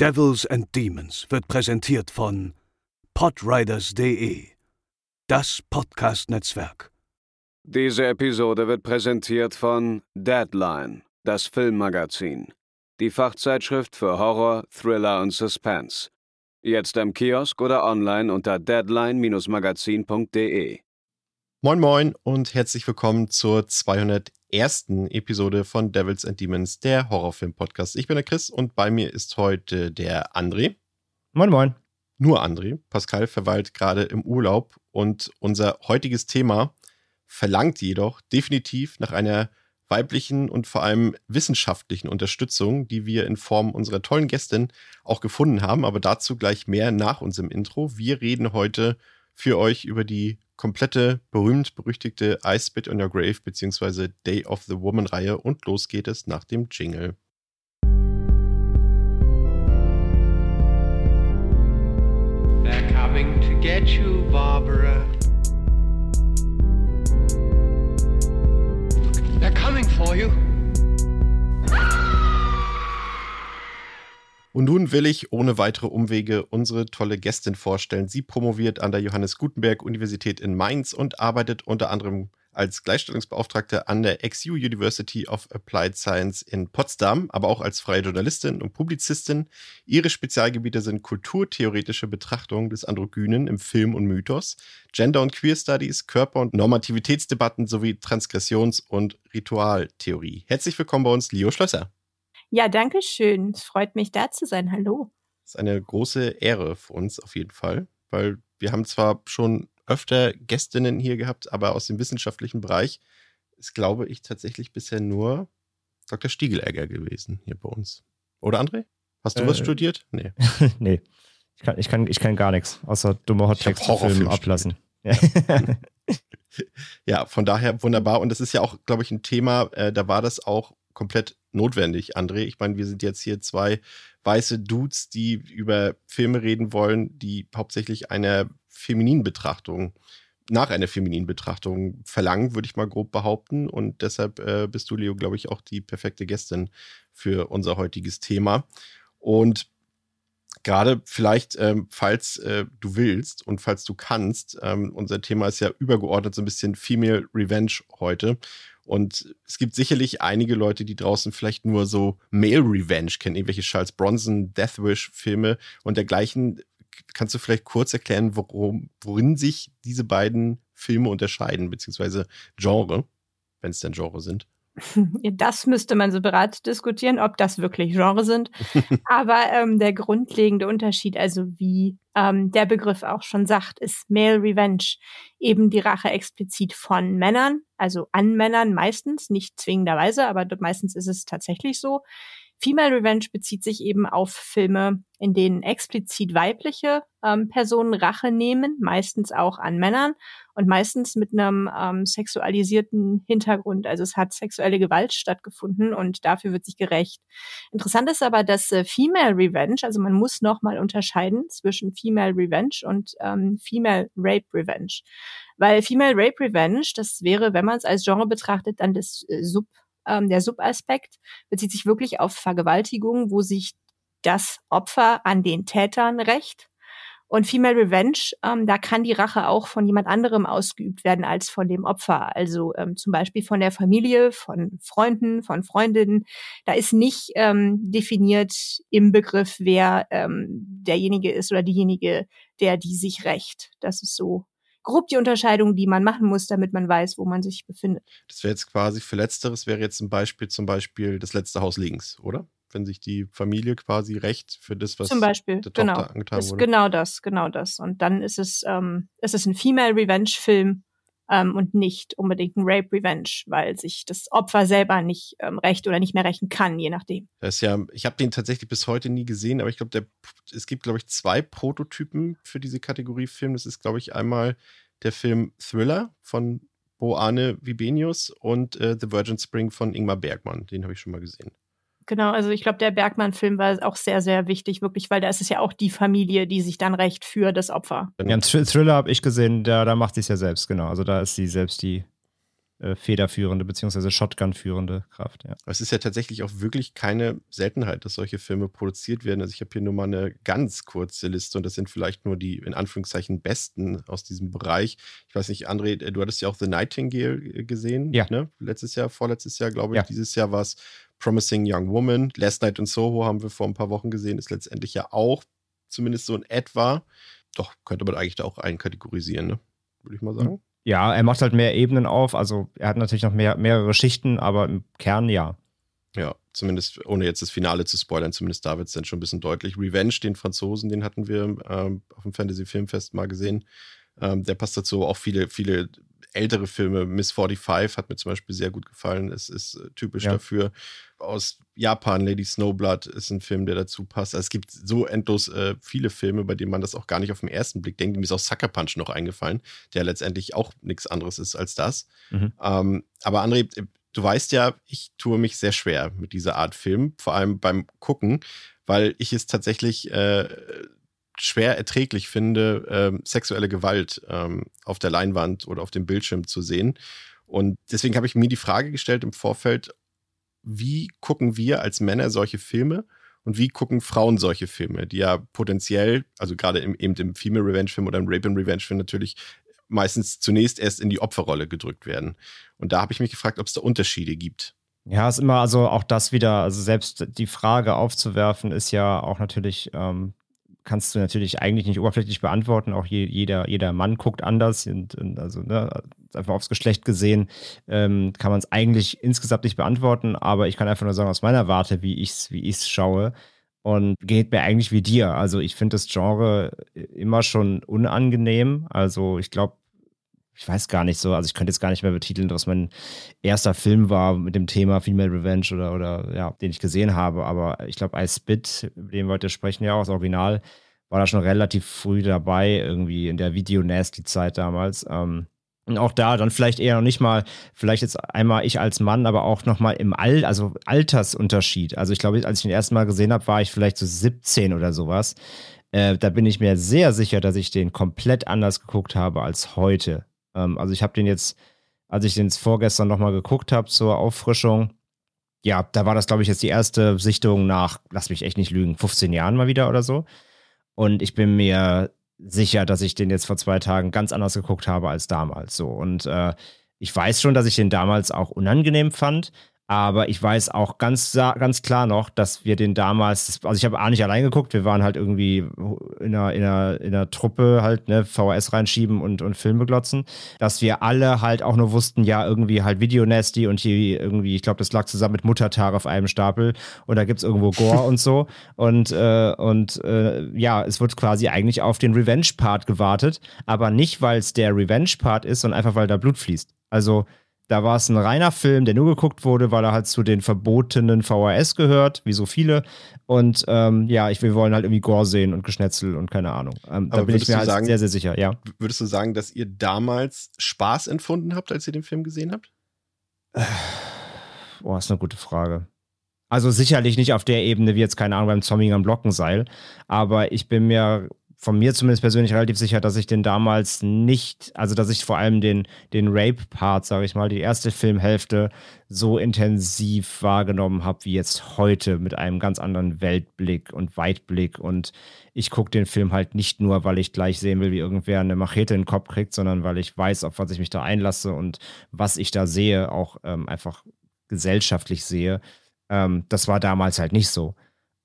Devils and Demons wird präsentiert von podriders.de, das Podcast-Netzwerk. Diese Episode wird präsentiert von Deadline, das Filmmagazin, die Fachzeitschrift für Horror, Thriller und Suspense. Jetzt im Kiosk oder online unter deadline-magazin.de. Moin Moin und herzlich willkommen zur 201. Episode von Devils and Demons, der Horrorfilm-Podcast. Ich bin der Chris und bei mir ist heute der André. Moin Moin. Nur André. Pascal verweilt gerade im Urlaub und unser heutiges Thema verlangt jedoch definitiv nach einer weiblichen und vor allem wissenschaftlichen Unterstützung, die wir in Form unserer tollen Gästin auch gefunden haben. Aber dazu gleich mehr nach unserem Intro. Wir reden heute für euch über die komplette berühmt-berüchtigte I Spit on Your Grave bzw. Day of the Woman Reihe und los geht es nach dem Jingle. They're coming to get you, Barbara. They're coming for you. Und nun will ich ohne weitere Umwege unsere tolle Gästin vorstellen. Sie promoviert an der Johannes Gutenberg Universität in Mainz und arbeitet unter anderem als Gleichstellungsbeauftragte an der XU University of Applied Science in Potsdam, aber auch als freie Journalistin und Publizistin. Ihre Spezialgebiete sind kulturtheoretische Betrachtung des Androgynen im Film und Mythos, Gender- und Queer Studies, Körper- und Normativitätsdebatten sowie Transgressions- und Ritualtheorie. Herzlich willkommen bei uns, Leo Schlösser. Ja, danke schön. Es freut mich, da zu sein. Hallo. Das ist eine große Ehre für uns auf jeden Fall, weil wir haben zwar schon öfter Gästinnen hier gehabt, aber aus dem wissenschaftlichen Bereich ist, glaube ich, tatsächlich bisher nur Dr. Stiegelegger gewesen hier bei uns. Oder André? Hast du äh, was studiert? Nee. nee. Ich kann, ich, kann, ich kann gar nichts, außer dumme Hottext zu Filmen ablassen. ja, von daher wunderbar. Und das ist ja auch, glaube ich, ein Thema, äh, da war das auch komplett notwendig, André. Ich meine, wir sind jetzt hier zwei weiße Dudes, die über Filme reden wollen, die hauptsächlich einer femininen Betrachtung, nach einer femininen Betrachtung verlangen, würde ich mal grob behaupten. Und deshalb äh, bist du, Leo, glaube ich, auch die perfekte Gästin für unser heutiges Thema. Und gerade vielleicht, ähm, falls äh, du willst und falls du kannst, ähm, unser Thema ist ja übergeordnet so ein bisschen Female Revenge heute. Und es gibt sicherlich einige Leute, die draußen vielleicht nur so Male Revenge kennen, irgendwelche Charles Bronson, Death Wish Filme und dergleichen. Kannst du vielleicht kurz erklären, worum, worin sich diese beiden Filme unterscheiden, beziehungsweise Genre, wenn es denn Genre sind? Das müsste man separat diskutieren, ob das wirklich Genre sind. Aber ähm, der grundlegende Unterschied, also wie ähm, der Begriff auch schon sagt, ist Male Revenge. Eben die Rache explizit von Männern, also an Männern meistens, nicht zwingenderweise, aber meistens ist es tatsächlich so. Female Revenge bezieht sich eben auf Filme, in denen explizit weibliche ähm, Personen Rache nehmen, meistens auch an Männern und meistens mit einem ähm, sexualisierten Hintergrund. Also es hat sexuelle Gewalt stattgefunden und dafür wird sich gerecht. Interessant ist aber, dass äh, Female Revenge, also man muss nochmal unterscheiden zwischen Female Revenge und ähm, Female Rape Revenge. Weil Female Rape Revenge, das wäre, wenn man es als Genre betrachtet, dann das äh, Sub ähm, der Subaspekt bezieht sich wirklich auf Vergewaltigung, wo sich das Opfer an den Tätern rächt. Und Female Revenge, ähm, da kann die Rache auch von jemand anderem ausgeübt werden als von dem Opfer. Also ähm, zum Beispiel von der Familie, von Freunden, von Freundinnen. Da ist nicht ähm, definiert im Begriff, wer ähm, derjenige ist oder diejenige, der die sich rächt. Das ist so grob die Unterscheidung, die man machen muss, damit man weiß, wo man sich befindet. Das wäre jetzt quasi für Letzteres, wäre jetzt ein Beispiel zum Beispiel das letzte Haus links, oder? Wenn sich die Familie quasi recht für das, was zum Beispiel, der genau, Tochter angetan ist wurde. Genau das, genau das. Und dann ist es, ähm, ist es ein Female Revenge Film ähm, und nicht unbedingt ein Rape Revenge, weil sich das Opfer selber nicht ähm, recht oder nicht mehr rächen kann, je nachdem. Das ist ja, ich habe den tatsächlich bis heute nie gesehen, aber ich glaube, es gibt, glaube ich, zwei Prototypen für diese Kategorie Film. Das ist, glaube ich, einmal der Film Thriller von Boane Vibenius und äh, The Virgin Spring von Ingmar Bergmann. Den habe ich schon mal gesehen. Genau, also ich glaube, der Bergmann-Film war auch sehr, sehr wichtig, wirklich, weil da ist es ja auch die Familie, die sich dann recht für das Opfer. Ja, einen Thriller habe ich gesehen, da, da macht sie es ja selbst, genau. Also da ist sie selbst die, äh, federführende beziehungsweise Shotgun-führende Kraft. Ja. Es ist ja tatsächlich auch wirklich keine Seltenheit, dass solche Filme produziert werden. Also ich habe hier nur mal eine ganz kurze Liste und das sind vielleicht nur die in Anführungszeichen besten aus diesem Bereich. Ich weiß nicht, André, du hattest ja auch The Nightingale äh, gesehen, ja. Ne? Letztes Jahr, vorletztes Jahr, glaube ich. Ja. Dieses Jahr war es Promising Young Woman. Last Night in Soho haben wir vor ein paar Wochen gesehen, ist letztendlich ja auch zumindest so in etwa. Doch, könnte man eigentlich da auch einkategorisieren, ne? Würde ich mal sagen. Ja, er macht halt mehr Ebenen auf. Also er hat natürlich noch mehr, mehrere Schichten, aber im Kern ja. Ja, zumindest, ohne jetzt das Finale zu spoilern, zumindest da wird es dann schon ein bisschen deutlich. Revenge, den Franzosen, den hatten wir ähm, auf dem Fantasy Filmfest mal gesehen. Ähm, der passt dazu auch viele, viele ältere Filme. Miss 45 hat mir zum Beispiel sehr gut gefallen. Es ist äh, typisch Ja. dafür. Aus Japan, Lady Snowblood ist ein Film, der dazu passt. Also es gibt so endlos äh, viele Filme, bei denen man das auch gar nicht auf den ersten Blick denkt. Mir ist auch Sucker Punch noch eingefallen, der letztendlich auch nichts anderes ist als das. Mhm. Ähm, aber André, du weißt ja, ich tue mich sehr schwer mit dieser Art Film, vor allem beim Gucken, weil ich es tatsächlich äh, schwer erträglich finde, ähm, sexuelle Gewalt ähm, auf der Leinwand oder auf dem Bildschirm zu sehen. Und deswegen habe ich mir die Frage gestellt im Vorfeld, wie gucken wir als Männer solche Filme und wie gucken Frauen solche Filme, die ja potenziell, also gerade im, eben im Female Revenge Film oder im Rape and Revenge Film natürlich meistens zunächst erst in die Opferrolle gedrückt werden. Und da habe ich mich gefragt, ob es da Unterschiede gibt. Ja, ist immer also auch das wieder, also selbst die Frage aufzuwerfen, ist ja auch natürlich, ähm, kannst du natürlich eigentlich nicht oberflächlich beantworten. Auch je, jeder, jeder Mann guckt anders und, und also ne, einfach aufs Geschlecht gesehen, ähm, kann man es eigentlich insgesamt nicht beantworten, aber ich kann einfach nur sagen, aus meiner Warte, wie ich es wie ich's schaue. Und geht mir eigentlich wie dir. Also ich finde das Genre immer schon unangenehm. Also ich glaube, ich weiß gar nicht so, also ich könnte jetzt gar nicht mehr betiteln, was mein erster Film war mit dem Thema Female Revenge oder, oder ja, den ich gesehen habe. Aber ich glaube, I Spit, über den wir heute sprechen, ja, auch das Original, war da schon relativ früh dabei, irgendwie in der Video-Nasty-Zeit damals. Ähm, und auch da dann vielleicht eher noch nicht mal, vielleicht jetzt einmal ich als Mann, aber auch noch mal im All, also Altersunterschied. Also ich glaube, als ich den ersten Mal gesehen habe, war ich vielleicht so 17 oder sowas. Äh, da bin ich mir sehr sicher, dass ich den komplett anders geguckt habe als heute. Ähm, also ich habe den jetzt, als ich den vorgestern noch mal geguckt habe zur Auffrischung, ja, da war das, glaube ich, jetzt die erste Sichtung nach, lass mich echt nicht lügen, 15 Jahren mal wieder oder so. Und ich bin mir sicher, dass ich den jetzt vor zwei Tagen ganz anders geguckt habe als damals. So. Und äh, ich weiß schon, dass ich den damals auch unangenehm fand. Aber ich weiß auch ganz, ganz klar noch, dass wir den damals, also ich habe A nicht allein geguckt, wir waren halt irgendwie in einer, in einer, in einer Truppe halt, ne, VHS reinschieben und, und Filme glotzen, dass wir alle halt auch nur wussten, ja, irgendwie halt Videonasty und hier irgendwie, ich glaube, das lag zusammen mit Muttertag auf einem Stapel und da gibt's irgendwo Gore und so. Und, äh, und äh, ja, es wird quasi eigentlich auf den Revenge-Part gewartet, aber nicht, weil es der Revenge-Part ist, sondern einfach, weil da Blut fließt. Also da war es ein reiner Film, der nur geguckt wurde, weil er halt zu den verbotenen VHS gehört, wie so viele. Und ähm, ja, ich, wir wollen halt irgendwie Gore sehen und Geschnetzel und keine Ahnung. Ähm, da bin ich mir halt sagen- sehr, sehr sicher, ja. Würdest du sagen, dass ihr damals Spaß empfunden habt, als ihr den Film gesehen habt? Boah, ist eine gute Frage. Also sicherlich nicht auf der Ebene wie jetzt, keine Ahnung, beim Zombie am Glockenseil. Aber ich bin mir von mir zumindest persönlich relativ sicher, dass ich den damals nicht, also dass ich vor allem den, den Rape-Part, sage ich mal, die erste Filmhälfte so intensiv wahrgenommen habe wie jetzt heute mit einem ganz anderen Weltblick und Weitblick. Und ich gucke den Film halt nicht nur, weil ich gleich sehen will, wie irgendwer eine Machete in den Kopf kriegt, sondern weil ich weiß, auf was ich mich da einlasse und was ich da sehe, auch ähm, einfach gesellschaftlich sehe. Ähm, das war damals halt nicht so.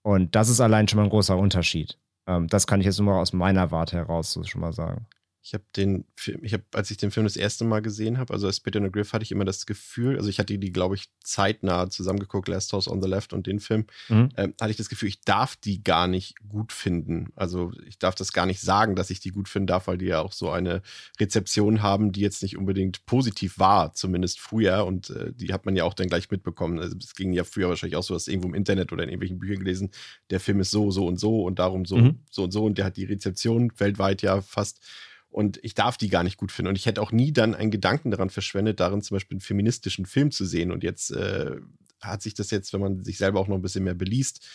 Und das ist allein schon mal ein großer Unterschied. Ähm, das kann ich jetzt nur mal aus meiner Warte heraus so schon mal sagen. Ich habe den Film, ich habe, als ich den Film das erste Mal gesehen habe, also Spit in a Griff, hatte ich immer das Gefühl, also ich hatte die, glaube ich, zeitnah zusammengeguckt, Last House on the Left und den Film, Mhm. ähm, hatte ich das Gefühl, ich darf die gar nicht gut finden. Also ich darf das gar nicht sagen, dass ich die gut finden darf, weil die ja auch so eine Rezeption haben, die jetzt nicht unbedingt positiv war, zumindest früher. Und äh, die hat man ja auch dann gleich mitbekommen. Also es ging ja früher wahrscheinlich auch so, dass irgendwo im Internet oder in irgendwelchen Büchern gelesen, der Film ist so, so und so und darum so, Mhm. so und so. Und der hat die Rezeption weltweit ja fast und ich darf die gar nicht gut finden. Und ich hätte auch nie dann einen Gedanken daran verschwendet, darin zum Beispiel einen feministischen Film zu sehen. Und jetzt äh, hat sich das jetzt, wenn man sich selber auch noch ein bisschen mehr beliest,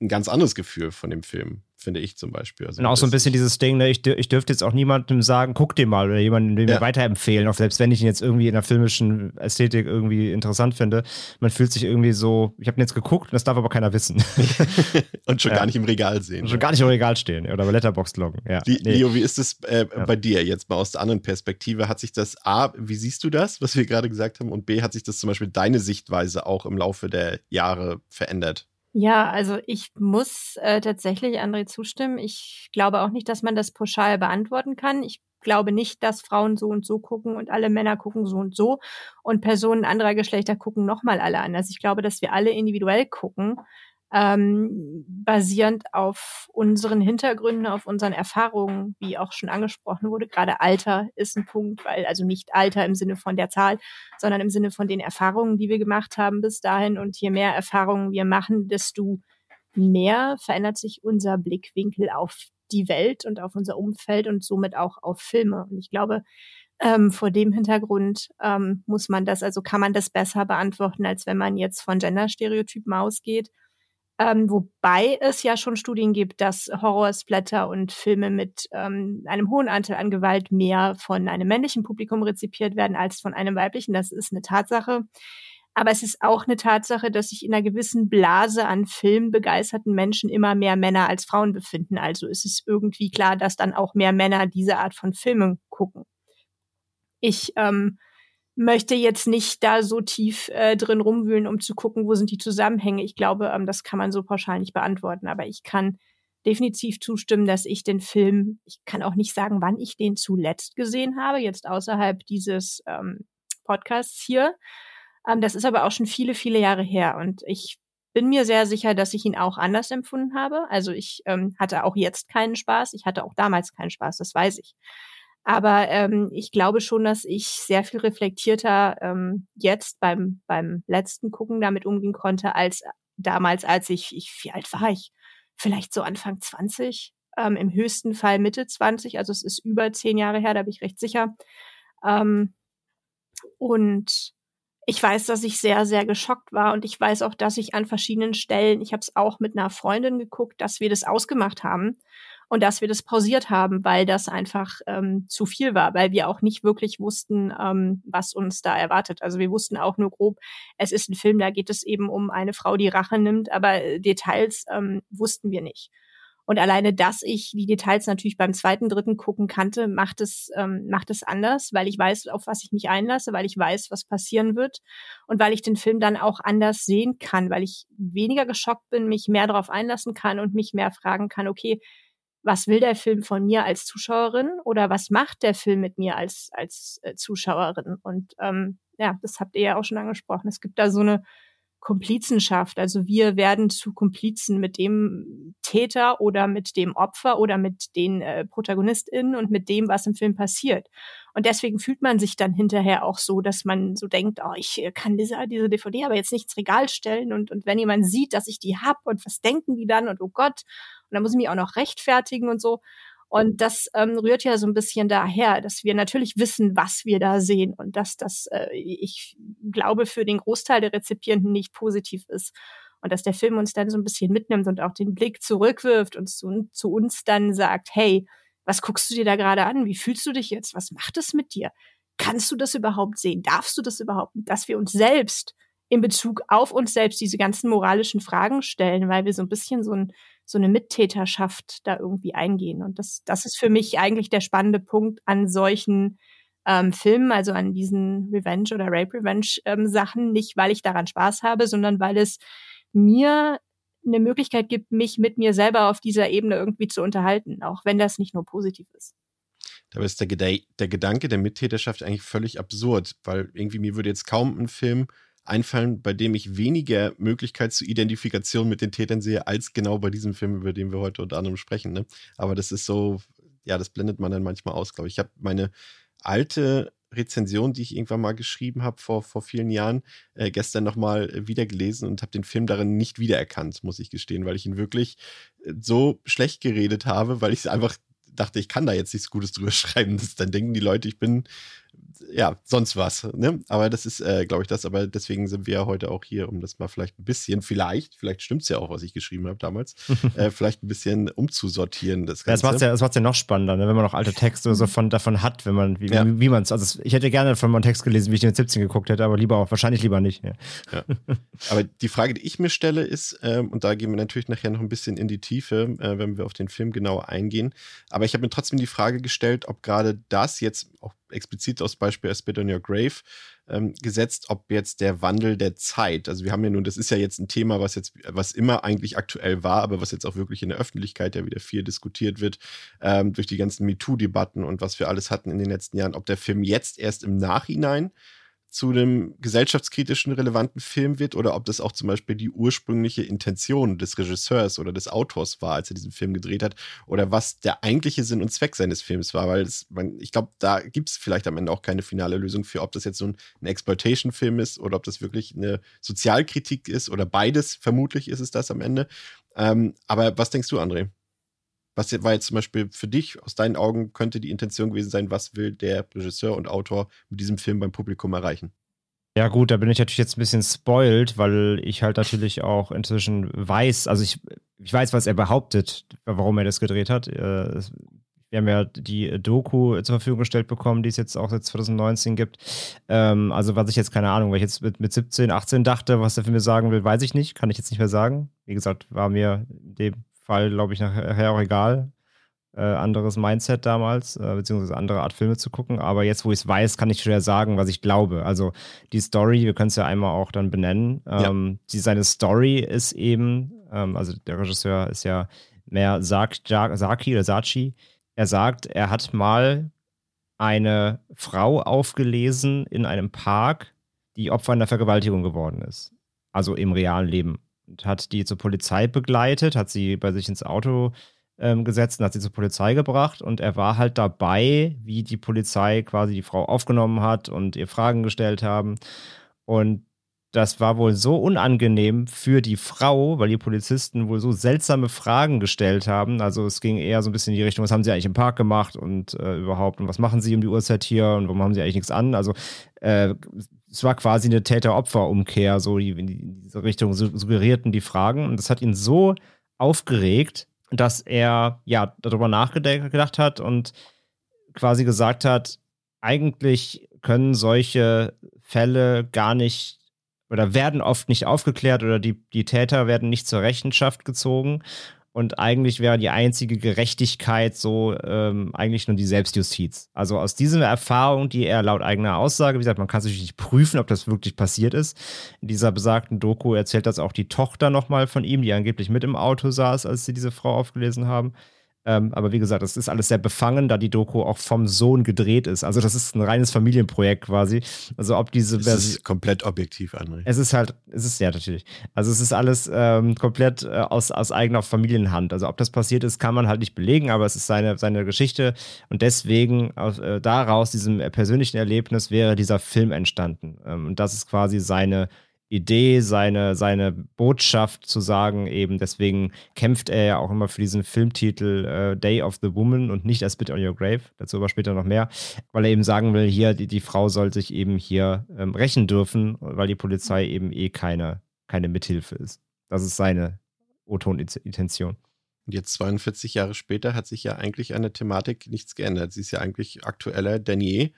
ein ganz anderes Gefühl von dem Film. finde ich zum Beispiel. Also und auch so ein bisschen dieses Ding, ne, ich, ich dürfte jetzt auch niemandem sagen, guck dir mal oder jemandem ja. mir weiterempfehlen, auch selbst wenn ich ihn jetzt irgendwie in der filmischen Ästhetik irgendwie interessant finde. Man fühlt sich irgendwie so, ich habe ihn jetzt geguckt, das darf aber keiner wissen. und schon ja. gar nicht im Regal sehen. Und schon gar nicht im Regal stehen oder bei Letterboxd loggen. Ja. Die, nee. Leo, wie ist es äh, bei dir jetzt mal aus der anderen Perspektive? Hat sich das A, wie siehst du das, was wir gerade gesagt haben? Und B, hat sich das zum Beispiel deine Sichtweise auch im Laufe der Jahre verändert? Ja, also ich muss äh, tatsächlich André zustimmen. Ich glaube auch nicht, dass man das pauschal beantworten kann. Ich glaube nicht, dass Frauen so und so gucken und alle Männer gucken so und so und Personen anderer Geschlechter gucken nochmal alle anders. Ich glaube, dass wir alle individuell gucken ähm, basierend auf unseren Hintergründen, auf unseren Erfahrungen, wie auch schon angesprochen wurde. Gerade Alter ist ein Punkt, weil also nicht Alter im Sinne von der Zahl, sondern im Sinne von den Erfahrungen, die wir gemacht haben bis dahin. Und je mehr Erfahrungen wir machen, desto mehr verändert sich unser Blickwinkel auf die Welt und auf unser Umfeld und somit auch auf Filme. Und ich glaube, ähm, vor dem Hintergrund ähm, muss man das, also kann man das besser beantworten, als wenn man jetzt von Genderstereotypen ausgeht. Ähm, wobei es ja schon Studien gibt, dass Horror, Splatter und Filme mit ähm, einem hohen Anteil an Gewalt mehr von einem männlichen Publikum rezipiert werden als von einem weiblichen. Das ist eine Tatsache. Aber es ist auch eine Tatsache, dass sich in einer gewissen Blase an filmbegeisterten Menschen immer mehr Männer als Frauen befinden. Also ist es irgendwie klar, dass dann auch mehr Männer diese Art von Filmen gucken. Ich ähm, möchte jetzt nicht da so tief äh, drin rumwühlen, um zu gucken, wo sind die Zusammenhänge. Ich glaube, ähm, das kann man so pauschal nicht beantworten, aber ich kann definitiv zustimmen, dass ich den Film, ich kann auch nicht sagen, wann ich den zuletzt gesehen habe, jetzt außerhalb dieses ähm, Podcasts hier. Ähm, das ist aber auch schon viele, viele Jahre her und ich bin mir sehr sicher, dass ich ihn auch anders empfunden habe. Also ich ähm, hatte auch jetzt keinen Spaß, ich hatte auch damals keinen Spaß, das weiß ich. Aber ähm, ich glaube schon, dass ich sehr viel reflektierter ähm, jetzt beim, beim letzten Gucken damit umgehen konnte, als damals, als ich, ich, wie alt war ich? Vielleicht so Anfang 20, ähm, im höchsten Fall Mitte 20, also es ist über zehn Jahre her, da bin ich recht sicher. Ähm, und ich weiß, dass ich sehr, sehr geschockt war und ich weiß auch, dass ich an verschiedenen Stellen, ich habe es auch mit einer Freundin geguckt, dass wir das ausgemacht haben und dass wir das pausiert haben, weil das einfach ähm, zu viel war, weil wir auch nicht wirklich wussten, ähm, was uns da erwartet. Also wir wussten auch nur grob, es ist ein Film, da geht es eben um eine Frau, die Rache nimmt, aber äh, Details ähm, wussten wir nicht. Und alleine, dass ich die Details natürlich beim zweiten, dritten gucken kannte, macht es, ähm, macht es anders, weil ich weiß, auf was ich mich einlasse, weil ich weiß, was passieren wird und weil ich den Film dann auch anders sehen kann, weil ich weniger geschockt bin, mich mehr darauf einlassen kann und mich mehr fragen kann, okay, was will der Film von mir als Zuschauerin oder was macht der Film mit mir als, als äh, Zuschauerin? Und ähm, ja, das habt ihr ja auch schon angesprochen. Es gibt da so eine Komplizenschaft. Also wir werden zu Komplizen mit dem Täter oder mit dem Opfer oder mit den äh, ProtagonistInnen und mit dem, was im Film passiert. Und deswegen fühlt man sich dann hinterher auch so, dass man so denkt, oh, ich äh, kann diese, diese DVD aber jetzt nicht ins Regal stellen und, und wenn jemand sieht, dass ich die hab und was denken die dann und oh Gott, und dann muss ich mich auch noch rechtfertigen und so. Und das ähm, rührt ja so ein bisschen daher, dass wir natürlich wissen, was wir da sehen und dass das, äh, ich glaube, für den Großteil der Rezipierenden nicht positiv ist. Und dass der Film uns dann so ein bisschen mitnimmt und auch den Blick zurückwirft und zu, zu uns dann sagt, hey, was guckst du dir da gerade an? Wie fühlst du dich jetzt? Was macht es mit dir? Kannst du das überhaupt sehen? Darfst du das überhaupt? Dass wir uns selbst in Bezug auf uns selbst diese ganzen moralischen Fragen stellen, weil wir so ein bisschen so, ein, so eine Mittäterschaft da irgendwie eingehen. Und das, das ist für mich eigentlich der spannende Punkt an solchen ähm, Filmen, also an diesen Revenge oder Rape Revenge ähm, Sachen, nicht weil ich daran Spaß habe, sondern weil es mir eine Möglichkeit gibt, mich mit mir selber auf dieser Ebene irgendwie zu unterhalten, auch wenn das nicht nur positiv ist. Dabei ist der, der Gedanke der Mittäterschaft eigentlich völlig absurd, weil irgendwie mir würde jetzt kaum ein Film einfallen, bei dem ich weniger Möglichkeit zur Identifikation mit den Tätern sehe, als genau bei diesem Film, über den wir heute unter anderem sprechen. Ne? Aber das ist so, ja, das blendet man dann manchmal aus, glaube ich. Ich habe meine alte Rezension, die ich irgendwann mal geschrieben habe vor, vor vielen Jahren, äh, gestern nochmal wieder gelesen und habe den Film darin nicht wiedererkannt, muss ich gestehen, weil ich ihn wirklich äh, so schlecht geredet habe, weil ich einfach dachte, ich kann da jetzt nichts Gutes drüber schreiben. Das, dann denken die Leute, ich bin ja, sonst was. Ne? Aber das ist, äh, glaube ich, das. Aber deswegen sind wir ja heute auch hier, um das mal vielleicht ein bisschen, vielleicht, vielleicht stimmt es ja auch, was ich geschrieben habe damals, äh, vielleicht ein bisschen umzusortieren. Das, Ganze. ja, das macht es ja, ja noch spannender, ne? wenn man noch alte Texte so von, davon hat, wenn man, wie, ja. wie, wie man es, also ich hätte gerne von meinem Text gelesen, wie ich den 17 geguckt hätte, aber lieber auch, wahrscheinlich lieber nicht. Ja. Aber die Frage, die ich mir stelle, ist, ähm, und da gehen wir natürlich nachher noch ein bisschen in die Tiefe, äh, wenn wir auf den Film genauer eingehen, aber ich habe mir trotzdem die Frage gestellt, ob gerade das jetzt auch explizit aus Beispiel A Spit on Your Grave ähm, gesetzt, ob jetzt der Wandel der Zeit, also wir haben ja nun, das ist ja jetzt ein Thema, was jetzt, was immer eigentlich aktuell war, aber was jetzt auch wirklich in der Öffentlichkeit ja wieder viel diskutiert wird, ähm, durch die ganzen MeToo-Debatten und was wir alles hatten in den letzten Jahren, ob der Film jetzt erst im Nachhinein zu einem gesellschaftskritischen, relevanten Film wird oder ob das auch zum Beispiel die ursprüngliche Intention des Regisseurs oder des Autors war, als er diesen Film gedreht hat oder was der eigentliche Sinn und Zweck seines Films war, weil es, man, ich glaube, da gibt es vielleicht am Ende auch keine finale Lösung für, ob das jetzt so ein, ein Exploitation-Film ist oder ob das wirklich eine Sozialkritik ist oder beides, vermutlich ist es das am Ende. Ähm, aber was denkst du, André? Was war jetzt zum Beispiel für dich, aus deinen Augen, könnte die Intention gewesen sein, was will der Regisseur und Autor mit diesem Film beim Publikum erreichen? Ja, gut, da bin ich natürlich jetzt ein bisschen spoiled, weil ich halt natürlich auch inzwischen weiß, also ich, ich weiß, was er behauptet, warum er das gedreht hat. Äh, wir haben ja die Doku zur Verfügung gestellt bekommen, die es jetzt auch seit 2019 gibt. Ähm, also, was ich jetzt, keine Ahnung, weil ich jetzt mit, mit 17, 18 dachte, was er für mir sagen will, weiß ich nicht, kann ich jetzt nicht mehr sagen. Wie gesagt, war mir dem Fall, glaube ich, nachher auch egal. Äh, anderes Mindset damals, äh, beziehungsweise andere Art Filme zu gucken. Aber jetzt, wo ich es weiß, kann ich schwer sagen, was ich glaube. Also die Story, wir können es ja einmal auch dann benennen. Ähm, ja. die, seine Story ist eben, ähm, also der Regisseur ist ja mehr Saki oder Sachi. Er sagt, er hat mal eine Frau aufgelesen in einem Park, die Opfer einer Vergewaltigung geworden ist. Also im realen Leben und hat die zur Polizei begleitet, hat sie bei sich ins Auto ähm, gesetzt und hat sie zur Polizei gebracht. Und er war halt dabei, wie die Polizei quasi die Frau aufgenommen hat und ihr Fragen gestellt haben. Und das war wohl so unangenehm für die Frau, weil die Polizisten wohl so seltsame Fragen gestellt haben. Also es ging eher so ein bisschen in die Richtung, was haben sie eigentlich im Park gemacht und äh, überhaupt und was machen sie um die Uhrzeit hier und warum haben sie eigentlich nichts an? Also äh, es war quasi eine Täter-Opfer-Umkehr, so in diese Richtung suggerierten die Fragen. Und das hat ihn so aufgeregt, dass er ja darüber nachgedacht hat und quasi gesagt hat, eigentlich können solche Fälle gar nicht oder werden oft nicht aufgeklärt oder die, die Täter werden nicht zur Rechenschaft gezogen. Und eigentlich wäre die einzige Gerechtigkeit so ähm, eigentlich nur die Selbstjustiz. Also aus dieser Erfahrung, die er laut eigener Aussage, wie gesagt, man kann es natürlich nicht prüfen, ob das wirklich passiert ist. In dieser besagten Doku erzählt das auch die Tochter nochmal von ihm, die angeblich mit im Auto saß, als sie diese Frau aufgelesen haben. Ähm, aber wie gesagt, das ist alles sehr befangen, da die Doku auch vom Sohn gedreht ist. Also das ist ein reines Familienprojekt quasi. Also ob diese Version. Es ist komplett objektiv, André. Es ist halt, es ist ja natürlich. Also es ist alles ähm, komplett äh, aus, aus eigener Familienhand. Also ob das passiert ist, kann man halt nicht belegen, aber es ist seine, seine Geschichte. Und deswegen aus, äh, daraus, diesem persönlichen Erlebnis, wäre dieser Film entstanden. Ähm, und das ist quasi seine Idee, seine, seine Botschaft zu sagen, eben deswegen kämpft er ja auch immer für diesen Filmtitel äh, Day of the Woman und nicht A Spit on Your Grave, dazu aber später noch mehr, weil er eben sagen will, hier, die, die Frau soll sich eben hier ähm, rächen dürfen, weil die Polizei eben eh keine, keine Mithilfe ist. Das ist seine O-Ton-Intention. Und jetzt 42 Jahre später hat sich ja eigentlich an der Thematik nichts geändert. Sie ist ja eigentlich aktueller denn je.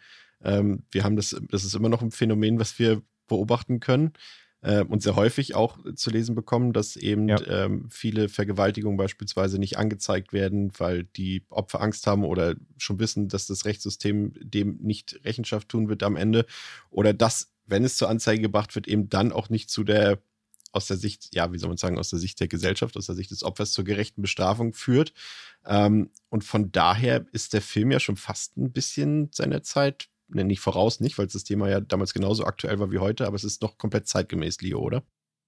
Ähm, wir haben das, das ist immer noch ein Phänomen, was wir beobachten können äh, und sehr häufig auch zu lesen bekommen, dass eben ja. ähm, viele Vergewaltigungen beispielsweise nicht angezeigt werden, weil die Opfer Angst haben oder schon wissen, dass das Rechtssystem dem nicht Rechenschaft tun wird am Ende. Oder dass, wenn es zur Anzeige gebracht wird, eben dann auch nicht zu der aus der Sicht, ja, wie soll man sagen, aus der Sicht der Gesellschaft, aus der Sicht des Opfers zur gerechten Bestrafung führt. Ähm, und von daher ist der Film ja schon fast ein bisschen seiner Zeit ne, nicht voraus, nicht, weil das Thema ja damals genauso aktuell war wie heute, aber es ist noch komplett zeitgemäß, Leo, oder?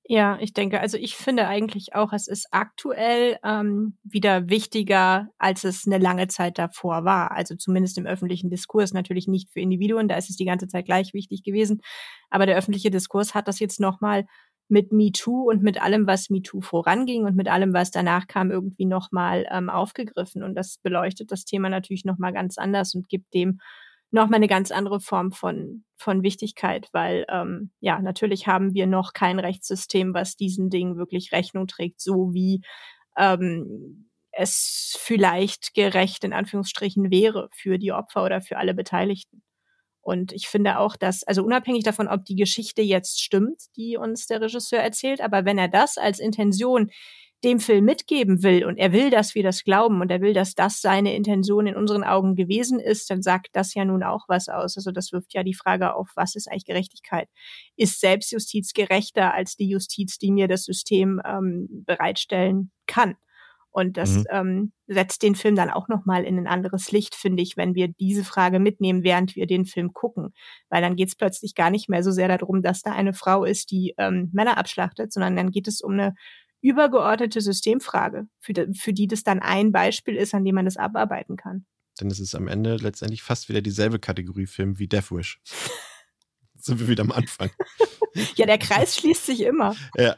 Ja, ich denke, also ich finde eigentlich auch, es ist aktuell ähm, wieder wichtiger, als es eine lange Zeit davor war. Also zumindest im öffentlichen Diskurs, natürlich nicht für Individuen, da ist es die ganze Zeit gleich wichtig gewesen. Aber der öffentliche Diskurs hat das jetzt nochmal mit MeToo und mit allem, was MeToo voranging und mit allem, was danach kam, irgendwie nochmal ähm, aufgegriffen. Und das beleuchtet das Thema natürlich nochmal ganz anders und gibt dem nochmal eine ganz andere Form von, von Wichtigkeit, weil ähm, ja, natürlich haben wir noch kein Rechtssystem, was diesen Dingen wirklich Rechnung trägt, so wie ähm, es vielleicht gerecht in Anführungsstrichen wäre für die Opfer oder für alle Beteiligten. Und ich finde auch, dass, also unabhängig davon, ob die Geschichte jetzt stimmt, die uns der Regisseur erzählt, aber wenn er das als Intention dem Film mitgeben will und er will, dass wir das glauben und er will, dass das seine Intention in unseren Augen gewesen ist, dann sagt das ja nun auch was aus. Also das wirft ja die Frage auf, was ist eigentlich Gerechtigkeit? Ist Selbstjustiz gerechter als die Justiz, die mir das System ähm, bereitstellen kann? Und das mhm. ähm, setzt den Film dann auch nochmal in ein anderes Licht, finde ich, wenn wir diese Frage mitnehmen, während wir den Film gucken. Weil dann geht es plötzlich gar nicht mehr so sehr darum, dass da eine Frau ist, die ähm, Männer abschlachtet, sondern dann geht es um eine übergeordnete Systemfrage, für, die, für die das dann ein Beispiel ist, an dem man das abarbeiten kann. Ist es am Ende letztendlich fast wieder dieselbe Kategorie Film wie Death Wish. sind wir wieder am Anfang. ja, der Kreis schließt sich immer. Ja,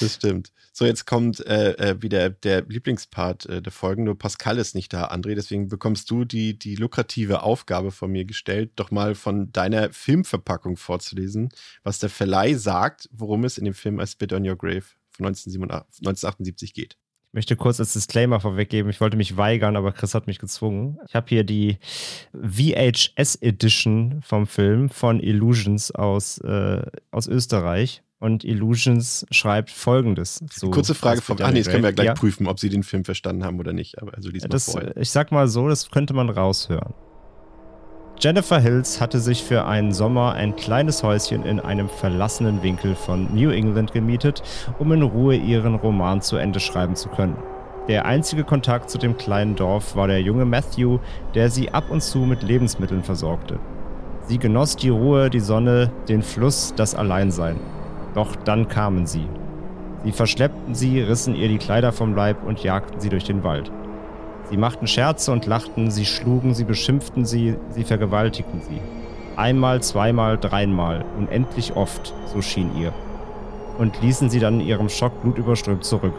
das stimmt. So, jetzt kommt äh, äh, wieder der Lieblingspart äh, der Folgen. Nur Pascal ist nicht da, André. Deswegen bekommst du die, die lukrative Aufgabe von mir gestellt, doch mal von deiner Filmverpackung vorzulesen, was der Verleih sagt, worum es in dem Film A Spit on Your Grave von 1978 geht. Ich möchte kurz als Disclaimer vorweggeben, ich wollte mich weigern, aber Chris hat mich gezwungen. Ich habe hier die VHS Edition vom Film von Illusions aus, äh, aus Österreich. Und Illusions schreibt folgendes. So, Kurze Frage von, ah nee, das können wir ja gleich ja. prüfen, ob sie den Film verstanden haben oder nicht. Aber also diesmal das, vorher. Ich sag mal so, das könnte man raushören. Jennifer Hills hatte sich für einen Sommer ein kleines Häuschen in einem verlassenen Winkel von New England gemietet, um in Ruhe ihren Roman zu Ende schreiben zu können. Der einzige Kontakt zu dem kleinen Dorf war der junge Matthew, der sie ab und zu mit Lebensmitteln versorgte. Sie genoss die Ruhe, die Sonne, den Fluss, das Alleinsein. Doch dann kamen sie. Sie verschleppten sie, rissen ihr die Kleider vom Leib und jagten sie durch den Wald. Sie machten Scherze und lachten, sie schlugen, sie beschimpften sie, sie vergewaltigten sie. Einmal, zweimal, dreimal, unendlich oft, so schien ihr. Und ließen sie dann in ihrem Schock blutüberströmt zurück.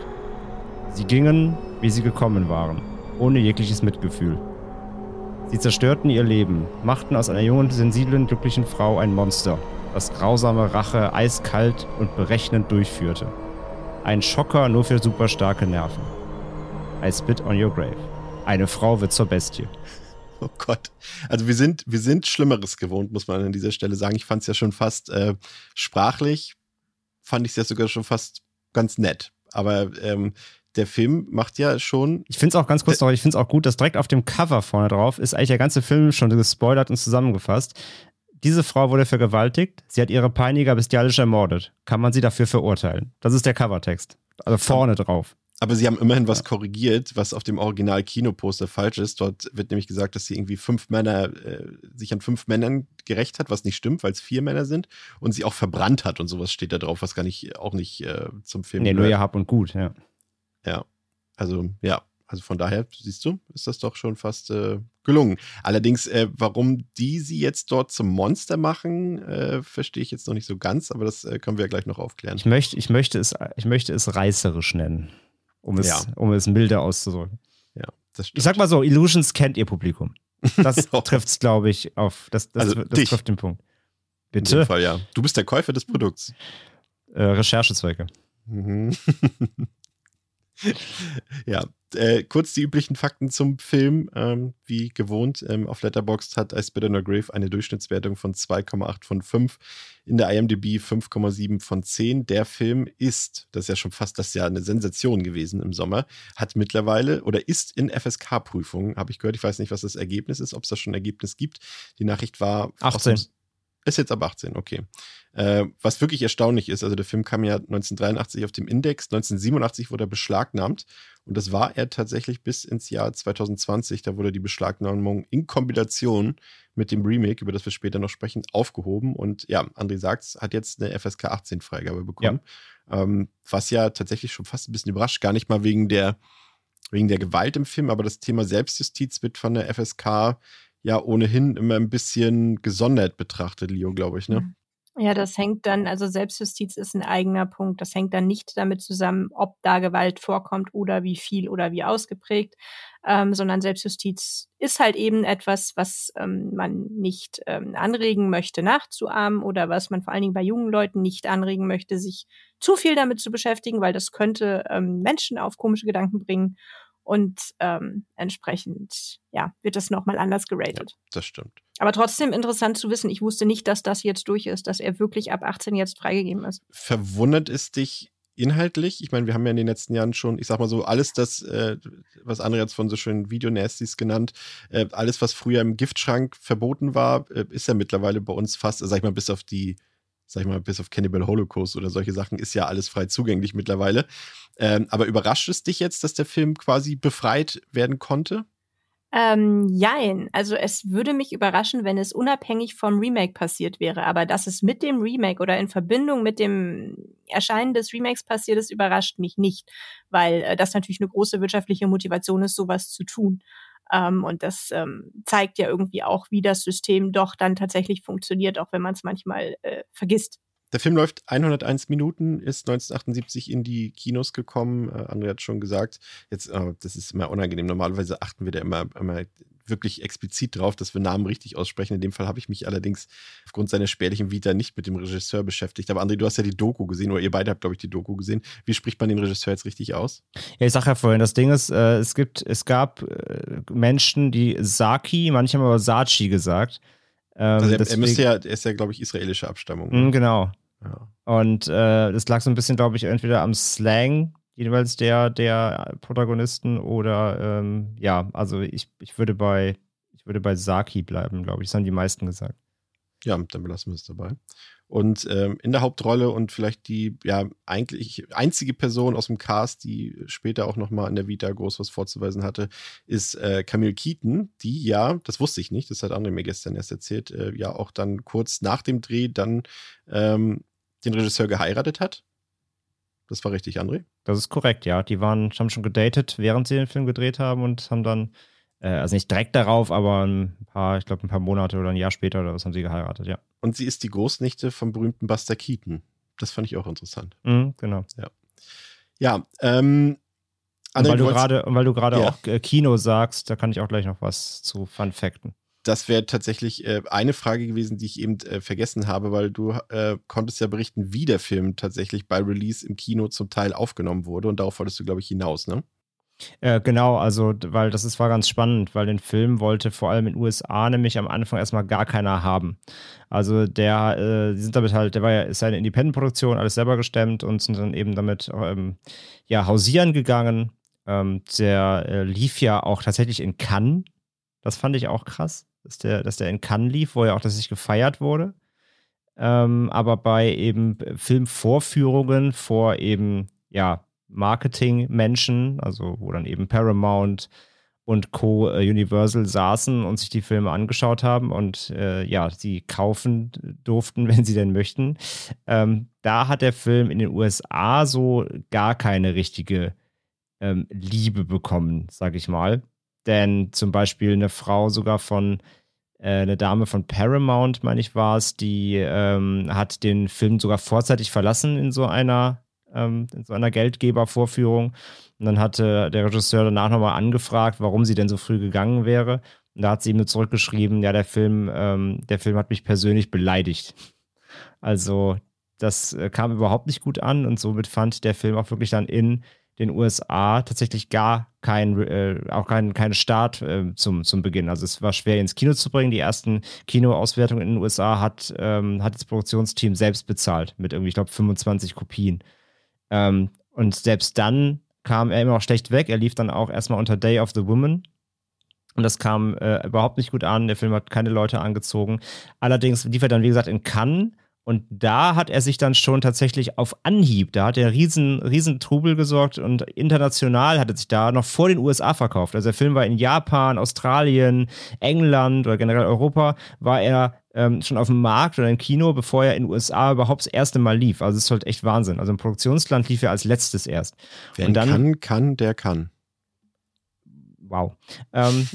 Sie gingen, wie sie gekommen waren, ohne jegliches Mitgefühl. Sie zerstörten ihr Leben, machten aus einer jungen, sensiblen, glücklichen Frau ein Monster, das grausame Rache eiskalt und berechnend durchführte. Ein Schocker nur für superstarke Nerven. I spit on your grave. Eine Frau wird zur Bestie. Oh Gott. Also wir sind, wir sind Schlimmeres gewohnt, muss man an dieser Stelle sagen. Ich fand es ja schon fast äh, sprachlich, fand ich es ja sogar schon fast ganz nett. Aber ähm, der Film macht ja schon. Ich finde es auch ganz kurz noch, ich finde es auch gut, dass direkt auf dem Cover vorne drauf ist eigentlich der ganze Film schon gespoilert und zusammengefasst. Diese Frau wurde vergewaltigt, sie hat ihre Peiniger bestialisch ermordet. Kann man sie dafür verurteilen? Das ist der Covertext. Also vorne drauf. Aber sie haben immerhin was korrigiert, was auf dem Original-Kinoposter falsch ist. Dort wird nämlich gesagt, dass sie irgendwie fünf Männer, äh, sich an fünf Männern gerecht hat, was nicht stimmt, weil es vier Männer sind. Und sie auch verbrannt hat und sowas steht da drauf, was gar nicht, auch nicht äh, zum Film Nee, gehört. nur ihr Hab und Gut, ja. Ja. Also, ja. Also von daher, siehst du, ist das doch schon fast äh, gelungen. Allerdings, äh, warum die sie jetzt dort zum Monster machen, äh, verstehe ich jetzt noch nicht so ganz, aber das äh, können wir ja gleich noch aufklären. Ich möchte, ich möchte, es, ich möchte es reißerisch nennen um es, ja. um es milder auszudrücken. Ja, das stimmt. Ich sag mal so, Illusions kennt ihr Publikum. Das trifft es, glaube ich, auf. Das, das, also das trifft den Punkt. Bitte? In dem Fall, ja. Du bist der Käufer des Produkts. Äh, Recherchezwecke. Mhm. ja, äh, kurz die üblichen Fakten zum Film. Ähm, wie gewohnt, ähm, auf Letterboxd hat I Spit on a Grave eine Durchschnittswertung von 2,8 von 5. In der IMDb 5,7 von 10. Der Film ist, das ist ja schon fast das Jahr eine Sensation gewesen im Sommer, hat mittlerweile oder ist in FSK-Prüfungen, habe ich gehört. Ich weiß nicht, was das Ergebnis ist, ob es da schon ein Ergebnis gibt. Die Nachricht war 18. Ist jetzt ab 18, okay. Äh, was wirklich erstaunlich ist, also der Film kam ja 1983 auf dem Index, 1987 wurde er beschlagnahmt und das war er tatsächlich bis ins Jahr 2020. Da wurde die Beschlagnahmung in Kombination mit dem Remake, über das wir später noch sprechen, aufgehoben und ja, André sagt, hat jetzt eine FSK 18 Freigabe bekommen, ja. Ähm, was ja tatsächlich schon fast ein bisschen überrascht, gar nicht mal wegen der wegen der Gewalt im Film, aber das Thema Selbstjustiz wird von der FSK ja ohnehin immer ein bisschen gesondert betrachtet, Leo, glaube ich, ne? Mhm. Ja, das hängt dann, also Selbstjustiz ist ein eigener Punkt. Das hängt dann nicht damit zusammen, ob da Gewalt vorkommt oder wie viel oder wie ausgeprägt, ähm, sondern Selbstjustiz ist halt eben etwas, was ähm, man nicht ähm, anregen möchte, nachzuahmen oder was man vor allen Dingen bei jungen Leuten nicht anregen möchte, sich zu viel damit zu beschäftigen, weil das könnte ähm, Menschen auf komische Gedanken bringen. Und ähm, entsprechend, ja, wird das nochmal anders geratet. Ja, das stimmt. Aber trotzdem interessant zu wissen. Ich wusste nicht, dass das jetzt durch ist, dass er wirklich ab 18 jetzt freigegeben ist. Verwundert es dich inhaltlich? Ich meine, wir haben ja in den letzten Jahren schon, ich sag mal so, alles das, äh, was andere jetzt von so schönen Videonasties genannt, äh, alles, was früher im Giftschrank verboten war, äh, ist ja mittlerweile bei uns fast, sag ich mal, bis auf die sag ich mal, bis auf Cannibal Holocaust oder solche Sachen, ist ja alles frei zugänglich mittlerweile. Ähm, aber überrascht es dich jetzt, dass der Film quasi befreit werden konnte? Ähm, jein. Also es würde mich überraschen, wenn es unabhängig vom Remake passiert wäre. Aber dass es mit dem Remake oder in Verbindung mit dem Erscheinen des Remakes passiert ist, überrascht mich nicht, weil äh, das natürlich eine große wirtschaftliche Motivation ist, sowas zu tun. Ähm, und das ähm, zeigt ja irgendwie auch, wie das System doch dann tatsächlich funktioniert, auch wenn man es manchmal äh, vergisst. Der Film läuft 101 Minuten, ist 1978 in die Kinos gekommen. Äh, André hat schon gesagt, jetzt, äh, das ist immer unangenehm. Normalerweise achten wir da immer, immer wirklich explizit drauf, dass wir Namen richtig aussprechen. In dem Fall habe ich mich allerdings aufgrund seiner spärlichen Vita nicht mit dem Regisseur beschäftigt. Aber André, du hast ja die Doku gesehen, oder ihr beide habt, glaube ich, die Doku gesehen. Wie spricht man den Regisseur jetzt richtig aus? Ja, ich sage ja vorhin, das Ding ist, äh, es gibt, es gab äh, Menschen, die Saki, manche haben aber Sachi gesagt. Ähm, also er, deswegen, er, müsste ja, er ist ja, glaube ich, israelische Abstammung. Ne? Genau. Ja. Und äh, das lag so ein bisschen, glaube ich, entweder am Slang jeweils der, der Protagonisten oder ähm, ja, also ich, ich würde bei ich würde bei Saki bleiben, glaube ich. Das haben die meisten gesagt. Ja, dann belassen wir es dabei. Und ähm, in der Hauptrolle und vielleicht die ja eigentlich einzige Person aus dem Cast, die später auch nochmal in der Vita groß was vorzuweisen hatte, ist äh, Camille Keaton, die ja, das wusste ich nicht, das hat André mir gestern erst erzählt, äh, ja auch dann kurz nach dem Dreh dann ähm, den Regisseur geheiratet hat. Das war richtig, André? Das ist korrekt, ja. Die waren, haben schon gedatet, während sie den Film gedreht haben und haben dann, äh, also nicht direkt darauf, aber ein paar, ich glaube, ein paar Monate oder ein Jahr später oder was haben sie geheiratet, ja. Und sie ist die Großnichte vom berühmten Buster Keaton. Das fand ich auch interessant. Mhm, genau. Ja. Ja, ähm, und weil, du grade, weil du gerade ja. auch äh, Kino sagst, da kann ich auch gleich noch was zu Fun Facten das wäre tatsächlich äh, eine Frage gewesen, die ich eben äh, vergessen habe, weil du äh, konntest ja berichten, wie der Film tatsächlich bei Release im Kino zum Teil aufgenommen wurde und darauf wolltest du, glaube ich, hinaus, ne? Äh, genau, also, weil das ist, war ganz spannend, weil den Film wollte vor allem in den USA nämlich am Anfang erstmal gar keiner haben. Also der, äh, die sind damit halt, der war ja, ist eine Independent-Produktion, alles selber gestemmt und sind dann eben damit ähm, ja, hausieren gegangen. Ähm, der äh, lief ja auch tatsächlich in Cannes. Das fand ich auch krass dass der, dass der in Cannes lief, wo ja auch tatsächlich gefeiert wurde. Ähm, aber bei eben Filmvorführungen vor eben, ja, Marketingmenschen, also wo dann eben Paramount und Co. Äh, Universal saßen und sich die Filme angeschaut haben und äh, ja, sie kaufen durften, wenn sie denn möchten. Ähm, da hat der Film in den USA so gar keine richtige ähm, Liebe bekommen, sag ich mal. Denn zum Beispiel eine Frau sogar von, äh, eine Dame von Paramount, meine ich, war es, die ähm, hat den Film sogar vorzeitig verlassen in so einer, ähm, in so einer Geldgebervorführung. Und dann hatte der Regisseur danach nochmal angefragt, warum sie denn so früh gegangen wäre. Und da hat sie ihm nur zurückgeschrieben, ja, der Film, ähm, der Film hat mich persönlich beleidigt. Also, das äh, kam überhaupt nicht gut an und somit fand der Film auch wirklich dann in den USA tatsächlich gar kein, äh, auch kein, kein Start äh, zum, zum Beginn. Also es war schwer ins Kino zu bringen. Die ersten Kinoauswertungen in den USA hat, ähm, hat das Produktionsteam selbst bezahlt mit irgendwie, ich glaube, 25 Kopien. Ähm, und selbst dann kam er immer noch schlecht weg. Er lief dann auch erstmal unter Day of the Woman. Und das kam äh, überhaupt nicht gut an. Der Film hat keine Leute angezogen. Allerdings lief er dann, wie gesagt, in Cannes und da hat er sich dann schon tatsächlich auf Anhieb, da hat er riesen, riesen Trubel gesorgt und international hat er sich da noch vor den USA verkauft. Also der Film war in Japan, Australien, England oder generell Europa, war er ähm, schon auf dem Markt oder im Kino, bevor er in den USA überhaupt das erste Mal lief. Also es ist halt echt Wahnsinn. Also im Produktionsland lief er als letztes erst. Wer und dann, kann, kann, der kann Wow. Ähm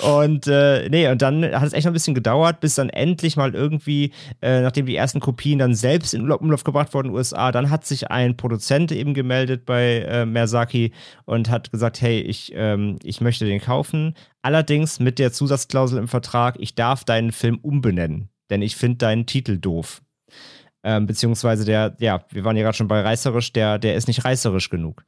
und äh, nee, und dann hat es echt noch ein bisschen gedauert, bis dann endlich mal irgendwie, äh, nachdem die ersten Kopien dann selbst in Umlauf gebracht wurden in den USA, dann hat sich ein Produzent eben gemeldet bei äh, Merzaki und hat gesagt, hey, ich, ähm, ich möchte den kaufen. Allerdings mit der Zusatzklausel im Vertrag, ich darf deinen Film umbenennen, denn ich finde deinen Titel doof. Ähm, beziehungsweise der, ja, wir waren ja gerade schon bei reißerisch, der, der ist nicht reißerisch genug.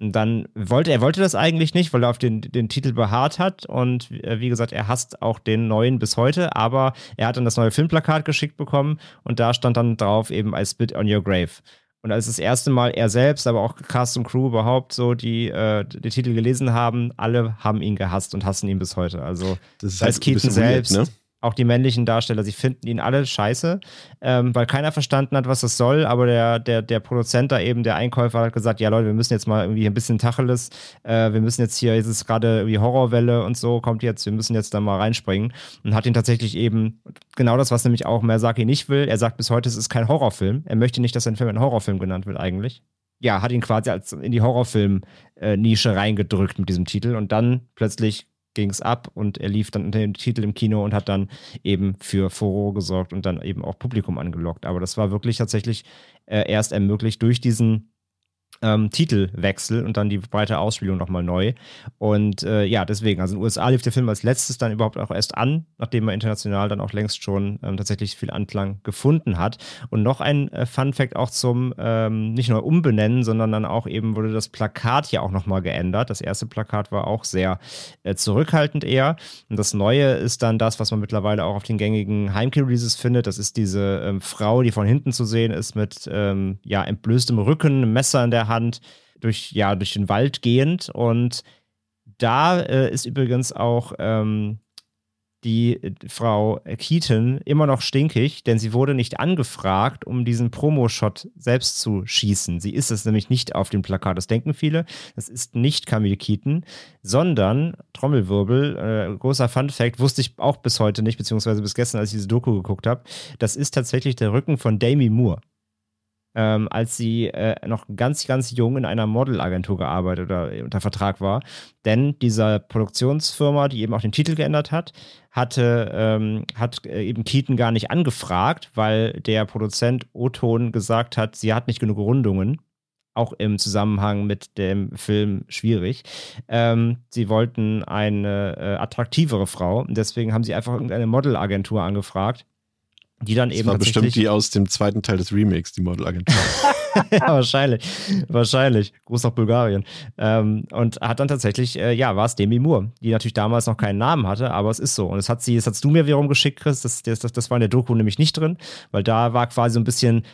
Und dann wollte er wollte das eigentlich nicht, weil er auf den, den Titel beharrt hat. Und äh, wie gesagt, er hasst auch den neuen bis heute. Aber er hat dann das neue Filmplakat geschickt bekommen und da stand dann drauf eben I Spit on Your Grave. Und als das erste Mal er selbst, aber auch Cast und Crew überhaupt so die, äh, die Titel gelesen haben, alle haben ihn gehasst und hassen ihn bis heute. Also Das ist es halt Keaton selbst, weird, ne? Auch die männlichen Darsteller, sie finden ihn alle scheiße, ähm, weil keiner verstanden hat, was das soll, aber der, der, der Produzent da eben, der Einkäufer hat gesagt, ja Leute, wir müssen jetzt mal irgendwie ein bisschen Tacheles, äh, wir müssen jetzt hier, jetzt ist gerade irgendwie Horrorwelle und so, kommt jetzt, wir müssen jetzt da mal reinspringen und hat ihn tatsächlich eben, genau das, was nämlich auch Mersaki nicht will, er sagt bis heute, es ist kein Horrorfilm, er möchte nicht, dass sein Film ein Horrorfilm genannt wird eigentlich. Ja, hat ihn quasi als in die Horrorfilm-Nische reingedrückt mit diesem Titel und dann plötzlich ging es ab und er lief dann unter dem Titel im Kino und hat dann eben für Furore gesorgt und dann eben auch Publikum angelockt. Aber das war wirklich tatsächlich äh, erst ermöglicht durch diesen ähm, Titelwechsel und dann die breite Ausspielung nochmal neu. Und äh, ja, deswegen, also in den USA lief der Film als letztes dann überhaupt auch erst an, nachdem er international dann auch längst schon ähm, tatsächlich viel Anklang gefunden hat. Und noch ein äh, Fun-Fact auch zum ähm, nicht nur Umbenennen, sondern dann auch eben wurde das Plakat ja auch nochmal geändert. Das erste Plakat war auch sehr äh, zurückhaltend eher. Und das Neue ist dann das, was man mittlerweile auch auf den gängigen Heimkey-Releases findet. Das ist diese ähm, Frau, die von hinten zu sehen ist mit ähm, ja, entblößtem Rücken, einem Messer in der Hand, durch, ja, durch den Wald gehend. Und da äh, ist übrigens auch ähm, die äh, Frau Keaton immer noch stinkig, denn sie wurde nicht angefragt, um diesen Promo-Shot selbst zu schießen. Sie ist es nämlich nicht auf dem Plakat. Das denken viele. Das ist nicht Camille Keaton, sondern Trommelwirbel. Äh, großer Fun-Fact, wusste ich auch bis heute nicht, beziehungsweise bis gestern, als ich diese Doku geguckt habe. Das ist tatsächlich der Rücken von Demi Moore ähm, als sie äh, noch ganz, ganz jung in einer Modelagentur gearbeitet oder unter Vertrag war. Denn dieser Produktionsfirma, die eben auch den Titel geändert hat, hatte, ähm, hat äh, eben Keaton gar nicht angefragt, weil der Produzent Oton gesagt hat, sie hat nicht genug Rundungen. Auch im Zusammenhang mit dem Film schwierig. Ähm, sie wollten eine äh, attraktivere Frau deswegen haben sie einfach irgendeine Modelagentur angefragt die dann Das eben war bestimmt die aus dem zweiten Teil des Remakes, die Modelagentur. ja, wahrscheinlich. Wahrscheinlich. Gruß nach Bulgarien. Ähm, und hat dann tatsächlich, äh, ja, war es Demi Moore, die natürlich damals noch keinen Namen hatte, aber es ist so. Und das hat sie, das hast du mir wiederum geschickt, Chris. Das, das, das, das war in der Doku nämlich nicht drin, weil da war quasi so ein bisschen.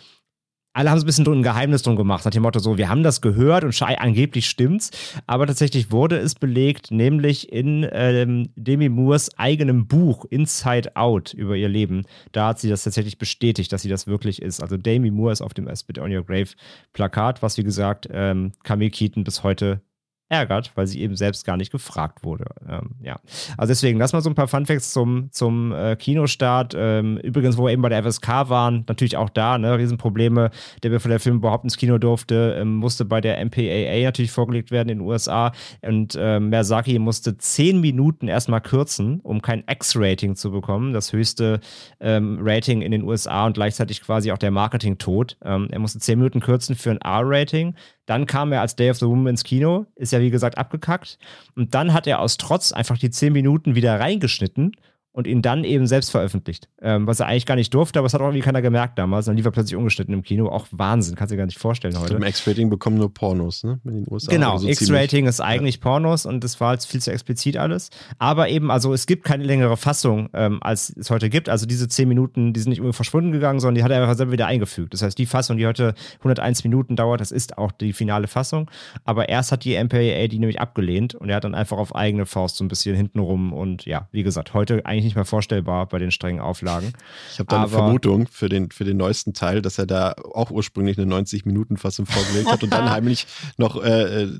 Alle haben so ein bisschen ein Geheimnis drum gemacht, nach dem Motto so, wir haben das gehört und angeblich stimmt's, aber tatsächlich wurde es belegt, nämlich in ähm, Demi Moores eigenem Buch Inside Out über ihr Leben. Da hat sie das tatsächlich bestätigt, dass sie das wirklich ist. Also Demi Moore ist auf dem Spit on Your Grave Plakat, was wie gesagt ähm, Camille Keaton bis heute ärgert, weil sie eben selbst gar nicht gefragt wurde. Ähm, ja, also deswegen, lass mal so ein paar Funfacts zum, zum äh, Kinostart. Ähm, übrigens, wo wir eben bei der FSK waren, natürlich auch da, ne, Riesenprobleme. Der, bevor der Film überhaupt ins Kino durfte, ähm, musste bei der MPAA natürlich vorgelegt werden in den USA und ähm, Merzaki musste zehn Minuten erstmal kürzen, um kein X-Rating zu bekommen, das höchste ähm, Rating in den USA und gleichzeitig quasi auch der Marketing-Tod. Ähm, er musste zehn Minuten kürzen für ein R-Rating. Dann kam er als Day of the Woman ins Kino, ist ja wie gesagt abgekackt. Und dann hat er aus Trotz einfach die zehn Minuten wieder reingeschnitten und ihn dann eben selbst veröffentlicht. Ähm, was er eigentlich gar nicht durfte, aber es hat auch irgendwie keiner gemerkt damals. Dann lief er plötzlich ungeschnitten im Kino. Auch Wahnsinn, kannst du dir gar nicht vorstellen heute. Im X-Rating bekommen nur Pornos, ne? In den USA. Genau, Also so X-Rating ist eigentlich Pornos und das war jetzt viel zu explizit alles. Aber eben, also es gibt keine längere Fassung, ähm, als es heute gibt. Also diese 10 Minuten, die sind nicht irgendwie verschwunden gegangen, sondern die hat er einfach selber wieder eingefügt. Das heißt, die Fassung, die heute 101 Minuten dauert, das ist auch die finale Fassung. Aber erst hat die MPAA die nämlich abgelehnt und er hat dann einfach auf eigene Faust so ein bisschen hintenrum und ja, wie gesagt, heute eigentlich nicht mehr vorstellbar bei den strengen Auflagen. Ich habe da eine Aber- Vermutung für den, für den neuesten Teil, dass er da auch ursprünglich eine 90-Minuten-Fassung vorgelegt hat und dann heimlich noch äh, äh,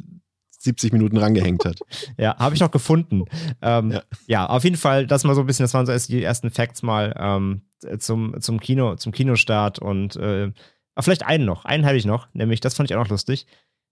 70 Minuten rangehängt hat. Ja, habe ich noch gefunden. Ähm, ja. Ja. auf jeden Fall, das mal so ein bisschen, das waren so erst die ersten Facts mal ähm, zum, zum Kino, zum Kinostart und äh, ah, vielleicht einen noch, einen habe ich noch, nämlich, das fand ich auch noch lustig,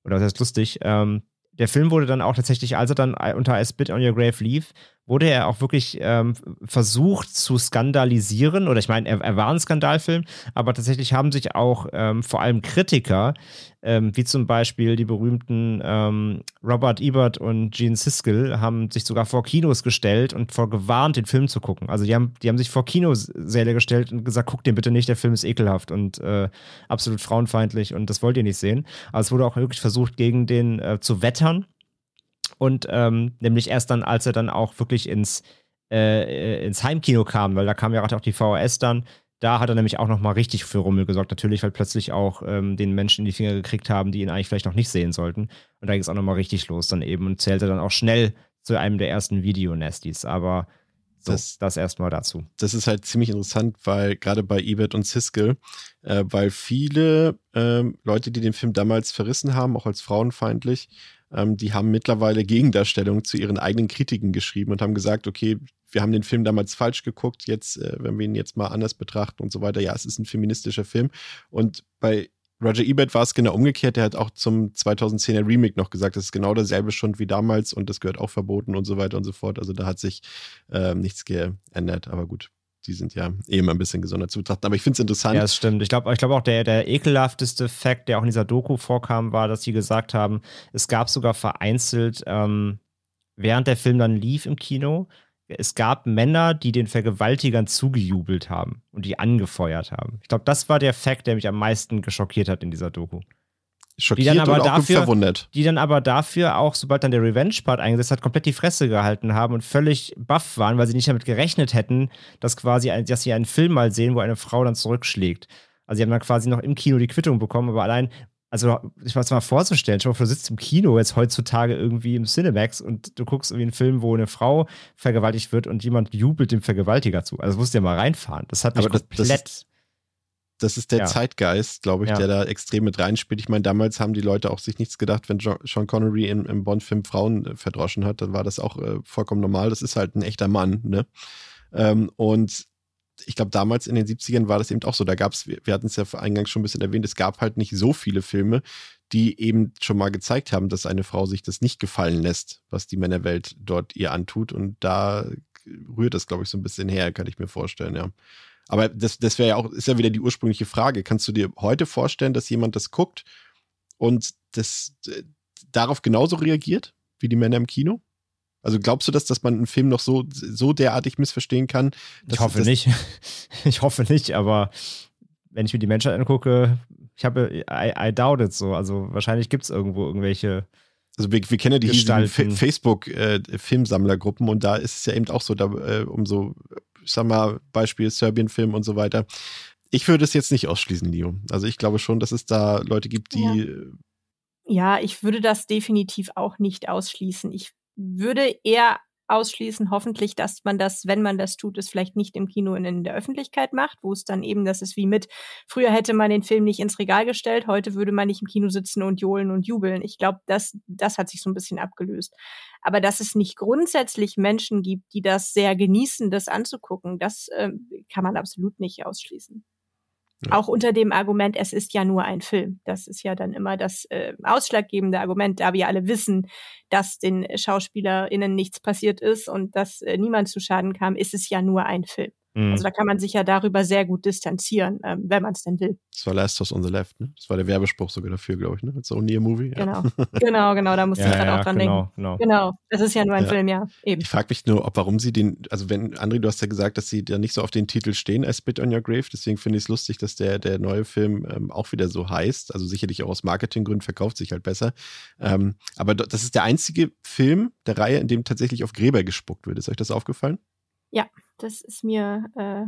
oder das heißt lustig, ähm, der Film wurde dann auch tatsächlich, als er dann unter I Spit on Your Grave lief, wurde er auch wirklich ähm, versucht zu skandalisieren. Oder ich meine, er, er, war ein Skandalfilm, aber tatsächlich haben sich auch ähm, vor allem Kritiker, ähm, wie zum Beispiel die berühmten ähm, Robert Ebert und Gene Siskel, haben sich sogar vor Kinos gestellt und vor gewarnt, den Film zu gucken. Also die haben, die haben sich vor Kinosäle gestellt und gesagt, guckt den bitte nicht, der Film ist ekelhaft und äh, absolut frauenfeindlich und das wollt ihr nicht sehen. Aber es wurde auch wirklich versucht, gegen den äh, zu wettern und ähm, nämlich erst dann, als er dann auch wirklich ins, äh, ins Heimkino kam, weil da kam ja gerade auch die VHS dann. Da hat er nämlich auch nochmal richtig für Rummel gesorgt, natürlich, weil plötzlich auch ähm, den Menschen in die Finger gekriegt haben, die ihn eigentlich vielleicht noch nicht sehen sollten. Und da ging es auch nochmal richtig los dann eben und zählte dann auch schnell zu einem der ersten Videonesties. Aber so, das, das erstmal dazu. Das ist halt ziemlich interessant, weil gerade bei Ebert und Siskel, äh, weil viele äh, Leute, die den Film damals verrissen haben, auch als frauenfeindlich, ähm, die haben mittlerweile Gegendarstellungen zu ihren eigenen Kritiken geschrieben und haben gesagt, okay, wir haben den Film damals falsch geguckt, jetzt, äh, wenn wir ihn jetzt mal anders betrachten und so weiter, ja, es ist ein feministischer Film. Und bei Roger Ebert war es genau umgekehrt. Der hat auch zum 2010er Remake noch gesagt, das ist genau dasselbe schon wie damals und das gehört auch verboten und so weiter und so fort. Also da hat sich äh, nichts geändert. Aber gut, die sind ja eh immer ein bisschen gesondert zu betrachten. Aber ich finde es interessant. Ja, das stimmt. Ich glaube ich glaub auch, der, der ekelhafteste Fakt, der auch in dieser Doku vorkam, war, dass sie gesagt haben, es gab sogar vereinzelt, ähm, während der Film dann lief im Kino, es gab Männer, die den Vergewaltigern zugejubelt haben und die angefeuert haben. Ich glaube, das war der Fakt, der mich am meisten geschockiert hat in dieser Doku schockiert die dann aber dafür, verwundert. Die dann aber dafür auch, sobald dann der Revenge-Part eingesetzt hat, komplett die Fresse gehalten haben und völlig baff waren, weil sie nicht damit gerechnet hätten, dass quasi, dass sie einen Film mal sehen, wo eine Frau dann zurückschlägt. Also sie haben dann quasi noch im Kino die Quittung bekommen, aber allein, also ich weiß mal vorzustellen, schau mal, du sitzt im Kino jetzt heutzutage irgendwie im Cinemax und du guckst irgendwie einen Film, wo eine Frau vergewaltigt wird und jemand jubelt dem Vergewaltiger zu. Also das musst du ja mal reinfahren. Das hat mich aber komplett... Das, das das ist der ja. Zeitgeist, glaube ich, ja. der da extrem mit reinspielt. Ich meine, damals haben die Leute auch sich nichts gedacht, wenn Sean Connery im, im Bond-Film Frauen äh, verdroschen hat, dann war das auch äh, vollkommen normal. Das ist halt ein echter Mann, ne? Ähm, und ich glaube, damals in den 70ern war das eben auch so. Da gab es, wir, wir hatten es ja eingangs schon ein bisschen erwähnt, es gab halt nicht so viele Filme, die eben schon mal gezeigt haben, dass eine Frau sich das nicht gefallen lässt, was die Männerwelt dort ihr antut. Und da rührt das, glaube ich, so ein bisschen her, kann ich mir vorstellen, ja. Aber das, das wäre ja auch, ist ja wieder die ursprüngliche Frage. Kannst du dir heute vorstellen, dass jemand das guckt und das äh, darauf genauso reagiert wie die Männer im Kino? Also glaubst du, dass, dass man einen Film noch so, so derartig missverstehen kann? ich hoffe nicht. ich hoffe nicht, aber wenn ich mir die Menschheit angucke, ich habe, I, I doubt it so. Also wahrscheinlich gibt es irgendwo irgendwelche. Also wir, wir kennen ja die Facebook-Filmsammlergruppen äh, und da ist es ja eben auch so, da äh, umso ich sag mal, Beispiel Serbien-Film und so weiter. Ich würde es jetzt nicht ausschließen, Leo. Also ich glaube schon, dass es da Leute gibt, die. Ja. ja, ich würde das definitiv auch nicht ausschließen. Ich würde eher ausschließen, hoffentlich, dass man das, wenn man das tut, es vielleicht nicht im Kino und in der Öffentlichkeit macht, wo es dann eben, das ist wie mit, früher hätte man den Film nicht ins Regal gestellt, heute würde man nicht im Kino sitzen und johlen und jubeln. Ich glaube, das, das hat sich so ein bisschen abgelöst. Aber dass es nicht grundsätzlich Menschen gibt, die das sehr genießen, das anzugucken, das äh, kann man absolut nicht ausschließen. Auch unter dem Argument, es ist ja nur ein Film. Das ist ja dann immer das äh, ausschlaggebende Argument, da wir alle wissen, dass den SchauspielerInnen nichts passiert ist und dass äh, niemand zu Schaden kam, ist es ja nur ein Film. Mhm. Also da kann man sich ja darüber sehr gut distanzieren, ähm, wenn man es denn will. Das war Last of on the Left, ne? Das war der Werbespruch sogar dafür, glaube ich, ne? It's only a movie. Ja. Genau, genau, genau, da musste ja, ich gerade ja, auch dran genau, denken. Genau. genau, das ist ja nur ein. Film, ja, eben. Ich frage mich nur, ob warum sie den, also wenn, André, du hast ja gesagt, dass sie da nicht so auf den Titel stehen als Spit on Your Grave, deswegen finde ich es lustig, dass der, der neue Film ähm, auch wieder so heißt, also sicherlich auch aus Marketinggründen verkauft sich halt besser. Ähm, aber das ist der einzige Film der Reihe, in dem tatsächlich auf Gräber gespuckt wird. Ist euch das aufgefallen? Ja, das ist mir äh,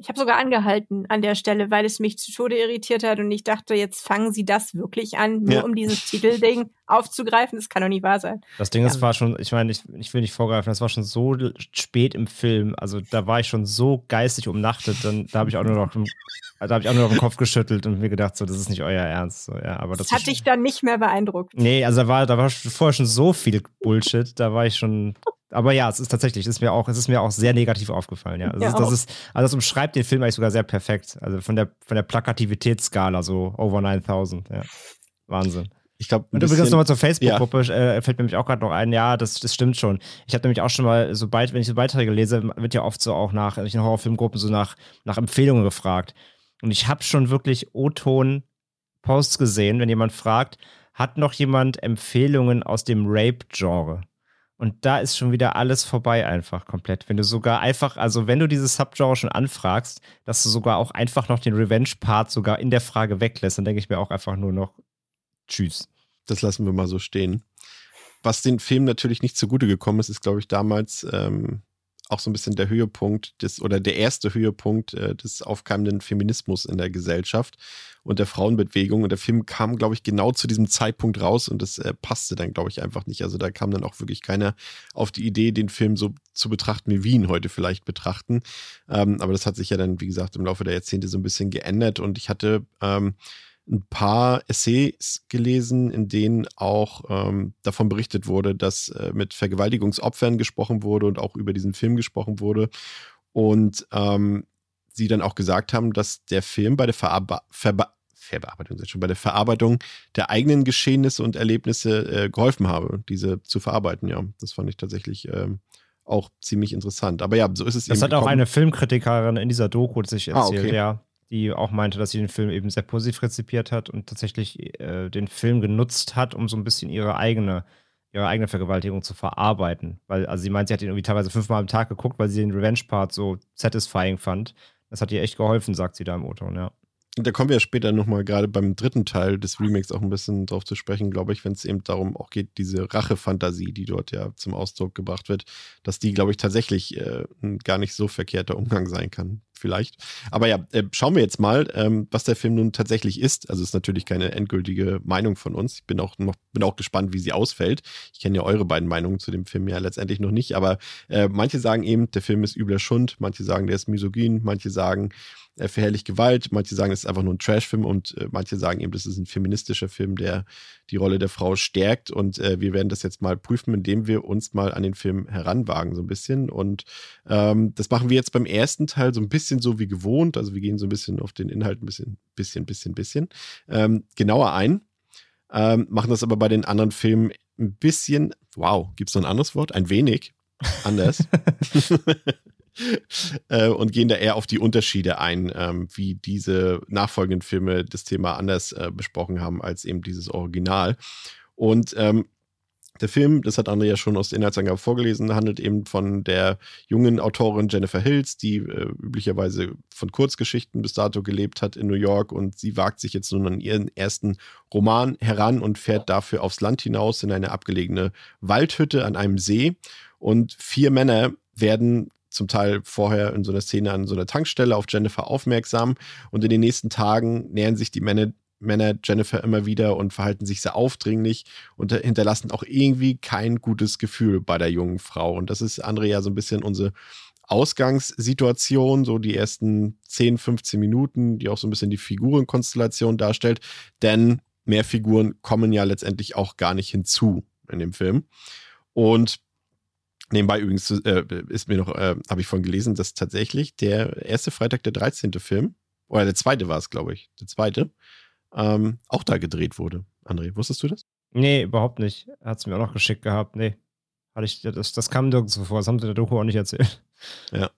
ich habe sogar angehalten an der Stelle, weil es mich zu Tode irritiert hat und ich dachte, jetzt fangen sie das wirklich an, nur ja. um dieses Titelding aufzugreifen. Das kann doch nicht wahr sein. Das Ding ja. ist, war schon, ich meine, ich, ich, will nicht vorgreifen, das war schon so spät im Film. Also da war ich schon so geistig umnachtet, dann da habe ich auch nur noch im, da habe ich auch nur noch den Kopf geschüttelt und mir gedacht, so, das ist nicht euer Ernst. So, ja, aber das, das hat dich dann nicht mehr beeindruckt. Nee, also da war, da war vorher schon so viel Bullshit, da war ich schon aber ja, es ist tatsächlich, es ist mir auch, es ist mir auch sehr negativ aufgefallen, ja. ja ist, das ist, also das umschreibt den Film eigentlich sogar sehr perfekt. Also von der, von der Plakativitätsskala, so over 9000, ja. Wahnsinn. Ich glaube, und übrigens nochmal zur Facebook-Gruppe, ja. äh, fällt mir nämlich auch gerade noch ein, ja, das, das stimmt schon. Ich habe nämlich auch schon mal, sobald, wenn ich so Beiträge lese, wird ja oft so auch nach, in Horrorfilmgruppen so nach, nach Empfehlungen gefragt. Und ich habe schon wirklich O-Ton-Posts gesehen, wenn jemand fragt, hat noch jemand Empfehlungen aus dem Rape-Genre? Und da ist schon wieder alles vorbei einfach komplett. Wenn du sogar einfach, also wenn du dieses Subgenre schon anfragst, dass du sogar auch einfach noch den Revenge-Part sogar in der Frage weglässt, dann denke ich mir auch einfach nur noch Tschüss. Das lassen wir mal so stehen. Was den Film natürlich nicht zugute gekommen ist, ist, glaube ich, damals ähm, auch so ein bisschen der Höhepunkt des oder der erste Höhepunkt äh, des aufkeimenden Feminismus in der Gesellschaft und der Frauenbewegung. Und der Film kam, glaube ich, genau zu diesem Zeitpunkt raus und das äh, passte dann, glaube ich, einfach nicht. Also da kam dann auch wirklich keiner auf die Idee, den Film so zu betrachten, wie wir ihn heute vielleicht betrachten. Ähm, aber das hat sich ja dann, wie gesagt, im Laufe der Jahrzehnte so ein bisschen geändert und ich hatte ähm, ein paar Essays gelesen, in denen auch ähm, davon berichtet wurde, dass äh, mit Vergewaltigungsopfern gesprochen wurde und auch über diesen Film gesprochen wurde. Und ähm, sie dann auch gesagt haben, dass der Film bei der Verarbe Verbe Verbearbeitung, schon bei der Verarbeitung der eigenen Geschehnisse und Erlebnisse äh, geholfen habe, diese zu verarbeiten. Ja, das fand ich tatsächlich ähm, auch ziemlich interessant. Aber ja, so ist es. Das hat gekommen. auch eine Filmkritikerin in dieser Doku sich erzählt, ah, okay. ja die auch meinte, dass sie den Film eben sehr positiv rezipiert hat und tatsächlich äh, den Film genutzt hat, um so ein bisschen ihre eigene, ihre eigene Vergewaltigung zu verarbeiten. Weil, also sie meint, sie hat ihn irgendwie teilweise fünfmal am Tag geguckt, weil sie den Revenge-Part so satisfying fand. Das hat ihr echt geholfen, sagt sie da im O-Ton, ja. Da kommen wir ja später nochmal gerade beim dritten Teil des Remakes auch ein bisschen drauf zu sprechen, glaube ich, wenn es eben darum auch geht, diese Rache-Fantasie, die dort ja zum Ausdruck gebracht wird, dass die, glaube ich, tatsächlich äh, gar nicht so verkehrter Umgang sein kann vielleicht. Aber ja, äh, schauen wir jetzt mal, ähm, was der Film nun tatsächlich ist. Also ist natürlich keine endgültige Meinung von uns. Ich bin auch noch, bin auch gespannt, wie sie ausfällt. Ich kenne ja eure beiden Meinungen zu dem Film ja letztendlich noch nicht, aber äh, manche sagen eben, der Film ist übler Schund, manche sagen, der ist misogyn, manche sagen, er verherrlicht Gewalt, manche sagen, es ist einfach nur ein Trashfilm und äh, manche sagen eben, das ist ein feministischer Film, der die Rolle der Frau stärkt. Und äh, wir werden das jetzt mal prüfen, indem wir uns mal an den Film heranwagen, so ein bisschen. Und ähm, das machen wir jetzt beim ersten Teil so ein bisschen so wie gewohnt. Also wir gehen so ein bisschen auf den Inhalt ein bisschen, bisschen, bisschen, bisschen ähm, genauer ein. Ähm, machen das aber bei den anderen Filmen ein bisschen, wow, gibt es noch ein anderes Wort? Ein wenig anders. äh, und gehen da eher auf die Unterschiede ein, ähm, wie diese nachfolgenden Filme das Thema anders äh, besprochen haben als eben dieses Original. Und ähm, der Film, das hat André ja schon aus der Inhaltsangabe vorgelesen, handelt eben von der jungen Autorin Jennifer Hills, die äh, üblicherweise von Kurzgeschichten bis dato gelebt hat in New York und sie wagt sich jetzt nun an ihren ersten Roman heran und fährt dafür aufs Land hinaus in eine abgelegene Waldhütte an einem See und vier Männer werden zum Teil vorher in so einer Szene an so einer Tankstelle auf Jennifer aufmerksam und in den nächsten Tagen nähern sich die Männer, Männer Jennifer immer wieder und verhalten sich sehr aufdringlich und hinterlassen auch irgendwie kein gutes Gefühl bei der jungen Frau. Und das ist, André, ja so ein bisschen unsere Ausgangssituation, so die ersten 10, 15 Minuten, die auch so ein bisschen die Figurenkonstellation darstellt. Denn mehr Figuren kommen ja letztendlich auch gar nicht hinzu in dem Film. Und Nebenbei übrigens äh, ist mir noch, äh, habe ich vorhin gelesen, dass tatsächlich der erste Freitag der 13. Film, oder der zweite war es, glaube ich, der zweite, ähm, auch da gedreht wurde. André, wusstest du das? Nee, überhaupt nicht. Hat es mir auch noch geschickt gehabt. Nee. Hatte ich, das, das kam nirgendwo vor. Das haben sie der Doku auch nicht erzählt. Ja.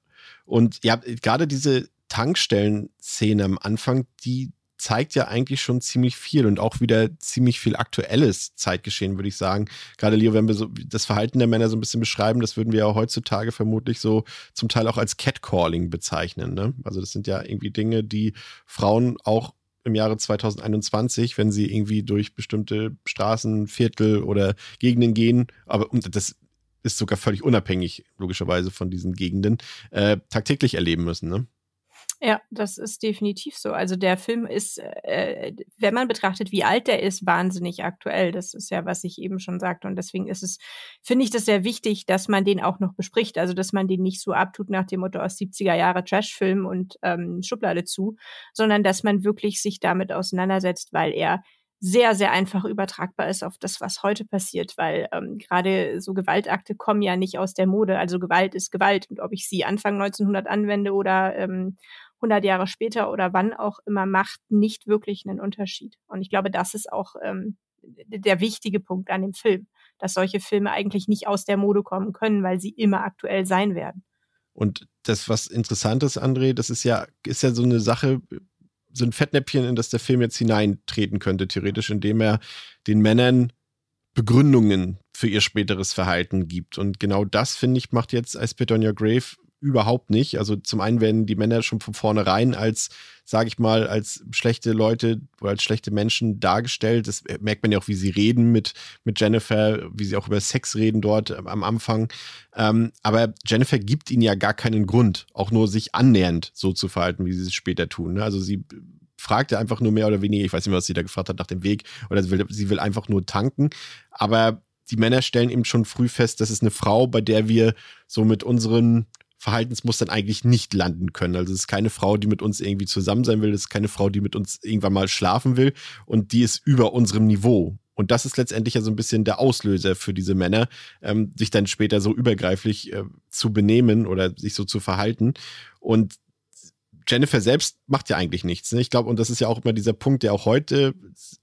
Und ja, gerade diese Tankstellen-Szene am Anfang, die zeigt ja eigentlich schon ziemlich viel und auch wieder ziemlich viel aktuelles Zeitgeschehen, würde ich sagen. Gerade Leo, wenn wir so das Verhalten der Männer so ein bisschen beschreiben, das würden wir ja heutzutage vermutlich so zum Teil auch als Catcalling bezeichnen. Ne? Also das sind ja irgendwie Dinge, die Frauen auch im Jahre 2021, wenn sie irgendwie durch bestimmte Straßen, Viertel oder Gegenden gehen, aber das ist sogar völlig unabhängig, logischerweise, von diesen Gegenden, äh, tagtäglich erleben müssen. Ne? Ja, das ist definitiv so. Also der Film ist, äh, wenn man betrachtet, wie alt der ist, wahnsinnig aktuell. Das ist ja, was ich eben schon sagte. Und deswegen ist es, finde ich das sehr wichtig, dass man den auch noch bespricht. Also, dass man den nicht so abtut nach dem Motto aus 70er Jahre Trashfilm und ähm, Schublade zu, sondern dass man wirklich sich damit auseinandersetzt, weil er sehr, sehr einfach übertragbar ist auf das, was heute passiert, weil ähm, gerade so Gewaltakte kommen ja nicht aus der Mode. Also Gewalt ist Gewalt und ob ich sie Anfang 1900 anwende oder ähm, 100 Jahre später oder wann auch immer macht nicht wirklich einen Unterschied. Und ich glaube, das ist auch ähm, der wichtige Punkt an dem Film, dass solche Filme eigentlich nicht aus der Mode kommen können, weil sie immer aktuell sein werden. Und das, was interessant ist, André, das ist ja, ist ja so eine Sache, so ein Fettnäpfchen, in das der Film jetzt hineintreten könnte, theoretisch, indem er den Männern Begründungen für ihr späteres Verhalten gibt. Und genau das, finde ich, macht jetzt I Spit on Your Grave überhaupt nicht. Also zum einen werden die Männer schon von vornherein als, sage ich mal, als schlechte Leute oder als schlechte Menschen dargestellt. Das merkt man ja auch, wie sie reden mit, mit Jennifer, wie sie auch über Sex reden dort am Anfang. Ähm, aber Jennifer gibt ihnen ja gar keinen Grund, auch nur sich annähernd so zu verhalten, wie sie es später tun. Ne? Also sie fragt ja einfach nur mehr oder weniger, ich weiß nicht mehr, was sie da gefragt hat nach dem Weg, oder sie will, sie will einfach nur tanken. Aber die Männer stellen eben schon früh fest, das ist eine Frau, bei der wir so mit unseren Verhaltensmustern eigentlich nicht landen können. Also es ist keine Frau, die mit uns irgendwie zusammen sein will, es ist keine Frau, die mit uns irgendwann mal schlafen will und die ist über unserem Niveau. Und das ist letztendlich ja so ein bisschen der Auslöser für diese Männer, ähm, sich dann später so übergreiflich äh, zu benehmen oder sich so zu verhalten. Und Jennifer selbst macht ja eigentlich nichts. Ne? Ich glaube, und das ist ja auch immer dieser Punkt, der auch heute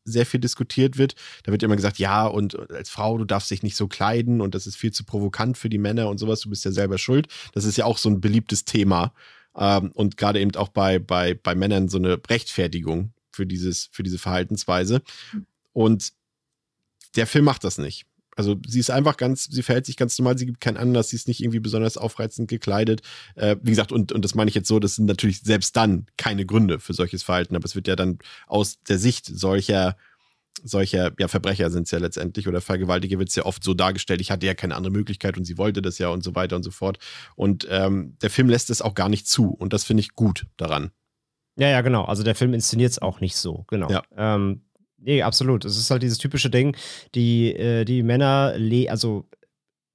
sehr viel diskutiert wird. Da wird immer gesagt, ja, und als Frau, du darfst dich nicht so kleiden und das ist viel zu provokant für die Männer und sowas, du bist ja selber schuld. Das ist ja auch so ein beliebtes Thema. Ähm, und gerade eben auch bei, bei, bei Männern so eine Rechtfertigung für, dieses, für diese Verhaltensweise. Und der Film macht das nicht. Also sie ist einfach ganz, sie verhält sich ganz normal, sie gibt keinen Anlass, sie ist nicht irgendwie besonders aufreizend gekleidet. Äh, wie gesagt, und, und das meine ich jetzt so, das sind natürlich selbst dann keine Gründe für solches Verhalten, aber es wird ja dann aus der Sicht solcher solcher ja, Verbrecher sind es ja letztendlich oder Vergewaltiger wird es ja oft so dargestellt, ich hatte ja keine andere Möglichkeit und sie wollte das ja und so weiter und so fort. Und ähm, der Film lässt es auch gar nicht zu und das finde ich gut daran. Ja, ja, genau. Also der Film inszeniert es auch nicht so, genau. Ja. Ähm, Nee, absolut. Es ist halt dieses typische Ding, die, äh, die Männer, also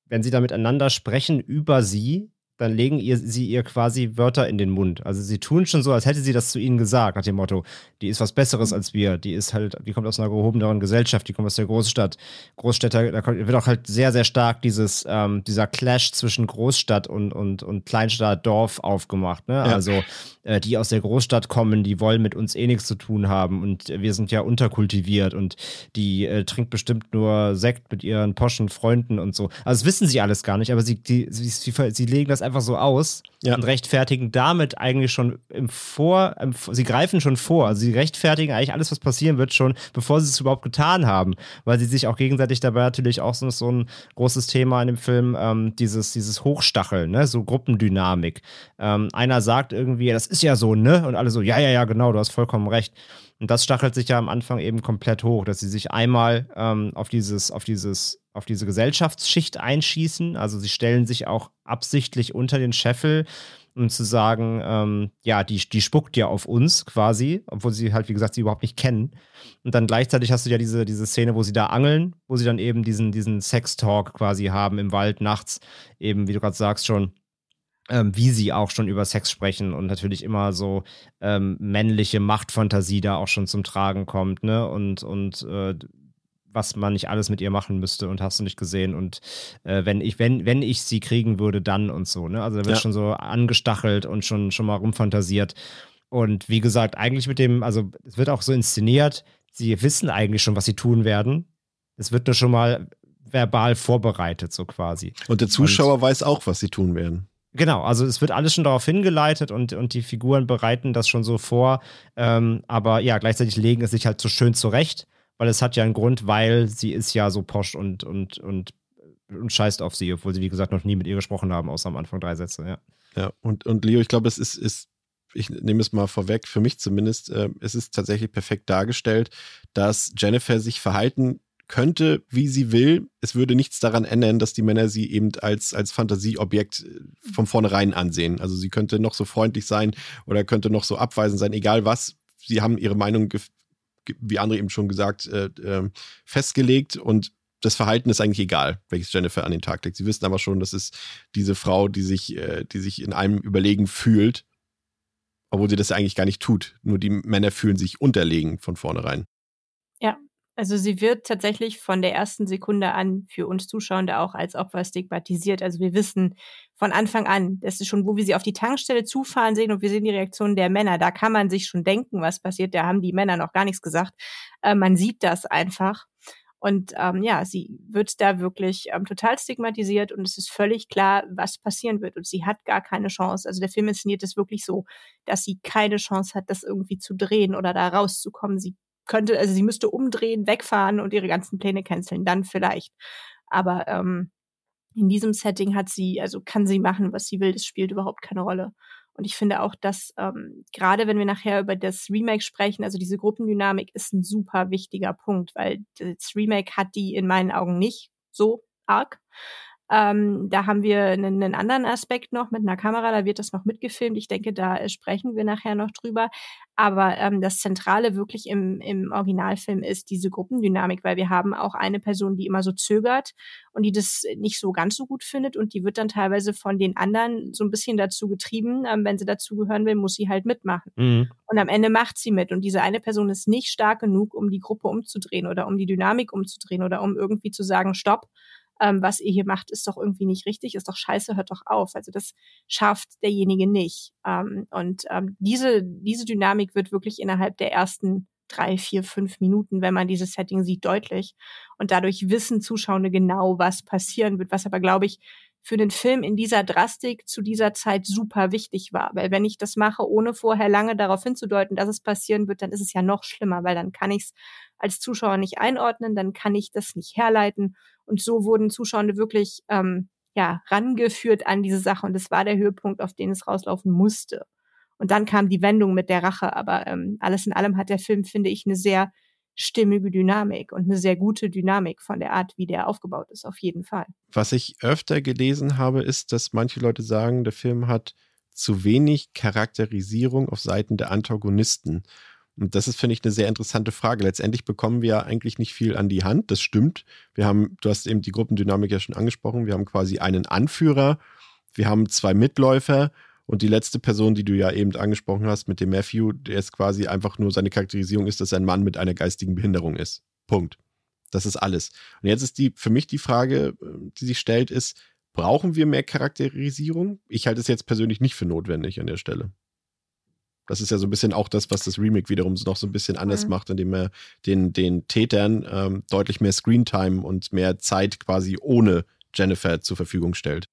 wenn sie da miteinander sprechen über sie, dann legen ihr, sie ihr quasi Wörter in den Mund. Also sie tun schon so, als hätte sie das zu ihnen gesagt, nach dem Motto, die ist was Besseres mhm. als wir, die ist halt, die kommt aus einer gehobeneren Gesellschaft, die kommt aus der Großstadt. Großstädter, da wird auch halt sehr, sehr stark dieses, ähm, dieser Clash zwischen Großstadt und, und, und Kleinstadt, Dorf aufgemacht. Ne? Ja. Also äh, die aus der Großstadt kommen, die wollen mit uns eh nichts zu tun haben und wir sind ja unterkultiviert und die äh, trinkt bestimmt nur Sekt mit ihren poschen Freunden und so. Also das wissen sie alles gar nicht, aber sie, die, sie, sie, sie legen das einfach so aus ja. und rechtfertigen damit eigentlich schon im Vor, im, sie greifen schon vor, also sie rechtfertigen eigentlich alles, was passieren wird, schon bevor sie es überhaupt getan haben, weil sie sich auch gegenseitig dabei natürlich auch so, so ein großes Thema in dem Film, ähm, dieses, dieses Hochstacheln, ne? so Gruppendynamik. Ähm, einer sagt irgendwie, das ist ja so, ne? Und alle so, ja, ja, ja, genau, du hast vollkommen recht. Und das stachelt sich ja am Anfang eben komplett hoch, dass sie sich einmal ähm, auf dieses, auf dieses auf diese Gesellschaftsschicht einschießen. Also sie stellen sich auch absichtlich unter den Scheffel, um zu sagen, ähm, ja, die, die spuckt ja auf uns quasi, obwohl sie halt, wie gesagt, sie überhaupt nicht kennen. Und dann gleichzeitig hast du ja diese, diese Szene, wo sie da angeln, wo sie dann eben diesen, diesen Sex-Talk quasi haben im Wald nachts, eben, wie du gerade sagst, schon. Ähm, wie sie auch schon über Sex sprechen und natürlich immer so ähm, männliche Machtfantasie da auch schon zum Tragen kommt, ne? Und, und äh, was man nicht alles mit ihr machen müsste und hast du nicht gesehen und äh, wenn ich wenn wenn ich sie kriegen würde dann und so ne? Also da wird ja. schon so angestachelt und schon schon mal rumfantasiert. Und wie gesagt eigentlich mit dem also es wird auch so inszeniert sie wissen eigentlich schon was sie tun werden. Es wird nur schon mal verbal vorbereitet so quasi. Und der Zuschauer und, weiß auch was sie tun werden Genau, also es wird alles schon darauf hingeleitet und, und die Figuren bereiten das schon so vor. Ähm, aber ja, gleichzeitig legen es sich halt so schön zurecht weil es hat ja einen Grund, weil sie ist ja so posch und, und, und, und scheißt auf sie, obwohl sie, wie gesagt, noch nie mit ihr gesprochen haben, außer am Anfang drei Sätze, ja. Ja, und, und Leo, ich glaube, es ist, ist, ich nehme es mal vorweg, für mich zumindest, äh, es ist tatsächlich perfekt dargestellt, dass Jennifer sich verhalten könnte, wie sie will. Es würde nichts daran ändern, dass die Männer sie eben als, als Fantasieobjekt äh, von vornherein ansehen. Also sie könnte noch so freundlich sein oder könnte noch so abweisend sein, egal was. Sie haben ihre Meinung wie André eben schon gesagt, äh, äh, festgelegt und das Verhalten ist eigentlich egal, welches Jennifer an den Tag legt. Sie wissen aber schon, das ist diese Frau, die sich, äh, die sich in einem überlegen fühlt, obwohl sie das eigentlich gar nicht tut. Nur die Männer fühlen sich unterlegen von vornherein. Also sie wird tatsächlich von der ersten Sekunde an für uns Zuschauende auch als Opfer stigmatisiert. Also wir wissen von Anfang an, das ist schon, wo wir sie auf die Tankstelle zufahren sehen und wir sehen die Reaktion der Männer. Da kann man sich schon denken, was passiert. Da haben die Männer noch gar nichts gesagt. Äh, man sieht das einfach. Und ähm, ja, sie wird da wirklich ähm, total stigmatisiert und es ist völlig klar, was passieren wird. Und sie hat gar keine Chance. Also der Film inszeniert es wirklich so, dass sie keine Chance hat, das irgendwie zu drehen oder da rauszukommen. Sie könnte, also sie müsste umdrehen, wegfahren und ihre ganzen Pläne canceln, dann vielleicht. Aber ähm, in diesem Setting hat sie, also kann sie machen, was sie will, das spielt überhaupt keine Rolle. Und ich finde auch, dass ähm, gerade wenn wir nachher über das Remake sprechen, also diese Gruppendynamik ist ein super wichtiger Punkt, weil das Remake hat die in meinen Augen nicht so arg. Ähm, da haben wir einen, einen, anderen Aspekt noch mit einer Kamera, da wird das noch mitgefilmt. Ich denke, da äh, sprechen wir nachher noch drüber. Aber ähm, das Zentrale wirklich im, im Originalfilm ist diese Gruppendynamik, weil wir haben auch eine Person, die immer so zögert und die das nicht so ganz so gut findet und die wird dann teilweise von den anderen so ein bisschen dazu getrieben. Ähm, wenn sie dazugehören will, muss sie halt mitmachen. Mhm. Und am Ende macht sie mit. Und diese eine Person ist nicht stark genug, um die Gruppe umzudrehen oder um die Dynamik umzudrehen oder um irgendwie zu sagen, stopp, ähm, was ihr hier macht, ist doch irgendwie nicht richtig, ist doch scheiße, hört doch auf. Also das schafft derjenige nicht. Ähm, und ähm, diese, diese Dynamik wird wirklich innerhalb der ersten drei, vier, fünf Minuten, wenn man dieses Setting sieht, deutlich. Und dadurch wissen Zuschauer genau, was passieren wird, was aber, glaube ich, für den Film in dieser Drastik zu dieser Zeit super wichtig war. Weil wenn ich das mache, ohne vorher lange darauf hinzudeuten, dass es passieren wird, dann ist es ja noch schlimmer, weil dann kann ich es als Zuschauer nicht einordnen, dann kann ich das nicht herleiten. Und so wurden Zuschauer wirklich ähm, ja, rangeführt an diese Sache. Und das war der Höhepunkt, auf den es rauslaufen musste. Und dann kam die Wendung mit der Rache. Aber ähm, alles in allem hat der Film, finde ich, eine sehr stimmige Dynamik und eine sehr gute Dynamik von der Art, wie der aufgebaut ist, auf jeden Fall. Was ich öfter gelesen habe, ist, dass manche Leute sagen, der Film hat zu wenig Charakterisierung auf Seiten der Antagonisten. Und das ist, finde ich, eine sehr interessante Frage. Letztendlich bekommen wir ja eigentlich nicht viel an die Hand. Das stimmt. Wir haben, du hast eben die Gruppendynamik ja schon angesprochen. Wir haben quasi einen Anführer, wir haben zwei Mitläufer und die letzte Person, die du ja eben angesprochen hast mit dem Matthew, der ist quasi einfach nur seine Charakterisierung ist, dass er ein Mann mit einer geistigen Behinderung ist. Punkt. Das ist alles. Und jetzt ist die für mich die Frage, die sich stellt, ist, brauchen wir mehr Charakterisierung? Ich halte es jetzt persönlich nicht für notwendig an der Stelle. Das ist ja so ein bisschen auch das, was das Remake wiederum noch so ein bisschen anders mhm. macht, indem er den, den Tätern ähm, deutlich mehr Screentime und mehr Zeit quasi ohne Jennifer zur Verfügung stellt.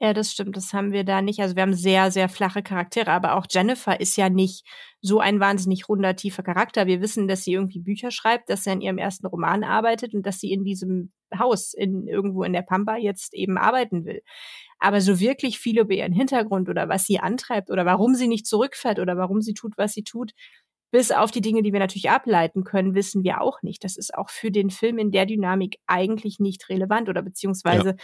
Ja, das stimmt. Das haben wir da nicht. Also wir haben sehr, sehr flache Charaktere, aber auch Jennifer ist ja nicht so ein wahnsinnig runder, tiefer Charakter. Wir wissen, dass sie irgendwie Bücher schreibt, dass sie an ihrem ersten Roman arbeitet und dass sie in diesem Haus in irgendwo in der Pampa jetzt eben arbeiten will. Aber so wirklich viel über ihren Hintergrund oder was sie antreibt oder warum sie nicht zurückfährt oder warum sie tut, was sie tut, bis auf die Dinge, die wir natürlich ableiten können, wissen wir auch nicht. Das ist auch für den Film in der Dynamik eigentlich nicht relevant oder beziehungsweise, ja.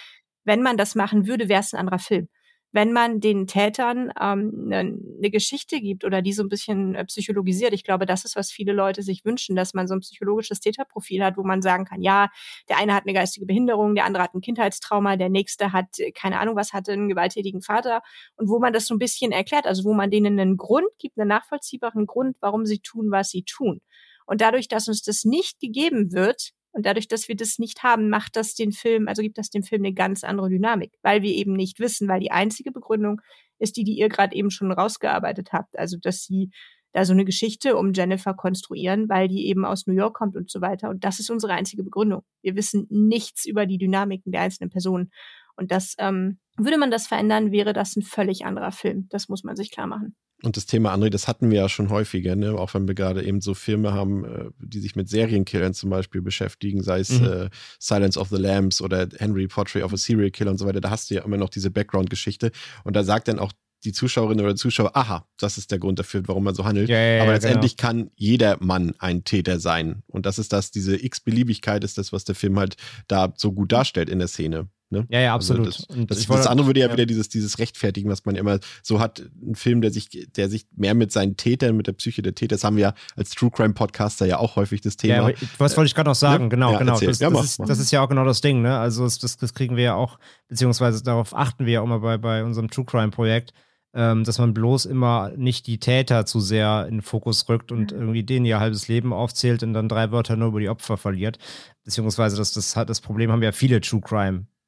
Wenn man das machen würde, wäre es ein anderer Film wenn man den Tätern ähm, eine, ne Geschichte gibt oder die so ein bisschen äh, psychologisiert. Ich glaube, das ist, was viele Leute sich wünschen, dass man so ein psychologisches Täterprofil hat, wo man sagen kann, ja, der eine hat eine geistige Behinderung, der andere hat ein Kindheitstrauma, der nächste hat, äh, keine Ahnung, was hatte, einen gewalttätigen Vater und wo man das so ein bisschen erklärt, also wo man denen einen Grund gibt, einen nachvollziehbaren Grund, warum sie tun, was sie tun. Und dadurch, dass uns das nicht gegeben wird, und dadurch, dass wir das nicht haben, macht das den Film, also gibt das dem Film eine ganz andere Dynamik, weil wir eben nicht wissen, weil die einzige Begründung ist die, die ihr gerade eben schon rausgearbeitet habt. Also, dass sie da so eine Geschichte um Jennifer konstruieren, weil die eben aus New York kommt und so weiter. Und das ist unsere einzige Begründung. Wir wissen nichts über die Dynamiken der einzelnen Personen. Und das, ähm, würde man das verändern, wäre das ein völlig anderer Film. Das muss man sich klar machen. Und das Thema André, das hatten wir ja schon häufiger, ne? auch wenn wir gerade eben so Filme haben, äh, die sich mit Serienkillern zum Beispiel beschäftigen, sei es mhm. äh, Silence of the Lambs oder Henry Portrait of a Serial Killer und so weiter. Da hast du ja immer noch diese Background-Geschichte. Und da sagt dann auch die Zuschauerin oder Zuschauer, aha, das ist der Grund dafür, warum man so handelt. Ja, ja, Aber letztendlich genau. kann jeder Mann ein Täter sein. Und das ist das, diese X-Beliebigkeit ist das, was der Film halt da so gut darstellt in der Szene. Ne? Ja, ja, also absolut. Also das, das, das, andere würde ja, wieder dieses, dieses Rechtfertigen, was man immer so hat. Ein Film, der sich, der sich mehr mit seinen Tätern, mit der Psyche der Täter, das haben wir ja als True Crime Podcaster ja auch häufig das Thema. Ja, was wollte ich gerade noch sagen? Ne? Genau, ja, genau. Das, ja, mach, ist, das, ist, ja auch genau das Ding, ne? Also das, das, kriegen wir ja auch, beziehungsweise darauf achten wir ja auch immer bei, bei unserem True Crime Projekt. ähm, dass man bloß immer nicht die Täter zu sehr in den Fokus rückt und irgendwie denen ihr halbes Leben aufzählt und dann drei Wörter nur über die Opfer verliert. Beziehungsweise das, das, hat- das Problem haben ja viele True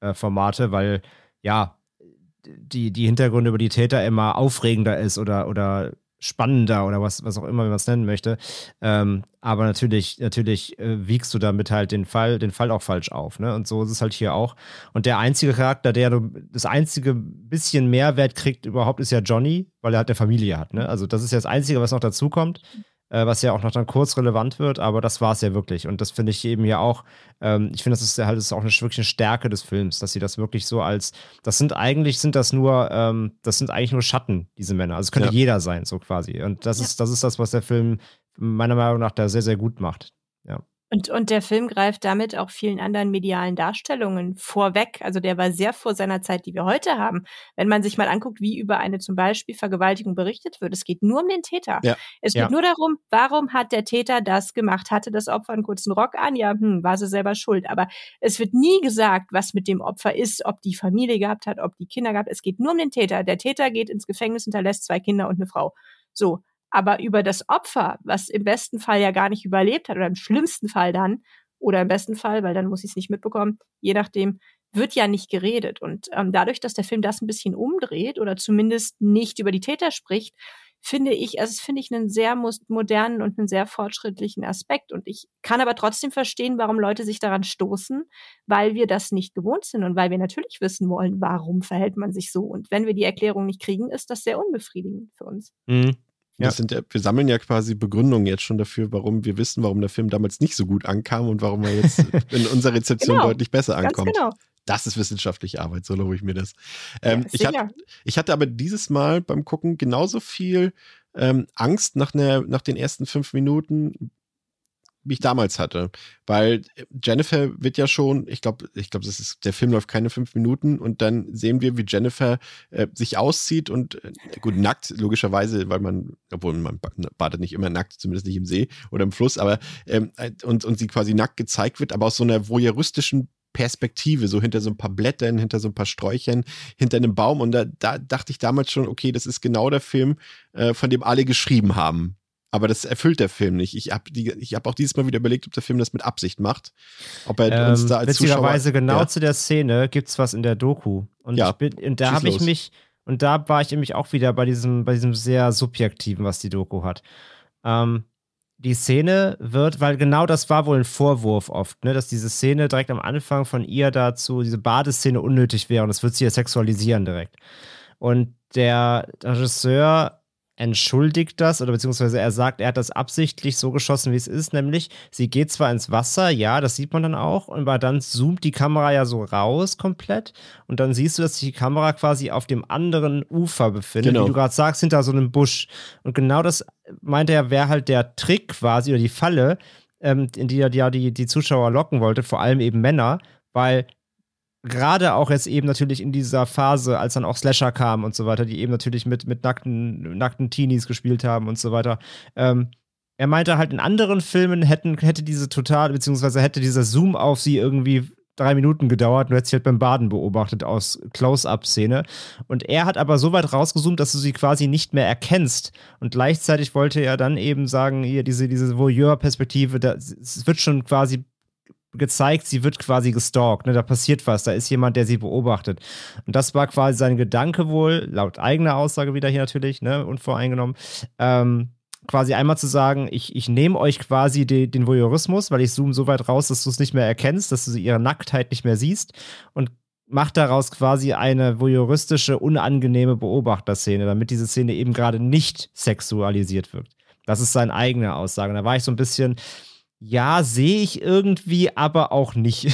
Crime-Formate, weil ja, die, die Hintergründe über die Täter immer aufregender ist oder, oder spannender oder was, was auch immer man es nennen möchte. Ähm, aber natürlich, natürlich äh, wiegst du damit halt den Fall, den Fall auch falsch auf. Ne? Und so ist es halt hier auch. Und der einzige Charakter, der das einzige bisschen Mehrwert kriegt überhaupt, ist ja Johnny, weil er halt eine Familie hat. Ne? Also das ist ja das Einzige, was noch dazu kommt, äh, was ja auch noch dann kurz relevant wird, aber das war es ja wirklich. Und das finde ich eben ja auch, ähm, ich finde, das ist ja halt das ist auch eine, wirklich eine Stärke des Films, dass sie das wirklich so als, das sind eigentlich, sind das nur, ähm, das sind eigentlich nur Schatten, diese Männer. Also es könnte Ja. jeder sein, so quasi. Und das Ja. ist, das ist das, was der Film meiner Meinung nach da sehr, sehr gut macht. Und, und der Film greift damit auch vielen anderen medialen Darstellungen vorweg. Also der war sehr vor seiner Zeit, die wir heute haben. Wenn man sich mal anguckt, wie über eine zum Beispiel Vergewaltigung berichtet wird, es geht nur um den Täter. Ja. Es geht Ja. nur darum, warum hat der Täter das gemacht? Hatte das Opfer einen kurzen Rock an? Ja, hm, war sie selber schuld. Aber es wird nie gesagt, was mit dem Opfer ist, ob die Familie gehabt hat, ob die Kinder gehabt. Es geht nur um den Täter. Der Täter geht ins Gefängnis, hinterlässt zwei Kinder und eine Frau. So. Aber über das Opfer, was im besten Fall ja gar nicht überlebt hat oder im schlimmsten Fall dann, oder im besten Fall, weil dann muss ich es nicht mitbekommen, je nachdem, wird ja nicht geredet. Und ähm, dadurch, dass der Film das ein bisschen umdreht oder zumindest nicht über die Täter spricht, finde ich, also finde ich einen sehr modernen und einen sehr fortschrittlichen Aspekt. Und ich kann aber trotzdem verstehen, warum Leute sich daran stoßen, weil wir das nicht gewohnt sind und weil wir natürlich wissen wollen, warum verhält man sich so. Und wenn wir die Erklärung nicht kriegen, ist das sehr unbefriedigend für uns. Mhm. Ja. Das sind wir sammeln ja quasi Begründungen jetzt schon dafür, warum wir wissen, warum der Film damals nicht so gut ankam und warum er jetzt in unserer Rezeption Genau, deutlich besser ankommt. genau. Das ist wissenschaftliche Arbeit, so lobe ich mir das. Ähm, Ja, ich, hatte, sicher. ich hatte aber dieses Mal beim Gucken genauso viel ähm, Angst nach, einer, nach den ersten fünf Minuten, wie ich damals hatte. Weil Jennifer wird ja schon, ich glaube, ich glaube, das ist, der Film läuft keine fünf Minuten und dann sehen wir, wie Jennifer äh, sich auszieht und äh, gut, nackt, logischerweise, weil man, obwohl man ba- badet nicht immer nackt, zumindest nicht im See oder im Fluss, aber ähm, und, und sie quasi nackt gezeigt wird, aber aus so einer voyeuristischen Perspektive, so hinter so ein paar Blättern, hinter so ein paar Sträuchern, hinter einem Baum. Und da, da dachte ich damals schon, okay, das ist genau der Film, äh, von dem alle geschrieben haben. Aber das erfüllt der Film nicht. Ich habe hab auch dieses Mal wieder überlegt, ob der Film das mit Absicht macht. Ob er uns Ähm, da als Zuschauer... witzigerweise genau Ja. zu der Szene gibt's was in der Doku. Und, Ja, ich bin, und da habe ich mich, und da war ich nämlich auch wieder bei diesem, bei diesem sehr subjektiven, was die Doku hat. Ähm, die Szene wird, weil genau das war wohl ein Vorwurf oft, ne, dass diese Szene direkt am Anfang von ihr dazu, diese Badeszene unnötig wäre und das wird sie ja sexualisieren direkt. Und der Regisseur entschuldigt das oder beziehungsweise er sagt, er hat das absichtlich so geschossen, wie es ist, nämlich sie geht zwar ins Wasser, ja, das sieht man dann auch, aber dann zoomt die Kamera ja so raus komplett und dann siehst du, dass sich die Kamera quasi auf dem anderen Ufer befindet, Genau. wie du gerade sagst, hinter so einem Busch. Und genau das meinte er, wäre halt der Trick quasi oder die Falle, ähm, in die er ja die, die Zuschauer locken wollte, vor allem eben Männer, weil gerade auch jetzt eben natürlich in dieser Phase, als dann auch Slasher kam und so weiter, die eben natürlich mit, mit nackten, nackten Teenies gespielt haben und so weiter. Ähm, er meinte halt, in anderen Filmen hätten, hätte diese total, beziehungsweise hätte dieser Zoom auf sie irgendwie drei Minuten gedauert, du hättest sie halt beim Baden beobachtet aus Close-Up-Szene. Und er hat aber so weit rausgezoomt, dass du sie quasi nicht mehr erkennst. Und gleichzeitig wollte er dann eben sagen, hier, diese, diese Voyeur-Perspektive, es wird schon quasi gezeigt, sie wird quasi gestalkt, ne? da passiert was, da ist jemand, der sie beobachtet. Und das war quasi sein Gedanke wohl, laut eigener Aussage wieder hier natürlich, ne, unvoreingenommen, ähm, quasi einmal zu sagen, ich, ich nehme euch quasi de, den Voyeurismus, weil ich zoome so weit raus, dass du es nicht mehr erkennst, dass du ihre Nacktheit nicht mehr siehst und mach daraus quasi eine voyeuristische, unangenehme Beobachterszene, damit diese Szene eben gerade nicht sexualisiert wird. Das ist seine eigene Aussage. Und da war ich so ein bisschen, ja, sehe ich irgendwie, aber auch nicht.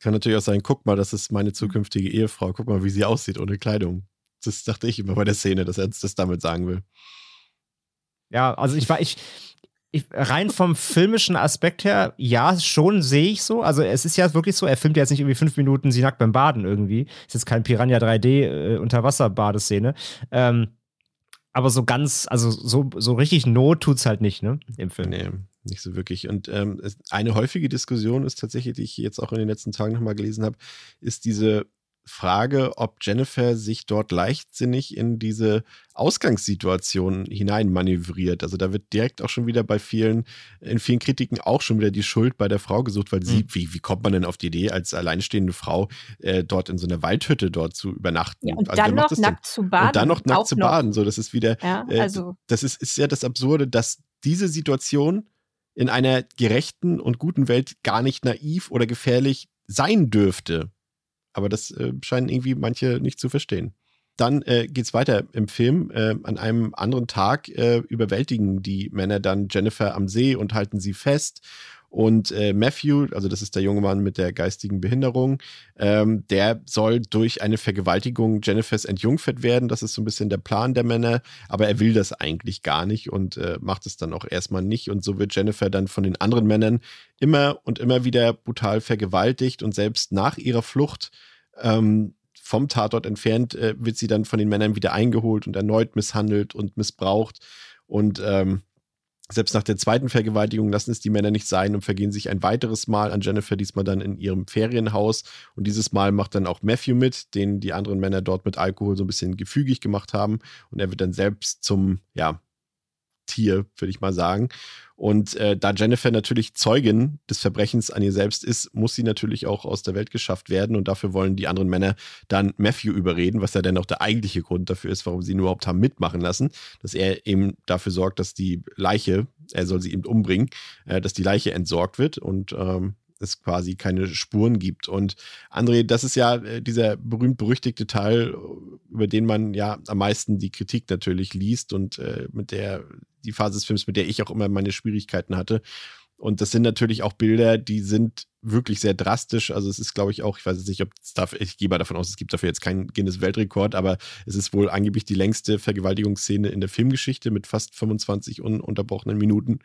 Kann natürlich auch sein, guck mal, das ist meine zukünftige Ehefrau. Guck mal, wie sie aussieht ohne Kleidung. Das dachte ich immer bei der Szene, dass er das damit sagen will. Ja, also ich war, ich, ich, rein vom filmischen Aspekt her, ja, schon sehe ich so. Also es ist ja wirklich so, er filmt ja jetzt nicht irgendwie fünf Minuten sie nackt beim Baden irgendwie. Ist jetzt kein Piranha 3D äh, Unterwasser-Badeszene. Ähm, aber so ganz, also so, so richtig Not tut's halt nicht, ne? Im Film. Nee, nicht so wirklich. Und ähm, eine häufige Diskussion ist tatsächlich, die ich jetzt auch in den letzten Tagen nochmal gelesen habe, ist diese Frage, ob Jennifer sich dort leichtsinnig in diese Ausgangssituation hineinmanövriert. Also da wird direkt auch schon wieder bei vielen, in vielen Kritiken auch schon wieder die Schuld bei der Frau gesucht, weil sie, mhm. wie, wie kommt man denn auf die Idee, als alleinstehende Frau äh, dort in so einer Waldhütte dort zu übernachten? Ja, und also, dann noch nackt zu baden. Und dann noch nackt zu baden. So, das ist wieder, ja, äh, also. äh, das ist, ist ja das Absurde, dass diese Situation in einer gerechten und guten Welt gar nicht naiv oder gefährlich sein dürfte. Aber das äh, scheinen irgendwie manche nicht zu verstehen. Dann äh, geht es weiter im Film. Äh, an einem anderen Tag äh, überwältigen die Männer dann Jennifer am See und halten sie fest. Und äh, Matthew, also das ist der junge Mann mit der geistigen Behinderung, ähm, der soll durch eine Vergewaltigung Jennifers entjungfert werden. Das ist so ein bisschen der Plan der Männer, aber er will das eigentlich gar nicht und äh, macht es dann auch erstmal nicht. Und so wird Jennifer dann von den anderen Männern immer und immer wieder brutal vergewaltigt und selbst nach ihrer Flucht ähm, vom Tatort entfernt äh, wird sie dann von den Männern wieder eingeholt und erneut misshandelt und missbraucht. Und ähm, selbst nach der zweiten Vergewaltigung lassen es die Männer nicht sein und vergehen sich ein weiteres Mal an Jennifer, diesmal dann in ihrem Ferienhaus. Und dieses Mal macht dann auch Matthew mit, den die anderen Männer dort mit Alkohol so ein bisschen gefügig gemacht haben. Und er wird dann selbst zum, ja, Tier, würde ich mal sagen. Und äh, da Jennifer natürlich Zeugin des Verbrechens an ihr selbst ist, muss sie natürlich auch aus der Welt geschafft werden. Und dafür wollen die anderen Männer dann Matthew überreden, was ja dann auch der eigentliche Grund dafür ist, warum sie ihn überhaupt haben mitmachen lassen. Dass er eben dafür sorgt, dass die Leiche, er soll sie eben umbringen, äh, dass die Leiche entsorgt wird. Und ähm, es quasi keine Spuren gibt. Und André, das ist ja äh, dieser berühmt-berüchtigte Teil, über den man ja am meisten die Kritik natürlich liest und äh, mit der, die Phase des Films, mit der ich auch immer meine Schwierigkeiten hatte. Und das sind natürlich auch Bilder, die sind wirklich sehr drastisch. Also es ist, glaube ich, auch, ich weiß jetzt nicht, ob es dafür, ich gehe mal davon aus, es gibt dafür jetzt keinen Guinness-Weltrekord, aber es ist wohl angeblich die längste Vergewaltigungsszene in der Filmgeschichte mit fast 25 ununterbrochenen Minuten.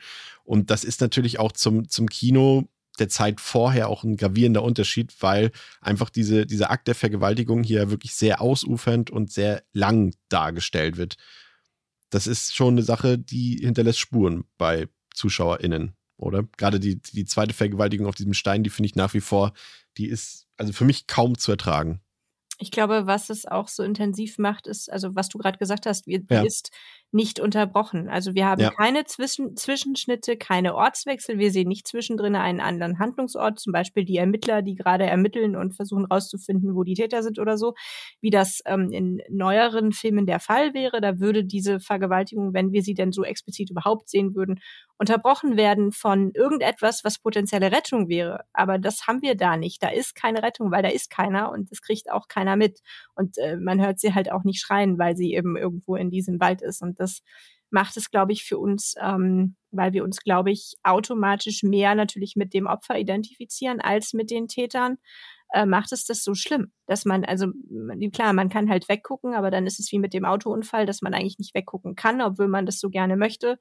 Und das ist natürlich auch zum, zum Kino der Zeit vorher auch ein gravierender Unterschied, weil einfach diese, dieser Akt der Vergewaltigung hier wirklich sehr ausufernd und sehr lang dargestellt wird. Das ist schon eine Sache, die hinterlässt Spuren bei ZuschauerInnen, oder? Gerade die, die zweite Vergewaltigung auf diesem Stein, die finde ich nach wie vor, die ist also für mich kaum zu ertragen. Ich glaube, was es auch so intensiv macht, ist, also was du gerade gesagt hast, wie, ja. ist nicht unterbrochen. Also wir haben ja. keine Zwischen Zwischenschnitte, keine Ortswechsel. Wir sehen nicht zwischendrin einen anderen Handlungsort, zum Beispiel die Ermittler, die gerade ermitteln und versuchen rauszufinden, wo die Täter sind oder so, wie das ähm, in neueren Filmen der Fall wäre. Da würde diese Vergewaltigung, wenn wir sie denn so explizit überhaupt sehen würden, unterbrochen werden von irgendetwas, was potenzielle Rettung wäre. Aber das haben wir da nicht. Da ist keine Rettung, weil da ist keiner und es kriegt auch keiner mit. Und äh, man hört sie halt auch nicht schreien, weil sie eben irgendwo in diesem Wald ist. Und das macht es, glaube ich, für uns, ähm, weil wir uns, glaube ich, automatisch mehr natürlich mit dem Opfer identifizieren als mit den Tätern, äh, macht es das so schlimm, dass man, also klar, man kann halt weggucken, aber dann ist es wie mit dem Autounfall, dass man eigentlich nicht weggucken kann, obwohl man das so gerne möchte.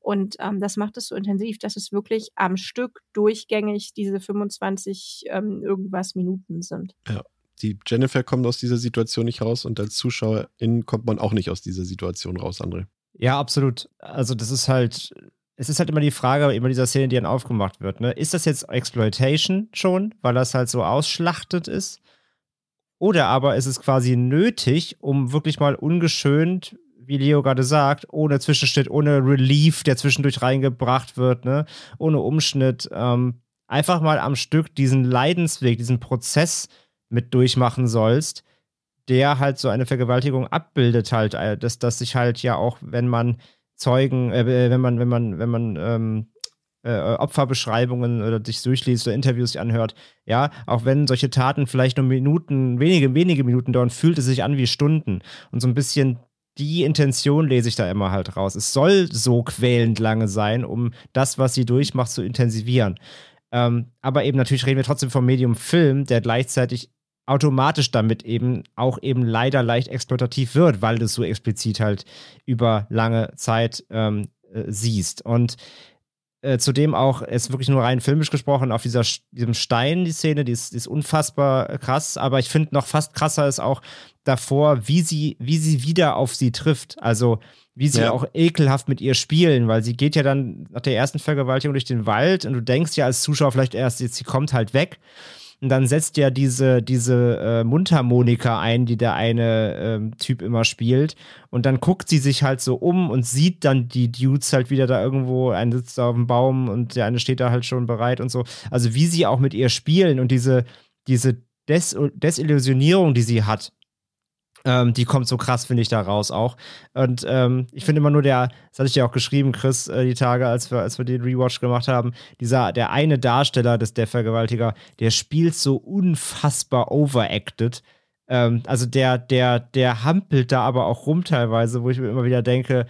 Und ähm, das macht es so intensiv, dass es wirklich am Stück durchgängig diese 25 ähm, irgendwas Minuten sind. Ja die Jennifer kommt aus dieser Situation nicht raus und als Zuschauerin kommt man auch nicht aus dieser Situation raus, André. Ja, absolut. Also das ist halt, es ist halt immer die Frage, immer dieser Szene, die dann aufgemacht wird. Ne? Ist das jetzt Exploitation schon, weil das halt so ausschlachtet ist? Oder aber ist es quasi nötig, um wirklich mal ungeschönt, wie Leo gerade sagt, ohne Zwischenschnitt, ohne Relief, der zwischendurch reingebracht wird, ne? ohne Umschnitt, ähm, einfach mal am Stück diesen Leidensweg, diesen Prozess mit durchmachen sollst, der halt so eine Vergewaltigung abbildet, halt, äh, dass, dass sich halt ja auch, wenn man Zeugen, äh, wenn man, wenn man, wenn man ähm, äh, Opferbeschreibungen oder sich durchliest oder Interviews anhört, ja, auch wenn solche Taten vielleicht nur Minuten, wenige, wenige Minuten dauern, fühlt es sich an wie Stunden. Und so ein bisschen die Intention lese ich da immer halt raus. Es soll so quälend lange sein, um das, was sie durchmacht, zu intensivieren. Ähm, aber eben natürlich reden wir trotzdem vom Medium Film, der gleichzeitig automatisch damit eben auch eben leider leicht exploitativ wird, weil du es so explizit halt über lange Zeit ähm, äh, siehst. Und äh, zudem auch, ist wirklich nur rein filmisch gesprochen, auf dieser, diesem Stein, die Szene, die ist, die ist unfassbar krass, aber ich finde noch fast krasser ist auch davor, wie sie, wie sie wieder auf sie trifft. Also wie sie ja. auch ekelhaft mit ihr spielen, weil sie geht ja dann nach der ersten Vergewaltigung durch den Wald und du denkst ja als Zuschauer vielleicht erst, jetzt sie kommt halt weg. Und dann setzt ja diese, diese äh, Mundharmonika ein, die der eine ähm, Typ immer spielt. Und dann guckt sie sich halt so um und sieht dann die Dudes halt wieder da irgendwo, ein sitzt da auf dem Baum und der eine steht da halt schon bereit und so. Also wie sie auch mit ihr spielen und diese, diese Des Desillusionierung, die sie hat, ähm, die kommt so krass, finde ich, da raus auch. Und ähm, ich finde immer nur der, das hatte ich ja auch geschrieben, Chris, äh, die Tage, als wir, als wir den Rewatch gemacht haben, dieser, der eine Darsteller des der Vergewaltiger, der spielt so unfassbar overacted. Ähm, also der, der, der hampelt da aber auch rum teilweise, wo ich mir immer wieder denke,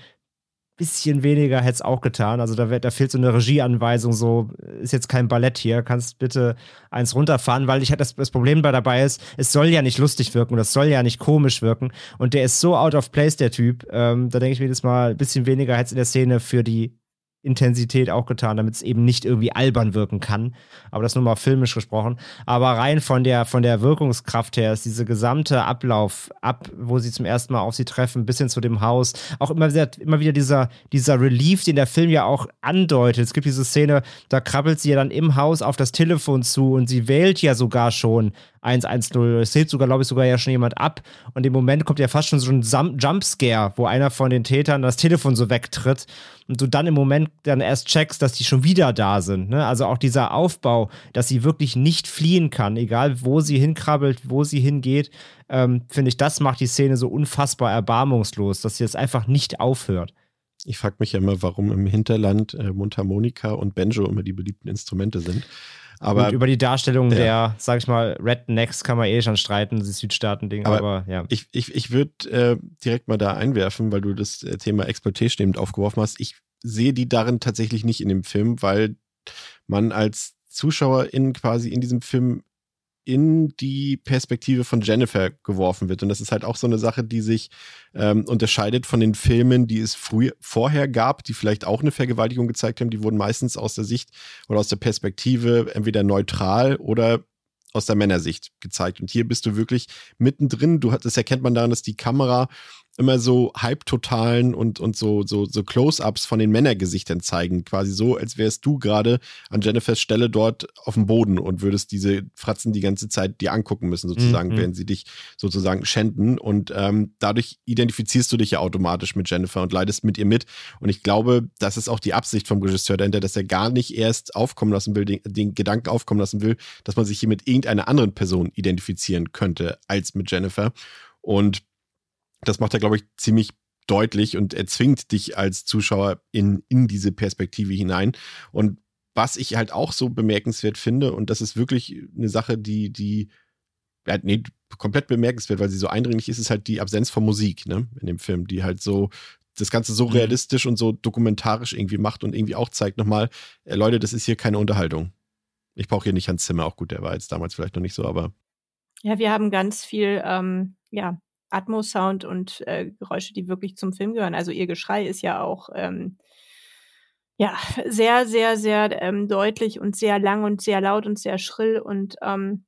bisschen weniger hätte es auch getan. Also da, da fehlt so eine Regieanweisung, so ist jetzt kein Ballett hier, kannst bitte eins runterfahren, weil ich das, das Problem bei dabei ist, es soll ja nicht lustig wirken, das soll ja nicht komisch wirken und der ist so out of place, der Typ. Ähm, da denke ich mir jedes Mal, ein bisschen weniger hätte es in der Szene für die Intensität auch getan, damit es eben nicht irgendwie albern wirken kann. Aber das nur mal filmisch gesprochen. Aber rein von der, von der Wirkungskraft her ist diese gesamte Ablauf ab, wo sie zum ersten Mal auf sie treffen, bis hin zu dem Haus, auch immer wieder, immer wieder dieser, dieser Relief, den der Film ja auch andeutet. Es gibt diese Szene, da krabbelt sie ja dann im Haus auf das Telefon zu und sie wählt ja sogar schon 110. Es zählt sogar, glaube ich, sogar ja schon jemand ab. Und im Moment kommt ja fast schon so ein Jumpscare, wo einer von den Tätern das Telefon so wegtritt und du dann im Moment dann erst checkst, dass die schon wieder da sind. Ne? Also auch dieser Aufbau, dass sie wirklich nicht fliehen kann, egal wo sie hinkrabbelt, wo sie hingeht, ähm, finde ich, das macht die Szene so unfassbar erbarmungslos, dass sie jetzt einfach nicht aufhört. Ich frage mich ja immer, warum im Hinterland äh, Mundharmonika und Banjo immer die beliebten Instrumente sind. Aber Gut, über die Darstellung ja. der, sag ich mal, Rednecks kann man eh schon streiten, das Südstaaten-Ding, aber, aber, ja. Ich, ich, ich würde äh, direkt mal da einwerfen, weil du das äh, Thema Exploitation eben aufgeworfen hast. Ich sehe die darin tatsächlich nicht in dem Film, weil man als Zuschauerin quasi in diesem Film in die Perspektive von Jennifer geworfen wird. Und das ist halt auch so eine Sache, die sich ähm, unterscheidet von den Filmen, die es früher vorher gab, die vielleicht auch eine Vergewaltigung gezeigt haben. Die wurden meistens aus der Sicht oder aus der Perspektive entweder neutral oder aus der Männersicht gezeigt. Und hier bist du wirklich mittendrin. Du, das erkennt man daran, dass die Kamera immer so Halbtotalen und, und so, so, so Close-Ups von den Männergesichtern zeigen. Quasi so, als wärst du gerade an Jennifers Stelle dort auf dem Boden und würdest diese Fratzen die ganze Zeit dir angucken müssen, sozusagen, mhm. wenn sie dich sozusagen schänden. Und ähm, dadurch identifizierst du dich ja automatisch mit Jennifer und leidest mit ihr mit. Und ich glaube, das ist auch die Absicht vom Regisseur dahinter, dass er gar nicht erst aufkommen lassen will, den, den Gedanken aufkommen lassen will, dass man sich hier mit irgendeiner anderen Person identifizieren könnte als mit Jennifer. Und das macht er, glaube ich, ziemlich deutlich und er zwingt dich als Zuschauer in, in diese Perspektive hinein. Und was ich halt auch so bemerkenswert finde, und das ist wirklich eine Sache, die, die, ja, nee, komplett bemerkenswert, weil sie so eindringlich ist, ist halt die Absenz von Musik, ne, in dem Film, die halt so das Ganze so mhm. realistisch und so dokumentarisch irgendwie macht und irgendwie auch zeigt nochmal, äh, Leute, das ist hier keine Unterhaltung. Ich brauche hier nicht Hans Zimmer, auch gut, der war jetzt damals vielleicht noch nicht so, aber. Ja, wir haben ganz viel, ähm, ja, Atmos-Sound und äh, Geräusche, die wirklich zum Film gehören. Also ihr Geschrei ist ja auch ähm, ja sehr, sehr, sehr ähm, deutlich und sehr lang und sehr laut und sehr schrill und ähm,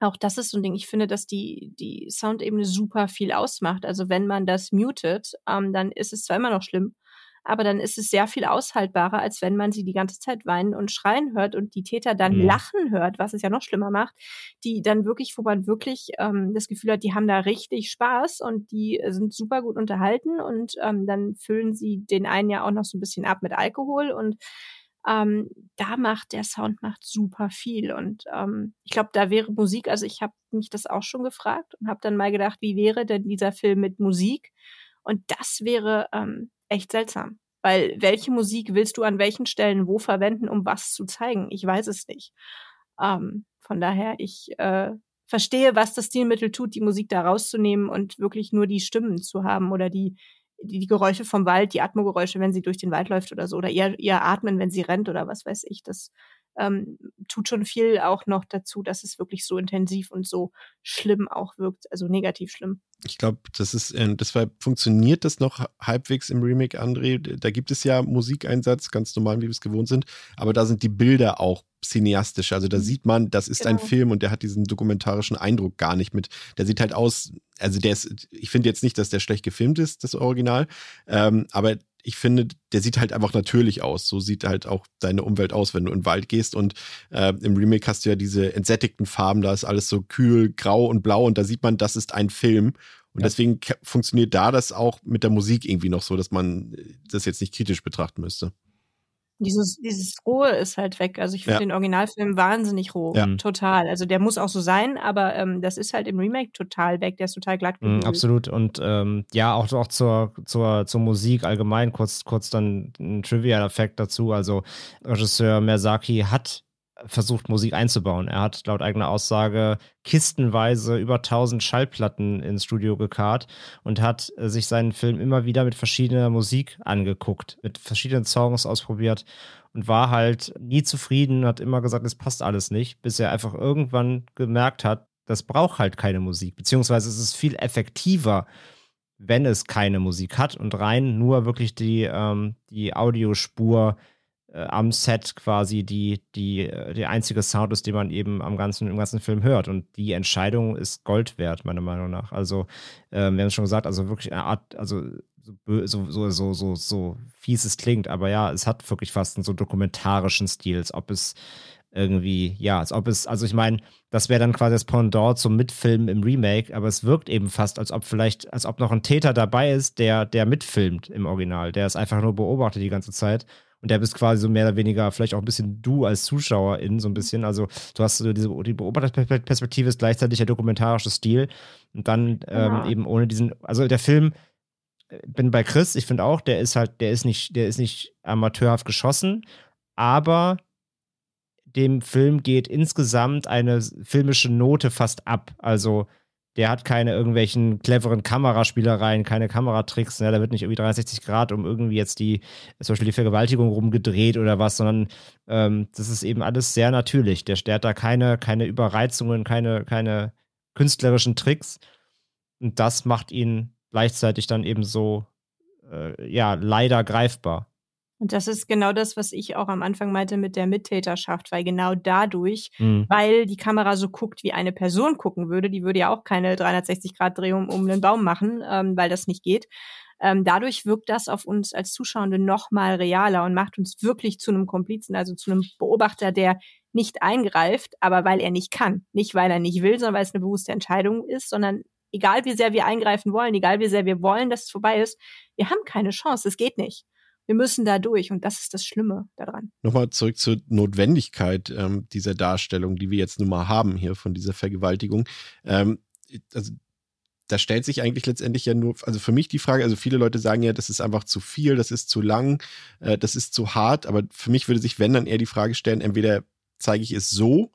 auch das ist so ein Ding. Ich finde, dass die, die Soundebene super viel ausmacht. Also wenn man das mutet, ähm, dann ist es zwar immer noch schlimm, aber dann ist es sehr viel aushaltbarer, als wenn man sie die ganze Zeit weinen und schreien hört und die Täter dann mhm. lachen hört, was es ja noch schlimmer macht, die dann wirklich, wo man wirklich ähm, das Gefühl hat, die haben da richtig Spaß und die sind super gut unterhalten und ähm, dann füllen sie den einen ja auch noch so ein bisschen ab mit Alkohol und ähm, da macht der Sound macht super viel und ähm, ich glaube, da wäre Musik. Also ich habe mich das auch schon gefragt und habe dann mal gedacht, wie wäre denn dieser Film mit Musik? Und das wäre ähm, echt seltsam. Weil welche Musik willst du an welchen Stellen wo verwenden, um was zu zeigen? Ich weiß es nicht. Ähm, von daher, ich äh, verstehe, was das Stilmittel tut, die Musik da rauszunehmen und wirklich nur die Stimmen zu haben oder die, die, die Geräusche vom Wald, die Atmogeräusche, wenn sie durch den Wald läuft oder so, oder ihr, ihr Atmen, wenn sie rennt oder was weiß ich. Das ähm, tut schon viel auch noch dazu, dass es wirklich so intensiv und so schlimm auch wirkt, also negativ schlimm. Ich glaube, das ist, äh, deshalb funktioniert das noch halbwegs im Remake, André. Da gibt es ja Musikeinsatz, ganz normal, wie wir es gewohnt sind, aber da sind die Bilder auch cineastisch. Also da mhm. sieht man, das ist genau. ein Film und der hat diesen dokumentarischen Eindruck gar nicht mit. Der sieht halt aus, also der ist, ich finde jetzt nicht, dass der schlecht gefilmt ist, das Original, ähm, aber ich finde, der sieht halt einfach natürlich aus. So sieht halt auch deine Umwelt aus, wenn du in den Wald gehst. Und äh, im Remake hast du ja diese entsättigten Farben, da ist alles so kühl, grau und blau und da sieht man, das ist ein Film. Und ja. deswegen funktioniert da das auch mit der Musik irgendwie noch so, dass man das jetzt nicht kritisch betrachten müsste. Dieses, dieses Rohe ist halt weg. Also ich finde ja. den Originalfilm wahnsinnig roh. Ja. Total. Also der muss auch so sein, aber ähm, das ist halt im Remake total weg. Der ist total glatt. Mm, absolut. Und ähm, ja, auch, auch zur, zur, zur Musik allgemein, kurz, kurz dann ein Trivial-Effekt dazu. Also Regisseur Merzaki hat versucht, Musik einzubauen. Er hat laut eigener Aussage kistenweise über 1000 Schallplatten ins Studio gekarrt und hat äh, sich seinen Film immer wieder mit verschiedener Musik angeguckt, mit verschiedenen Songs ausprobiert und war halt nie zufrieden, hat immer gesagt, es passt alles nicht, bis er einfach irgendwann gemerkt hat, das braucht halt keine Musik, beziehungsweise es ist viel effektiver, wenn es keine Musik hat und rein nur wirklich die, ähm, die Audiospur am Set quasi die, die, äh, der einzige Sound ist, den man eben am ganzen, im ganzen Film hört. Und die Entscheidung ist Gold wert, meiner Meinung nach. Also, äh, wir haben es schon gesagt, also wirklich eine Art, also so, so, so, so, so fies es klingt, aber ja, es hat wirklich fast einen so dokumentarischen Stil, als ob es irgendwie, ja, als ob es, also ich meine, das wäre dann quasi das Pendant zum Mitfilmen im Remake, aber es wirkt eben fast, als ob vielleicht, als ob noch ein Täter dabei ist, der, der mitfilmt im Original, der es einfach nur beobachtet die ganze Zeit und der bist quasi so mehr oder weniger vielleicht auch ein bisschen du als Zuschauerin, so ein bisschen. Also du hast so diese die Beobachterperspektive ist gleichzeitig der dokumentarische Stil. Und dann ähm, eben ohne diesen, also der Film, äh, bin bei Chris, ich finde auch, der ist halt, der ist nicht, der ist nicht amateurhaft geschossen, aber dem Film geht insgesamt eine filmische Note fast ab. Also der hat keine irgendwelchen cleveren Kameraspielereien, keine Kameratricks. Ne? Da wird nicht irgendwie 360 Grad um irgendwie jetzt die, zum Beispiel die Vergewaltigung rumgedreht oder was, sondern ähm, das ist eben alles sehr natürlich. Der, der hat da keine, keine Überreizungen, keine, keine künstlerischen Tricks. Und das macht ihn gleichzeitig dann eben so, äh, ja, leider greifbar. Und das ist genau das, was ich auch am Anfang meinte mit der Mittäterschaft, weil genau dadurch, mhm. weil die Kamera so guckt, wie eine Person gucken würde, die würde ja auch keine 360-Grad-Drehung um einen Baum machen, ähm, weil das nicht geht. Ähm, dadurch wirkt das auf uns als Zuschauende noch mal realer und macht uns wirklich zu einem Komplizen, also zu einem Beobachter, der nicht eingreift, aber weil er nicht kann. Nicht, weil er nicht will, sondern weil es eine bewusste Entscheidung ist, sondern egal wie sehr wir eingreifen wollen, egal wie sehr wir wollen, dass es vorbei ist, wir haben keine Chance, es geht nicht wir müssen da durch und das ist das Schlimme daran. Nochmal zurück zur Notwendigkeit ähm, dieser Darstellung, die wir jetzt nun mal haben hier von dieser Vergewaltigung. Ähm, also da stellt sich eigentlich letztendlich ja nur, also für mich die Frage, also viele Leute sagen ja, das ist einfach zu viel, das ist zu lang, äh, das ist zu hart, aber für mich würde sich, wenn dann eher die Frage stellen, entweder zeige ich es so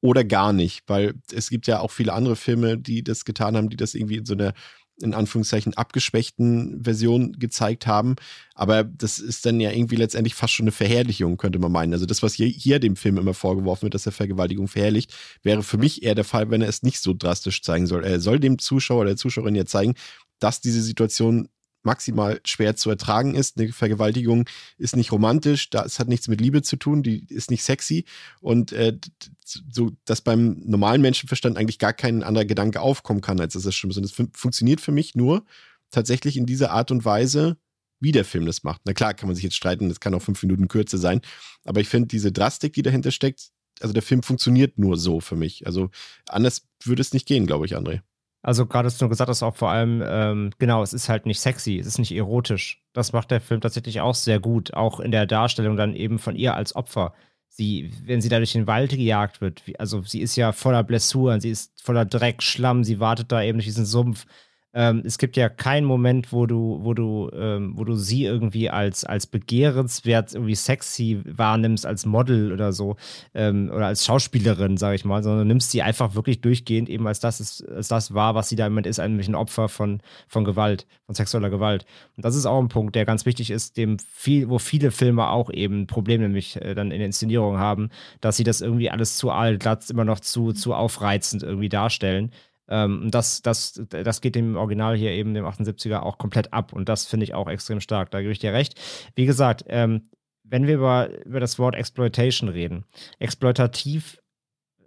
oder gar nicht, weil es gibt ja auch viele andere Filme, die das getan haben, die das irgendwie in so einer in Anführungszeichen abgeschwächten Version gezeigt haben. Aber das ist dann ja irgendwie letztendlich fast schon eine Verherrlichung, könnte man meinen. Also das, was hier, hier dem Film immer vorgeworfen wird, dass er Vergewaltigung verherrlicht, wäre für mich eher der Fall, wenn er es nicht so drastisch zeigen soll. Er soll dem Zuschauer oder der Zuschauerin ja zeigen, dass diese Situation maximal schwer zu ertragen ist. Eine Vergewaltigung ist nicht romantisch, das hat nichts mit Liebe zu tun, die ist nicht sexy und äh, so, dass beim normalen Menschenverstand eigentlich gar kein anderer Gedanke aufkommen kann, als dass das schlimm ist. Und das fun funktioniert für mich nur tatsächlich in dieser Art und Weise, wie der Film das macht. Na klar, kann man sich jetzt streiten, das kann auch fünf Minuten kürzer sein, aber ich finde diese Drastik, die dahinter steckt, also der Film funktioniert nur so für mich. Also anders würde es nicht gehen, glaube ich, André. Also gerade hast du gesagt hast, auch vor allem, ähm, genau, es ist halt nicht sexy, es ist nicht erotisch. Das macht der Film tatsächlich auch sehr gut, auch in der Darstellung dann eben von ihr als Opfer. Sie, wenn sie da durch den Wald gejagt wird, wie, also sie ist ja voller Blessuren, sie ist voller Dreck, Schlamm, sie wartet da eben durch diesen Sumpf ähm, es gibt ja keinen Moment, wo du, wo du, ähm, wo du sie irgendwie als, als begehrenswert, irgendwie sexy wahrnimmst, als Model oder so, ähm, oder als Schauspielerin, sage ich mal, sondern du nimmst sie einfach wirklich durchgehend eben als das, ist, als das war, was sie da im Moment ist, nämlich ein Opfer von, von Gewalt, von sexueller Gewalt. Und das ist auch ein Punkt, der ganz wichtig ist, dem viel, wo viele Filme auch eben Probleme nämlich äh, dann in der Inszenierung haben, dass sie das irgendwie alles zu allglatt, immer noch zu, zu aufreizend irgendwie darstellen. Ähm, das, das, das geht dem Original hier eben, dem 78er, auch komplett ab. Und das finde ich auch extrem stark. Da gebe ich dir recht. Wie gesagt, ähm, wenn wir über, über das Wort Exploitation reden, exploitativ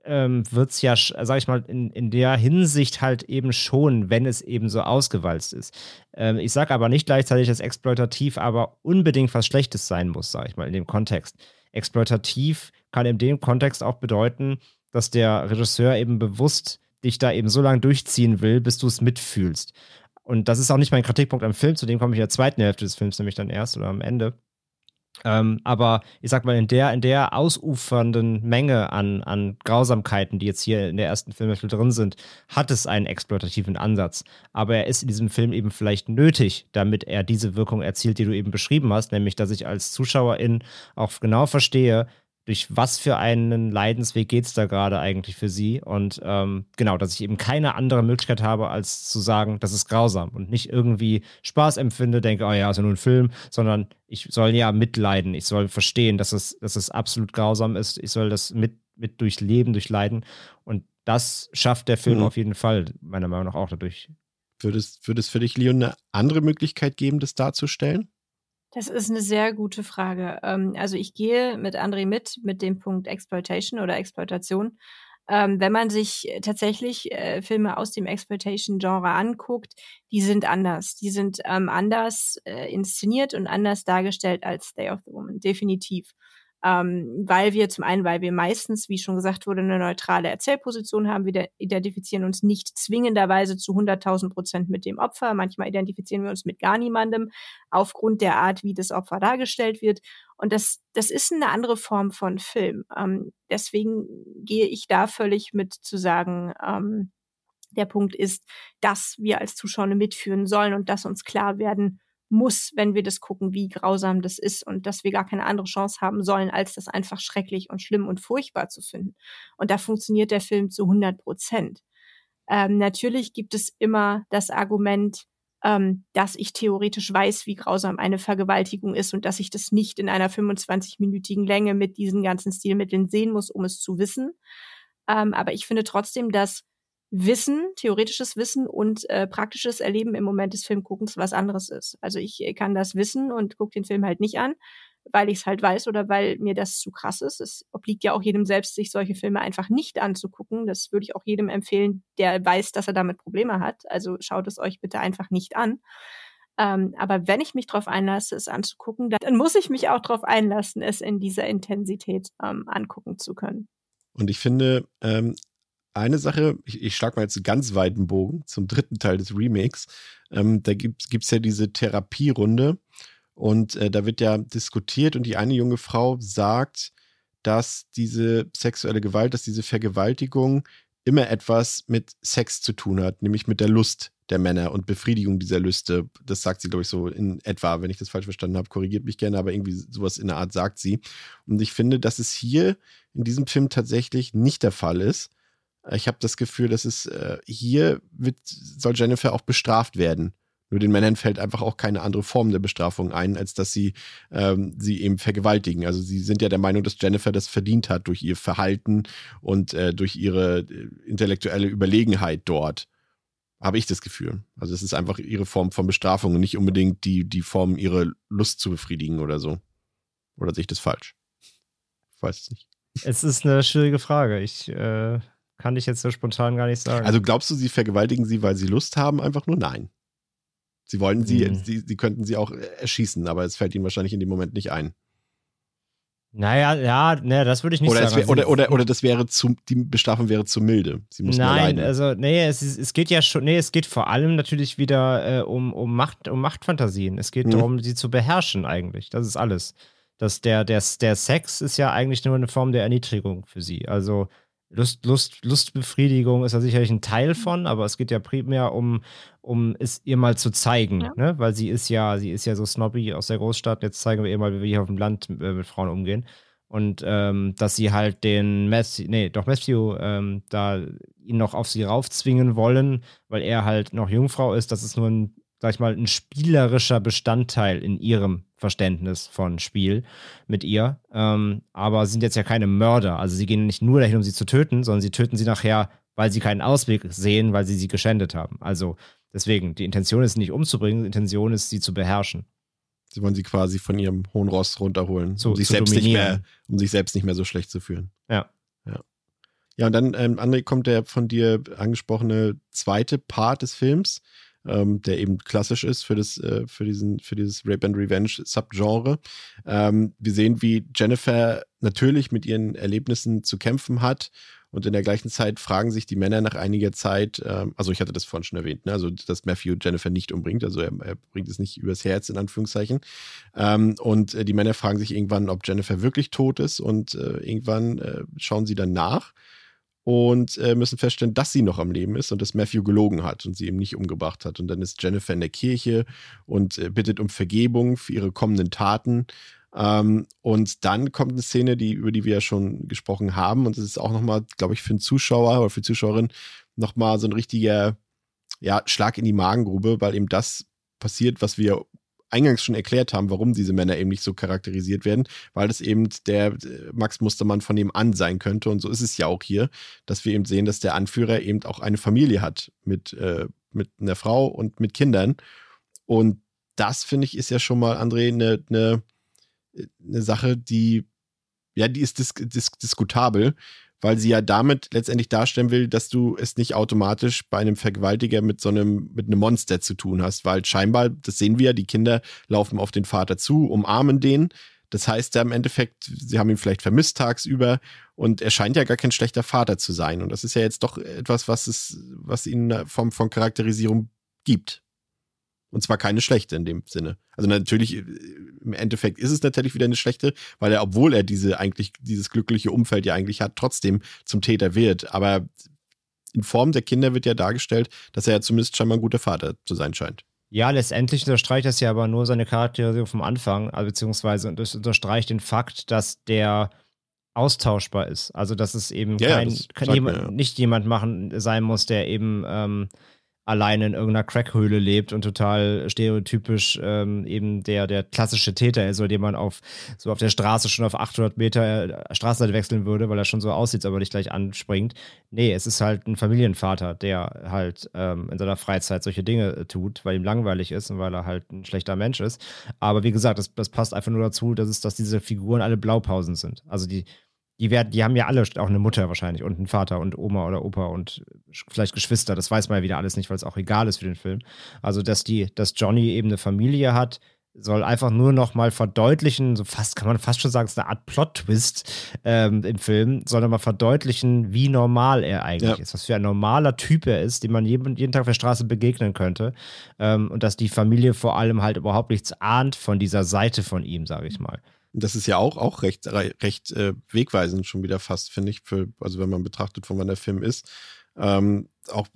ähm, wird es ja, sag ich mal, in, in der Hinsicht halt eben schon, wenn es eben so ausgewalzt ist. Ähm, ich sage aber nicht gleichzeitig, dass exploitativ aber unbedingt was Schlechtes sein muss, sag ich mal, in dem Kontext. Exploitativ kann in dem Kontext auch bedeuten, dass der Regisseur eben bewusst dich da eben so lange durchziehen will, bis du es mitfühlst. Und das ist auch nicht mein Kritikpunkt am Film, zu dem komme ich in der zweiten Hälfte des Films nämlich dann erst oder am Ende. Ähm, aber ich sag mal, in der, in der ausufernden Menge an, an Grausamkeiten, die jetzt hier in der ersten Filmhälfte drin sind, hat es einen exploitativen Ansatz. Aber er ist in diesem Film eben vielleicht nötig, damit er diese Wirkung erzielt, die du eben beschrieben hast, nämlich, dass ich als Zuschauerin auch genau verstehe, durch was für einen Leidensweg geht es da gerade eigentlich für sie. Und ähm, genau, dass ich eben keine andere Möglichkeit habe, als zu sagen, das ist grausam und nicht irgendwie Spaß empfinde, denke, oh ja, ist ja nur ein Film, sondern ich soll ja mitleiden. Ich soll verstehen, dass es, dass es absolut grausam ist. Ich soll das mit, mit durchleben, durchleiden. Und das schafft der Film mhm. auf jeden Fall, meiner Meinung nach auch dadurch. Würde es, würde es für dich, Leon, eine andere Möglichkeit geben, das darzustellen? Das ist eine sehr gute Frage. Ähm, also ich gehe mit André mit, mit dem Punkt Exploitation oder Exploitation. Ähm, wenn man sich tatsächlich äh, Filme aus dem Exploitation-Genre anguckt, die sind anders. Die sind ähm, anders äh, inszeniert und anders dargestellt als Day of the Woman, definitiv ähm, weil wir zum einen, weil wir meistens, wie schon gesagt wurde, eine neutrale Erzählposition haben. Wir identifizieren uns nicht zwingenderweise zu 100.000 Prozent mit dem Opfer. Manchmal identifizieren wir uns mit gar niemandem aufgrund der Art, wie das Opfer dargestellt wird. Und das, das ist eine andere Form von Film. Ähm, deswegen gehe ich da völlig mit zu sagen, ähm, der Punkt ist, dass wir als Zuschauer mitführen sollen und dass uns klar werden muss, wenn wir das gucken, wie grausam das ist und dass wir gar keine andere Chance haben sollen, als das einfach schrecklich und schlimm und furchtbar zu finden. Und da funktioniert der Film zu 100 Prozent. Ähm, natürlich gibt es immer das Argument, ähm, dass ich theoretisch weiß, wie grausam eine Vergewaltigung ist und dass ich das nicht in einer 25-minütigen Länge mit diesen ganzen Stilmitteln sehen muss, um es zu wissen. Ähm, aber ich finde trotzdem, dass Wissen, theoretisches Wissen und äh, praktisches Erleben im Moment des Filmguckens was anderes ist. Also ich äh, kann das wissen und gucke den Film halt nicht an, weil ich es halt weiß oder weil mir das zu krass ist. Es obliegt ja auch jedem selbst, sich solche Filme einfach nicht anzugucken. Das würde ich auch jedem empfehlen, der weiß, dass er damit Probleme hat. Also schaut es euch bitte einfach nicht an. Ähm, aber wenn ich mich darauf einlasse, es anzugucken, dann muss ich mich auch darauf einlassen, es in dieser Intensität ähm, angucken zu können. Und ich finde, ähm, eine Sache, ich, ich schlage mal jetzt einen ganz weiten Bogen zum dritten Teil des Remakes. Ähm, da gibt es ja diese Therapierunde und äh, da wird ja diskutiert und die eine junge Frau sagt, dass diese sexuelle Gewalt, dass diese Vergewaltigung immer etwas mit Sex zu tun hat, nämlich mit der Lust der Männer und Befriedigung dieser Lüste. Das sagt sie, glaube ich, so in etwa, wenn ich das falsch verstanden habe, korrigiert mich gerne, aber irgendwie sowas in der Art sagt sie. Und ich finde, dass es hier in diesem Film tatsächlich nicht der Fall ist, ich habe das Gefühl, dass es äh, hier wird, soll Jennifer auch bestraft werden. Nur den Männern fällt einfach auch keine andere Form der Bestrafung ein, als dass sie ähm, sie eben vergewaltigen. Also sie sind ja der Meinung, dass Jennifer das verdient hat durch ihr Verhalten und äh, durch ihre äh, intellektuelle Überlegenheit dort. Habe ich das Gefühl. Also es ist einfach ihre Form von Bestrafung und nicht unbedingt die, die Form, ihre Lust zu befriedigen oder so. Oder sehe ich das falsch? Ich weiß es nicht. Es ist eine schwierige Frage. Ich äh, kann ich jetzt so spontan gar nicht sagen. Also glaubst du, sie vergewaltigen sie, weil sie Lust haben? Einfach nur nein. Sie wollten sie, hm. sie, sie könnten sie auch erschießen, aber es fällt ihnen wahrscheinlich in dem Moment nicht ein. Naja, ja, ne, das würde ich nicht oder sagen. Wär, oder, oder, oder das wäre zu, die Bestrafung wäre zu milde. Sie muss Nein, also, nee, es, es geht ja schon, nee, es geht vor allem natürlich wieder äh, um, um, Macht, um Machtfantasien. Es geht hm. darum, sie zu beherrschen eigentlich. Das ist alles. Das, der, der, der Sex ist ja eigentlich nur eine Form der Erniedrigung für sie. Also, Lust, Lust, Lustbefriedigung ist da sicherlich ein Teil mhm. von, aber es geht ja primär um, um es ihr mal zu zeigen, ja. ne? Weil sie ist ja, sie ist ja so snobby aus der Großstadt. Jetzt zeigen wir ihr mal, wie wir hier auf dem Land äh, mit Frauen umgehen. Und ähm, dass sie halt den Matthew, nee, doch Matthew, ähm, da ihn noch auf sie raufzwingen wollen, weil er halt noch Jungfrau ist, das ist nur ein sag ich mal, ein spielerischer Bestandteil in ihrem Verständnis von Spiel mit ihr. Ähm, aber sind jetzt ja keine Mörder. Also sie gehen nicht nur dahin, um sie zu töten, sondern sie töten sie nachher, weil sie keinen Ausweg sehen, weil sie sie geschändet haben. Also deswegen, die Intention ist nicht umzubringen, die Intention ist, sie zu beherrschen. Sie wollen sie quasi von ihrem hohen Ross runterholen, so, um, sich selbst nicht mehr, um sich selbst nicht mehr so schlecht zu fühlen. Ja. ja. Ja, und dann, ähm, André, kommt der von dir angesprochene zweite Part des Films, ähm, der eben klassisch ist für, das, äh, für, diesen, für dieses Rape and Revenge Subgenre. Ähm, wir sehen, wie Jennifer natürlich mit ihren Erlebnissen zu kämpfen hat. Und in der gleichen Zeit fragen sich die Männer nach einiger Zeit, ähm, also ich hatte das vorhin schon erwähnt, ne, also dass Matthew Jennifer nicht umbringt, also er, er bringt es nicht übers Herz in Anführungszeichen. Ähm, und äh, die Männer fragen sich irgendwann, ob Jennifer wirklich tot ist und äh, irgendwann äh, schauen sie dann nach und äh, müssen feststellen, dass sie noch am Leben ist und dass Matthew gelogen hat und sie eben nicht umgebracht hat. Und dann ist Jennifer in der Kirche und äh, bittet um Vergebung für ihre kommenden Taten. Ähm, und dann kommt eine Szene, die, über die wir ja schon gesprochen haben. Und das ist auch nochmal, glaube ich, für einen Zuschauer oder für Zuschauerin nochmal so ein richtiger ja, Schlag in die Magengrube, weil eben das passiert, was wir eingangs schon erklärt haben, warum diese Männer eben nicht so charakterisiert werden, weil das eben der äh, Max Mustermann von nebenan sein könnte. Und so ist es ja auch hier, dass wir eben sehen, dass der Anführer eben auch eine Familie hat mit, äh, mit einer Frau und mit Kindern. Und das, finde ich, ist ja schon mal, André, eine, eine, eine Sache, die, ja, die ist dis dis diskutabel, weil sie ja damit letztendlich darstellen will, dass du es nicht automatisch bei einem Vergewaltiger mit so einem, mit einem Monster zu tun hast, weil scheinbar, das sehen wir ja, die Kinder laufen auf den Vater zu, umarmen den. Das heißt ja im Endeffekt, sie haben ihn vielleicht vermisst tagsüber und er scheint ja gar kein schlechter Vater zu sein. Und das ist ja jetzt doch etwas, was es, was ihn von, von Charakterisierung gibt. Und zwar keine schlechte in dem Sinne. Also natürlich, äh, im Endeffekt ist es natürlich wieder eine schlechte, weil er, obwohl er diese eigentlich, dieses glückliche Umfeld ja eigentlich hat, trotzdem zum Täter wird. Aber in Form der Kinder wird ja dargestellt, dass er ja zumindest scheinbar ein guter Vater zu sein scheint. Ja, letztendlich unterstreicht das ja aber nur seine Charakterisierung vom Anfang, also beziehungsweise das unterstreicht den Fakt, dass der austauschbar ist. Also dass es eben Ja, kein, das sagt jemand, man ja. nicht jemand machen sein muss, der eben ähm, alleine in irgendeiner Crackhöhle lebt und total stereotypisch ähm, eben der, der klassische Täter ist, oder den man auf so auf der Straße schon auf 800 Meter äh, Straßenseite wechseln würde, weil er schon so aussieht, aber nicht gleich anspringt. Nee, es ist halt ein Familienvater, der halt ähm, in seiner Freizeit solche Dinge äh, tut, weil ihm langweilig ist und weil er halt ein schlechter Mensch ist. Aber wie gesagt, das, das passt einfach nur dazu, dass es, dass diese Figuren alle Blaupausen sind. Also die, die werden, die haben ja alle auch eine Mutter wahrscheinlich und einen Vater und Oma oder Opa und vielleicht Geschwister. Das weiß man ja wieder alles nicht, weil es auch egal ist für den Film. Also, dass die, dass Johnny eben eine Familie hat, soll einfach nur noch mal verdeutlichen, so fast kann man fast schon sagen, es ist eine Art Plot-Twist ähm, im Film, soll noch mal verdeutlichen, wie normal er eigentlich Ja. ist, was für ein normaler Typ er ist, dem man jeden, jeden Tag auf der Straße begegnen könnte ähm, und dass die Familie vor allem halt überhaupt nichts ahnt von dieser Seite von ihm, sage ich mal. Das ist ja auch, auch recht, re- recht äh, wegweisend schon wieder fast, finde ich, für, also wenn man betrachtet, von wann der Film ist. Ähm, auch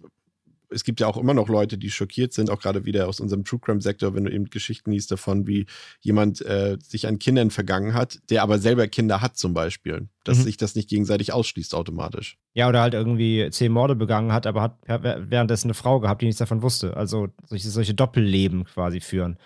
es gibt ja auch immer noch Leute, die schockiert sind, auch gerade wieder aus unserem True Crime Sektor, wenn du eben Geschichten liest davon, wie jemand äh, sich an Kindern vergangen hat, der aber selber Kinder hat zum Beispiel, dass Mhm. sich das nicht gegenseitig ausschließt automatisch. Ja, oder halt irgendwie zehn Morde begangen hat, aber hat währenddessen eine Frau gehabt, die nichts davon wusste. Also solche, solche Doppelleben quasi führen.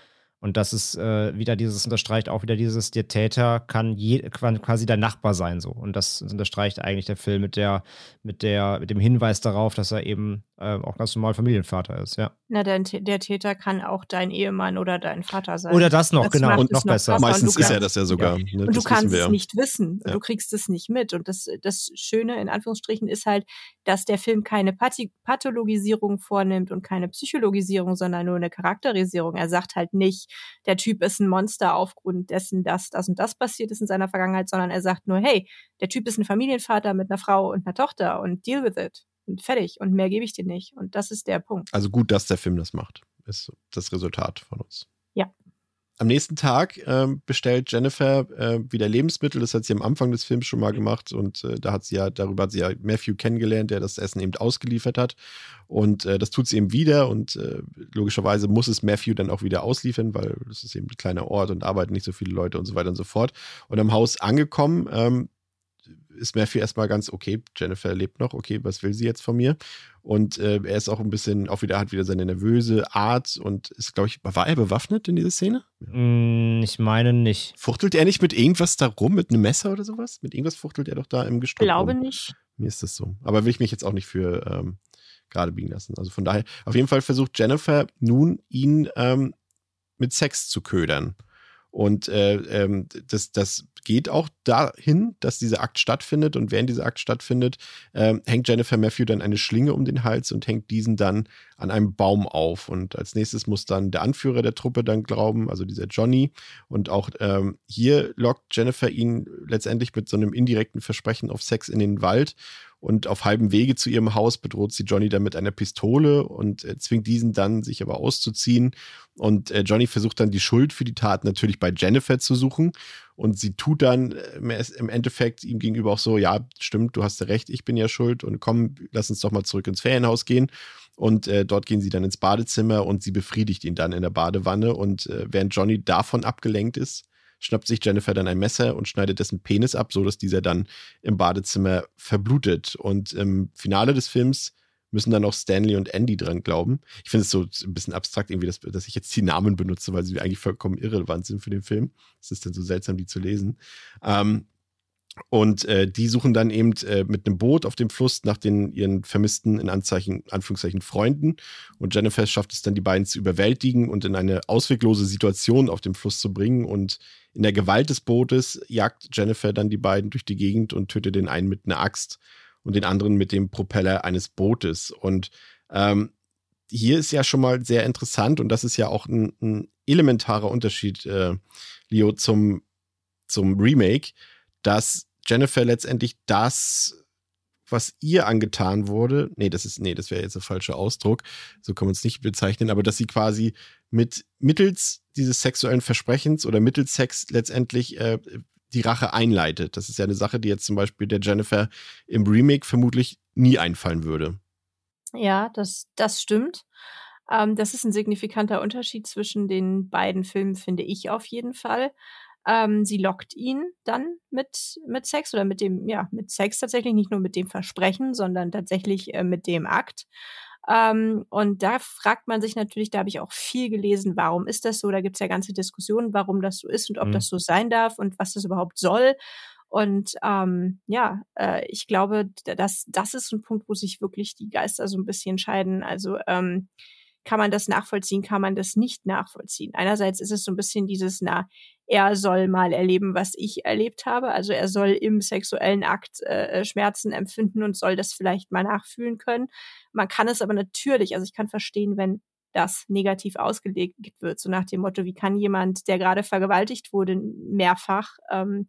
Und das ist äh, wieder dieses, unterstreicht auch wieder dieses, der Täter kann je, kann quasi der Nachbar sein so. Und das unterstreicht eigentlich der Film mit der, mit der, mit dem Hinweis darauf, dass er eben äh, auch ganz normal Familienvater ist, ja. Na, der, der Täter kann auch dein Ehemann oder dein Vater sein. Oder das noch, Das genau, und es noch besser. Meistens ist er das ja sogar. Ne? Und du kannst es ja. nicht wissen. Ja. Du kriegst es nicht mit. Und das, das Schöne in Anführungsstrichen ist halt, dass der Film keine Pathi Pathologisierung vornimmt und keine Psychologisierung, sondern nur eine Charakterisierung. Er sagt halt nicht, der Typ ist ein Monster aufgrund dessen, dass das und das passiert ist in seiner Vergangenheit, sondern er sagt nur, hey, der Typ ist ein Familienvater mit einer Frau und einer Tochter und deal with it. Und fertig. Und mehr gebe ich dir nicht. Und das ist der Punkt. Also gut, dass der Film das macht, ist das Resultat von uns. Ja. Am nächsten Tag ähm, bestellt Jennifer äh, wieder Lebensmittel. Das hat sie am Anfang des Films schon mal gemacht und äh, da hat sie ja, darüber hat sie ja Matthew kennengelernt, der das Essen eben ausgeliefert hat. Und äh, das tut sie eben wieder und äh, logischerweise muss es Matthew dann auch wieder ausliefern, weil das ist eben ein kleiner Ort und arbeiten nicht so viele Leute und so weiter und so fort. Und am Haus angekommen, ähm, ist Matthew erstmal ganz, okay, Jennifer lebt noch, okay, was will sie jetzt von mir? Und äh, er ist auch ein bisschen, auch wieder, hat wieder seine nervöse Art und ist, glaube ich, war er bewaffnet in dieser Szene? Mm, ich meine nicht. Fuchtelt er nicht mit irgendwas da rum, mit einem Messer oder sowas? Mit irgendwas fuchtelt er doch da im Gestrüpp Glaube rum. nicht. Mir ist das so. Aber will ich mich jetzt auch nicht für ähm, gerade biegen lassen. Also von daher, auf jeden Fall versucht Jennifer nun, ihn ähm, mit Sex zu ködern. Und äh, ähm, das, das geht auch dahin, dass dieser Akt stattfindet. Und während dieser Akt stattfindet, äh, hängt Jennifer Matthew dann eine Schlinge um den Hals und hängt diesen dann an einem Baum auf. Und als nächstes muss dann der Anführer der Truppe dann glauben, also dieser Johnny. Und auch ähm, hier lockt Jennifer ihn letztendlich mit so einem indirekten Versprechen auf Sex in den Wald. Und auf halbem Wege zu ihrem Haus bedroht sie Johnny dann mit einer Pistole und äh, zwingt diesen dann, sich aber auszuziehen. Und äh, Johnny versucht dann die Schuld für die Tat natürlich bei Jennifer zu suchen. Und sie tut dann äh, im Endeffekt ihm gegenüber auch so, ja, stimmt, du hast ja recht, ich bin ja schuld und komm, lass uns doch mal zurück ins Ferienhaus gehen. Und äh, dort gehen sie dann ins Badezimmer und sie befriedigt ihn dann in der Badewanne. Und äh, während Johnny davon abgelenkt ist, schnappt sich Jennifer dann ein Messer und schneidet dessen Penis ab, sodass dieser dann im Badezimmer verblutet. Und im Finale des Films müssen dann auch Stanley und Andy dran glauben. Ich finde es so ein bisschen abstrakt, irgendwie, dass, dass, ich jetzt die Namen benutze, weil sie eigentlich vollkommen irrelevant sind für den Film. Es ist dann so seltsam, die zu lesen. Ähm, und äh, die suchen dann eben äh, mit einem Boot auf dem Fluss nach den ihren vermissten, in Anzeichen, Anführungszeichen, Freunden. Und Jennifer schafft es dann, die beiden zu überwältigen und in eine ausweglose Situation auf dem Fluss zu bringen. Und in der Gewalt des Bootes jagt Jennifer dann die beiden durch die Gegend und tötet den einen mit einer Axt und den anderen mit dem Propeller eines Bootes. Und ähm, hier ist ja schon mal sehr interessant und das ist ja auch ein, ein elementarer Unterschied, äh, Leo, zum, zum Remake dass Jennifer letztendlich das, was ihr angetan wurde, nee, das ist, nee, das wäre jetzt der falsche Ausdruck, so kann man es nicht bezeichnen, aber dass sie quasi mit mittels dieses sexuellen Versprechens oder mittels Sex letztendlich äh, die Rache einleitet. Das ist ja eine Sache, die jetzt zum Beispiel der Jennifer im Remake vermutlich nie einfallen würde. Ja, das, das stimmt. Ähm, das ist ein signifikanter Unterschied zwischen den beiden Filmen, finde ich auf jeden Fall. Ähm, sie lockt ihn dann mit, mit Sex oder mit dem, ja, mit Sex tatsächlich, nicht nur mit dem Versprechen, sondern tatsächlich äh, mit dem Akt. Ähm, und da fragt man sich natürlich, da habe ich auch viel gelesen, warum ist das so? Da gibt es ja ganze Diskussionen, warum das so ist und ob mhm. das so sein darf und was das überhaupt soll. Und ähm, ja, äh, ich glaube, das, das ist ein Punkt, wo sich wirklich die Geister so ein bisschen scheiden. Also ähm, kann man das nachvollziehen, kann man das nicht nachvollziehen. Einerseits ist es so ein bisschen dieses, na, er soll mal erleben, was ich erlebt habe. Also er soll im sexuellen Akt äh, äh, Schmerzen empfinden und soll das vielleicht mal nachfühlen können. Man kann es aber natürlich, also ich kann verstehen, wenn das negativ ausgelegt wird, so nach dem Motto, wie kann jemand, der gerade vergewaltigt wurde, mehrfach ähm,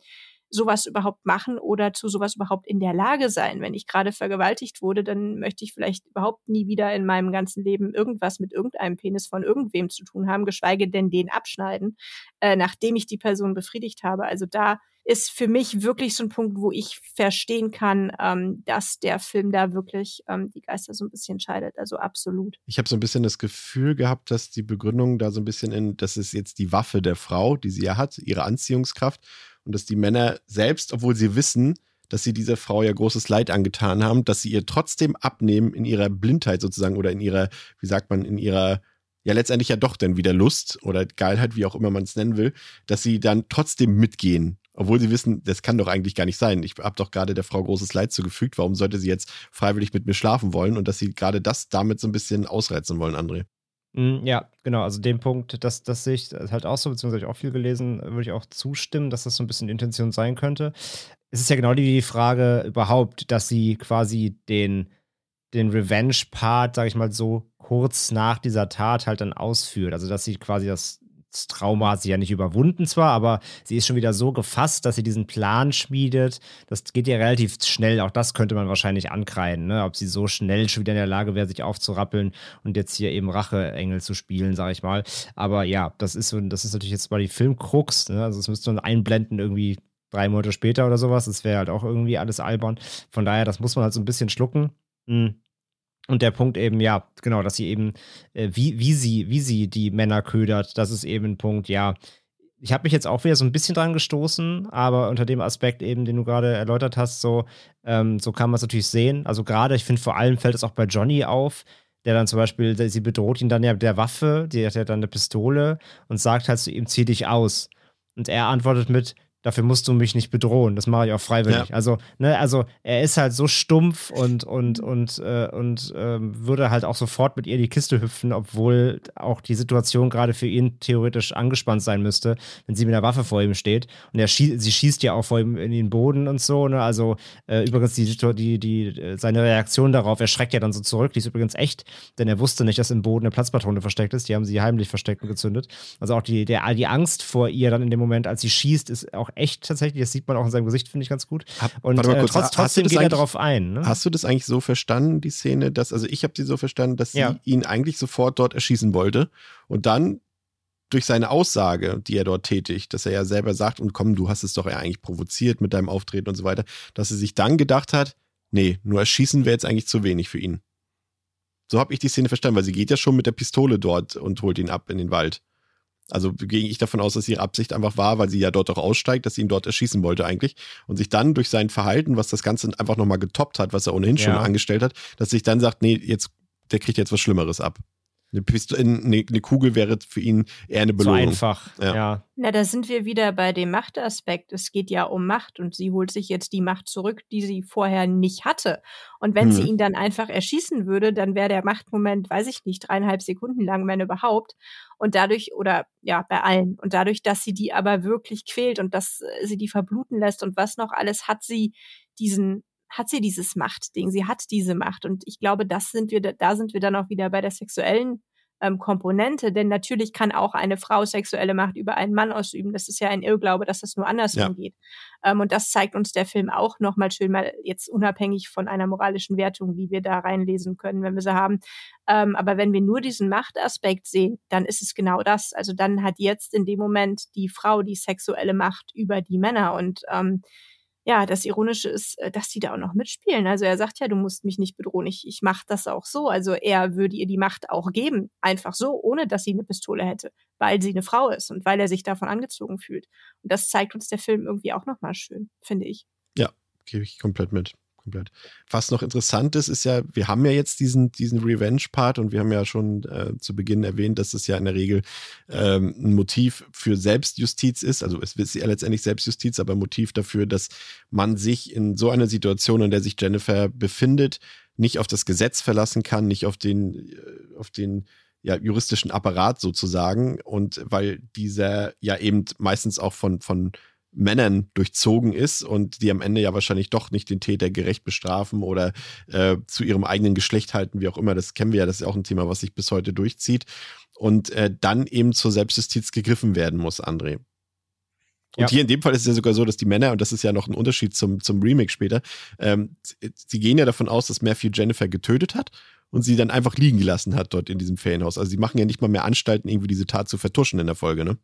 sowas überhaupt machen oder zu sowas überhaupt in der Lage sein. Wenn ich gerade vergewaltigt wurde, dann möchte ich vielleicht überhaupt nie wieder in meinem ganzen Leben irgendwas mit irgendeinem Penis von irgendwem zu tun haben, geschweige denn den abschneiden, äh, nachdem ich die Person befriedigt habe. Also da ist für mich wirklich so ein Punkt, wo ich verstehen kann, ähm, dass der Film da wirklich ähm, die Geister so ein bisschen scheidet. Also absolut. Ich habe so ein bisschen das Gefühl gehabt, dass die Begründung da so ein bisschen in, das ist jetzt die Waffe der Frau, die sie ja hat, ihre Anziehungskraft und dass die Männer selbst, obwohl sie wissen, dass sie dieser Frau ja großes Leid angetan haben, dass sie ihr trotzdem abnehmen in ihrer Blindheit sozusagen oder in ihrer, wie sagt man, in ihrer, ja letztendlich ja doch dann wieder Lust oder Geilheit, wie auch immer man es nennen will, dass sie dann trotzdem mitgehen. Obwohl sie wissen, das kann doch eigentlich gar nicht sein. Ich habe doch gerade der Frau großes Leid zugefügt. Warum sollte sie jetzt freiwillig mit mir schlafen wollen? Und dass sie gerade das damit so ein bisschen ausreizen wollen, André. Mm, ja, genau. Also dem Punkt, das, das sehe ich halt auch so, beziehungsweise ich auch viel gelesen, würde ich auch zustimmen, dass das so ein bisschen Intention sein könnte. Es ist ja genau die Frage überhaupt, dass sie quasi den, den Revenge-Part, sage ich mal so, kurz nach dieser Tat halt dann ausführt. Also dass sie quasi das das Trauma hat sie ja nicht überwunden zwar, aber sie ist schon wieder so gefasst, dass sie diesen Plan schmiedet. Das geht ja relativ schnell. Auch das könnte man wahrscheinlich ankreiden, ne? ob sie so schnell schon wieder in der Lage wäre, sich aufzurappeln und jetzt hier eben Racheengel zu spielen, sage ich mal. Aber ja, das ist das ist natürlich jetzt mal die Filmkrux. Ne? Also das müsste man einblenden irgendwie drei Monate später oder sowas. Das wäre halt auch irgendwie alles albern. Von daher, das muss man halt so ein bisschen schlucken. Hm. Und der Punkt eben, ja, genau, dass sie eben, äh, wie, wie sie, wie sie die Männer ködert, das ist eben ein Punkt, ja. Ich habe mich jetzt auch wieder so ein bisschen dran gestoßen, aber unter dem Aspekt eben, den du gerade erläutert hast, so, ähm, so kann man es natürlich sehen. Also gerade, ich finde vor allem fällt es auch bei Johnny auf, der dann zum Beispiel, sie bedroht ihn dann ja mit der Waffe, die hat ja dann eine Pistole und sagt halt zu ihm, zieh dich aus. Und er antwortet mit, dafür musst du mich nicht bedrohen. Das mache ich auch freiwillig. Ja. Also, ne, also er ist halt so stumpf und und und äh, und ähm, würde halt auch sofort mit ihr in die Kiste hüpfen, obwohl auch die Situation gerade für ihn theoretisch angespannt sein müsste, wenn sie mit der Waffe vor ihm steht. Und er schießt, sie schießt ja auch vor ihm in den Boden und so. Ne? Also äh, übrigens die, die die seine Reaktion darauf, er schreckt ja dann so zurück. Die ist übrigens echt, denn er wusste nicht, dass im Boden eine Platzpatrone versteckt ist. Die haben sie heimlich versteckt und gezündet. Also auch die der die Angst vor ihr dann in dem Moment, als sie schießt, ist auch echt tatsächlich, das sieht man auch in seinem Gesicht, finde ich ganz gut. Und Warte mal äh, kurz, äh, trotz, trotzdem geht er darauf ein. Ne? Hast du das eigentlich so verstanden, die Szene, dass, also ich habe sie so verstanden, dass ja. sie ihn eigentlich sofort dort erschießen wollte und dann durch seine Aussage, die er dort tätigt, dass er ja selber sagt, und komm, du hast es doch ja eigentlich provoziert mit deinem Auftreten und so weiter, dass er sich dann gedacht hat, nee, nur erschießen wäre jetzt eigentlich zu wenig für ihn. So habe ich die Szene verstanden, weil sie geht ja schon mit der Pistole dort und holt ihn ab in den Wald. Also gehe ich davon aus, dass ihre Absicht einfach war, weil sie ja dort auch aussteigt, dass sie ihn dort erschießen wollte eigentlich. Und sich dann durch sein Verhalten, was das Ganze einfach nochmal getoppt hat, was er ohnehin schon angestellt hat, dass sich dann sagt, nee, jetzt, der kriegt jetzt was Schlimmeres ab. Eine, Pistole, eine, eine, Kugel wäre für ihn eher eine Belohnung. So einfach, ja. ja. Na, da sind wir wieder bei dem Machtaspekt. Es geht ja um Macht und sie holt sich jetzt die Macht zurück, die sie vorher nicht hatte. Und wenn hm. sie ihn dann einfach erschießen würde, dann wäre der Machtmoment, weiß ich nicht, dreieinhalb Sekunden lang, wenn überhaupt. Und dadurch, oder ja, bei allen. Und dadurch, dass sie die aber wirklich quält und dass sie die verbluten lässt und was noch alles, hat sie diesen hat sie dieses Machtding. Sie hat diese Macht. Und ich glaube, das sind wir, da sind wir dann auch wieder bei der sexuellen ähm, Komponente. Denn natürlich kann auch eine Frau sexuelle Macht über einen Mann ausüben. Das ist ja ein Irrglaube, dass das nur andersrum ja. geht. Ähm, und das zeigt uns der Film auch nochmal schön, mal jetzt unabhängig von einer moralischen Wertung, wie wir da reinlesen können, wenn wir sie haben. Ähm, aber wenn wir nur diesen Machtaspekt sehen, dann ist es genau das. Also dann hat jetzt in dem Moment die Frau die sexuelle Macht über die Männer und ähm, ja, das Ironische ist, äh, dass die da auch noch mitspielen. Also er sagt ja, du musst mich nicht bedrohen, ich, ich mache das auch so. Also er würde ihr die Macht auch geben, einfach so, ohne dass sie eine Pistole hätte, weil sie eine Frau ist und weil er sich davon angezogen fühlt. Und das zeigt uns der Film irgendwie auch nochmal schön, finde ich. Ja, gebe ich komplett mit komplett. Was noch interessant ist, ist ja, wir haben ja jetzt diesen, diesen Revenge-Part und wir haben ja schon äh, zu Beginn erwähnt, dass es ja in der Regel ähm, ein Motiv für Selbstjustiz ist. Also es ist ja letztendlich Selbstjustiz, aber ein Motiv dafür, dass man sich in so einer Situation, in der sich Jennifer befindet, nicht auf das Gesetz verlassen kann, nicht auf den, äh, auf den ja, juristischen Apparat sozusagen. Und weil dieser ja eben meistens auch von, von Männern durchzogen ist und die am Ende ja wahrscheinlich doch nicht den Täter gerecht bestrafen oder äh, zu ihrem eigenen Geschlecht halten, wie auch immer. Das kennen wir ja, das ist auch ein Thema, was sich bis heute durchzieht. Und äh, dann eben zur Selbstjustiz gegriffen werden muss, André. Und ja. hier in dem Fall ist es ja sogar so, dass die Männer, und das ist ja noch ein Unterschied zum, zum Remake später, ähm, sie gehen ja davon aus, dass Matthew Jennifer getötet hat und sie dann einfach liegen gelassen hat dort in diesem Ferienhaus. Also sie machen ja nicht mal mehr Anstalten, irgendwie diese Tat zu vertuschen in der Folge, ne?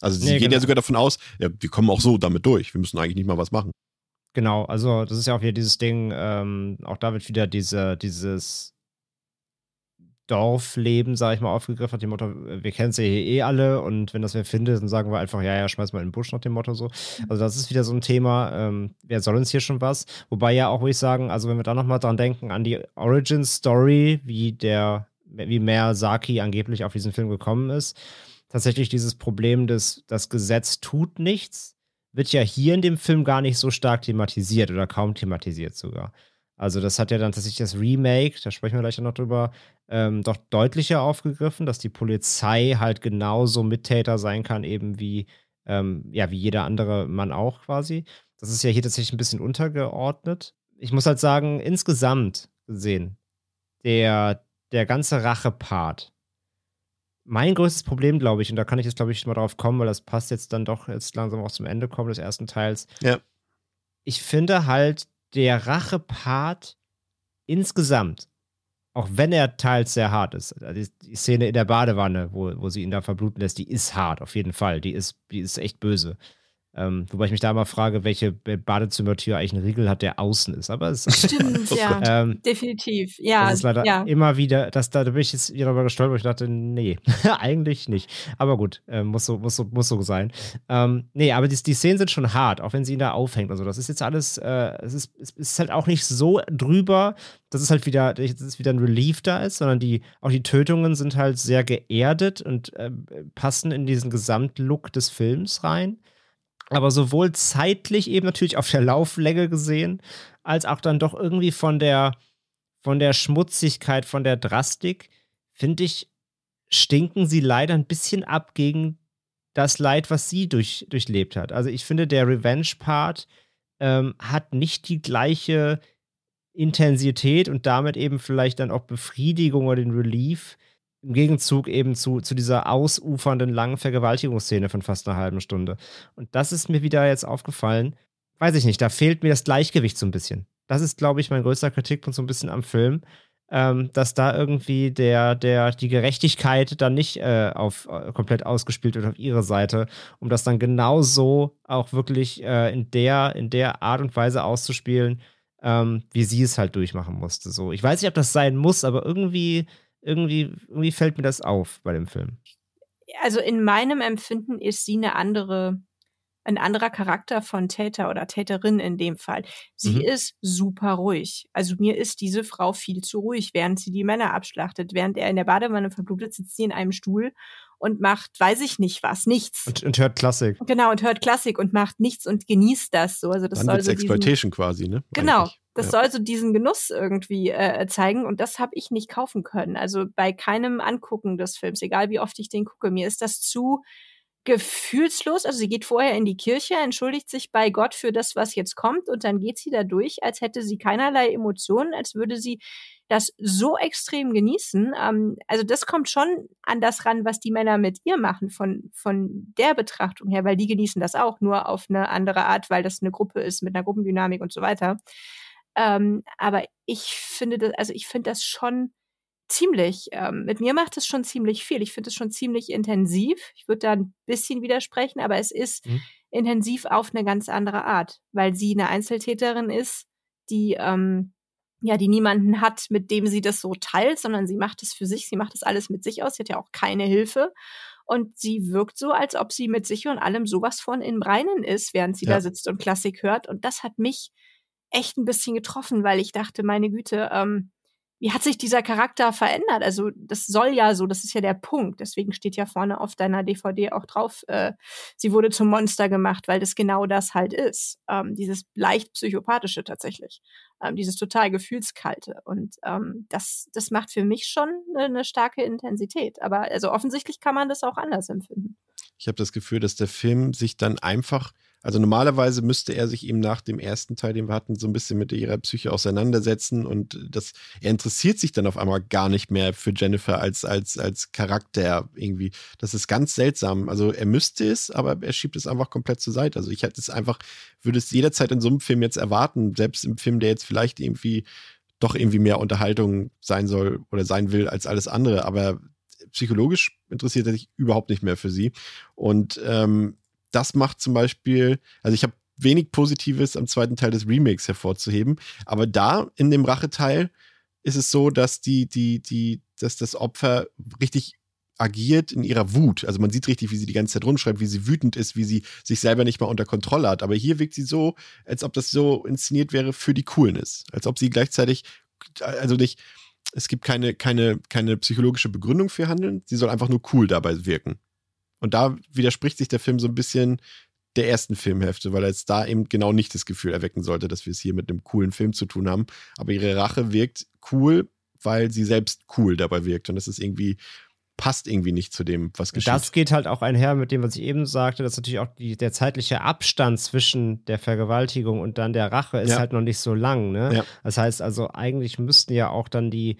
Also sie nee, gehen genau. ja sogar davon aus, ja, wir kommen auch so damit durch. Wir müssen eigentlich nicht mal was machen. Genau, also das ist ja auch wieder dieses Ding, ähm, auch da wird wieder diese, dieses Dorfleben, sag ich mal, aufgegriffen, nach dem Motto, wir kennen es ja hier eh alle und wenn das wer findet, dann sagen wir einfach, ja, ja, schmeiß mal in den Busch nach dem Motto so. Also das ist wieder so ein Thema, ähm, wer soll uns hier schon was? Wobei ja auch, würde ich sagen, also wenn wir da nochmal dran denken, an die Origin-Story, wie der, wie mehr Saki angeblich auf diesen Film gekommen ist, tatsächlich dieses Problem des, das Gesetz tut nichts, wird ja hier in dem Film gar nicht so stark thematisiert oder kaum thematisiert sogar. Also das hat ja dann tatsächlich das Remake, da sprechen wir gleich noch drüber, ähm, doch deutlicher aufgegriffen, dass die Polizei halt genauso Mittäter sein kann, eben wie, ähm, ja, wie jeder andere Mann auch quasi. Das ist ja hier tatsächlich ein bisschen untergeordnet. Ich muss halt sagen, insgesamt gesehen, der, der ganze Rache-Part, mein größtes Problem, glaube ich, und da kann ich jetzt, glaube ich, mal drauf kommen, weil das passt jetzt dann doch jetzt langsam auch zum Ende kommen des ersten Teils. Ja. Ich finde halt, der Rache-Part insgesamt, auch wenn er teils sehr hart ist, also die, Szene in der Badewanne, wo, wo sie ihn da verbluten lässt, die ist hart, auf jeden Fall. Die ist, die ist echt böse. Ähm, wobei ich mich da mal frage, welche Badezimmertür eigentlich einen Riegel hat, der außen ist. Aber es ist Stimmt, ja. Ähm, Definitiv. Ja. Das ist leider ja. immer wieder, das, da, bin ich jetzt wieder darüber gestolpert, ich dachte, nee, eigentlich nicht. Aber gut, äh, muss, so, muss, so, muss so sein. Ähm, nee, aber die, die Szenen sind schon hart, auch wenn sie ihn da aufhängt. Also, das ist jetzt alles, äh, es, ist, es ist halt auch nicht so drüber, dass es halt wieder, dass es wieder ein Relief da ist, sondern die, auch die Tötungen sind halt sehr geerdet und äh, passen in diesen Gesamtlook des Films rein. Aber sowohl zeitlich eben natürlich auf der Lauflänge gesehen, als auch dann doch irgendwie von der, von der Schmutzigkeit, von der Drastik, finde ich, stinken sie leider ein bisschen ab gegen das Leid, was sie durch, durchlebt hat. Also ich finde, der Revenge-Part ähm, hat nicht die gleiche Intensität und damit eben vielleicht dann auch Befriedigung oder den Relief im Gegenzug eben zu, zu dieser ausufernden langen Vergewaltigungsszene von fast einer halben Stunde. Und das ist mir wieder jetzt aufgefallen. Weiß ich nicht, da fehlt mir das Gleichgewicht so ein bisschen. Das ist, glaube ich, mein größter Kritikpunkt so ein bisschen am Film, ähm, dass da irgendwie der, der, die Gerechtigkeit dann nicht äh, auf, äh, komplett ausgespielt wird auf ihre Seite, um das dann genau so auch wirklich äh, in, der, in der Art und Weise auszuspielen, ähm, wie sie es halt durchmachen musste. So, ich weiß nicht, ob das sein muss, aber irgendwie irgendwie, irgendwie fällt mir das auf bei dem Film. Also in meinem Empfinden ist sie eine andere, ein anderer Charakter von Täter oder Täterin in dem Fall. Sie mhm. ist super ruhig. Also mir ist diese Frau viel zu ruhig, während sie die Männer abschlachtet. Während er in der Badewanne verblutet, sitzt sie in einem Stuhl und macht, weiß ich nicht was, nichts. Und, und, hört Klassik. Genau, und hört Klassik und macht nichts und genießt das so. Also das Dann soll so Exploitation quasi, ne? Genau. Eigentlich. Das ja. soll so diesen Genuss irgendwie äh, zeigen und das habe ich nicht kaufen können. Also bei keinem Angucken des Films, egal wie oft ich den gucke, mir ist das zu gefühlslos. Also sie geht vorher in die Kirche, entschuldigt sich bei Gott für das, was jetzt kommt und dann geht sie da durch, als hätte sie keinerlei Emotionen, als würde sie das so extrem genießen. Ähm, also das kommt schon an das ran, was die Männer mit ihr machen von, von der Betrachtung her, weil die genießen das auch, nur auf eine andere Art, weil das eine Gruppe ist mit einer Gruppendynamik und so weiter. Ähm, aber ich finde das, also ich finde das schon ziemlich, ähm, mit mir macht es schon ziemlich viel. Ich finde es schon ziemlich intensiv. Ich würde da ein bisschen widersprechen, aber es ist mhm. intensiv auf eine ganz andere Art, weil sie eine Einzeltäterin ist, die ähm, ja, die niemanden hat, mit dem sie das so teilt, sondern sie macht es für sich, sie macht es alles mit sich aus, sie hat ja auch keine Hilfe. Und sie wirkt so, als ob sie mit sich und allem sowas von im Reinen ist, während sie ja. da sitzt und Klassik hört. Und das hat mich echt ein bisschen getroffen, weil ich dachte, meine Güte, ähm, wie hat sich dieser Charakter verändert? Also das soll ja so, das ist ja der Punkt. Deswegen steht ja vorne auf deiner DVD auch drauf, äh, sie wurde zum Monster gemacht, weil das genau das halt ist. Ähm, dieses leicht psychopathische tatsächlich, ähm, dieses total gefühlskalte. Und ähm, das, das macht für mich schon eine, eine starke Intensität. Aber also offensichtlich kann man das auch anders empfinden. Ich habe das Gefühl, dass der Film sich dann einfach also normalerweise müsste er sich eben nach dem ersten Teil, den wir hatten, so ein bisschen mit ihrer Psyche auseinandersetzen und das, er interessiert sich dann auf einmal gar nicht mehr für Jennifer als, als, als Charakter irgendwie. Das ist ganz seltsam. Also er müsste es, aber er schiebt es einfach komplett zur Seite. Also ich hätte es einfach, würde es jederzeit in so einem Film jetzt erwarten, selbst im Film, der jetzt vielleicht irgendwie doch irgendwie mehr Unterhaltung sein soll oder sein will als alles andere, aber psychologisch interessiert er sich überhaupt nicht mehr für sie. Und ähm, das macht zum Beispiel, also ich habe wenig Positives am zweiten Teil des Remakes hervorzuheben, aber da in dem Racheteil ist es so, dass die, die, die, dass das Opfer richtig agiert in ihrer Wut. Also man sieht richtig, wie sie die ganze Zeit rumschreibt, wie sie wütend ist, wie sie sich selber nicht mal unter Kontrolle hat. Aber hier wirkt sie so, als ob das so inszeniert wäre für die Coolness. Als ob sie gleichzeitig, also nicht, es gibt keine, keine, keine psychologische Begründung für Handeln. Sie soll einfach nur cool dabei wirken. Und da widerspricht sich der Film so ein bisschen der ersten Filmhälfte, weil er jetzt da eben genau nicht das Gefühl erwecken sollte, dass wir es hier mit einem coolen Film zu tun haben. Aber ihre Rache wirkt cool, weil sie selbst cool dabei wirkt. Und das ist irgendwie, passt irgendwie nicht zu dem, was geschieht. Das geht halt auch einher mit dem, was ich eben sagte, dass natürlich auch die, der zeitliche Abstand zwischen der Vergewaltigung und dann der Rache ist ja. halt noch nicht so lang. Ne? Ja. Das heißt also, eigentlich müssten ja auch dann die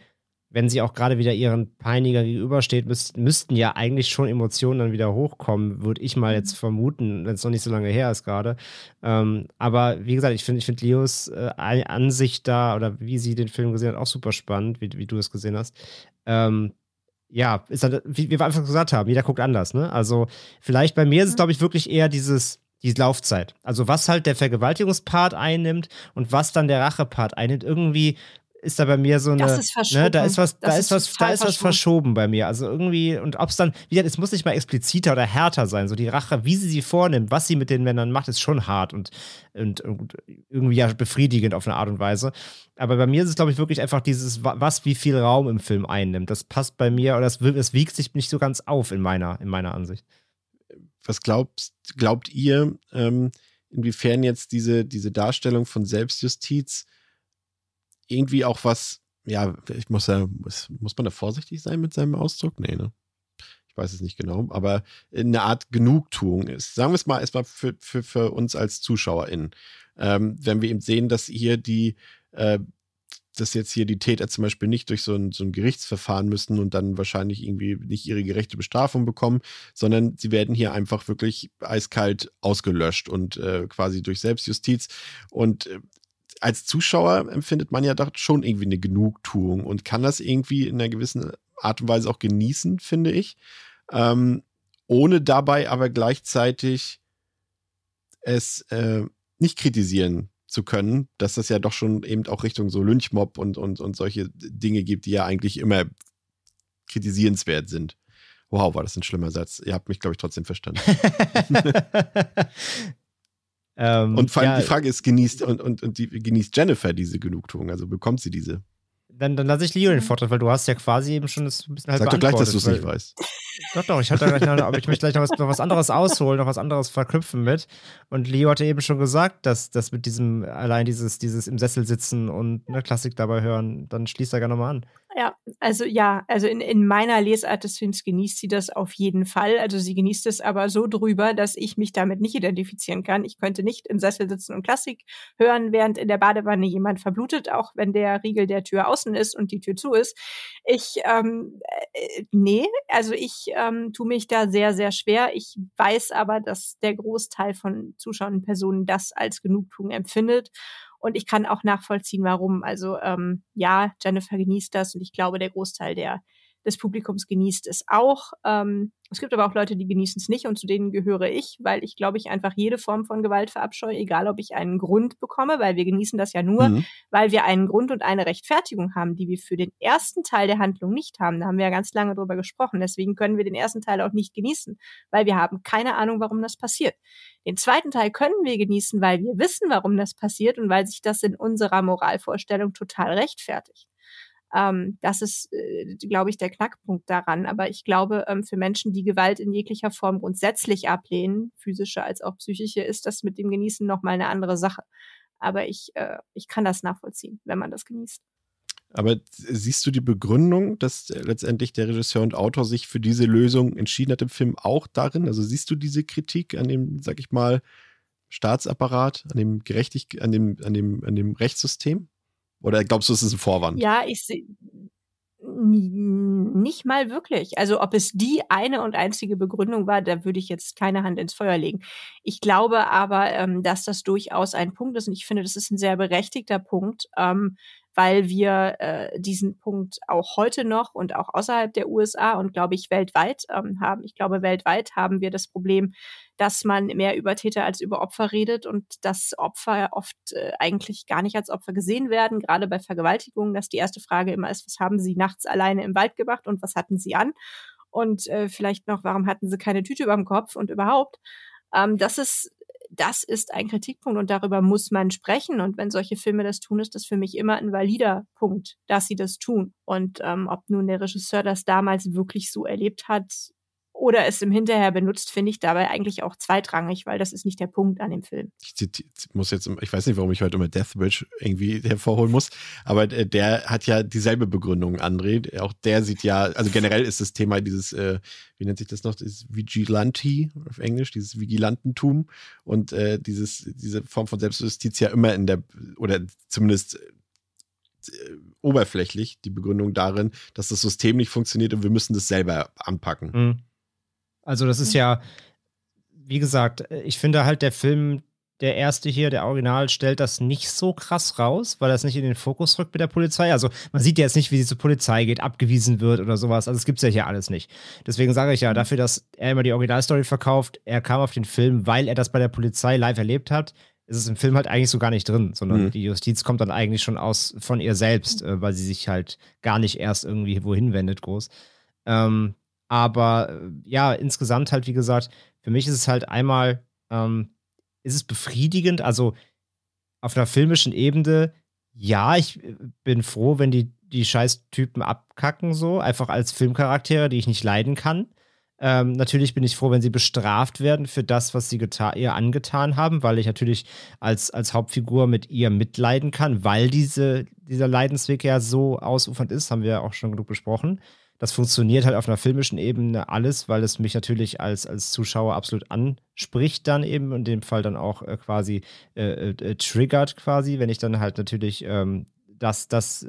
wenn sie auch gerade wieder ihren Peiniger gegenübersteht, müsst, müssten ja eigentlich schon Emotionen dann wieder hochkommen, würde ich mal jetzt mhm. vermuten, wenn es noch nicht so lange her ist gerade. Ähm, aber wie gesagt, ich finde ich find Leos äh, Ansicht da oder wie sie den Film gesehen hat, auch super spannend, wie, wie du es gesehen hast. Ähm, ja, ist halt, wie, wie wir einfach gesagt haben, jeder guckt anders, ne? Also vielleicht bei mir ist es, glaube ich, wirklich eher dieses, die Laufzeit. Also was halt der Vergewaltigungspart einnimmt und was dann der Rachepart einnimmt. Irgendwie ist da bei mir so eine. Das ist verschoben. Ne, da ist was, da ist, ist was, da ist was verschoben bei mir. Also irgendwie, und ob es dann, wie gesagt, es muss nicht mal expliziter oder härter sein. So die Rache, wie sie sie vornimmt, was sie mit den Männern macht, ist schon hart und, und, und irgendwie ja befriedigend auf eine Art und Weise. Aber bei mir ist es, glaube ich, wirklich einfach dieses, was wie viel Raum im Film einnimmt. Das passt bei mir oder es, es wiegt sich nicht so ganz auf in meiner, in meiner Ansicht was glaubst, glaubt ihr, ähm, inwiefern jetzt diese, diese Darstellung von Selbstjustiz irgendwie auch was, ja, ich muss ja, muss, muss man da vorsichtig sein mit seinem Ausdruck? Nee, ne? Ich weiß es nicht genau, aber eine Art Genugtuung ist. Sagen wir es mal erstmal für, für, für uns als ZuschauerInnen. Ähm, wenn wir eben sehen, dass hier die, äh, dass jetzt hier die Täter zum Beispiel nicht durch so ein, so ein Gerichtsverfahren müssen und dann wahrscheinlich irgendwie nicht ihre gerechte Bestrafung bekommen, sondern sie werden hier einfach wirklich eiskalt ausgelöscht und äh, quasi durch Selbstjustiz. Und äh, als Zuschauer empfindet man ja doch schon irgendwie eine Genugtuung und kann das irgendwie in einer gewissen Art und Weise auch genießen, finde ich. Ähm, ohne dabei aber gleichzeitig es äh, nicht kritisieren zu können, dass das ja doch schon eben auch Richtung so Lynchmob und, und, und solche Dinge gibt, die ja eigentlich immer kritisierenswert sind. Wow, war das ein schlimmer Satz. Ihr habt mich, glaube ich, trotzdem verstanden. ähm, und vor allem ja, die Frage ist, genießt und, und, und die, genießt Jennifer diese Genugtuung? Also bekommt sie diese? Dann, dann lasse ich Leo den Vortritt, weil du hast ja quasi eben schon das ein bisschen halt Sag doch gleich, dass du es nicht weißt. Doch, doch, ich hatte gleich noch, aber ich möchte gleich noch was, noch was, anderes ausholen, noch was anderes verknüpfen mit. Und Leo hatte eben schon gesagt, dass das mit diesem, allein dieses, dieses im Sessel sitzen und eine Klassik dabei hören, dann schließt er gerne nochmal an. Ja, also ja, also in, in meiner Lesart des Films genießt sie das auf jeden Fall. Also sie genießt es aber so drüber, dass ich mich damit nicht identifizieren kann. Ich könnte nicht im Sessel sitzen und Klassik hören, während in der Badewanne jemand verblutet, auch wenn der Riegel der Tür außen ist und die Tür zu ist. Ich, ähm, äh, nee, also ich ähm, tue mich da sehr, sehr schwer. Ich weiß aber, dass der Großteil von zuschauenden Personen das als Genugtuung empfindet. Und ich kann auch nachvollziehen, warum. Also ähm, ja, Jennifer genießt das und ich glaube, der Großteil der des Publikums genießt es auch. Ähm, es gibt aber auch Leute, die genießen es nicht und zu denen gehöre ich, weil ich glaube ich einfach jede Form von Gewalt verabscheue, egal ob ich einen Grund bekomme, weil wir genießen das ja nur, mhm. weil wir einen Grund und eine Rechtfertigung haben, die wir für den ersten Teil der Handlung nicht haben. Da haben wir ja ganz lange drüber gesprochen. Deswegen können wir den ersten Teil auch nicht genießen, weil wir haben keine Ahnung, warum das passiert. Den zweiten Teil können wir genießen, weil wir wissen, warum das passiert und weil sich das in unserer Moralvorstellung total rechtfertigt. Ähm, das ist, äh, glaube ich, der Knackpunkt daran. Aber ich glaube, ähm, für Menschen, die Gewalt in jeglicher Form grundsätzlich ablehnen, physische als auch psychische, ist das mit dem Genießen nochmal eine andere Sache. Aber ich, äh, ich kann das nachvollziehen, wenn man das genießt. Aber siehst du die Begründung, dass letztendlich der Regisseur und Autor sich für diese Lösung entschieden hat im Film auch darin? Also siehst du diese Kritik an dem, sag ich mal, Staatsapparat, an dem Gerechtig, an dem, an dem, an dem Rechtssystem? Oder glaubst du, es ist ein Vorwand? Ja, ich sehe nicht mal wirklich. Also ob es die eine und einzige Begründung war, da würde ich jetzt keine Hand ins Feuer legen. Ich glaube aber, ähm, dass das durchaus ein Punkt ist und ich finde, das ist ein sehr berechtigter Punkt, ähm, weil wir äh, diesen Punkt auch heute noch und auch außerhalb der USA und glaube ich weltweit ähm, haben. Ich glaube, weltweit haben wir das Problem, dass man mehr über Täter als über Opfer redet und dass Opfer oft äh, eigentlich gar nicht als Opfer gesehen werden, gerade bei Vergewaltigungen, dass die erste Frage immer ist, was haben sie nachts alleine im Wald gemacht und was hatten sie an? Und äh, vielleicht noch, warum hatten sie keine Tüte über dem Kopf und überhaupt? Ähm, das ist das ist ein Kritikpunkt und darüber muss man sprechen. Und wenn solche Filme das tun, ist das für mich immer ein valider Punkt, dass sie das tun. Und ähm, ob nun der Regisseur das damals wirklich so erlebt hat, oder es im Hinterher benutzt, finde ich dabei eigentlich auch zweitrangig, weil das ist nicht der Punkt an dem Film. Ich muss jetzt, ich weiß nicht, warum ich heute immer Deathbridge irgendwie hervorholen muss, aber der hat ja dieselbe Begründung, André. Auch der sieht ja, also generell ist das Thema dieses, äh, wie nennt sich das noch, dieses Vigilante auf Englisch, dieses Vigilantentum und äh, dieses, diese Form von Selbstjustiz ja immer in der, oder zumindest äh, oberflächlich die Begründung darin, dass das System nicht funktioniert und wir müssen das selber anpacken. Mhm. Also das ist ja, wie gesagt, ich finde halt der Film, der erste hier, der Original, stellt das nicht so krass raus, weil das nicht in den Fokus rückt mit der Polizei. Also man sieht ja jetzt nicht, wie sie zur Polizei geht, abgewiesen wird oder sowas. Also es gibt es ja hier alles nicht. Deswegen sage ich ja, mhm. dafür, dass er immer die Originalstory verkauft, er kam auf den Film, weil er das bei der Polizei live erlebt hat, ist es im Film halt eigentlich so gar nicht drin, sondern mhm. die Justiz kommt dann eigentlich schon aus von ihr selbst, äh, weil sie sich halt gar nicht erst irgendwie wohin wendet, groß. Ähm, aber äh, ja, insgesamt halt, wie gesagt, für mich ist es halt einmal, ähm, ist es befriedigend, also auf einer filmischen Ebene, ja, ich äh, bin froh, wenn die, die Scheißtypen abkacken, so, einfach als Filmcharaktere, die ich nicht leiden kann. Ähm, natürlich bin ich froh, wenn sie bestraft werden für das, was sie ihr angetan haben, weil ich natürlich als, als Hauptfigur mit ihr mitleiden kann, weil diese, dieser Leidensweg ja so ausufernd ist, haben wir ja auch schon genug besprochen. Das funktioniert halt auf einer filmischen Ebene alles, weil es mich natürlich als, als Zuschauer absolut anspricht, dann eben, in dem Fall dann auch äh, quasi äh, äh, triggert, quasi, wenn ich dann halt natürlich ähm, das, das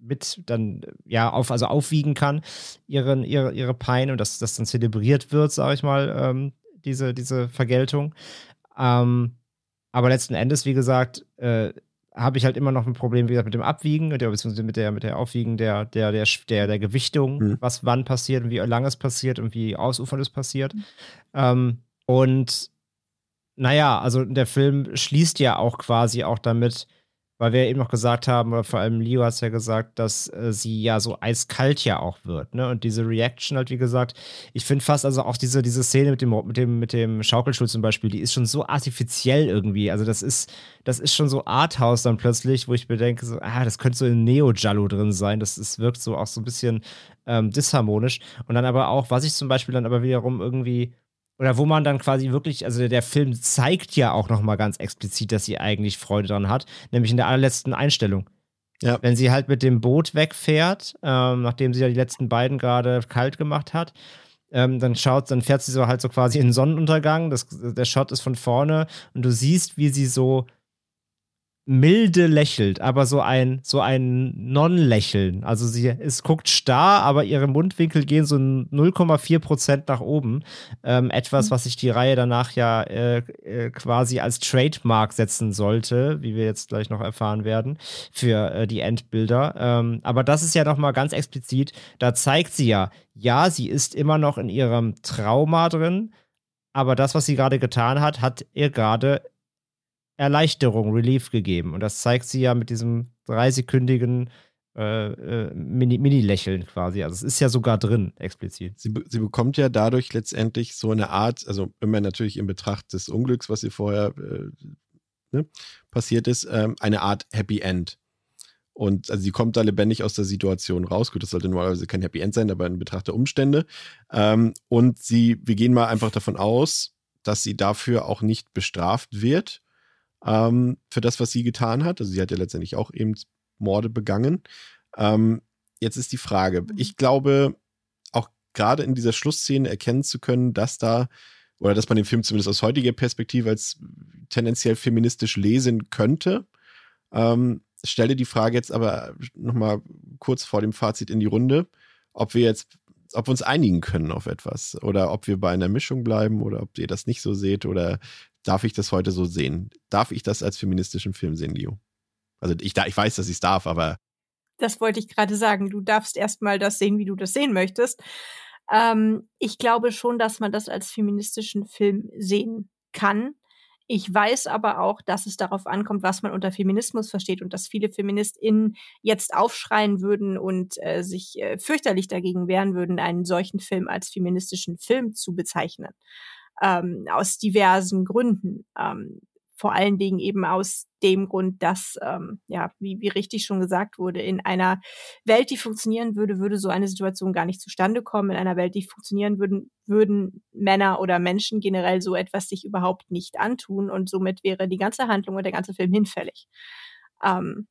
mit dann ja auf also aufwiegen kann ihren ihre ihre Pein und dass das dann zelebriert wird sage ich mal ähm, diese diese Vergeltung. Ähm, aber letzten Endes wie gesagt äh, habe ich halt immer noch ein Problem wie gesagt mit dem Abwiegen mit der beziehungsweise mit der mit der Aufwiegen der der der der, der Gewichtung mhm. was wann passiert und wie lange es passiert und wie ausufernd es passiert mhm. ähm, und naja also der Film schließt ja auch quasi auch damit weil wir eben noch gesagt haben, oder vor allem Leo hat es ja gesagt, dass äh, sie ja so eiskalt ja auch wird, ne? Und diese Reaction halt, wie gesagt, ich finde fast, also auch diese, diese Szene mit dem, mit dem, mit dem Schaukelstuhl zum Beispiel, die ist schon so artifiziell irgendwie. Also das ist, das ist schon so Arthouse dann plötzlich, wo ich mir denke, so, ah, das könnte so in Neo-Jallo drin sein. Das, das wirkt so auch so ein bisschen ähm, disharmonisch. Und dann aber auch, was ich zum Beispiel dann aber wiederum irgendwie oder wo man dann quasi wirklich, also der Film zeigt ja auch noch mal ganz explizit, dass sie eigentlich Freude dran hat, nämlich in der allerletzten Einstellung. Ja. Wenn sie halt mit dem Boot wegfährt, ähm, nachdem sie ja die letzten beiden gerade kalt gemacht hat, ähm, dann schaut, dann fährt sie so halt so quasi in den Sonnenuntergang. Das, der Shot ist von vorne und du siehst, wie sie so milde lächelt, aber so ein, so ein Non-Lächeln. Also sie es guckt starr, aber ihre Mundwinkel gehen so 0,4 Prozent nach oben. Ähm, etwas, mhm. was sich die Reihe danach ja äh, äh, quasi als Trademark setzen sollte, wie wir jetzt gleich noch erfahren werden, für äh, die Endbilder. Ähm, aber das ist ja nochmal ganz explizit, da zeigt sie ja, ja, sie ist immer noch in ihrem Trauma drin, aber das, was sie gerade getan hat, hat ihr gerade Erleichterung, Relief gegeben. Und das zeigt sie ja mit diesem dreisekündigen äh, äh, Mini-Lächeln quasi. Also es ist ja sogar drin, explizit. Sie, sie, bekommt ja dadurch letztendlich so eine Art, also immer natürlich in Betracht des Unglücks, was ihr vorher äh, ne, passiert ist, ähm, eine Art Happy End. Und also sie kommt da lebendig aus der Situation raus. Gut, das sollte normalerweise kein Happy End sein, aber in Betracht der Umstände. Ähm, und sie, wir gehen mal einfach davon aus, dass sie dafür auch nicht bestraft wird, ähm, für das, was sie getan hat. Also sie hat ja letztendlich auch eben Morde begangen. Ähm, jetzt ist die Frage, mhm. ich glaube, auch gerade in dieser Schlussszene erkennen zu können, dass da, oder dass man den Film zumindest aus heutiger Perspektive als tendenziell feministisch lesen könnte. Ähm, stelle die Frage jetzt aber nochmal kurz vor dem Fazit in die Runde, ob wir jetzt, ob wir uns einigen können auf etwas oder ob wir bei einer Mischung bleiben oder ob ihr das nicht so seht oder Darf ich das heute so sehen? Darf ich das als feministischen Film sehen, Leo? Also ich, ich weiß, dass ich es darf, aber. Das wollte ich gerade sagen. Du darfst erstmal das sehen, wie du das sehen möchtest. Ähm, ich glaube schon, dass man das als feministischen Film sehen kann. Ich weiß aber auch, dass es darauf ankommt, was man unter Feminismus versteht und dass viele FeministInnen jetzt aufschreien würden und äh, sich äh, fürchterlich dagegen wehren würden, einen solchen Film als feministischen Film zu bezeichnen ähm, aus diversen Gründen. Ähm, vor allen Dingen eben aus dem Grund, dass, ähm, ja, wie, wie richtig schon gesagt wurde, in einer Welt, die funktionieren würde, würde so eine Situation gar nicht zustande kommen. In einer Welt, die funktionieren würden, würden Männer oder Menschen generell so etwas sich überhaupt nicht antun und somit wäre die ganze Handlung und der ganze Film hinfällig. Ähm,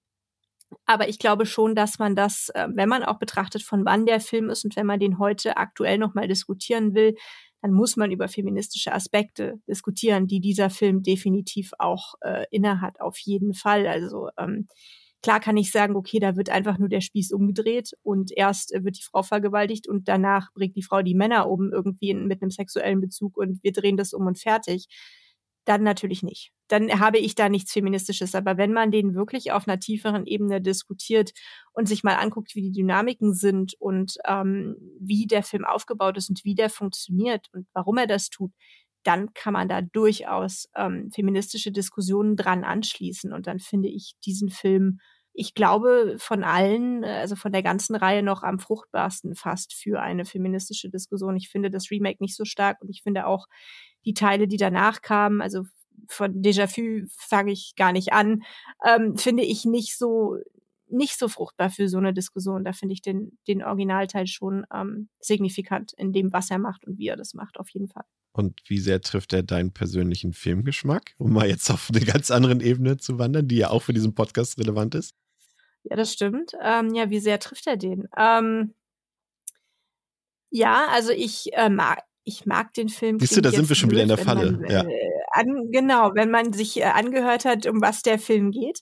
aber ich glaube schon, dass man das, äh, wenn man auch betrachtet, von wann der Film ist und wenn man den heute aktuell nochmal diskutieren will, dann muss man über feministische Aspekte diskutieren, die dieser Film definitiv auch äh, innehat, auf jeden Fall. Also ähm, klar kann ich sagen, okay, da wird einfach nur der Spieß umgedreht und erst äh, wird die Frau vergewaltigt und danach bringt die Frau die Männer um irgendwie in, mit einem sexuellen Bezug und wir drehen das um und fertig dann natürlich nicht. Dann habe ich da nichts Feministisches. Aber wenn man den wirklich auf einer tieferen Ebene diskutiert und sich mal anguckt, wie die Dynamiken sind und ähm, wie der Film aufgebaut ist und wie der funktioniert und warum er das tut, dann kann man da durchaus ähm, feministische Diskussionen dran anschließen. Und dann finde ich diesen Film, ich glaube, von allen, also von der ganzen Reihe noch am fruchtbarsten fast für eine feministische Diskussion. Ich finde das Remake nicht so stark und ich finde auch die Teile, die danach kamen, also von Déjà-vu fange ich gar nicht an, ähm, finde ich nicht so nicht so fruchtbar für so eine Diskussion. Da finde ich den, den Originalteil schon ähm, signifikant in dem, was er macht und wie er das macht, auf jeden Fall. Und wie sehr trifft er deinen persönlichen Filmgeschmack, um mal jetzt auf eine ganz anderen Ebene zu wandern, die ja auch für diesen Podcast relevant ist? Ja, das stimmt. Ähm, ja, wie sehr trifft er den? Ähm, ja, also ich äh, mag, ich mag den Film. Siehst du, da sind wir schon blöd, wieder in der Falle. Man, ja. Äh, an, genau, wenn man sich äh, angehört hat, um was der Film geht.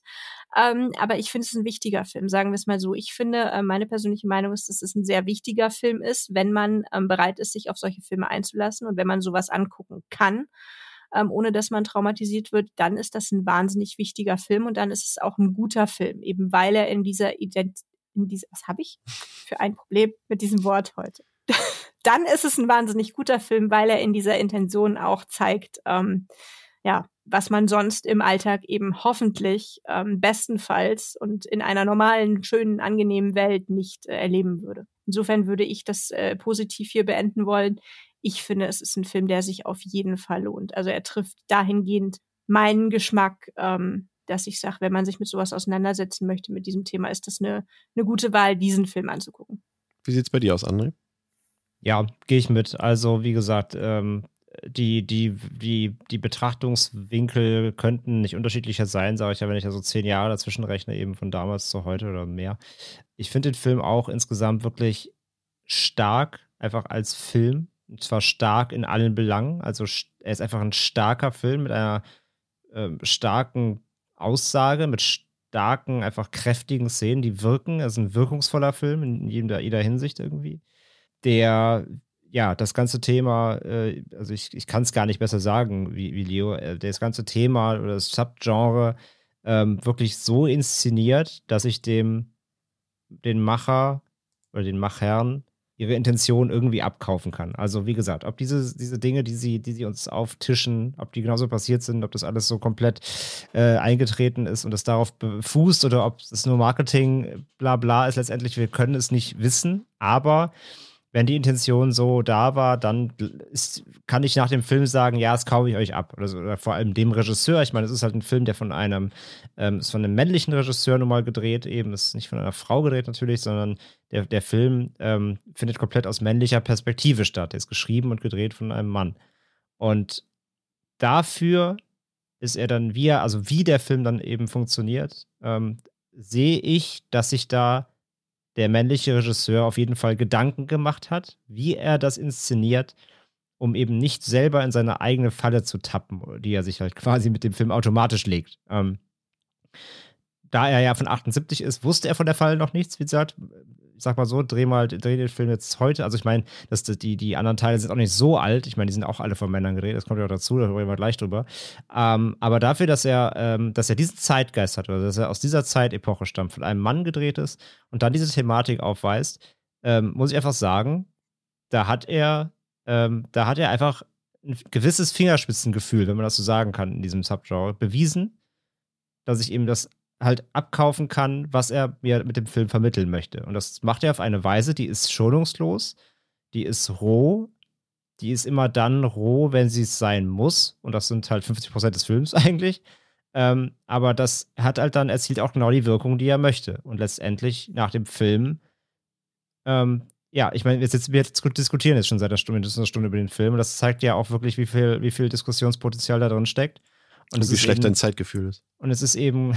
Ähm, aber ich finde es ein wichtiger Film, sagen wir es mal so. Ich finde, äh, meine persönliche Meinung ist, dass es ein sehr wichtiger Film ist, wenn man ähm, bereit ist, sich auf solche Filme einzulassen und wenn man sowas angucken kann, ähm, ohne dass man traumatisiert wird, dann ist das ein wahnsinnig wichtiger Film und dann ist es auch ein guter Film, eben weil er in dieser Ident in dieser, was habe ich für ein Problem mit diesem Wort heute? dann ist es ein wahnsinnig guter Film, weil er in dieser Intention auch zeigt, ähm, ja, was man sonst im Alltag eben hoffentlich ähm, bestenfalls und in einer normalen, schönen, angenehmen Welt nicht äh, erleben würde. Insofern würde ich das äh, positiv hier beenden wollen. Ich finde, es ist ein Film, der sich auf jeden Fall lohnt. Also er trifft dahingehend meinen Geschmack, ähm, dass ich sage, wenn man sich mit sowas auseinandersetzen möchte, mit diesem Thema, ist das eine, eine gute Wahl, diesen Film anzugucken. Wie sieht's bei dir aus, André? Ja, gehe ich mit. Also, wie gesagt, ähm, die, die, die, die Betrachtungswinkel könnten nicht unterschiedlicher sein, sage ich ja, wenn ich ja so zehn Jahre dazwischen rechne, eben von damals zu heute oder mehr. Ich finde den Film auch insgesamt wirklich stark, einfach als Film. Und zwar stark in allen Belangen. Also er ist einfach ein starker Film mit einer äh, starken Aussage, mit starken, einfach kräftigen Szenen, die wirken. Er ist ein wirkungsvoller Film in jeder, jeder Hinsicht irgendwie. Der ja, das ganze Thema, äh, also ich, ich kann es gar nicht besser sagen wie, wie Leo, äh, das ganze Thema oder das Subgenre ähm, wirklich so inszeniert, dass ich dem den Macher oder den Machern ihre Intention irgendwie abkaufen kann. Also wie gesagt, ob diese, diese Dinge, die sie, die sie uns auftischen, ob die genauso passiert sind, ob das alles so komplett äh, eingetreten ist und es darauf fußt oder ob es nur Marketing, bla bla ist letztendlich, wir können es nicht wissen, aber wenn die Intention so da war, dann ist, kann ich nach dem Film sagen, ja, das kaufe ich euch ab. Oder, so, oder vor allem dem Regisseur. Ich meine, es ist halt ein Film, der von einem, ähm, ist von einem männlichen Regisseur nun mal gedreht, eben. Es ist nicht von einer Frau gedreht natürlich, sondern der, der Film ähm, findet komplett aus männlicher Perspektive statt. Der ist geschrieben und gedreht von einem Mann. Und dafür ist er dann, wie er, also wie der Film dann eben funktioniert, ähm, sehe ich, dass sich da der männliche Regisseur auf jeden Fall Gedanken gemacht hat, wie er das inszeniert, um eben nicht selber in seine eigene Falle zu tappen, die er sich halt quasi mit dem Film automatisch legt. Ähm, da er ja von 78 ist, wusste er von der Falle noch nichts. Wie gesagt, sag mal so, dreh mal, dreh den Film jetzt heute. Also ich meine, dass die, die anderen Teile sind auch nicht so alt. Ich meine, die sind auch alle von Männern gedreht, das kommt ja auch dazu, da reden wir gleich drüber. Ähm, aber dafür, dass er, ähm, dass er diesen Zeitgeist hat, oder dass er aus dieser Zeitepoche stammt, von einem Mann gedreht ist und dann diese Thematik aufweist, ähm, muss ich einfach sagen, da hat er, ähm, da hat er einfach ein gewisses Fingerspitzengefühl, wenn man das so sagen kann, in diesem Subgenre, bewiesen, dass ich eben das halt abkaufen kann, was er mir mit dem Film vermitteln möchte. Und das macht er auf eine Weise, die ist schonungslos, die ist roh, die ist immer dann roh, wenn sie es sein muss. Und das sind halt 50 Prozent des Films eigentlich. Ähm, aber das hat halt dann erzielt auch genau die Wirkung, die er möchte. Und letztendlich nach dem Film, ähm, ja, ich meine, wir, wir diskutieren jetzt schon seit einer Stunde, mindestens eine Stunde über den Film. Und das zeigt ja auch wirklich, wie viel, wie viel Diskussionspotenzial da drin steckt. Und, und wie schlecht eben, dein Zeitgefühl ist. Und es ist eben,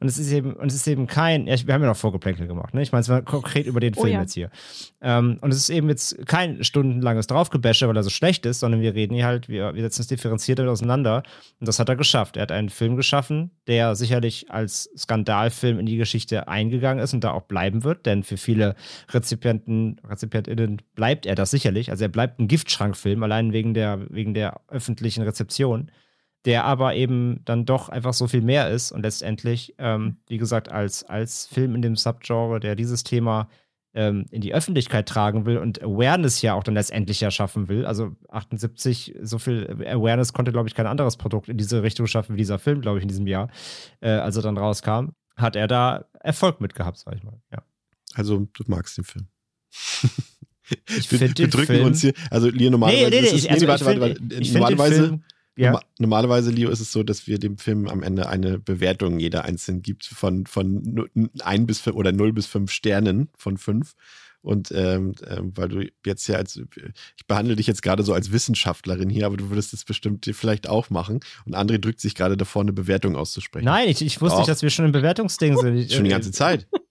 und es ist eben, und es ist eben kein, ja, wir haben ja noch Vorgeplänkel gemacht, ne? Ich meine, es war konkret über den oh Film oh, ja. jetzt hier. Ähm, und es ist eben jetzt kein stundenlanges Draufgebäsche, weil er so schlecht ist, sondern wir reden hier halt, wir, wir setzen es differenziert auseinander. Und das hat er geschafft. Er hat einen Film geschaffen, der sicherlich als Skandalfilm in die Geschichte eingegangen ist und da auch bleiben wird, denn für viele Rezipienten, RezipientInnen bleibt er das sicherlich. Also er bleibt ein Giftschrankfilm, allein wegen der, wegen der öffentlichen Rezeption der aber eben dann doch einfach so viel mehr ist und letztendlich, ähm, wie gesagt, als, als Film in dem Subgenre, der dieses Thema ähm, in die Öffentlichkeit tragen will und Awareness ja auch dann letztendlich ja schaffen will. Also 78, so viel Awareness konnte, glaube ich, kein anderes Produkt in diese Richtung schaffen wie dieser Film, glaube ich, in diesem Jahr, äh, als er dann rauskam, hat er da Erfolg mit gehabt, sag ich mal. Ja. Also, du magst den Film. Ich finde den drücken Film, uns hier, also hier normalerweise nee, nee, nee, ich, also, nee, warte, warte, warte, normalerweise Ja. Norma- Normalerweise, Leo, ist es so, dass wir dem Film am Ende eine Bewertung jeder einzeln gibt von, von nu- ein bis fünf oder 0 bis 5 Sternen von 5. Und ähm, ähm, weil du jetzt ja als, ich behandle dich jetzt gerade so als Wissenschaftlerin hier, aber du würdest es bestimmt vielleicht auch machen. Und André drückt sich gerade davor, eine Bewertung auszusprechen. Nein, ich, ich wusste Doch. nicht, dass wir schon im Bewertungsding sind. Schon die ganze Zeit.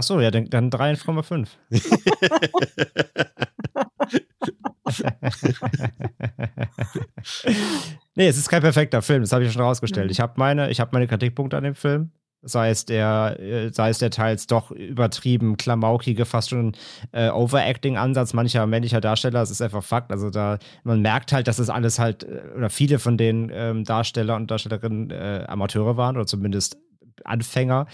Ach so, ja, dann, dann 3,5. nee, es ist kein perfekter Film, das habe ich schon rausgestellt. Mhm. Ich habe meine, ich habe meine Kritikpunkte an dem Film. Sei es der, äh, sei es der teils doch übertrieben, klamaukige, fast schon äh, Overacting-Ansatz mancher männlicher Darsteller. Das ist einfach Fakt. Also da, man merkt halt, dass es alles halt, äh, oder viele von den ähm, Darsteller und Darstellerinnen äh, Amateure waren oder zumindest Anfänger.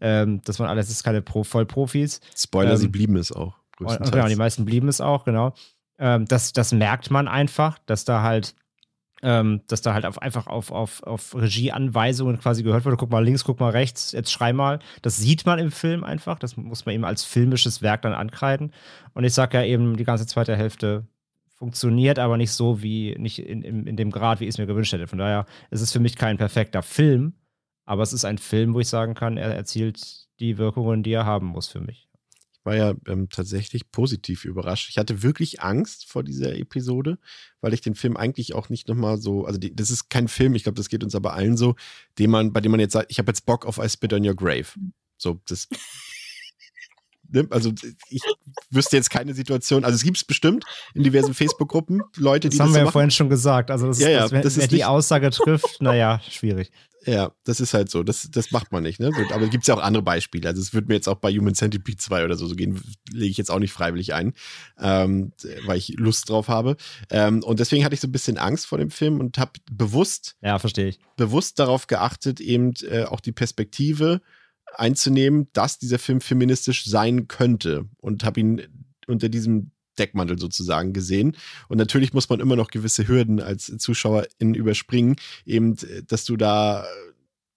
Ähm, dass man alles ist keine Pro Vollprofis. Spoiler, Ähm, sie blieben es auch. Und, genau, die meisten blieben es auch, genau. Ähm, das, das merkt man einfach, dass da halt, ähm, dass da halt auf, einfach auf, auf, auf Regieanweisungen quasi gehört wurde. Guck mal links, guck mal rechts, jetzt schrei mal. Das sieht man im Film einfach. Das muss man eben als filmisches Werk dann ankreiden. Und ich sag ja eben, die ganze zweite Hälfte funktioniert, aber nicht so wie, nicht in, in, in dem Grad, wie ich es mir gewünscht hätte. Von daher ist es für mich kein perfekter Film, aber es ist ein Film, wo ich sagen kann, er erzielt die Wirkungen, die er haben muss für mich. Ich war ja ähm, tatsächlich positiv überrascht. Ich hatte wirklich Angst vor dieser Episode, weil ich den Film eigentlich auch nicht nochmal so, also die, das ist kein Film, ich glaube, das geht uns aber allen so, den man, bei dem man jetzt sagt, ich habe jetzt Bock auf I Spit on Your Grave. So, das. Ne? Also ich wüsste jetzt keine Situation, also es gibt es bestimmt in diversen Facebook-Gruppen, Leute, die Das haben das wir so ja machen. vorhin schon gesagt. Also, das Ja, ist, ja, das, wenn, das wer die nicht- Aussage trifft, naja, schwierig. Ja, das ist halt so. Das, das macht man nicht. Ne? Aber gibt es ja auch andere Beispiele. Also es würde mir jetzt auch bei Human Centipede 2 oder so, so gehen, lege ich jetzt auch nicht freiwillig ein, ähm, weil ich Lust drauf habe. Ähm, und deswegen hatte ich so ein bisschen Angst vor dem Film und habe bewusst, Ja, verstehe ich. bewusst darauf geachtet, eben äh, auch die Perspektive einzunehmen, dass dieser Film feministisch sein könnte. Und habe ihn unter diesem Deckmantel sozusagen gesehen. Und natürlich muss man immer noch gewisse Hürden als Zuschauerin überspringen, eben, dass du da äh,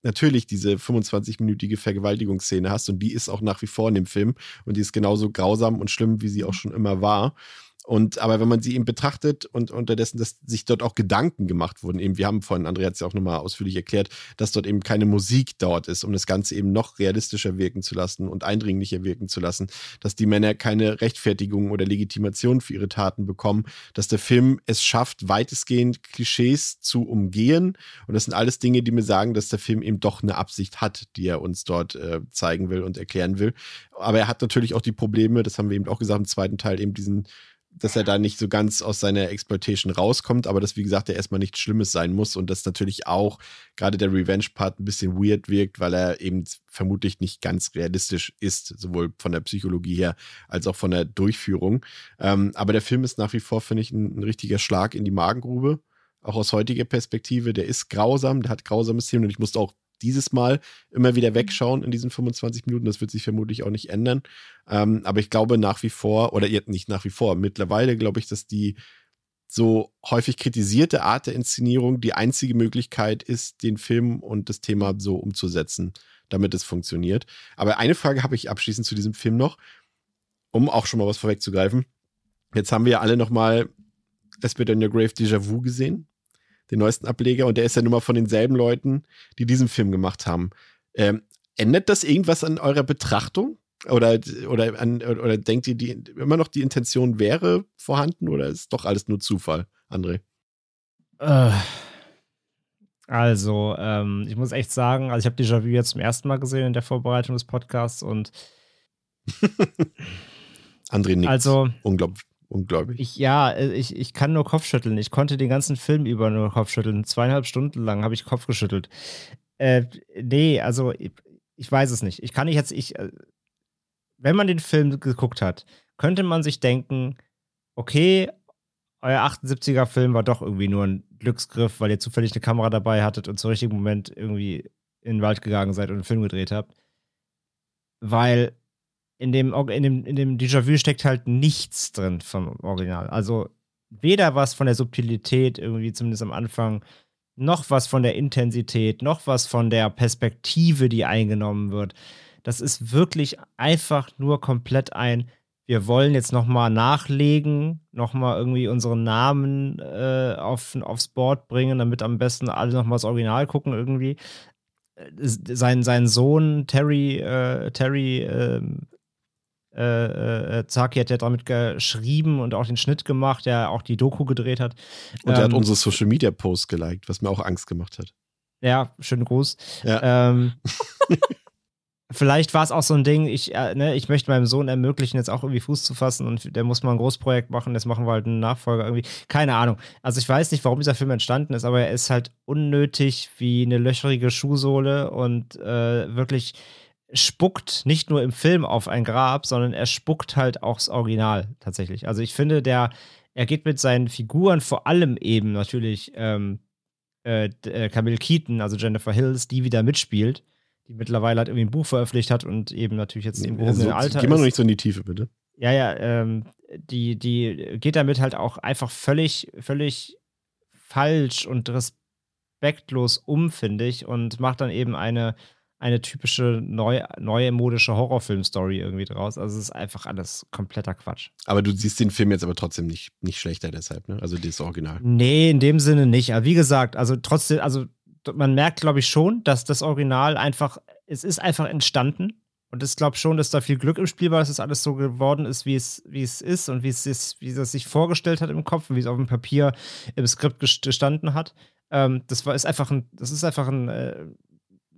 natürlich diese 25-minütige Vergewaltigungsszene hast und die ist auch nach wie vor in dem Film und die ist genauso grausam und schlimm, wie sie auch schon immer war. Und aber wenn man sie eben betrachtet und unterdessen, dass sich dort auch Gedanken gemacht wurden, eben, wir haben vorhin, Andrea hat es ja auch nochmal ausführlich erklärt, dass dort eben keine Musik dort ist, um das Ganze eben noch realistischer wirken zu lassen und eindringlicher wirken zu lassen, dass die Männer keine Rechtfertigung oder Legitimation für ihre Taten bekommen, dass der Film es schafft, weitestgehend Klischees zu umgehen. Und das sind alles Dinge, die mir sagen, dass der Film eben doch eine Absicht hat, die er uns dort äh, zeigen will und erklären will. Aber er hat natürlich auch die Probleme, das haben wir eben auch gesagt im zweiten Teil, eben diesen dass er da nicht so ganz aus seiner Exploitation rauskommt, aber dass, wie gesagt, er erstmal nichts Schlimmes sein muss und dass natürlich auch gerade der Revenge-Part ein bisschen weird wirkt, weil er eben vermutlich nicht ganz realistisch ist, sowohl von der Psychologie her als auch von der Durchführung. Ähm, aber der Film ist nach wie vor, finde ich, ein, ein richtiger Schlag in die Magengrube, auch aus heutiger Perspektive. Der ist grausam, der hat grausame Szenen und ich musste auch dieses Mal immer wieder wegschauen in diesen 25 Minuten. Das wird sich vermutlich auch nicht ändern. Ähm, aber ich glaube nach wie vor, oder jetzt nicht nach wie vor, mittlerweile glaube ich, dass die so häufig kritisierte Art der Inszenierung die einzige Möglichkeit ist, den Film und das Thema so umzusetzen, damit es funktioniert. Aber eine Frage habe ich abschließend zu diesem Film noch, um auch schon mal was vorwegzugreifen. Jetzt haben wir alle noch mal Es wird in Your Grave Déjà Vu gesehen, den neuesten Ableger, und der ist ja nun mal von denselben Leuten, die diesen Film gemacht haben. Ähm, ändert das irgendwas an eurer Betrachtung? Oder, oder, an, oder denkt ihr, die, immer noch die Intention wäre vorhanden oder ist doch alles nur Zufall, André? Äh, also, ähm, ich muss echt sagen, also ich habe Déjà-vu jetzt zum ersten Mal gesehen in der Vorbereitung des Podcasts und André nickt. also Unglaub, ungläubig. ich, ja, äh, ich, ich kann nur Kopfschütteln. Ich konnte den ganzen Film über nur Kopfschütteln. Zweieinhalb Stunden lang habe ich Kopf geschüttelt. Äh, nee, also ich, ich weiß es nicht. Ich kann nicht jetzt, ich, äh, wenn man den Film geguckt hat, könnte man sich denken, okay, euer 78er Film war doch irgendwie nur ein Glücksgriff, weil ihr zufällig eine Kamera dabei hattet und zum richtigen Moment irgendwie in den Wald gegangen seid und einen Film gedreht habt. Weil in dem, in dem, in dem Déjà-vu steckt halt nichts drin vom Original. Also weder was von der Subtilität, irgendwie zumindest am Anfang, noch was von der Intensität, noch was von der Perspektive, die eingenommen wird. Das ist wirklich einfach nur komplett ein wir wollen jetzt nochmal nachlegen, nochmal irgendwie unseren Namen äh, auf, aufs Board bringen, damit am besten alle nochmal das Original gucken irgendwie. Äh, sein, sein Sohn Terry, äh, Terry ähm, äh, äh, Zaki hat ja damit geschrieben und auch den Schnitt gemacht, der auch die Doku gedreht hat. Und er ähm, hat unsere Social Media Posts geliked, was mir auch Angst gemacht hat. Ja, schönen Gruß. Ja. Ähm, vielleicht war es auch so ein Ding, ich, äh, ne, ich möchte meinem Sohn ermöglichen, jetzt auch irgendwie Fuß zu fassen und der muss mal ein Großprojekt machen, jetzt machen wir halt einen Nachfolger irgendwie. Keine Ahnung. Also ich weiß nicht, warum dieser Film entstanden ist, aber er ist halt unnötig wie eine löcherige Schuhsohle und äh, wirklich spuckt nicht nur im Film auf ein Grab, sondern er spuckt halt auch das Original tatsächlich. Also ich finde, der, er geht mit seinen Figuren vor allem eben natürlich ähm, äh, äh Camille Keaton, also Jennifer Hills, die wieder mitspielt die mittlerweile halt irgendwie ein Buch veröffentlicht hat und eben natürlich jetzt im gehobenen so, Alter. Geh mal noch nicht so in die Tiefe, bitte. Ja, ja, ähm, die, die geht damit halt auch einfach völlig, völlig falsch und respektlos um, finde ich, und macht dann eben eine, eine typische neu, neue modische Horrorfilm-Story irgendwie draus. Also es ist einfach alles kompletter Quatsch. Aber du siehst den Film jetzt aber trotzdem nicht, nicht schlechter deshalb, ne? Also das Original. Nee, in dem Sinne nicht. Aber wie gesagt, also trotzdem, also man merkt, glaube ich, schon, dass das Original einfach, es ist einfach entstanden. Und ich glaube schon, dass da viel Glück im Spiel war, dass es das alles so geworden ist, wie es, wie es ist und wie es, ist, wie es sich vorgestellt hat im Kopf und wie es auf dem Papier im Skript gestanden hat. Ähm, das war ist einfach ein, das ist einfach ein, äh,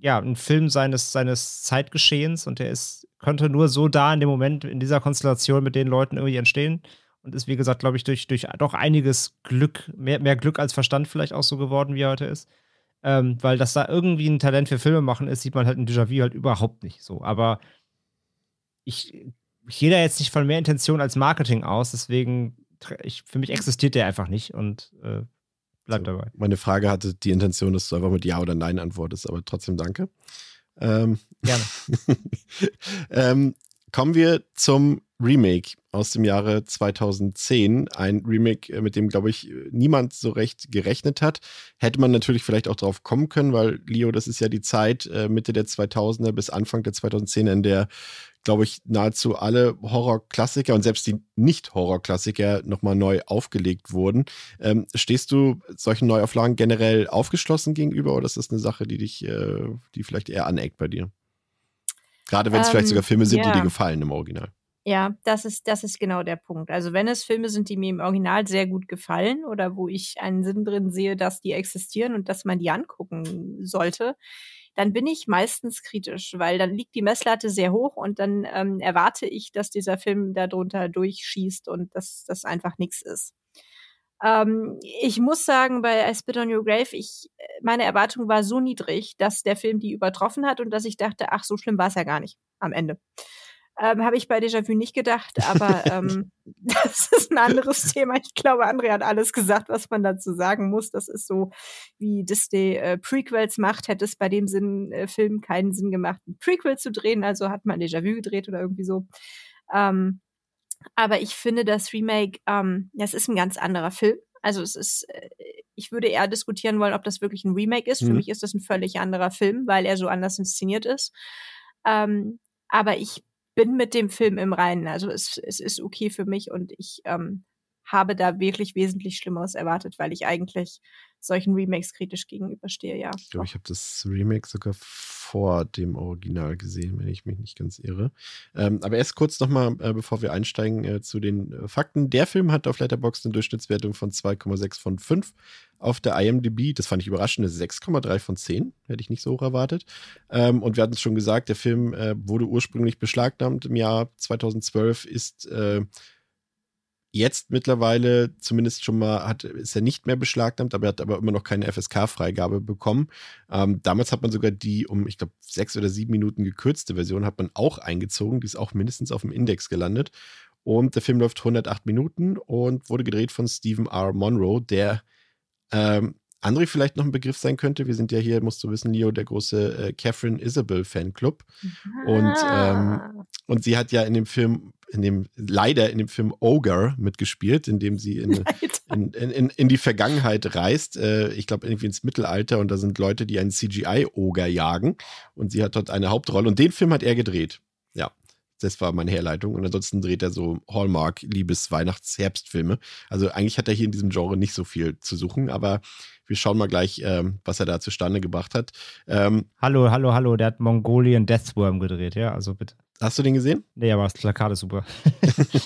ja, ein Film seines, seines Zeitgeschehens und der ist, könnte nur so da in dem Moment, in dieser Konstellation mit den Leuten irgendwie entstehen. Und ist, wie gesagt, glaube ich, durch, durch doch einiges Glück, mehr, mehr Glück als Verstand vielleicht auch so geworden, wie er heute ist. Ähm, weil das da irgendwie ein Talent für Filme machen ist, sieht man halt in Déjà-vu halt überhaupt nicht so. Aber ich, ich gehe da jetzt nicht von mehr Intention als Marketing aus, deswegen, ich, für mich existiert der einfach nicht und äh, bleib so, dabei. Meine Frage hatte die Intention, dass du einfach mit Ja oder Nein antwortest, aber trotzdem danke. Ähm, Gerne. ähm, kommen wir zum Remake aus dem Jahre 2010. Ein Remake, äh, mit dem, glaube ich, niemand so recht gerechnet hat. Hätte man natürlich vielleicht auch drauf kommen können, weil, Leo, das ist ja die Zeit äh, Mitte der 2000er bis Anfang der 2010er, in der, glaube ich, nahezu alle Horrorklassiker und selbst die Nicht-Horrorklassiker nochmal neu aufgelegt wurden. Ähm, stehst du solchen Neuauflagen generell aufgeschlossen gegenüber oder ist das eine Sache, die dich, äh, die vielleicht eher aneckt bei dir? Gerade wenn es ähm, vielleicht sogar Filme sind, yeah. die dir gefallen im Original. Ja, das ist, das ist genau der Punkt. Also wenn es Filme sind, die mir im Original sehr gut gefallen oder wo ich einen Sinn drin sehe, dass die existieren und dass man die angucken sollte, dann bin ich meistens kritisch, weil dann liegt die Messlatte sehr hoch und dann ähm, erwarte ich, dass dieser Film darunter durchschießt und dass das einfach nichts ist. Ähm, ich muss sagen, bei I Spit on Your Grave, ich, meine Erwartung war so niedrig, dass der Film die übertroffen hat und dass ich dachte, ach, so schlimm war es ja gar nicht am Ende. Ähm, Habe ich bei Déjà-vu nicht gedacht, aber ähm, das ist ein anderes Thema. Ich glaube, André hat alles gesagt, was man dazu sagen muss. Das ist so, wie Disney äh, Prequels macht, hätte es bei dem Sinn, äh, Film keinen Sinn gemacht, ein Prequel zu drehen. Also hat man Déjà-vu gedreht oder irgendwie so. Ähm, aber ich finde, das Remake, ähm, das ist ein ganz anderer Film. Also es ist, äh, ich würde eher diskutieren wollen, ob das wirklich ein Remake ist. Mhm. Für mich ist das ein völlig anderer Film, weil er so anders inszeniert ist. Ähm, aber ich bin mit dem Film im Reinen. Also es, es ist okay für mich und ich ähm, habe da wirklich wesentlich Schlimmeres erwartet, weil ich eigentlich solchen Remakes kritisch gegenüberstehe, ja. Ich glaube, ich habe das Remake sogar vor dem Original gesehen, wenn ich mich nicht ganz irre. Ähm, aber erst kurz nochmal, äh, bevor wir einsteigen äh, zu den äh, Fakten. Der Film hat auf Letterboxd eine Durchschnittswertung von 2,6 von 5. Auf der IMDb, das fand ich überraschend, 6,3 von 10. Hätte ich nicht so hoch erwartet. Ähm, und wir hatten es schon gesagt, der Film äh, wurde ursprünglich beschlagnahmt im Jahr 2012, ist äh, Jetzt mittlerweile zumindest schon mal hat, ist er nicht mehr beschlagnahmt, aber er hat aber immer noch keine FSK-Freigabe bekommen. Ähm, damals hat man sogar die um, ich glaube, sechs oder sieben Minuten gekürzte Version hat man auch eingezogen. Die ist auch mindestens auf dem Index gelandet. Und der Film läuft 108 Minuten und wurde gedreht von Stephen R. Monroe, der ähm, André vielleicht noch ein Begriff sein könnte. Wir sind ja hier, musst du wissen, Leo, der große äh, Catherine Isabel Fanclub. Und, ähm, und sie hat ja in dem Film in dem, leider in dem Film Ogre mitgespielt, in dem sie in, in, in, in, die Vergangenheit reist. Äh, ich glaube, irgendwie ins Mittelalter und da sind Leute, die einen CGI-Ogre jagen und sie hat dort eine Hauptrolle und den Film hat er gedreht. Ja. Das war meine Herleitung. Und ansonsten dreht er so Hallmark, Liebes-, Weihnachts-, Herbstfilme. Also eigentlich hat er hier in diesem Genre nicht so viel zu suchen, aber wir schauen mal gleich, ähm, was er da zustande gebracht hat. Ähm, hallo, hallo, hallo, der hat Mongolian Deathworm gedreht, ja, also bitte. Hast du den gesehen? Nee, aber das Plakat ist super.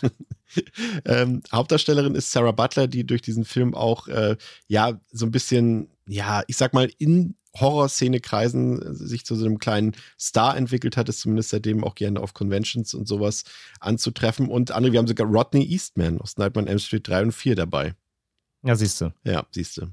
ähm, Hauptdarstellerin ist Sarah Butler, die durch diesen Film auch, äh, ja, so ein bisschen, ja, ich sag mal, in Horrorszene kreisen äh, sich zu so einem kleinen Star entwickelt hat, ist zumindest seitdem auch gerne auf Conventions und sowas anzutreffen. Und andere, wir haben sogar Rodney Eastman aus Nightmare on Elm Street 3 und 4 dabei. Ja, siehst du. Ja, siehst du.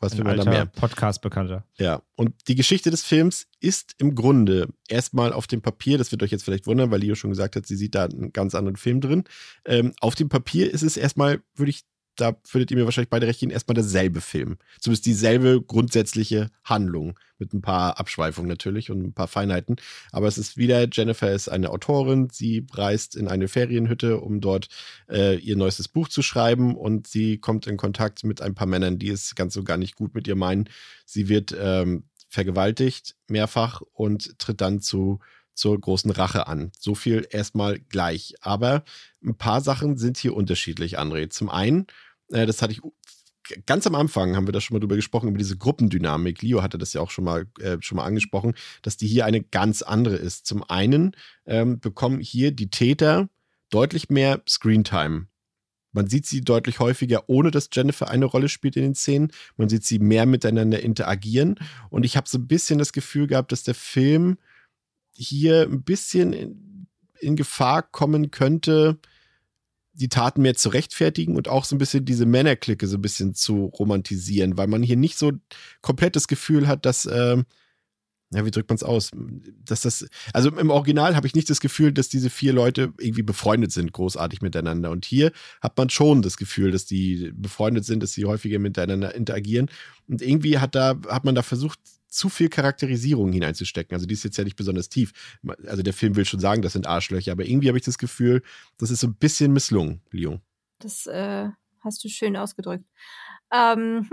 Was will man da mehr? Podcast bekannter. Ja, und die Geschichte des Films ist im Grunde erstmal auf dem Papier, das wird euch jetzt vielleicht wundern, weil Leo schon gesagt hat, sie sieht da einen ganz anderen Film drin. Ähm, auf dem Papier ist es erstmal, würde ich da würdet ihr mir wahrscheinlich beide recht geben, erstmal derselbe Film. Zumindest dieselbe grundsätzliche Handlung. Mit ein paar Abschweifungen natürlich und ein paar Feinheiten. Aber es ist wieder, Jennifer ist eine Autorin. Sie reist in eine Ferienhütte, um dort äh, ihr neuestes Buch zu schreiben. Und sie kommt in Kontakt mit ein paar Männern, die es ganz so gar nicht gut mit ihr meinen. Sie wird ähm, vergewaltigt mehrfach und tritt dann zu zur großen Rache an. So viel erstmal gleich. Aber ein paar Sachen sind hier unterschiedlich, André. Zum einen, äh, das hatte ich ganz am Anfang haben wir da schon mal drüber gesprochen, über diese Gruppendynamik. Leo hatte das ja auch schon mal, äh, schon mal angesprochen, dass die hier eine ganz andere ist. Zum einen ähm, bekommen hier die Täter deutlich mehr Screentime. Man sieht sie deutlich häufiger, ohne dass Jennifer eine Rolle spielt in den Szenen. Man sieht sie mehr miteinander interagieren. Und ich habe so ein bisschen das Gefühl gehabt, dass der Film hier ein bisschen in, in Gefahr kommen könnte, die Taten mehr zu rechtfertigen und auch so ein bisschen diese Männerklicke so ein bisschen zu romantisieren, weil man hier nicht so komplett das Gefühl hat, dass, äh, ja, wie drückt man es aus? Dass das, also im Original habe ich nicht das Gefühl, dass diese vier Leute irgendwie befreundet sind, großartig miteinander. Und hier hat man schon das Gefühl, dass die befreundet sind, dass sie häufiger miteinander interagieren. Und irgendwie hat da, hat man da versucht, zu viel Charakterisierung hineinzustecken. Also die ist jetzt ja nicht besonders tief. Also der Film will schon sagen, das sind Arschlöcher, aber irgendwie habe ich das Gefühl, das ist so ein bisschen misslungen, Lyon. Das äh, hast du schön ausgedrückt. Ähm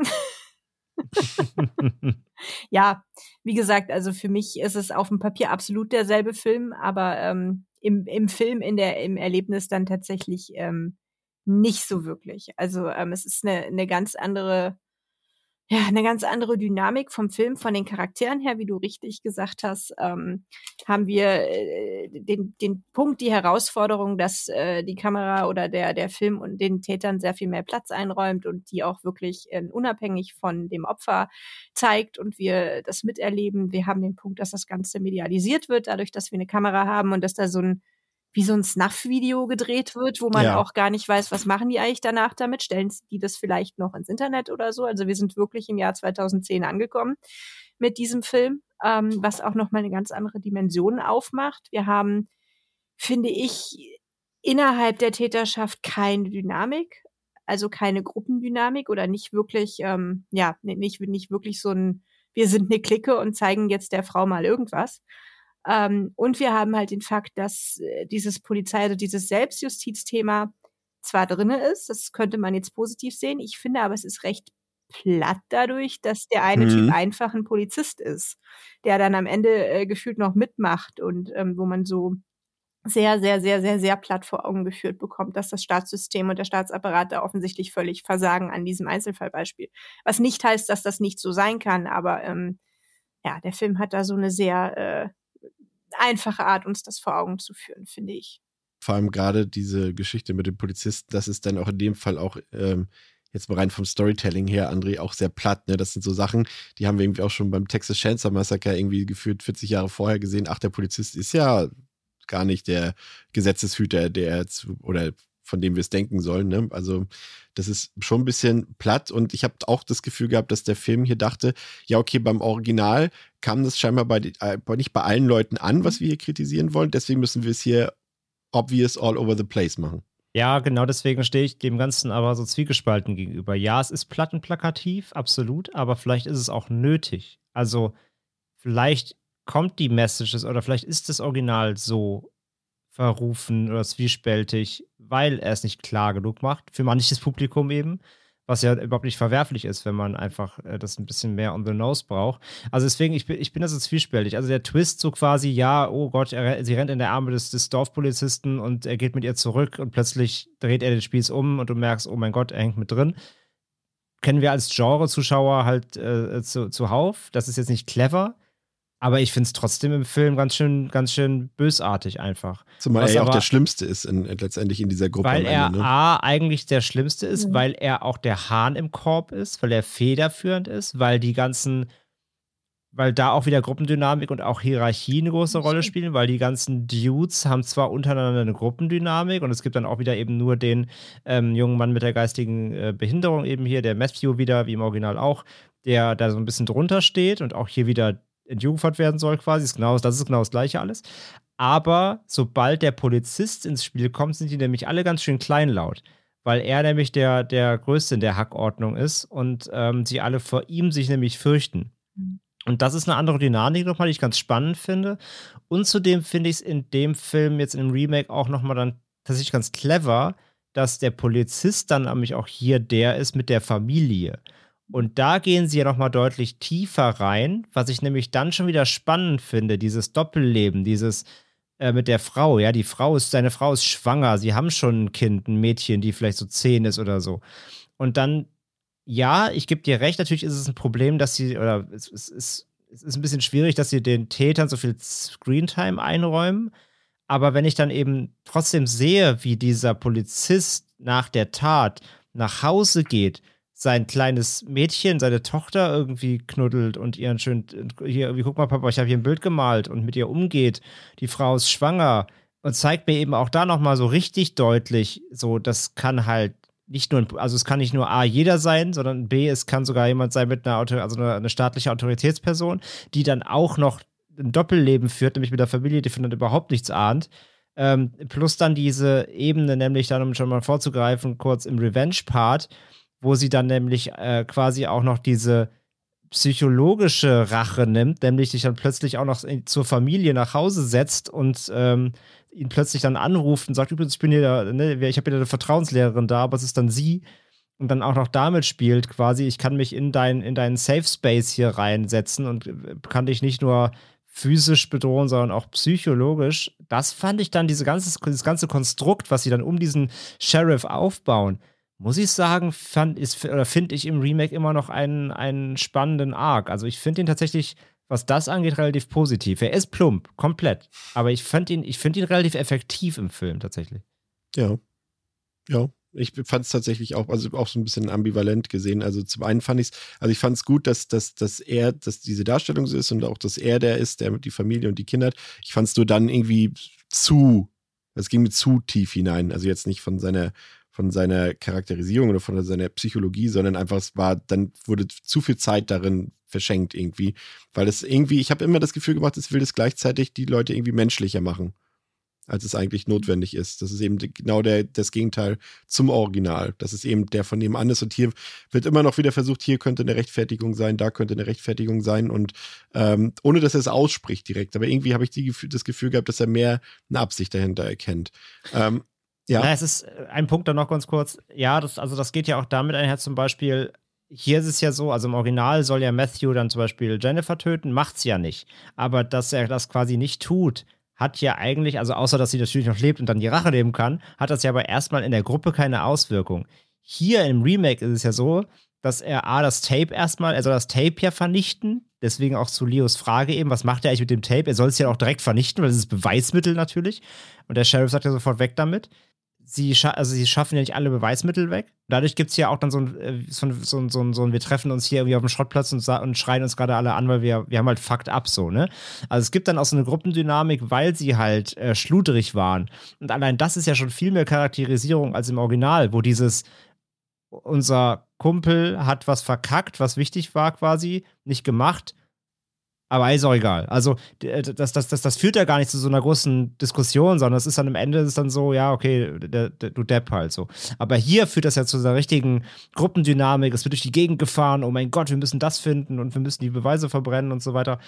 ja, wie gesagt, also für mich ist es auf dem Papier absolut derselbe Film, aber ähm, im, im Film, in der, im Erlebnis dann tatsächlich ähm, nicht so wirklich. Also ähm, es ist eine, eine ganz andere ja, eine ganz andere Dynamik vom Film, von den Charakteren her, wie du richtig gesagt hast, ähm, haben wir äh, den, den Punkt, die Herausforderung, dass äh, die Kamera oder der, der Film und den Tätern sehr viel mehr Platz einräumt und die auch wirklich äh, unabhängig von dem Opfer zeigt und wir das miterleben. Wir haben den Punkt, dass das Ganze medialisiert wird, dadurch, dass wir eine Kamera haben und dass da so ein wie so ein Snuff-Video gedreht wird, wo man ja. auch gar nicht weiß, was machen die eigentlich danach damit? Stellen die das vielleicht noch ins Internet oder so? Also wir sind wirklich im Jahr 2010 angekommen mit diesem Film, ähm, was auch nochmal eine ganz andere Dimension aufmacht. Wir haben, finde ich, innerhalb der Täterschaft keine Dynamik, also keine Gruppendynamik oder nicht wirklich, ähm, ja, nicht, nicht wirklich so ein, wir sind eine Clique und zeigen jetzt der Frau mal irgendwas, ähm, und wir haben halt den Fakt, dass äh, dieses Polizei, also dieses Selbstjustizthema zwar drinne ist, das könnte man jetzt positiv sehen. Ich finde aber, es ist recht platt dadurch, dass der eine mhm. Typ einfach ein Polizist ist, der dann am Ende äh, gefühlt noch mitmacht und ähm, wo man so sehr, sehr, sehr, sehr, sehr platt vor Augen geführt bekommt, dass das Staatssystem und der Staatsapparat da offensichtlich völlig versagen an diesem Einzelfallbeispiel. Was nicht heißt, dass das nicht so sein kann, aber ähm, ja, der Film hat da so eine sehr äh, einfache Art, uns das vor Augen zu führen, finde ich. Vor allem gerade diese Geschichte mit dem Polizisten, das ist dann auch in dem Fall auch ähm, jetzt mal rein vom Storytelling her, André, auch sehr platt. Ne? Das sind so Sachen, die haben wir irgendwie auch schon beim Texas Chainsaw Massacre irgendwie gefühlt 40 Jahre vorher gesehen. Ach, der Polizist ist ja gar nicht der Gesetzeshüter, der zu, oder von dem wir es denken sollen. Ne? Also das ist schon ein bisschen platt und ich habe auch das Gefühl gehabt, dass der Film hier dachte, ja okay, beim Original kam das scheinbar bei, äh, nicht bei allen Leuten an, was wir hier kritisieren wollen. Deswegen müssen wir es hier obvious all over the place machen. Ja, genau deswegen stehe ich dem Ganzen aber so zwiegespalten gegenüber. Ja, es ist plattenplakativ, absolut, aber vielleicht ist es auch nötig. Also vielleicht kommt die Message oder vielleicht ist das Original so verrufen oder zwiespältig, weil er es nicht klar genug macht, für manches Publikum eben, was ja überhaupt nicht verwerflich ist, wenn man einfach äh, das ein bisschen mehr on the nose braucht. Also deswegen, ich bin, ich bin da so zwiespältig. Also der Twist so quasi, ja, oh Gott, er, sie rennt in der Arme des, des Dorfpolizisten und er geht mit ihr zurück und plötzlich dreht er den Spieß um und du merkst, oh mein Gott, er hängt mit drin. Kennen wir als Genre-Zuschauer halt äh, zu, zuhauf. Das ist jetzt nicht clever. Aber ich finde es trotzdem im Film ganz schön, ganz schön bösartig einfach. Zumal Was er ja auch der Schlimmste ist in, letztendlich in dieser Gruppe. Weil er ne? A, eigentlich der Schlimmste ist, mhm. weil er auch der Hahn im Korb ist, weil er federführend ist, weil die ganzen, weil da auch wieder Gruppendynamik und auch Hierarchie eine große Rolle spielen, weil die ganzen Dudes haben zwar untereinander eine Gruppendynamik und es gibt dann auch wieder eben nur den ähm, jungen Mann mit der geistigen äh, Behinderung eben hier, der Matthew wieder, wie im Original auch, der da so ein bisschen drunter steht und auch hier wieder entjungfert werden soll, quasi. Ist genau, das ist genau das Gleiche alles. Aber sobald der Polizist ins Spiel kommt, sind die nämlich alle ganz schön kleinlaut. Weil er nämlich der, der Größte in der Hackordnung ist und ähm, sie alle vor ihm sich nämlich fürchten. Mhm. Und das ist eine andere Dynamik nochmal, die ich ganz spannend finde. Und zudem finde ich es in dem Film, jetzt dem Remake, auch nochmal dann tatsächlich ganz clever, dass der Polizist dann nämlich auch hier der ist mit der Familie. Und da gehen sie ja nochmal deutlich tiefer rein, was ich nämlich dann schon wieder spannend finde, dieses Doppelleben, dieses äh, mit der Frau, ja, die Frau ist, seine Frau ist schwanger, sie haben schon ein Kind, ein Mädchen, die vielleicht so zehn ist oder so. Und dann, ja, ich gebe dir recht, natürlich ist es ein Problem, dass sie, oder es, es, es, es ist ein bisschen schwierig, dass sie den Tätern so viel Screentime einräumen. Aber wenn ich dann eben trotzdem sehe, wie dieser Polizist nach der Tat nach Hause geht, sein kleines Mädchen, seine Tochter irgendwie knuddelt und ihren schön, hier, irgendwie, guck mal, Papa, ich habe hier ein Bild gemalt und mit ihr umgeht. Die Frau ist schwanger und zeigt mir eben auch da nochmal so richtig deutlich, so, das kann halt nicht nur, also es kann nicht nur A, jeder sein, sondern B, es kann sogar jemand sein mit einer, Auto, also eine, eine staatliche Autoritätsperson, die dann auch noch ein Doppelleben führt, nämlich mit der Familie, die von dann überhaupt nichts ahnt. Ähm, plus dann diese Ebene, nämlich dann, um schon mal vorzugreifen, kurz im Revenge-Part, wo sie dann nämlich äh, quasi auch noch diese psychologische Rache nimmt, nämlich sich dann plötzlich auch noch zur Familie nach Hause setzt und ähm, ihn plötzlich dann anruft und sagt, übrigens, ich bin hier, ne, ich habe hier eine Vertrauenslehrerin da, aber es ist dann sie und dann auch noch damit spielt, quasi, ich kann mich in, dein, in deinen Safe Space hier reinsetzen und äh, kann dich nicht nur physisch bedrohen, sondern auch psychologisch. Das fand ich dann diese ganze, dieses ganze Konstrukt, was sie dann um diesen Sheriff aufbauen, muss ich sagen, finde ich im Remake immer noch einen, einen spannenden Arc. Also ich finde ihn tatsächlich, was das angeht, relativ positiv. Er ist plump, komplett. Aber ich finde ihn, ich ihn relativ effektiv im Film tatsächlich. Ja. Ja. Ich fand es tatsächlich auch, also auch so ein bisschen ambivalent gesehen. Also zum einen fand ich es, also ich fand es gut, dass, dass, dass er, dass diese Darstellung so ist und auch, dass er der ist, der die Familie und die Kinder hat. Ich fand es nur dann irgendwie zu, es ging mir zu tief hinein. Also jetzt nicht von seiner von seiner Charakterisierung oder von seiner Psychologie, sondern einfach es war, dann wurde zu viel Zeit darin verschenkt irgendwie, weil es irgendwie, ich habe immer das Gefühl gemacht, es will das gleichzeitig die Leute irgendwie menschlicher machen, als es eigentlich notwendig ist. Das ist eben genau der, das Gegenteil zum Original. Das ist eben der von nebenan ist und hier wird immer noch wieder versucht, hier könnte eine Rechtfertigung sein, da könnte eine Rechtfertigung sein und ähm, ohne dass er es ausspricht direkt. Aber irgendwie habe ich die, das Gefühl gehabt, dass er mehr eine Absicht dahinter erkennt. Ähm, ja. Na, es ist äh, ein Punkt dann noch ganz kurz. Ja, das, also das geht ja auch damit einher, zum Beispiel, hier ist es ja so, also im Original soll ja Matthew dann zum Beispiel Jennifer töten, macht's ja nicht. Aber dass er das quasi nicht tut, hat ja eigentlich, also außer dass sie natürlich noch lebt und dann die Rache nehmen kann, hat das ja aber erstmal in der Gruppe keine Auswirkung. Hier im Remake ist es ja so, dass er A, das Tape erstmal, er soll das Tape ja vernichten. Deswegen auch zu Leos Frage eben, was macht er eigentlich mit dem Tape? Er soll es ja auch direkt vernichten, weil es ist Beweismittel natürlich. Und der Sheriff sagt ja sofort weg damit sie, scha also sie schaffen ja nicht alle Beweismittel weg. Dadurch gibt es ja auch dann so ein, äh, so, ein, so, ein, so, ein, so ein, wir treffen uns hier irgendwie auf dem Schrottplatz und, und schreien uns gerade alle an, weil wir, wir haben halt fucked up so, ne? Also es gibt dann auch so eine Gruppendynamik, weil sie halt äh, schludrig waren. Und allein das ist ja schon viel mehr Charakterisierung als im Original, wo dieses, unser Kumpel hat was verkackt, was wichtig war quasi, nicht gemacht aber ist auch egal. Also, äh, das, das, das, das führt ja gar nicht zu so einer großen Diskussion, sondern es ist dann am Ende ist dann so, ja, okay, der, der, du Depp halt so. Aber hier führt das ja zu einer richtigen Gruppendynamik. Es wird durch die Gegend gefahren. Oh mein Gott, wir müssen das finden und wir müssen die Beweise verbrennen und so weiter.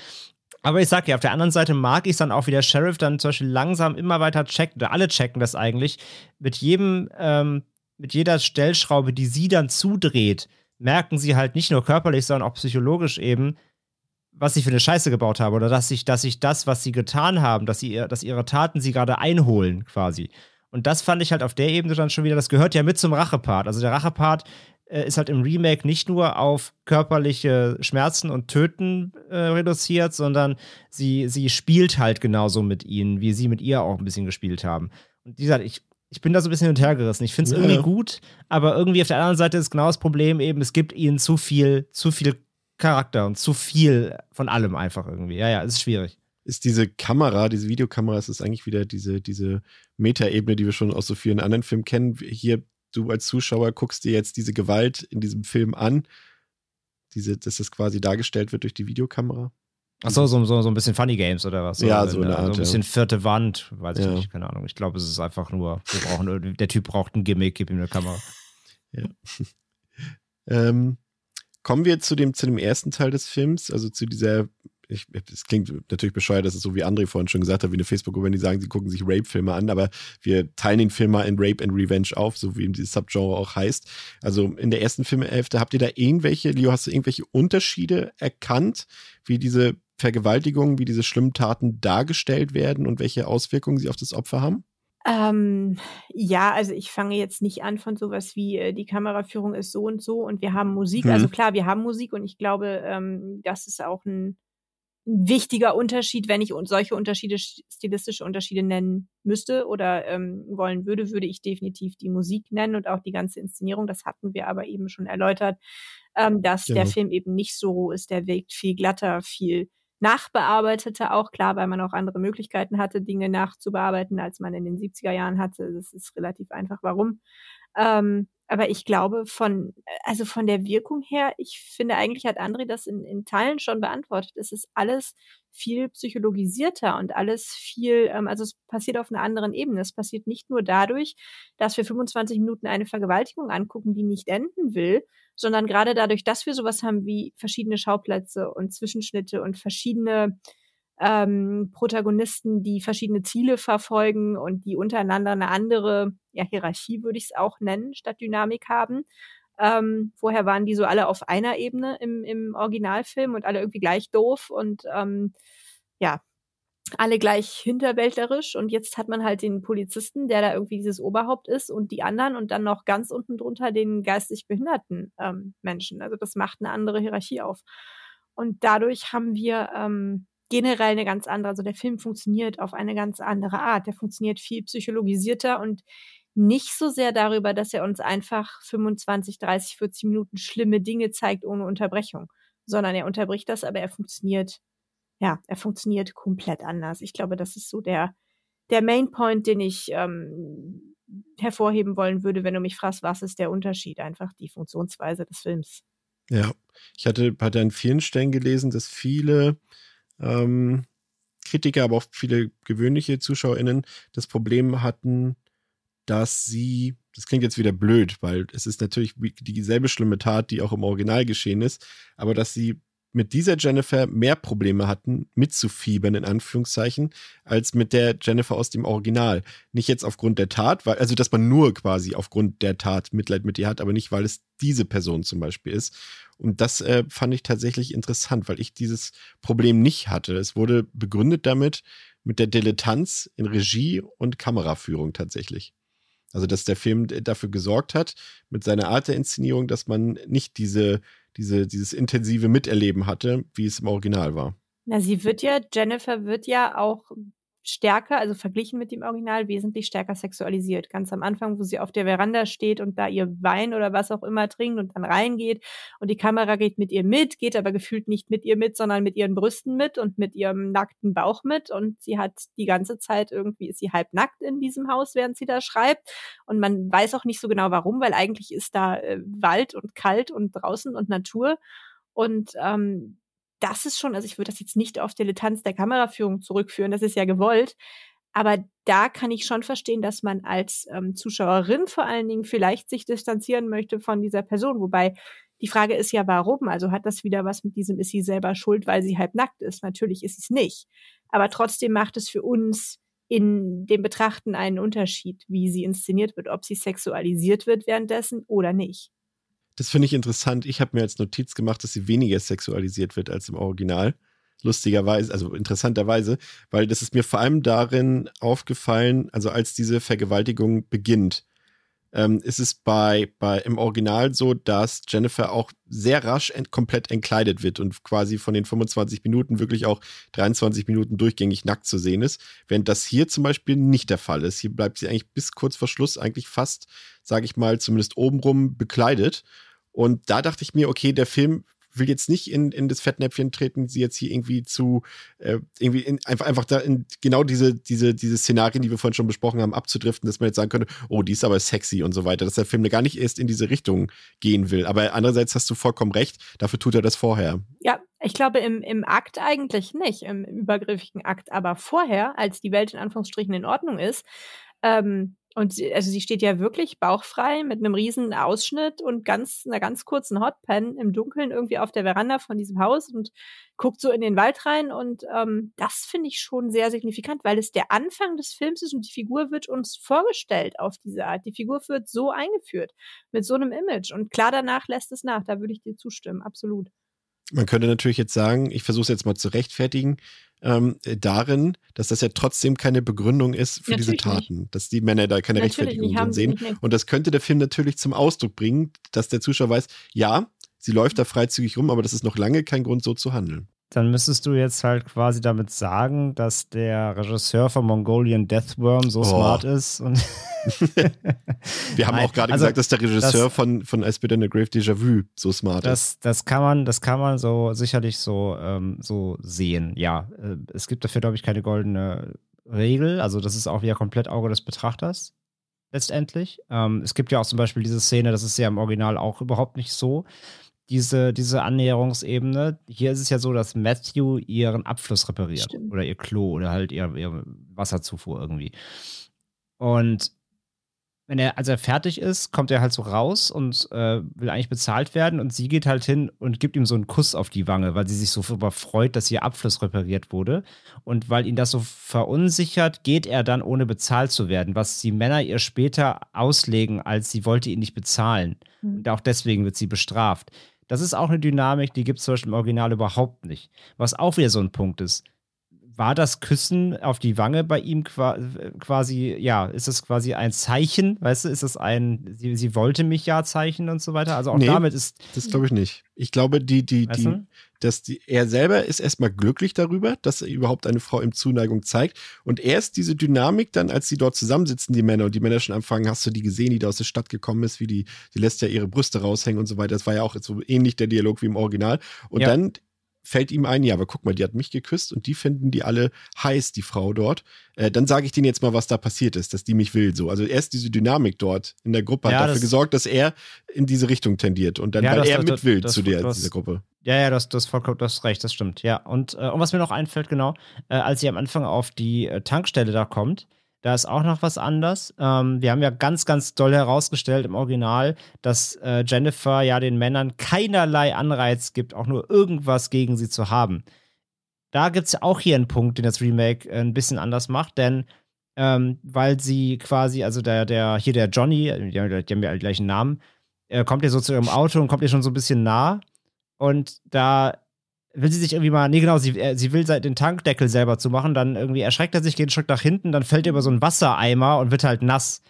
Aber ich sag ja, auf der anderen Seite mag ich es dann auch, wie der Sheriff dann zum Beispiel langsam immer weiter checkt, oder alle checken das eigentlich, mit jedem, ähm, mit jeder Stellschraube, die sie dann zudreht, merken sie halt nicht nur körperlich, sondern auch psychologisch eben, was sie für eine Scheiße gebaut haben oder dass sich, dass sich das, was sie getan haben, dass sie, dass ihre Taten sie gerade einholen, quasi. Und das fand ich halt auf der Ebene dann schon wieder, das gehört ja mit zum Rachepart. Also der Rachepart äh, ist halt im Remake nicht nur auf körperliche Schmerzen und Töten äh, reduziert, sondern sie, sie spielt halt genauso mit ihnen, wie sie mit ihr auch ein bisschen gespielt haben. Und wie gesagt, ich, ich bin da so ein bisschen hin und her gerissen. Ich finde es ja. irgendwie gut, aber irgendwie auf der anderen Seite ist genau das Problem eben, es gibt ihnen zu viel, zu viel Charakter und zu viel von allem einfach irgendwie. Ja, ja, es ist schwierig. Ist diese Kamera, diese Videokamera, ist es eigentlich wieder diese, diese Metaebene, die wir schon aus so vielen anderen Filmen kennen. Hier, du als Zuschauer guckst dir jetzt diese Gewalt in diesem Film an, diese, dass das quasi dargestellt wird durch die Videokamera. Achso, so, so, so ein bisschen Funny Games oder was? Ja, oder so eine Art. So ein bisschen vierte Wand, weiß ich ja. nicht, keine Ahnung. Ich glaube, es ist einfach nur, wir brauchen, der Typ braucht ein Gimmick, gib ihm eine Kamera. Ja. ähm, kommen wir zu dem, zu dem ersten Teil des Films, also zu dieser, es klingt natürlich bescheuert, dass es so wie André vorhin schon gesagt hat, wie eine Facebook-Gruppe, die sagen, sie gucken sich Rape-Filme an, aber wir teilen den Film mal in Rape and Revenge auf, so wie dieses Subgenre auch heißt. Also in der ersten Filmhälfte habt ihr da irgendwelche, Leo, hast du irgendwelche Unterschiede erkannt, wie diese Vergewaltigungen, wie diese schlimmen Taten dargestellt werden und welche Auswirkungen sie auf das Opfer haben? Ähm, ja, also ich fange jetzt nicht an von sowas wie äh, die Kameraführung ist so und so und wir haben Musik. Also mhm. Also klar, wir haben Musik und ich glaube, ähm, das ist auch ein, ein wichtiger Unterschied, wenn ich solche Unterschiede, stilistische Unterschiede nennen müsste oder ähm, wollen würde, würde ich definitiv die Musik nennen und auch die ganze Inszenierung. Das hatten wir aber eben schon erläutert, ähm, dass genau. der Film eben nicht so roh ist, der wirkt viel glatter, viel nachbearbeitete, auch klar, weil man auch andere Möglichkeiten hatte, Dinge nachzubearbeiten, als man in den 70er Jahren hatte. Das ist relativ einfach. Warum? Ähm, aber ich glaube, von, also von der Wirkung her, ich finde eigentlich hat André das in, in Teilen schon beantwortet. Es ist alles viel psychologisierter und alles viel, ähm, also es passiert auf einer anderen Ebene. Es passiert nicht nur dadurch, dass wir 25 Minuten eine Vergewaltigung angucken, die nicht enden will, sondern gerade dadurch, dass wir sowas haben wie verschiedene Schauplätze und Zwischenschnitte und verschiedene ähm, Protagonisten, die verschiedene Ziele verfolgen und die untereinander eine andere ja, Hierarchie, würde ich es auch nennen, statt Dynamik haben. Ähm, vorher waren die so alle auf einer Ebene im, im Originalfilm und alle irgendwie gleich doof und ähm, ja, alle gleich hinterwäldlerisch und jetzt hat man halt den Polizisten, der da irgendwie dieses Oberhaupt ist und die anderen und dann noch ganz unten drunter den geistig behinderten ähm, Menschen. Also das macht eine andere Hierarchie auf. Und dadurch haben wir ähm, generell eine ganz andere, also der Film funktioniert auf eine ganz andere Art. Der funktioniert viel psychologisierter und nicht so sehr darüber, dass er uns einfach 25, 30, 40 Minuten schlimme Dinge zeigt ohne Unterbrechung, sondern er unterbricht das, aber er funktioniert ja, er funktioniert komplett anders. Ich glaube, das ist so der, der Main Point, den ich ähm, hervorheben wollen würde, wenn du mich fragst, was ist der Unterschied? Einfach die Funktionsweise des Films. Ja, ich hatte, hatte an vielen Stellen gelesen, dass viele ähm, Kritiker, aber auch viele gewöhnliche ZuschauerInnen das Problem hatten, dass sie, das klingt jetzt wieder blöd, weil es ist natürlich dieselbe schlimme Tat, die auch im Original geschehen ist, aber dass sie mit dieser Jennifer mehr Probleme hatten, mitzufiebern, in Anführungszeichen, als mit der Jennifer aus dem Original. Nicht jetzt aufgrund der Tat, weil, also dass man nur quasi aufgrund der Tat Mitleid mit ihr hat, aber nicht, weil es diese Person zum Beispiel ist. Und das äh, fand ich tatsächlich interessant, weil ich dieses Problem nicht hatte. Es wurde begründet damit, mit der Dilettanz in Regie und Kameraführung tatsächlich. Also, dass der Film dafür gesorgt hat, mit seiner Art der Inszenierung, dass man nicht diese diese, dieses intensive Miterleben hatte, wie es im Original war. Na, sie wird ja, Jennifer wird ja auch stärker, also verglichen mit dem Original, wesentlich stärker sexualisiert. Ganz am Anfang, wo sie auf der Veranda steht und da ihr Wein oder was auch immer trinkt und dann reingeht und die Kamera geht mit ihr mit, geht aber gefühlt nicht mit ihr mit, sondern mit ihren Brüsten mit und mit ihrem nackten Bauch mit und sie hat die ganze Zeit irgendwie, ist sie halb nackt in diesem Haus, während sie da schreibt und man weiß auch nicht so genau warum, weil eigentlich ist da äh, Wald und kalt und draußen und Natur und ähm, das ist schon, also ich würde das jetzt nicht auf Dilettanz der Kameraführung zurückführen, das ist ja gewollt. Aber da kann ich schon verstehen, dass man als ähm, Zuschauerin vor allen Dingen vielleicht sich distanzieren möchte von dieser Person. Wobei die Frage ist ja, warum? Also hat das wieder was mit diesem, ist sie selber schuld, weil sie halb nackt ist? Natürlich ist es nicht. Aber trotzdem macht es für uns in dem Betrachten einen Unterschied, wie sie inszeniert wird, ob sie sexualisiert wird währenddessen oder nicht. Das finde ich interessant. Ich habe mir als Notiz gemacht, dass sie weniger sexualisiert wird als im Original. Lustigerweise, also interessanterweise, weil das ist mir vor allem darin aufgefallen, also als diese Vergewaltigung beginnt, ähm, ist es bei, bei im Original so, dass Jennifer auch sehr rasch ent komplett entkleidet wird und quasi von den 25 Minuten wirklich auch 23 Minuten durchgängig nackt zu sehen ist, während das hier zum Beispiel nicht der Fall ist. Hier bleibt sie eigentlich bis kurz vor Schluss eigentlich fast, sage ich mal, zumindest obenrum bekleidet. Und da dachte ich mir, okay, der Film will jetzt nicht in, in das Fettnäpfchen treten, sie jetzt hier irgendwie zu, äh, irgendwie in, einfach, einfach da in genau diese, diese, diese Szenarien, die wir vorhin schon besprochen haben, abzudriften, dass man jetzt sagen könnte, oh, die ist aber sexy und so weiter, dass der Film gar nicht erst in diese Richtung gehen will. Aber andererseits hast du vollkommen recht, dafür tut er das vorher. Ja, ich glaube im, im Akt eigentlich nicht, im übergriffigen Akt, aber vorher, als die Welt in Anführungsstrichen in Ordnung ist, ähm, und sie, also sie steht ja wirklich bauchfrei mit einem riesen Ausschnitt und ganz einer ganz kurzen Hotpen im Dunkeln irgendwie auf der Veranda von diesem Haus und guckt so in den Wald rein. Und ähm, das finde ich schon sehr signifikant, weil es der Anfang des Films ist und die Figur wird uns vorgestellt auf diese Art. Die Figur wird so eingeführt mit so einem Image. Und klar danach lässt es nach. Da würde ich dir zustimmen, absolut. Man könnte natürlich jetzt sagen, ich versuche es jetzt mal zu rechtfertigen, ähm, darin, dass das ja trotzdem keine Begründung ist für natürlich diese Taten, nicht. dass die Männer da keine natürlich Rechtfertigung drin sehen. Und das könnte der Film natürlich zum Ausdruck bringen, dass der Zuschauer weiß, ja, sie läuft da freizügig rum, aber das ist noch lange kein Grund, so zu handeln dann müsstest du jetzt halt quasi damit sagen, dass der Regisseur von Mongolian Deathworm so oh. smart ist. Und Wir haben Nein, auch gerade also gesagt, dass der Regisseur das, von, von I Spit in the Grave Déjà Vu so smart das, ist. Das kann man, das kann man so sicherlich so, ähm, so sehen. Ja, äh, es gibt dafür, glaube ich, keine goldene Regel. Also das ist auch wieder komplett Auge des Betrachters letztendlich. Ähm, es gibt ja auch zum Beispiel diese Szene, das ist ja im Original auch überhaupt nicht so diese, diese Annäherungsebene. Hier ist es ja so, dass Matthew ihren Abfluss repariert. Stimmt. Oder ihr Klo oder halt ihre, ihre Wasserzufuhr irgendwie. Und wenn er, als er fertig ist, kommt er halt so raus und äh, will eigentlich bezahlt werden und sie geht halt hin und gibt ihm so einen Kuss auf die Wange, weil sie sich so überfreut, dass ihr Abfluss repariert wurde. Und weil ihn das so verunsichert, geht er dann ohne bezahlt zu werden, was die Männer ihr später auslegen, als sie wollte ihn nicht bezahlen. Mhm. Und auch deswegen wird sie bestraft. Das ist auch eine Dynamik, die gibt es zum Beispiel im Original überhaupt nicht. Was auch wieder so ein Punkt ist. War das Küssen auf die Wange bei ihm quasi, ja, ist das quasi ein Zeichen, weißt du, ist das ein, sie, sie wollte mich ja Zeichen und so weiter? Also auch nee, damit ist. Das glaube ich nicht. Ich glaube, die, die, weißt die, du? Dass die, er selber ist erstmal glücklich darüber, dass er überhaupt eine Frau im Zuneigung zeigt. Und erst diese Dynamik dann, als sie dort zusammensitzen, die Männer, und die Männer schon anfangen, hast du die gesehen, die da aus der Stadt gekommen ist, wie die, die lässt ja ihre Brüste raushängen und so weiter. Das war ja auch so ähnlich der Dialog wie im Original. Und ja. dann fällt ihm ein, ja, aber guck mal, die hat mich geküsst und die finden die alle heiß, die Frau dort. Äh, dann sage ich denen jetzt mal, was da passiert ist, dass die mich will. So, also erst diese Dynamik dort in der Gruppe ja, hat dafür gesorgt, dass er in diese Richtung tendiert und dann, ja, weil das, er das, mit will das, zu der, dieser Gruppe. Ja, ja, das, das vollkommen, das ist recht, das stimmt. Ja, und, äh, und was mir noch einfällt, genau, äh, als sie am Anfang auf die äh, Tankstelle da kommt, da ist auch noch was anders. Ähm, wir haben ja ganz, ganz doll herausgestellt im Original, dass äh, Jennifer ja den Männern keinerlei Anreiz gibt, auch nur irgendwas gegen sie zu haben. Da gibt es auch hier einen Punkt, den das Remake äh, ein bisschen anders macht, denn ähm, weil sie quasi, also der, der, hier der Johnny, die haben, die haben ja alle gleichen Namen, äh, kommt ja so zu ihrem Auto und kommt ihr schon so ein bisschen nah. Und da will sie sich irgendwie mal, nee, genau, sie, äh, sie will den Tankdeckel selber zu machen, dann irgendwie erschreckt er sich, geht einen Schritt nach hinten, dann fällt er über so einen Wassereimer und wird halt nass.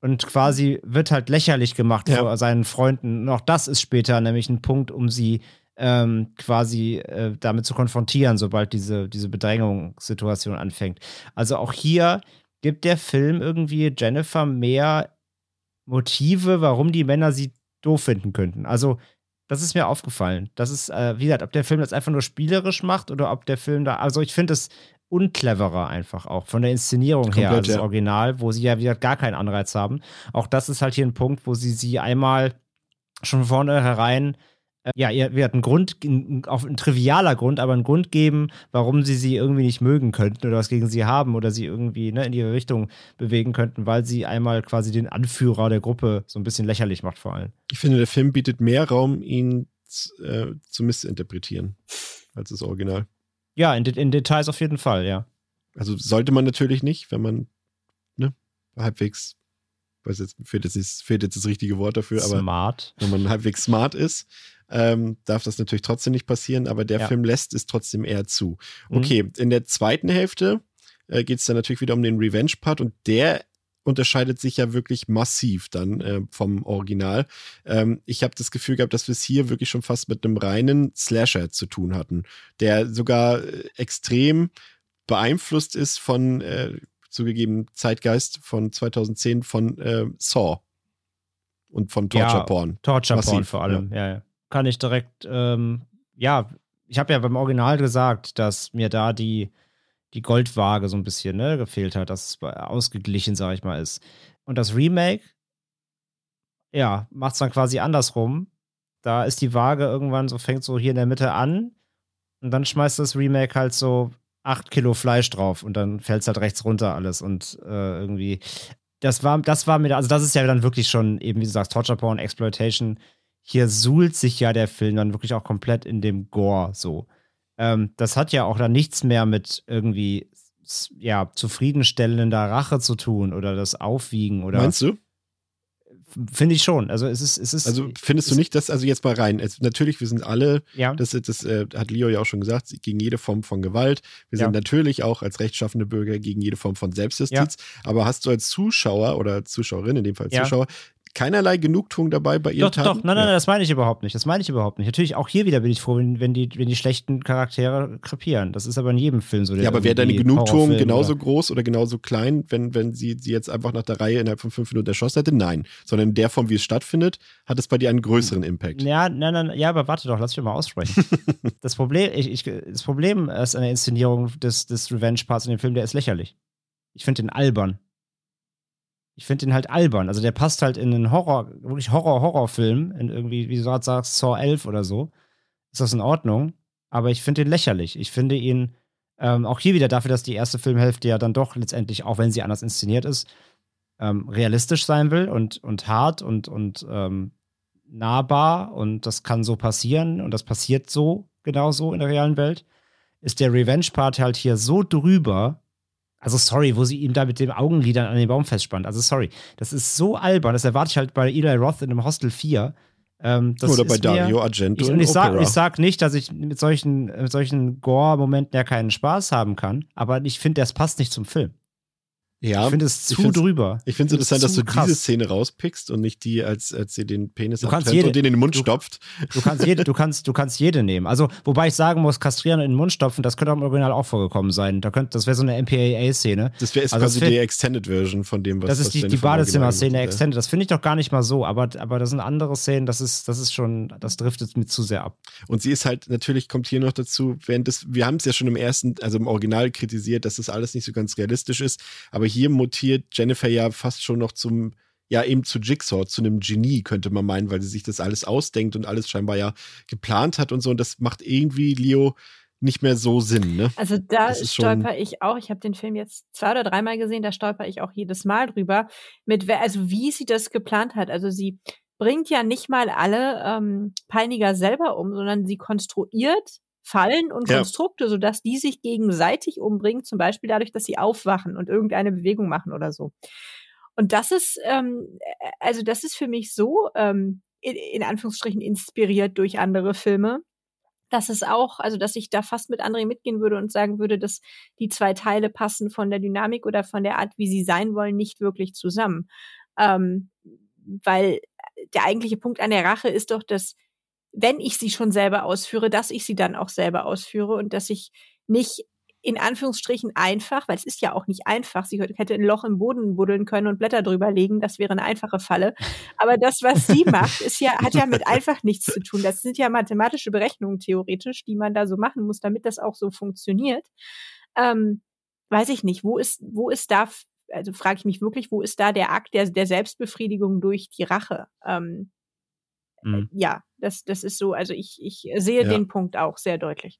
Und quasi wird halt lächerlich gemacht ja. vor seinen Freunden. Und auch das ist später nämlich ein Punkt, um sie ähm, quasi äh, damit zu konfrontieren, sobald diese, diese Bedrängungssituation anfängt. Also auch hier gibt der Film irgendwie Jennifer mehr Motive, warum die Männer sie doof finden könnten. Also das ist mir aufgefallen. Das ist, äh, wie gesagt, ob der Film das einfach nur spielerisch macht oder ob der Film da, also ich finde es uncleverer einfach auch von der Inszenierung Komplett, her als das ja. Original, wo sie ja wieder gar keinen Anreiz haben. Auch das ist halt hier ein Punkt, wo sie sie einmal schon vorne herein ja, ihr wird einen Grund, auf ein trivialer Grund, aber einen Grund geben, warum sie sie irgendwie nicht mögen könnten oder was gegen sie haben oder sie irgendwie ne, in ihre Richtung bewegen könnten, weil sie einmal quasi den Anführer der Gruppe so ein bisschen lächerlich macht vor allem. Ich finde, der Film bietet mehr Raum, ihn äh, zu missinterpretieren als das Original. Ja, in, in Details auf jeden Fall, ja. Also sollte man natürlich nicht, wenn man ne, halbwegs, weiß jetzt, fehlt jetzt, fehlt jetzt das richtige Wort dafür, aber Smart. wenn man halbwegs smart ist, ähm, darf das natürlich trotzdem nicht passieren, aber der Ja. Film lässt es trotzdem eher zu. Mhm. Okay, in der zweiten Hälfte äh, geht es dann natürlich wieder um den Revenge-Part und der unterscheidet sich ja wirklich massiv dann äh, vom Original. Ähm, ich habe das Gefühl gehabt, dass wir es hier wirklich schon fast mit einem reinen Slasher zu tun hatten, der sogar äh, extrem beeinflusst ist von äh, zugegeben Zeitgeist von 2010 von äh, Saw und von Torture Ja, Porn. Torture Porn Massiv, vor allem, ja. ja. Kann ich direkt, ähm, ja, ich habe ja beim Original gesagt, dass mir da die, die Goldwaage so ein bisschen ne, gefehlt hat, dass es ausgeglichen, sag ich mal, ist. Und das Remake, ja, macht es dann quasi andersrum. Da ist die Waage irgendwann so, fängt so hier in der Mitte an und dann schmeißt das Remake halt so acht Kilo Fleisch drauf und dann fällt es halt rechts runter alles und äh, irgendwie das war, das war mir, also das ist ja dann wirklich schon eben, wie du sagst, Torture Porn, Exploitation. Hier suhlt sich ja der Film dann wirklich auch komplett in dem Gore so. Ähm, das hat ja auch dann nichts mehr mit irgendwie, ja, zufriedenstellender Rache zu tun oder das Aufwiegen oder. Meinst du? Finde ich schon. Also es ist, es ist. Also findest du nicht, dass, also jetzt mal rein, es, natürlich, wir sind alle, Ja. das, das äh, hat Leo ja auch schon gesagt, gegen jede Form von Gewalt. Wir sind Ja. natürlich auch als rechtschaffende Bürger gegen jede Form von Selbstjustiz. Aber hast du als Zuschauer oder Zuschauerin, in dem Fall Ja. Zuschauer, keinerlei Genugtuung dabei bei ihren Doch, Taten? doch, nein, nein, Ja. das meine ich überhaupt nicht. Das meine ich überhaupt nicht. Natürlich, auch hier wieder bin ich froh, wenn, wenn, die, wenn die schlechten Charaktere krepieren. Das ist aber in jedem Film so. Ja, aber wäre deine Genugtuung genauso oder- groß oder genauso klein, wenn, wenn sie sie jetzt einfach nach der Reihe innerhalb von fünf Minuten erschossen hätte? Nein. Sondern in der Form, wie es stattfindet, hat es bei dir einen größeren Impact. Ja, nein, nein, ja, aber warte doch, lass mich mal aussprechen. das, Problem, ich, ich, das Problem ist an der Inszenierung des, des Revenge-Parts in dem Film, der ist lächerlich. Ich finde den albern. Ich finde den halt albern. Also der passt halt in einen Horror, wirklich Horror-Horrorfilm, in irgendwie, wie du gerade sagst, Saw 11 oder so. Ist das in Ordnung? Aber ich finde den lächerlich. Ich finde ihn ähm, auch hier wieder dafür, dass die erste Filmhälfte ja dann doch letztendlich, auch wenn sie anders inszeniert ist, ähm, realistisch sein will und, und hart und, und ähm, nahbar und das kann so passieren und das passiert so, genauso in der realen Welt, ist der Revenge-Part halt hier so drüber. Also sorry, wo sie ihm da mit den Augenlidern an den Baum festspannt. Also sorry, das ist so albern. Das erwarte ich halt bei Eli Roth in dem Hostel 4. Ähm, das oder bei mir- Dario Argento ich, und ich sage sag nicht, dass ich mit solchen, mit solchen Gore-Momenten ja keinen Spaß haben kann, aber ich finde, das passt nicht zum Film. Ja, ich finde es ich zu find's- drüber. Ich finde es es interessant, dass du krass. diese Szene rauspickst und nicht die, als, als sie den Penis Du kannst abtrennt jede- und den in den Mund du- stopft. Du kannst jede, du kannst, du kannst jede nehmen. Also, wobei ich sagen muss, kastrieren und in den Mund stopfen, das könnte auch im Original auch vorgekommen sein. Da könnte, das wäre so eine MPAA-Szene. Das wäre Also quasi das die Extended Version von dem, was Das was ist die, die Original Badezimmer-Szene hat. Extended. Das finde ich doch gar nicht mal so, aber, aber das sind andere Szenen, das ist, das ist schon, das driftet mir zu sehr ab. Und sie ist halt, natürlich kommt hier noch dazu, während das, wir haben es ja schon im ersten, also im Original kritisiert, dass das alles nicht so ganz realistisch ist, aber hier mutiert Jennifer ja fast schon noch zum, ja eben zu Jigsaw, zu einem Genie, könnte man meinen, weil sie sich das alles ausdenkt und alles scheinbar ja geplant hat und so und das macht irgendwie Leo nicht mehr so Sinn, ne? Also da stolper ich auch. Ich habe den Film jetzt zwei oder dreimal gesehen, da stolper ich auch jedes Mal drüber. Mit wer, also wie sie das geplant hat. Also sie bringt ja nicht mal alle ähm, Peiniger selber um, sondern sie konstruiert Fallen und Ja. Konstrukte, sodass die sich gegenseitig umbringen, zum Beispiel dadurch, dass sie aufwachen und irgendeine Bewegung machen oder so. Und das ist, ähm, äh, also das ist für mich so, ähm, in, in Anführungsstrichen inspiriert durch andere Filme, dass es auch, also dass ich da fast mit André mitgehen würde und sagen würde, dass die zwei Teile passen von der Dynamik oder von der Art, wie sie sein wollen, nicht wirklich zusammen. Ähm, weil der eigentliche Punkt an der Rache ist doch, dass wenn ich sie schon selber ausführe, dass ich sie dann auch selber ausführe und dass ich nicht in Anführungsstrichen einfach, weil es ist ja auch nicht einfach, sie hätte ein Loch im Boden buddeln können und Blätter drüber legen, das wäre eine einfache Falle. Aber das, was sie macht, ist ja, hat ja mit einfach nichts zu tun. Das sind ja mathematische Berechnungen theoretisch, die man da so machen muss, damit das auch so funktioniert. Ähm, weiß ich nicht, wo ist, wo ist da, also frage ich mich wirklich, wo ist da der Akt der, der Selbstbefriedigung durch die Rache? Ähm, Mhm. ja, das, das ist so, also ich, ich sehe Ja. den Punkt auch sehr deutlich.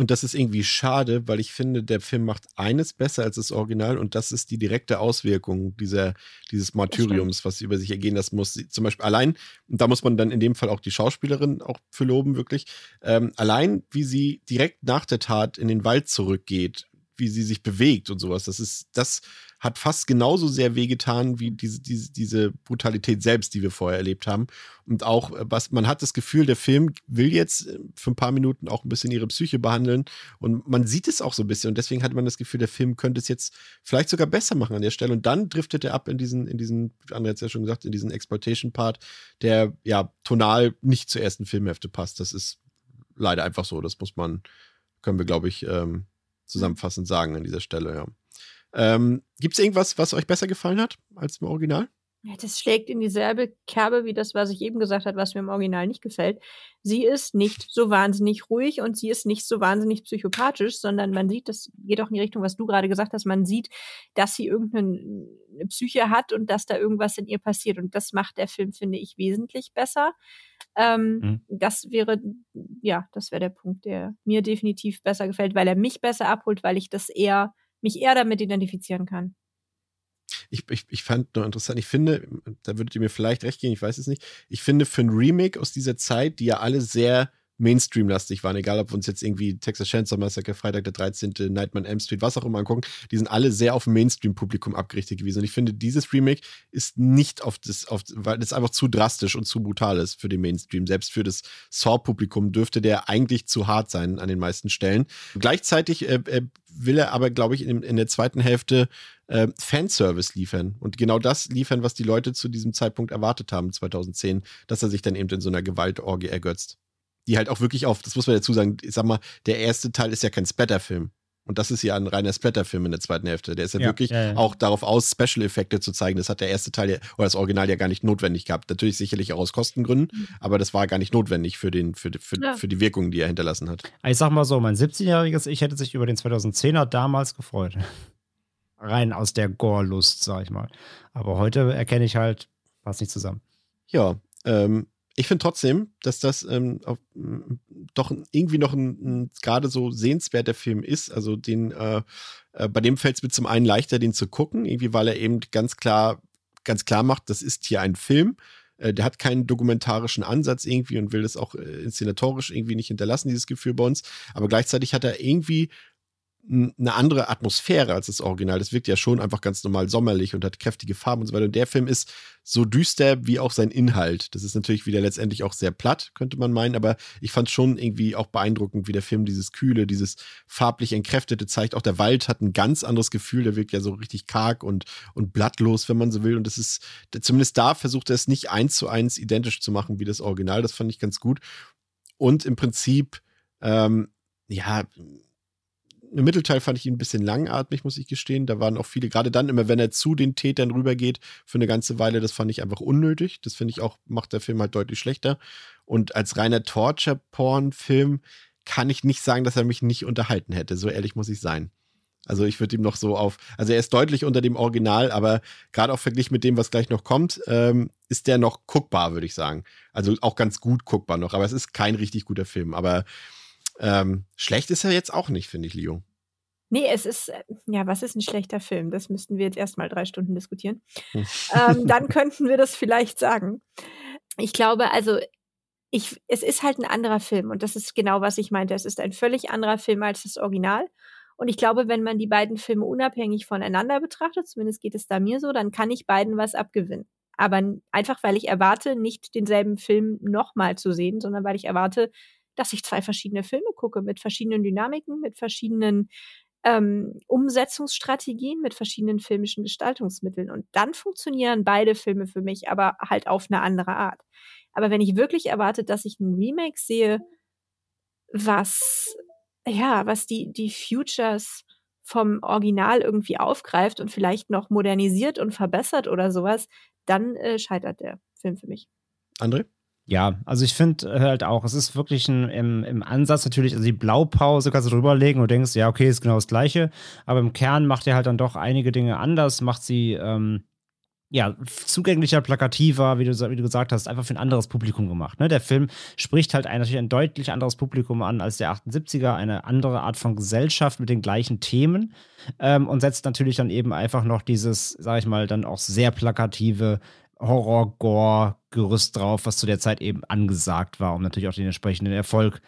Und das ist irgendwie schade, weil ich finde, der Film macht eines besser als das Original und das ist die direkte Auswirkung dieser, dieses Martyriums, was sie über sich ergehen lassen muss. Sie, zum Beispiel allein, und da muss man dann in dem Fall auch die Schauspielerin auch für loben, wirklich, ähm, allein wie sie direkt nach der Tat in den Wald zurückgeht, wie sie sich bewegt und sowas. Das ist, das hat fast genauso sehr wehgetan wie diese, diese, diese Brutalität selbst, die wir vorher erlebt haben. Und auch, äh, was man hat das Gefühl, der Film will jetzt äh, für ein paar Minuten auch ein bisschen ihre Psyche behandeln. Und man sieht es auch so ein bisschen. Und deswegen hat man das Gefühl, der Film könnte es jetzt vielleicht sogar besser machen an der Stelle. Und dann driftet er ab in diesen, in diesen, André hat es ja schon gesagt, in diesen Exploitation-Part, der ja tonal nicht zur ersten Filmhälfte passt. Das ist leider einfach so. Das muss man, können wir, glaube ich, ähm, zusammenfassend sagen an dieser Stelle, ja. Ähm, Gibt es irgendwas, was euch besser gefallen hat als im Original? Ja, das schlägt in dieselbe Kerbe wie das, was ich eben gesagt habe, was mir im Original nicht gefällt. Sie ist nicht so wahnsinnig ruhig und sie ist nicht so wahnsinnig psychopathisch, sondern man sieht, das geht auch in die Richtung, was du gerade gesagt hast, man sieht, dass sie irgendeine Psyche hat und dass da irgendwas in ihr passiert. Und das macht der Film, finde ich, wesentlich besser. Ähm, mhm. Das wäre, ja, das wäre der Punkt, der mir definitiv besser gefällt, weil er mich besser abholt, weil ich das eher, mich eher damit identifizieren kann ich, ich, ich fand nur interessant, ich finde, da würdet ihr mir vielleicht recht geben, ich weiß es nicht, ich finde für ein Remake aus dieser Zeit, die ja alle sehr Mainstream-lastig waren, egal ob wir uns jetzt irgendwie Texas Chainsaw Massacre, Freitag der 13., Nightman M Street, was auch immer angucken, die sind alle sehr auf Mainstream-Publikum abgerichtet gewesen. Und ich finde, dieses Remake ist nicht auf das, auf, weil das einfach zu drastisch und zu brutal ist für den Mainstream. Selbst für das Saw-Publikum dürfte der eigentlich zu hart sein an den meisten Stellen. Gleichzeitig äh, äh, will er aber, glaube ich, in, in, der zweiten Hälfte äh, Fanservice liefern. Und genau das liefern, was die Leute zu diesem Zeitpunkt erwartet haben, 2010, dass er sich dann eben in so einer Gewaltorgie ergötzt die halt auch wirklich auf, das muss man dazu sagen, ich sag mal, der erste Teil ist ja kein Splatter-Film. Und das ist ja ein reiner Splatter-Film in der zweiten Hälfte. Der ist ja, ja wirklich ja, ja. auch darauf aus, Special-Effekte zu zeigen. Das hat der erste Teil oder das Original ja gar nicht notwendig gehabt. Natürlich sicherlich auch aus Kostengründen, mhm. aber das war gar nicht notwendig für, den, für, für, für die Wirkung, die er hinterlassen hat. Ich sag mal so, mein 17-jähriges Ich hätte sich über den 2010er damals gefreut. Rein aus der Gore-Lust, sag ich mal. Aber heute erkenne ich halt, passt nicht zusammen. Ja, ähm, ich finde trotzdem, dass das ähm, auf, doch irgendwie noch ein, ein gerade so sehenswerter Film ist. Also den, äh, äh, bei dem fällt es mir zum einen leichter, den zu gucken, irgendwie, weil er eben ganz klar, ganz klar macht, das ist hier ein Film. Äh, der hat keinen dokumentarischen Ansatz irgendwie und will das auch äh, inszenatorisch irgendwie nicht hinterlassen, dieses Gefühl bei uns. Aber gleichzeitig hat er irgendwie eine andere Atmosphäre als das Original. Das wirkt ja schon einfach ganz normal sommerlich und hat kräftige Farben und so weiter. Und der Film ist so düster wie auch sein Inhalt. Das ist natürlich wieder letztendlich auch sehr platt, könnte man meinen, aber ich fand schon irgendwie auch beeindruckend, wie der Film dieses Kühle, dieses farblich entkräftete zeigt. Auch der Wald hat ein ganz anderes Gefühl, der wirkt ja so richtig karg und, und blattlos, wenn man so will. Und das ist, zumindest da versucht er es nicht eins zu eins identisch zu machen wie das Original. Das fand ich ganz gut. Und im Prinzip, ähm, ja, im Mittelteil fand ich ihn ein bisschen langatmig, muss ich gestehen. Da waren auch viele, gerade dann immer, wenn er zu den Tätern rübergeht, für eine ganze Weile, das fand ich einfach unnötig. Das finde ich auch, macht der Film halt deutlich schlechter. Und als reiner Torture-Porn-Film kann ich nicht sagen, dass er mich nicht unterhalten hätte. So ehrlich muss ich sein. Also ich würde ihm noch so auf, also er ist deutlich unter dem Original, aber gerade auch verglichen mit dem, was gleich noch kommt, ähm, ist der noch guckbar, würde ich sagen. Also auch ganz gut guckbar noch, aber es ist kein richtig guter Film. Aber ähm, schlecht ist er jetzt auch nicht, finde ich, Leo. Nee, es ist, äh, ja, was ist ein schlechter Film? Das müssten wir jetzt erstmal drei Stunden diskutieren. Hm. ähm, dann könnten wir das vielleicht sagen. Ich glaube, also, ich, es ist halt ein anderer Film und das ist genau, was ich meinte. Es ist ein völlig anderer Film als das Original. Und ich glaube, wenn man die beiden Filme unabhängig voneinander betrachtet, zumindest geht es da mir so, dann kann ich beiden was abgewinnen. Aber einfach, weil ich erwarte, nicht denselben Film nochmal zu sehen, sondern weil ich erwarte, dass ich zwei verschiedene Filme gucke mit verschiedenen Dynamiken, mit verschiedenen ähm, Umsetzungsstrategien, mit verschiedenen filmischen Gestaltungsmitteln. Und dann funktionieren beide Filme für mich, aber halt auf eine andere Art. Aber wenn ich wirklich erwarte, dass ich ein Remake sehe, was, ja, was die, die Futures vom Original irgendwie aufgreift und vielleicht noch modernisiert und verbessert oder sowas, dann äh, scheitert der Film für mich. André? Ja, also ich finde halt auch, es ist wirklich ein, im, im Ansatz natürlich, also die Blaupause kannst du drüberlegen und denkst, ja, okay, ist genau das Gleiche, aber im Kern macht er halt dann doch einige Dinge anders, macht sie, ähm, ja, zugänglicher, plakativer, wie du, wie du gesagt hast, einfach für ein anderes Publikum gemacht. Ne? Der Film spricht halt ein, natürlich ein deutlich anderes Publikum an als der 78er, eine andere Art von Gesellschaft mit den gleichen Themen ähm, und setzt natürlich dann eben einfach noch dieses, sag ich mal, dann auch sehr plakative Horror-Gore-Gerüst drauf, was zu der Zeit eben angesagt war, um natürlich auch den entsprechenden Erfolg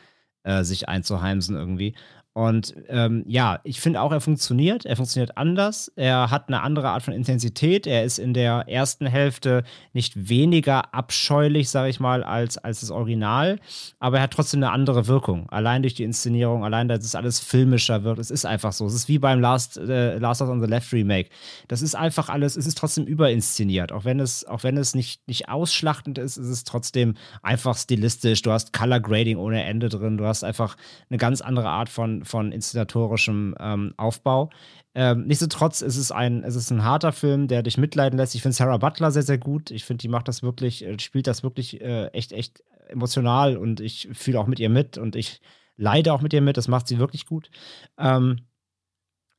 äh, sich einzuheimsen irgendwie. Und ähm, ja, ich finde auch, er funktioniert. Er funktioniert anders. Er hat eine andere Art von Intensität. Er ist in der ersten Hälfte nicht weniger abscheulich, sage ich mal, als, als das Original. Aber er hat trotzdem eine andere Wirkung. Allein durch die Inszenierung, allein, dass es alles filmischer wird. Es ist einfach so. Es ist wie beim Last, äh, Last on the Left Remake. Das ist einfach alles, es ist trotzdem überinszeniert. Auch wenn es, auch wenn es nicht, nicht ausschlachtend ist, ist es trotzdem einfach stilistisch. Du hast Color Grading ohne Ende drin. Du hast einfach eine ganz andere Art von von, inszenatorischem ähm, Aufbau. Ähm, nichtsdestotrotz ist es ein, es ist ein harter Film, der dich mitleiden lässt. Ich finde Sarah Butler sehr, sehr gut. Ich finde, die macht das wirklich, äh, spielt das wirklich äh, echt, echt emotional und ich fühle auch mit ihr mit und ich leide auch mit ihr mit. Das macht sie wirklich gut. Ähm,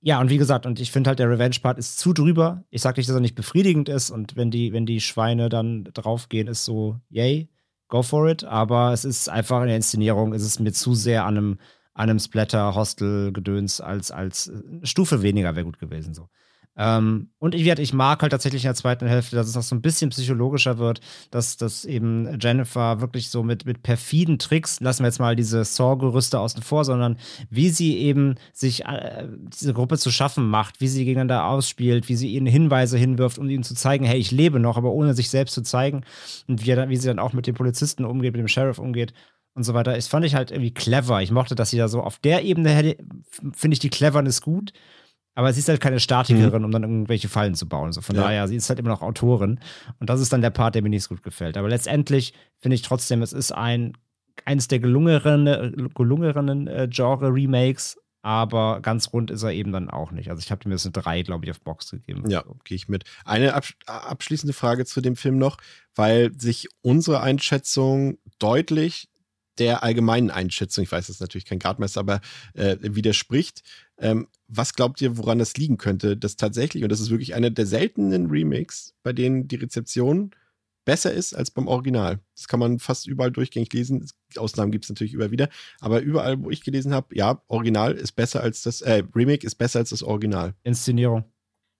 ja, und wie gesagt, und ich finde halt, der Revenge-Part ist zu drüber. Ich sage nicht, dass er nicht befriedigend ist und wenn die, wenn die Schweine dann draufgehen, ist so, yay, go for it. Aber es ist einfach in der Inszenierung, ist es mir zu sehr an einem einem Splatter-Hostel-Gedöns als, als äh, Stufe weniger wäre gut gewesen. So. Ähm, und ich, ich mag halt tatsächlich in der zweiten Hälfte, dass es noch so ein bisschen psychologischer wird, dass, dass eben Jennifer wirklich so mit, mit perfiden Tricks, lassen wir jetzt mal diese Saw-Gerüste außen vor, sondern wie sie eben sich äh, diese Gruppe zu schaffen macht, wie sie gegeneinander ausspielt, wie sie ihnen Hinweise hinwirft, um ihnen zu zeigen, hey, ich lebe noch, aber ohne sich selbst zu zeigen und wie, wie sie dann auch mit den Polizisten umgeht, mit dem Sheriff umgeht und so weiter. Das fand ich halt irgendwie clever. Ich mochte, dass sie da so auf der Ebene hätte, finde ich die Cleverness gut. Aber sie ist halt keine Statikerin, mhm. um dann irgendwelche Fallen zu bauen. So von ja. daher, sie ist halt immer noch Autorin. Und das ist dann der Part, der mir nicht so gut gefällt. Aber letztendlich finde ich trotzdem, es ist ein eines der gelungeneren, gelungeneren äh, Genre-Remakes, aber ganz rund ist er eben dann auch nicht. Also ich habe mir das eine 3, glaube ich, auf Box gegeben. Ja, gehe ich mit. Eine absch abschließende Frage zu dem Film noch, weil sich unsere Einschätzung deutlich der allgemeinen Einschätzung, ich weiß, das ist natürlich kein Gradmesser, aber äh, widerspricht. Ähm, was glaubt ihr, woran das liegen könnte, dass tatsächlich, und das ist wirklich einer der seltenen Remakes, bei denen die Rezeption besser ist als beim Original. Das kann man fast überall durchgängig lesen. Ausnahmen gibt es natürlich immer wieder. Aber überall, wo ich gelesen habe, ja, Original ist besser als das, äh, Remake ist besser als das Original. Inszenierung.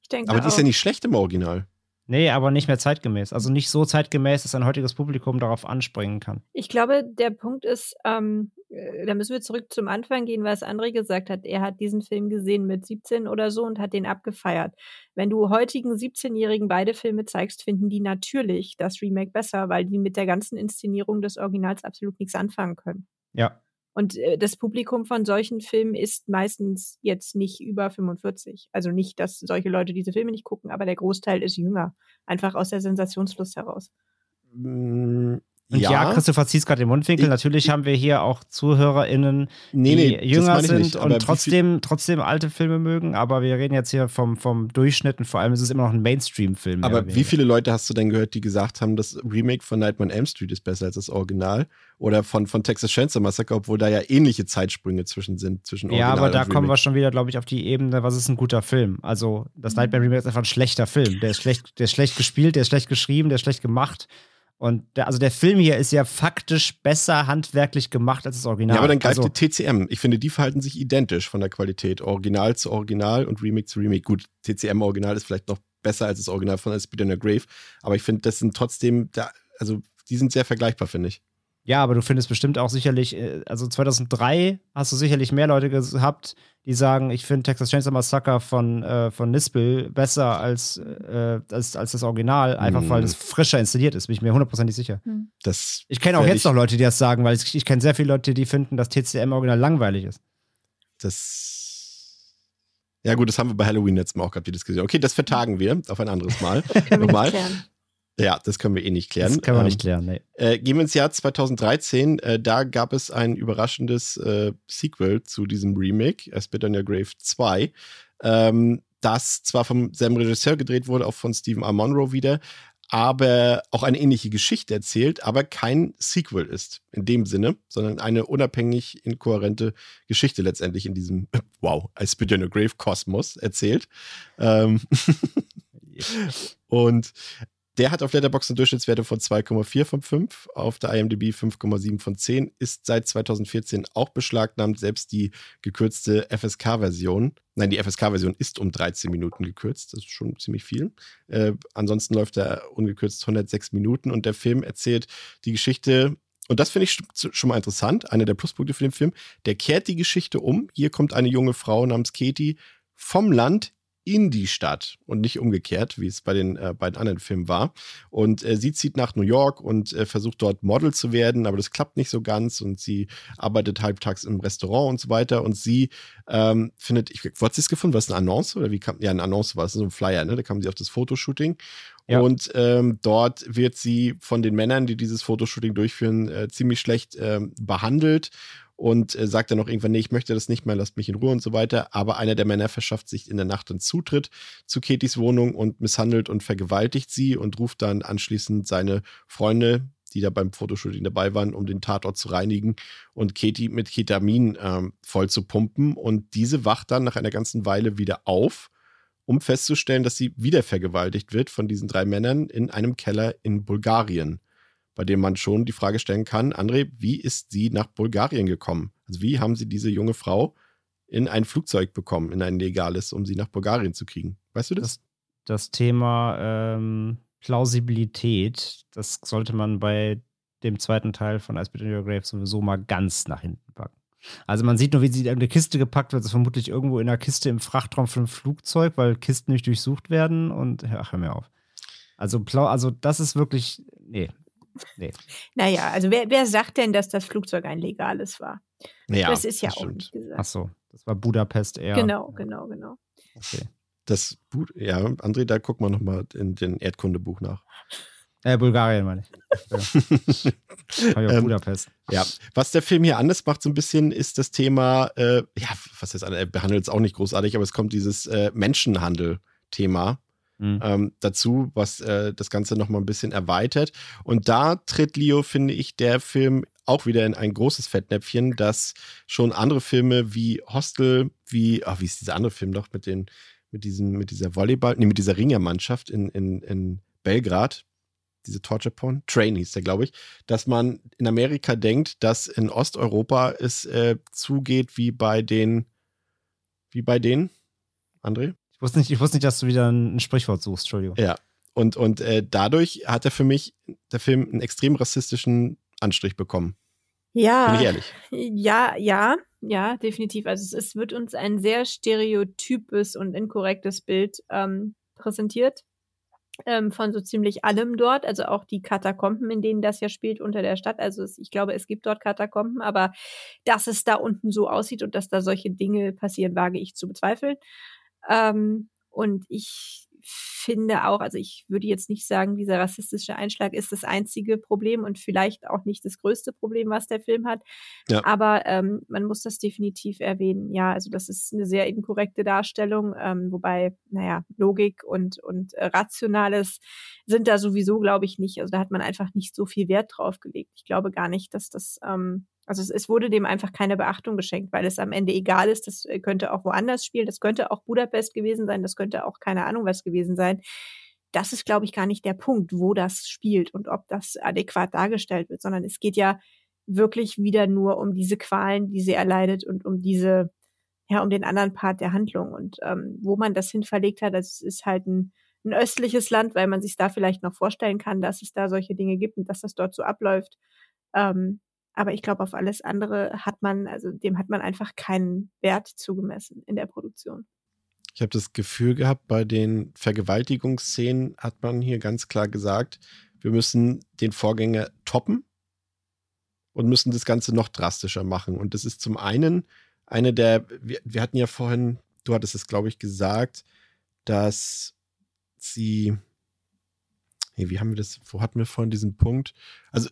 Ich denke aber die ist ja nicht schlecht im Original. Nee, aber nicht mehr zeitgemäß. Also nicht so zeitgemäß, dass ein heutiges Publikum darauf anspringen kann. Ich glaube, der Punkt ist, ähm, äh, da müssen wir zurück zum Anfang gehen, was André gesagt hat. Er hat diesen Film gesehen mit 17 oder so und hat den abgefeiert. Wenn du heutigen 17-Jährigen beide Filme zeigst, finden die natürlich das Remake besser, weil die mit der ganzen Inszenierung des Originals absolut nichts anfangen können. Ja. Und äh, das Publikum von solchen Filmen ist meistens jetzt nicht über 45. Also nicht, dass solche Leute diese Filme nicht gucken, aber der Großteil ist jünger. Einfach aus der Sensationslust heraus. Und ja, ja Christoph verziehst gerade den Mundwinkel. Ich, Natürlich haben wir hier auch ZuhörerInnen, nee, die nee, jünger sind nicht, und trotzdem, trotzdem alte Filme mögen. Aber wir reden jetzt hier vom, vom Durchschnitt und vor allem ist es immer noch ein Mainstream-Film. Aber wie viele Leute hast du denn gehört, die gesagt haben, das Remake von Nightmare on Elm Street ist besser als das Original? Oder von, von Texas Chainsaw Massacre, obwohl da ja ähnliche Zeitsprünge zwischen sind, zwischen Original Ja, aber da kommen wir schon wieder, glaube ich, auf die Ebene, was ist ein guter Film? Also, das Nightmare Remake ist einfach ein schlechter Film. Der ist schlecht, der ist schlecht gespielt, der ist schlecht geschrieben, der ist schlecht gemacht. Und der, also der Film hier ist ja faktisch besser handwerklich gemacht als das Original. Ja, aber dann greift also, die TCM. Ich finde, die verhalten sich identisch von der Qualität. Original zu Original und Remake zu Remake. Gut, TCM-Original ist vielleicht noch besser als das Original von Speed in the Grave. Aber ich finde, das sind trotzdem, da, also die sind sehr vergleichbar, finde ich. Ja, aber du findest bestimmt auch sicherlich, äh, also 2003 hast du sicherlich mehr Leute gehabt, die sagen, ich finde Texas Chainsaw Massacre von, äh, von Nispel besser als, äh, als, als das Original, einfach mm. weil es frischer installiert ist, bin ich mir hundertprozentig sicher. Hm. Das ich kenne auch jetzt noch Leute, die das sagen, weil ich, ich kenne sehr viele Leute, die finden, dass TCM-Original langweilig ist. Das ja, gut, das haben wir bei Halloween letztes Mal auch gehabt, die Diskussion. Okay, das vertagen wir auf ein anderes Mal. Nochmal. Ja, das können wir eh nicht klären. Das können wir ähm, nicht klären, nee. Äh, gehen wir ins Jahr 2013. Äh, da gab es ein überraschendes äh, Sequel zu diesem Remake, A Spit on Your Grave 2, ähm, das zwar vom selben Regisseur gedreht wurde, auch von Stephen R. Monroe wieder, aber auch eine ähnliche Geschichte erzählt, aber kein Sequel ist in dem Sinne, sondern eine unabhängig inkohärente Geschichte letztendlich in diesem, wow, I Spit on Your Grave Kosmos erzählt. Ähm und der hat auf Letterboxd eine Durchschnittswerte von 2,4 von 5, auf der IMDb 5,7 von 10, ist seit 2014 auch beschlagnahmt, selbst die gekürzte FSK-Version. Nein, die FSK-Version ist um 13 Minuten gekürzt, das ist schon ziemlich viel. Äh, ansonsten läuft er ungekürzt 106 Minuten und der Film erzählt die Geschichte und das finde ich schon mal interessant, einer der Pluspunkte für den Film, der kehrt die Geschichte um. Hier kommt eine junge Frau namens Katie vom Land in die Stadt und nicht umgekehrt, wie es bei den äh, beiden anderen Filmen war. Und äh, sie zieht nach New York und äh, versucht dort Model zu werden, aber das klappt nicht so ganz und sie arbeitet halbtags im Restaurant und so weiter und sie ähm, findet, ich, wo hat sie es gefunden? War es eine Annonce oder wie kam, ja, eine Annonce war es, so ein Flyer, ne? Da kam sie auf das Fotoshooting ja. Und ähm, dort wird sie von den Männern, die dieses Fotoshooting durchführen, äh, ziemlich schlecht äh, behandelt und äh, sagt dann auch irgendwann, nee, ich möchte das nicht mehr, lasst mich in Ruhe und so weiter. Aber einer der Männer verschafft sich in der Nacht einen Zutritt zu Katies Wohnung und misshandelt und vergewaltigt sie und ruft dann anschließend seine Freunde, die da beim Fotoshooting dabei waren, um den Tatort zu reinigen und Katie mit Ketamin ähm, voll zu pumpen. Und diese wacht dann nach einer ganzen Weile wieder auf, um festzustellen, dass sie wieder vergewaltigt wird von diesen drei Männern in einem Keller in Bulgarien bei dem man schon die Frage stellen kann, André, wie ist sie nach Bulgarien gekommen? Also wie haben sie diese junge Frau in ein Flugzeug bekommen, in ein legales, um sie nach Bulgarien zu kriegen? Weißt du das? Das, das Thema ähm, Plausibilität, das sollte man bei dem zweiten Teil von Ice Between Your Grave sowieso mal ganz nach hinten packen. Also man sieht nur, wie sie in eine Kiste gepackt wird. Das ist vermutlich irgendwo in einer Kiste im Frachtraum für ein Flugzeug, weil Kisten nicht durchsucht werden. Und ach, hör mir auf. Also, also das ist wirklich, nee, Nee. Naja, also wer, wer sagt denn, dass das Flugzeug ein legales war? Ja, das ist ja das auch stimmt. nicht gesagt. Ach so, das war Budapest eher. Genau, genau, genau. Okay. Das, ja, André, da gucken wir nochmal in den Erdkundebuch nach. Äh, Bulgarien meine ich. Ja. ähm, Budapest. Ja, was der Film hier anders macht, so ein bisschen, ist das Thema, äh, ja, was heißt, er behandelt es auch nicht großartig, aber es kommt dieses äh, Menschenhandel-Thema mhm. ähm, dazu, was äh, das Ganze nochmal ein bisschen erweitert. Und da tritt Leo, finde ich, der Film auch wieder in ein großes Fettnäpfchen, das schon andere Filme wie Hostel, wie, ach, wie ist dieser andere Film noch mit den, mit diesem, mit dieser Volleyball, nee, mit dieser Ringermannschaft in, in, in Belgrad, diese Torture Porn, Train hieß der, glaube ich, dass man in Amerika denkt, dass in Osteuropa es äh, zugeht wie bei den, wie bei den, André? Ich wusste, nicht, ich wusste nicht, dass du wieder ein Sprichwort suchst, Entschuldigung. Ja. Und, und äh, dadurch hat er für mich, der Film, einen extrem rassistischen Anstrich bekommen. Ja. Bin ich ehrlich. Ja, ja, ja, definitiv. Also es, es wird uns ein sehr stereotypes und inkorrektes Bild ähm, präsentiert ähm, von so ziemlich allem dort, also auch die Katakomben, in denen das ja spielt unter der Stadt. Also es, ich glaube, es gibt dort Katakomben, aber dass es da unten so aussieht und dass da solche Dinge passieren, wage ich zu bezweifeln. Ähm, und ich finde auch, also ich würde jetzt nicht sagen, dieser rassistische Einschlag ist das einzige Problem und vielleicht auch nicht das größte Problem, was der Film hat. Ja. Aber ähm, man muss das definitiv erwähnen. Ja, also das ist eine sehr inkorrekte Darstellung, ähm, wobei, naja, Logik und, und äh, Rationales sind da sowieso, glaube ich, nicht. Also da hat man einfach nicht so viel Wert drauf gelegt. Ich glaube gar nicht, dass das ähm, also es, es, wurde dem einfach keine Beachtung geschenkt, weil es am Ende egal ist. Das äh, könnte auch woanders spielen. Das könnte auch Budapest gewesen sein. Das könnte auch keine Ahnung was gewesen sein. Das ist, glaube ich, gar nicht der Punkt, wo das spielt und ob das adäquat dargestellt wird, sondern es geht ja wirklich wieder nur um diese Qualen, die sie erleidet und um diese, ja, um den anderen Part der Handlung. Und ähm, wo man das hin verlegt hat, das ist halt ein, ein östliches Land, weil man sich da vielleicht noch vorstellen kann, dass es da solche Dinge gibt und dass das dort so abläuft. Ähm, aber ich glaube, auf alles andere hat man, also dem hat man einfach keinen Wert zugemessen in der Produktion. Ich habe das Gefühl gehabt, bei den Vergewaltigungsszenen hat man hier ganz klar gesagt, wir müssen den Vorgänger toppen und müssen das Ganze noch drastischer machen. Und das ist zum einen eine der, wir, wir hatten ja vorhin, du hattest es, glaube ich, gesagt, dass sie, hey, wie haben wir das, wo hatten wir vorhin diesen Punkt? Also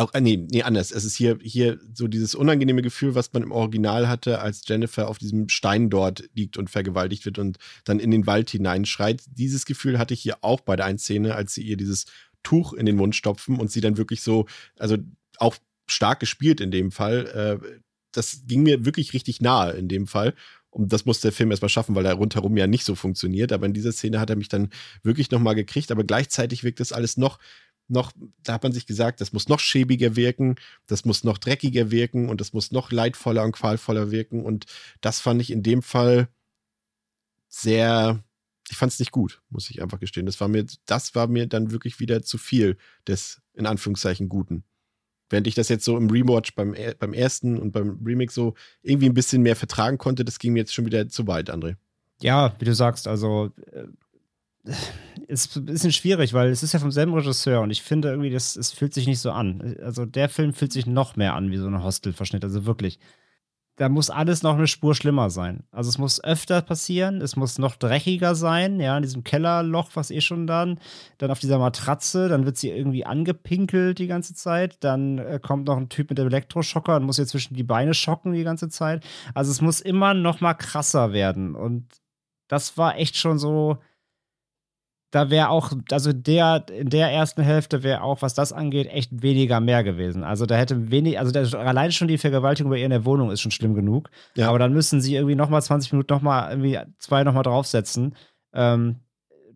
auch, äh, nee, nee, anders. Es ist hier, hier so dieses unangenehme Gefühl, was man im Original hatte, als Jennifer auf diesem Stein dort liegt und vergewaltigt wird und dann in den Wald hineinschreit. Dieses Gefühl hatte ich hier auch bei der einen Szene, als sie ihr dieses Tuch in den Mund stopfen und sie dann wirklich so, also auch stark gespielt in dem Fall. Äh, das ging mir wirklich richtig nahe in dem Fall. Und das muss der Film erstmal schaffen, weil er rundherum ja nicht so funktioniert. Aber in dieser Szene hat er mich dann wirklich nochmal gekriegt. Aber gleichzeitig wirkt das alles noch noch, da hat man sich gesagt, das muss noch schäbiger wirken, das muss noch dreckiger wirken und das muss noch leidvoller und qualvoller wirken. Und das fand ich in dem Fall sehr, ich fand es nicht gut, muss ich einfach gestehen. Das war mir, das war mir dann wirklich wieder zu viel des, in Anführungszeichen, Guten. Während ich das jetzt so im Rewatch beim, beim ersten und beim Remake so irgendwie ein bisschen mehr vertragen konnte, das ging mir jetzt schon wieder zu weit, André. Ja, wie du sagst, also äh, ist ein bisschen schwierig, weil es ist ja vom selben Regisseur und ich finde irgendwie, das, es fühlt sich nicht so an. Also der Film fühlt sich noch mehr an wie so ein Hostel-Verschnitt, also wirklich da muss alles noch eine Spur schlimmer sein. Also es muss öfter passieren, es muss noch dreckiger sein, ja, in diesem Kellerloch, was eh schon dann, dann auf dieser Matratze, dann wird sie irgendwie angepinkelt die ganze Zeit, dann äh, kommt noch ein Typ mit dem Elektroschocker und muss ihr zwischen die Beine schocken die ganze Zeit. Also es muss immer noch mal krasser werden und das war echt schon so, da wäre auch, also der, in der ersten Hälfte wäre auch, was das angeht, echt weniger mehr gewesen. Also da hätte wenig, also der, allein schon die Vergewaltigung bei ihr in der Wohnung ist schon schlimm genug. Ja. Aber dann müssen sie irgendwie nochmal 20 Minuten nochmal irgendwie zwei nochmal draufsetzen. Ähm,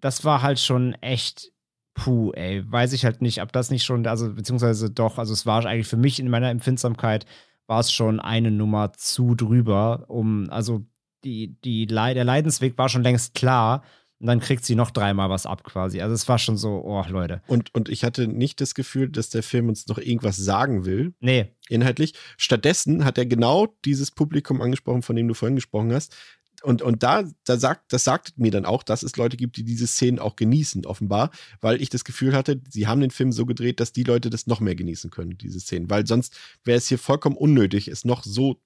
das war halt schon echt puh, ey. Weiß ich halt nicht, ob das nicht schon, also beziehungsweise doch, also es war eigentlich für mich in meiner Empfindsamkeit, war es schon eine Nummer zu drüber, um, also die, die, der Leidensweg war schon längst klar und dann kriegt sie noch dreimal was ab quasi. Also es war schon so, oh Leute. Und, und ich hatte nicht das Gefühl, dass der Film uns noch irgendwas sagen will. Nee. Inhaltlich. Stattdessen hat er genau dieses Publikum angesprochen, von dem du vorhin gesprochen hast. Und, und da, da sagt, das sagt mir dann auch, dass es Leute gibt, die diese Szenen auch genießen, offenbar, weil ich das Gefühl hatte, sie haben den Film so gedreht, dass die Leute das noch mehr genießen können, diese Szenen. Weil sonst wäre es hier vollkommen unnötig, es noch so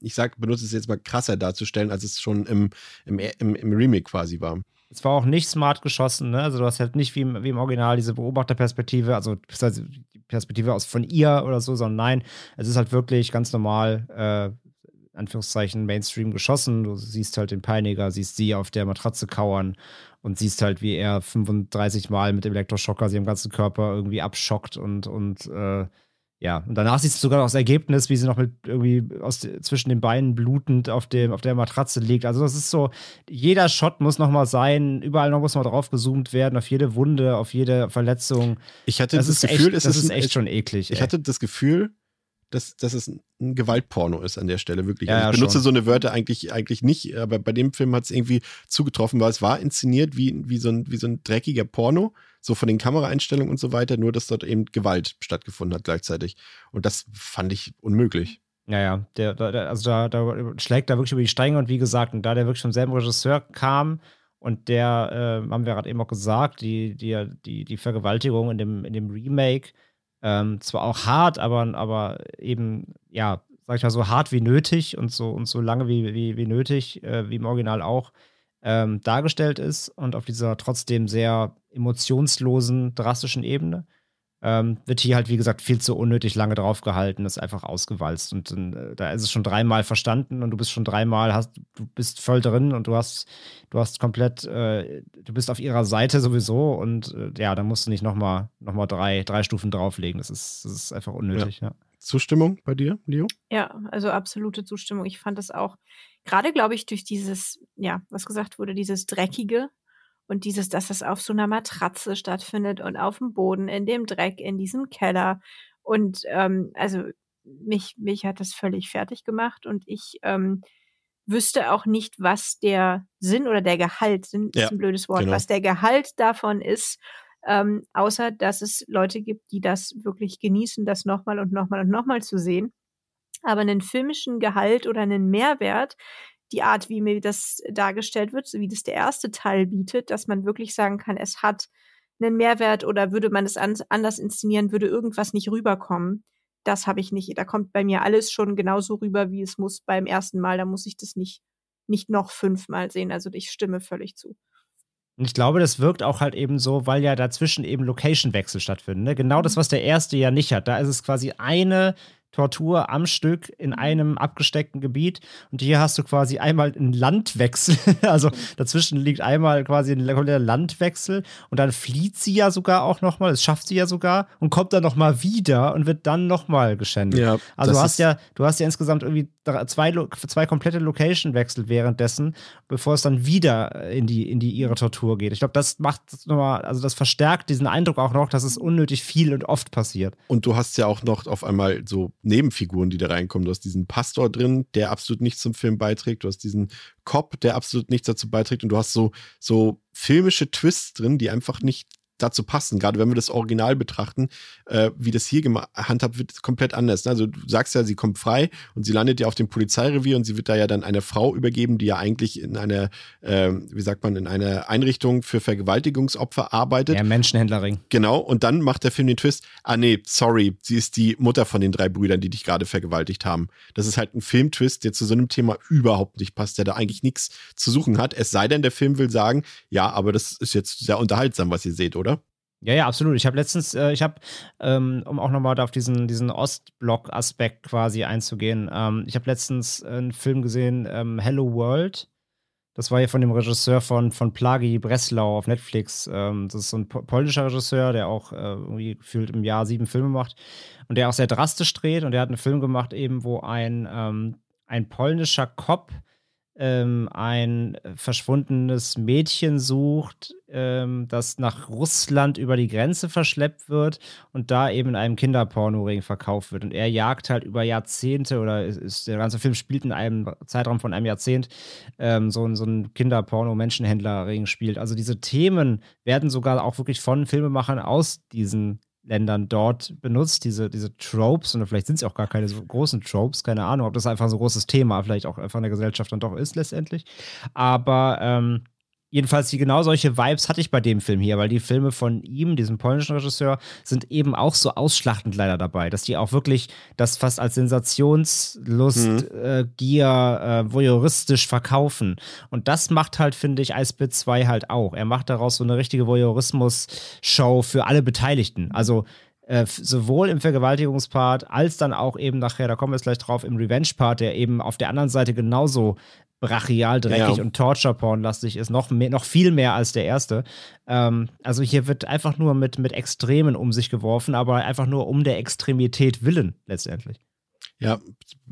ich sag, benutze es jetzt mal krasser darzustellen, als es schon im, im, im, im Remake quasi war. Es war auch nicht smart geschossen, ne? Also du hast halt nicht wie im, wie im Original diese Beobachterperspektive, also die Perspektive aus von ihr oder so, sondern nein, es ist halt wirklich ganz normal, äh, Anführungszeichen, Mainstream geschossen. Du siehst halt den Peiniger, siehst sie auf der Matratze kauern und siehst halt, wie er 35 Mal mit dem Elektroschocker sie im ganzen Körper irgendwie abschockt und, und äh, ja, und danach siehst du sogar noch das Ergebnis, wie sie noch mit irgendwie aus, zwischen den Beinen blutend auf, dem, auf der Matratze liegt. Also, das ist so, jeder Shot muss noch mal sein, überall noch muss mal drauf gezoomt werden, auf jede Wunde, auf jede Verletzung. Ich hatte das, das Gefühl, echt, das ist, ist echt schon eklig. Ich ey. hatte das Gefühl, dass, dass es ein Gewaltporno ist an der Stelle, wirklich. Ja, also ich benutze schon. so eine Wörter eigentlich, eigentlich nicht, aber bei dem Film hat es irgendwie zugetroffen, weil es war inszeniert wie, wie, so ein, wie so ein dreckiger Porno so von den Kameraeinstellungen und so weiter, nur dass dort eben Gewalt stattgefunden hat gleichzeitig. Und das fand ich unmöglich. Ja, ja, der, der, also da, da schlägt da wirklich über die Stränge und wie gesagt, und da der wirklich vom selben Regisseur kam und der, äh, haben wir gerade eben auch gesagt, die, die, die, die Vergewaltigung in dem, in dem Remake, ähm, zwar auch hart, aber, aber eben, ja, sag ich mal, so hart wie nötig und so und so lange wie, wie, wie nötig, äh, wie im Original auch, ähm, dargestellt ist und auf dieser trotzdem sehr emotionslosen, drastischen Ebene. Ähm, wird hier halt, wie gesagt, viel zu unnötig lange draufgehalten, ist einfach ausgewalzt. Und äh, da ist es schon dreimal verstanden und du bist schon dreimal, hast, du bist voll drin und du hast, du hast komplett, äh, du bist auf ihrer Seite sowieso und äh, ja, da musst du nicht nochmal noch mal drei, drei Stufen drauflegen. Das ist, das ist einfach unnötig, ja. ja. Zustimmung bei dir, Leo? Ja, also absolute Zustimmung. Ich fand das auch, gerade glaube ich, durch dieses, ja, was gesagt wurde, dieses Dreckige und dieses, dass das auf so einer Matratze stattfindet und auf dem Boden, in dem Dreck, in diesem Keller. Und ähm, also mich, mich hat das völlig fertig gemacht und ich ähm, wüsste auch nicht, was der Sinn oder der Gehalt, Sinn ja, ist ein blödes Wort, genau. was der Gehalt davon ist, ähm, außer dass es Leute gibt, die das wirklich genießen, das nochmal und nochmal und nochmal zu sehen. Aber einen filmischen Gehalt oder einen Mehrwert, die Art, wie mir das dargestellt wird, so wie das der erste Teil bietet, dass man wirklich sagen kann, es hat einen Mehrwert oder würde man es an, anders inszenieren, würde irgendwas nicht rüberkommen. Das habe ich nicht. Da kommt bei mir alles schon genauso rüber, wie es muss beim ersten Mal. Da muss ich das nicht, nicht noch fünfmal sehen. Also ich stimme völlig zu. Und ich glaube, das wirkt auch halt eben so, weil ja dazwischen eben Location-Wechsel stattfinden. Ne? Genau das, mhm. was der erste ja nicht hat. Da ist es quasi eine Tortur am Stück in mhm. einem abgesteckten Gebiet. Und hier hast du quasi einmal einen Landwechsel. also mhm. dazwischen liegt einmal quasi ein Landwechsel. Und dann flieht sie ja sogar auch nochmal. Das schafft sie ja sogar und kommt dann nochmal wieder und wird dann nochmal geschändet. Ja, also du hast ja, du hast ja insgesamt irgendwie zwei, zwei komplette Location-Wechsel währenddessen, bevor es dann wieder in die, in die ihre Tortur geht. Ich glaube, das macht nochmal, also das verstärkt diesen Eindruck auch noch, dass es unnötig viel und oft passiert. Und du hast ja auch noch auf einmal so Nebenfiguren, die da reinkommen. Du hast diesen Pastor drin, der absolut nichts zum Film beiträgt. Du hast diesen Cop, der absolut nichts dazu beiträgt. Und du hast so, so filmische Twists drin, die einfach nicht dazu passen. Gerade wenn wir das Original betrachten, äh, wie das hier gehandhabt wird, komplett anders. Also du sagst ja, sie kommt frei und sie landet ja auf dem Polizeirevier und sie wird da ja dann einer Frau übergeben, die ja eigentlich in einer, äh, wie sagt man, in einer Einrichtung für Vergewaltigungsopfer arbeitet. Ja, Menschenhändlerring. Genau, und dann macht der Film den Twist, ah nee, sorry, sie ist die Mutter von den drei Brüdern, die dich gerade vergewaltigt haben. Das ist halt ein Filmtwist, der zu so einem Thema überhaupt nicht passt, der da eigentlich nichts zu suchen hat. Es sei denn, der Film will sagen, ja, aber das ist jetzt sehr unterhaltsam, was ihr seht, oder? Ja, ja, absolut. Ich habe letztens, äh, ich habe, ähm, um auch nochmal auf diesen, diesen Ostblock-Aspekt quasi einzugehen, ähm, ich habe letztens einen Film gesehen, ähm, Hello World. Das war ja von dem Regisseur von, von Plagi Breslau auf Netflix. Ähm, das ist so ein polnischer Regisseur, der auch äh, irgendwie gefühlt im Jahr sieben Filme macht und der auch sehr drastisch dreht. Und der hat einen Film gemacht, eben, wo ein, ähm, ein polnischer Cop ähm, ein verschwundenes Mädchen sucht, ähm, das nach Russland über die Grenze verschleppt wird und da eben in einem Kinderpornoring verkauft wird. Und er jagt halt über Jahrzehnte oder ist, ist, der ganze Film spielt in einem Zeitraum von einem Jahrzehnt ähm, so, so ein Kinderporno-Menschenhändlerring spielt. Also diese Themen werden sogar auch wirklich von Filmemachern aus diesen Ländern dort benutzt, diese, diese Tropes, und vielleicht sind es auch gar keine so großen Tropes, keine Ahnung, ob das einfach so ein großes Thema vielleicht auch von der Gesellschaft dann doch ist letztendlich. Aber ähm, Jedenfalls, die genau solche Vibes hatte ich bei dem Film hier, weil die Filme von ihm, diesem polnischen Regisseur, sind eben auch so ausschlachtend leider dabei, dass die auch wirklich das fast als Sensationslust, mhm. äh, Gier, äh, voyeuristisch verkaufen. Und das macht halt, finde ich, Eisbit 2 halt auch. Er macht daraus so eine richtige Voyeurismus-Show für alle Beteiligten. Also äh, sowohl im Vergewaltigungspart als dann auch eben nachher, da kommen wir jetzt gleich drauf, im Revenge-Part, der eben auf der anderen Seite genauso brachial, dreckig ja. und Torture-Porn-lastig ist, noch, mehr, noch viel mehr als der erste. Ähm, also hier wird einfach nur mit, mit Extremen um sich geworfen, aber einfach nur um der Extremität willen letztendlich. Ja,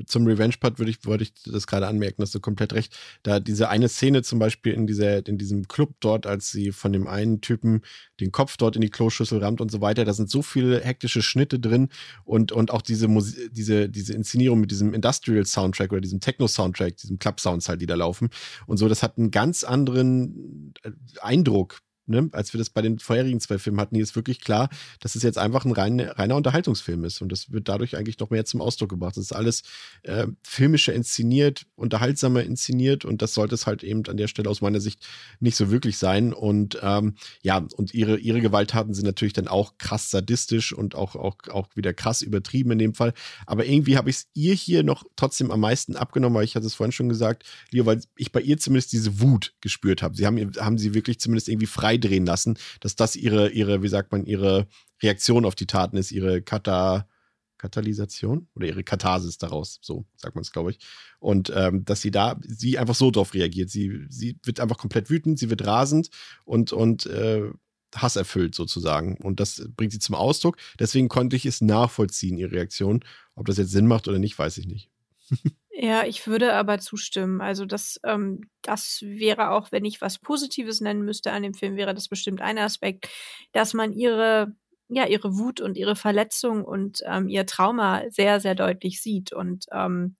zum Revenge-Part würde ich, wollte ich das gerade anmerken, dass du komplett recht. Da diese eine Szene zum Beispiel in dieser, in diesem Club dort, als sie von dem einen Typen den Kopf dort in die Kloschüssel rammt und so weiter, da sind so viele hektische Schnitte drin und, und auch diese Musik, diese, diese Inszenierung mit diesem Industrial-Soundtrack oder diesem Techno-Soundtrack, diesem Club-Sounds halt, die da laufen. Und so, das hat einen ganz anderen äh, Eindruck ne, als wir das bei den vorherigen zwei Filmen hatten, hier ist wirklich klar, dass es jetzt einfach ein rein, reiner Unterhaltungsfilm ist. Und das wird dadurch eigentlich noch mehr zum Ausdruck gebracht. Das ist alles äh, filmischer inszeniert, unterhaltsamer inszeniert und das sollte es halt eben an der Stelle aus meiner Sicht nicht so wirklich sein. Und ähm, ja, und ihre, ihre Gewalttaten sind natürlich dann auch krass sadistisch und auch, auch, auch wieder krass übertrieben in dem Fall. Aber irgendwie habe ich es ihr hier noch trotzdem am meisten abgenommen, weil ich hatte es vorhin schon gesagt, Leo, weil ich bei ihr zumindest diese Wut gespürt habe. Sie haben, haben sie wirklich zumindest irgendwie frei drehen lassen, dass das ihre, ihre, wie sagt man, ihre Reaktion auf die Taten ist, ihre Kata, Katalysation oder ihre Katharsis daraus, so sagt man es, glaube ich. Und ähm, dass sie da, sie einfach so drauf reagiert. Sie, sie wird einfach komplett wütend, sie wird rasend und, und äh, hasserfüllt sozusagen. Und das bringt sie zum Ausdruck. Deswegen konnte ich es nachvollziehen, ihre Reaktion. Ob das jetzt Sinn macht oder nicht, weiß ich nicht. Ja, ich würde aber zustimmen. Also das, ähm, das wäre auch, wenn ich was Positives nennen müsste an dem Film, wäre das bestimmt ein Aspekt, dass man ihre, ja, ihre Wut und ihre Verletzung und ähm, ihr Trauma sehr, sehr deutlich sieht. Und ähm,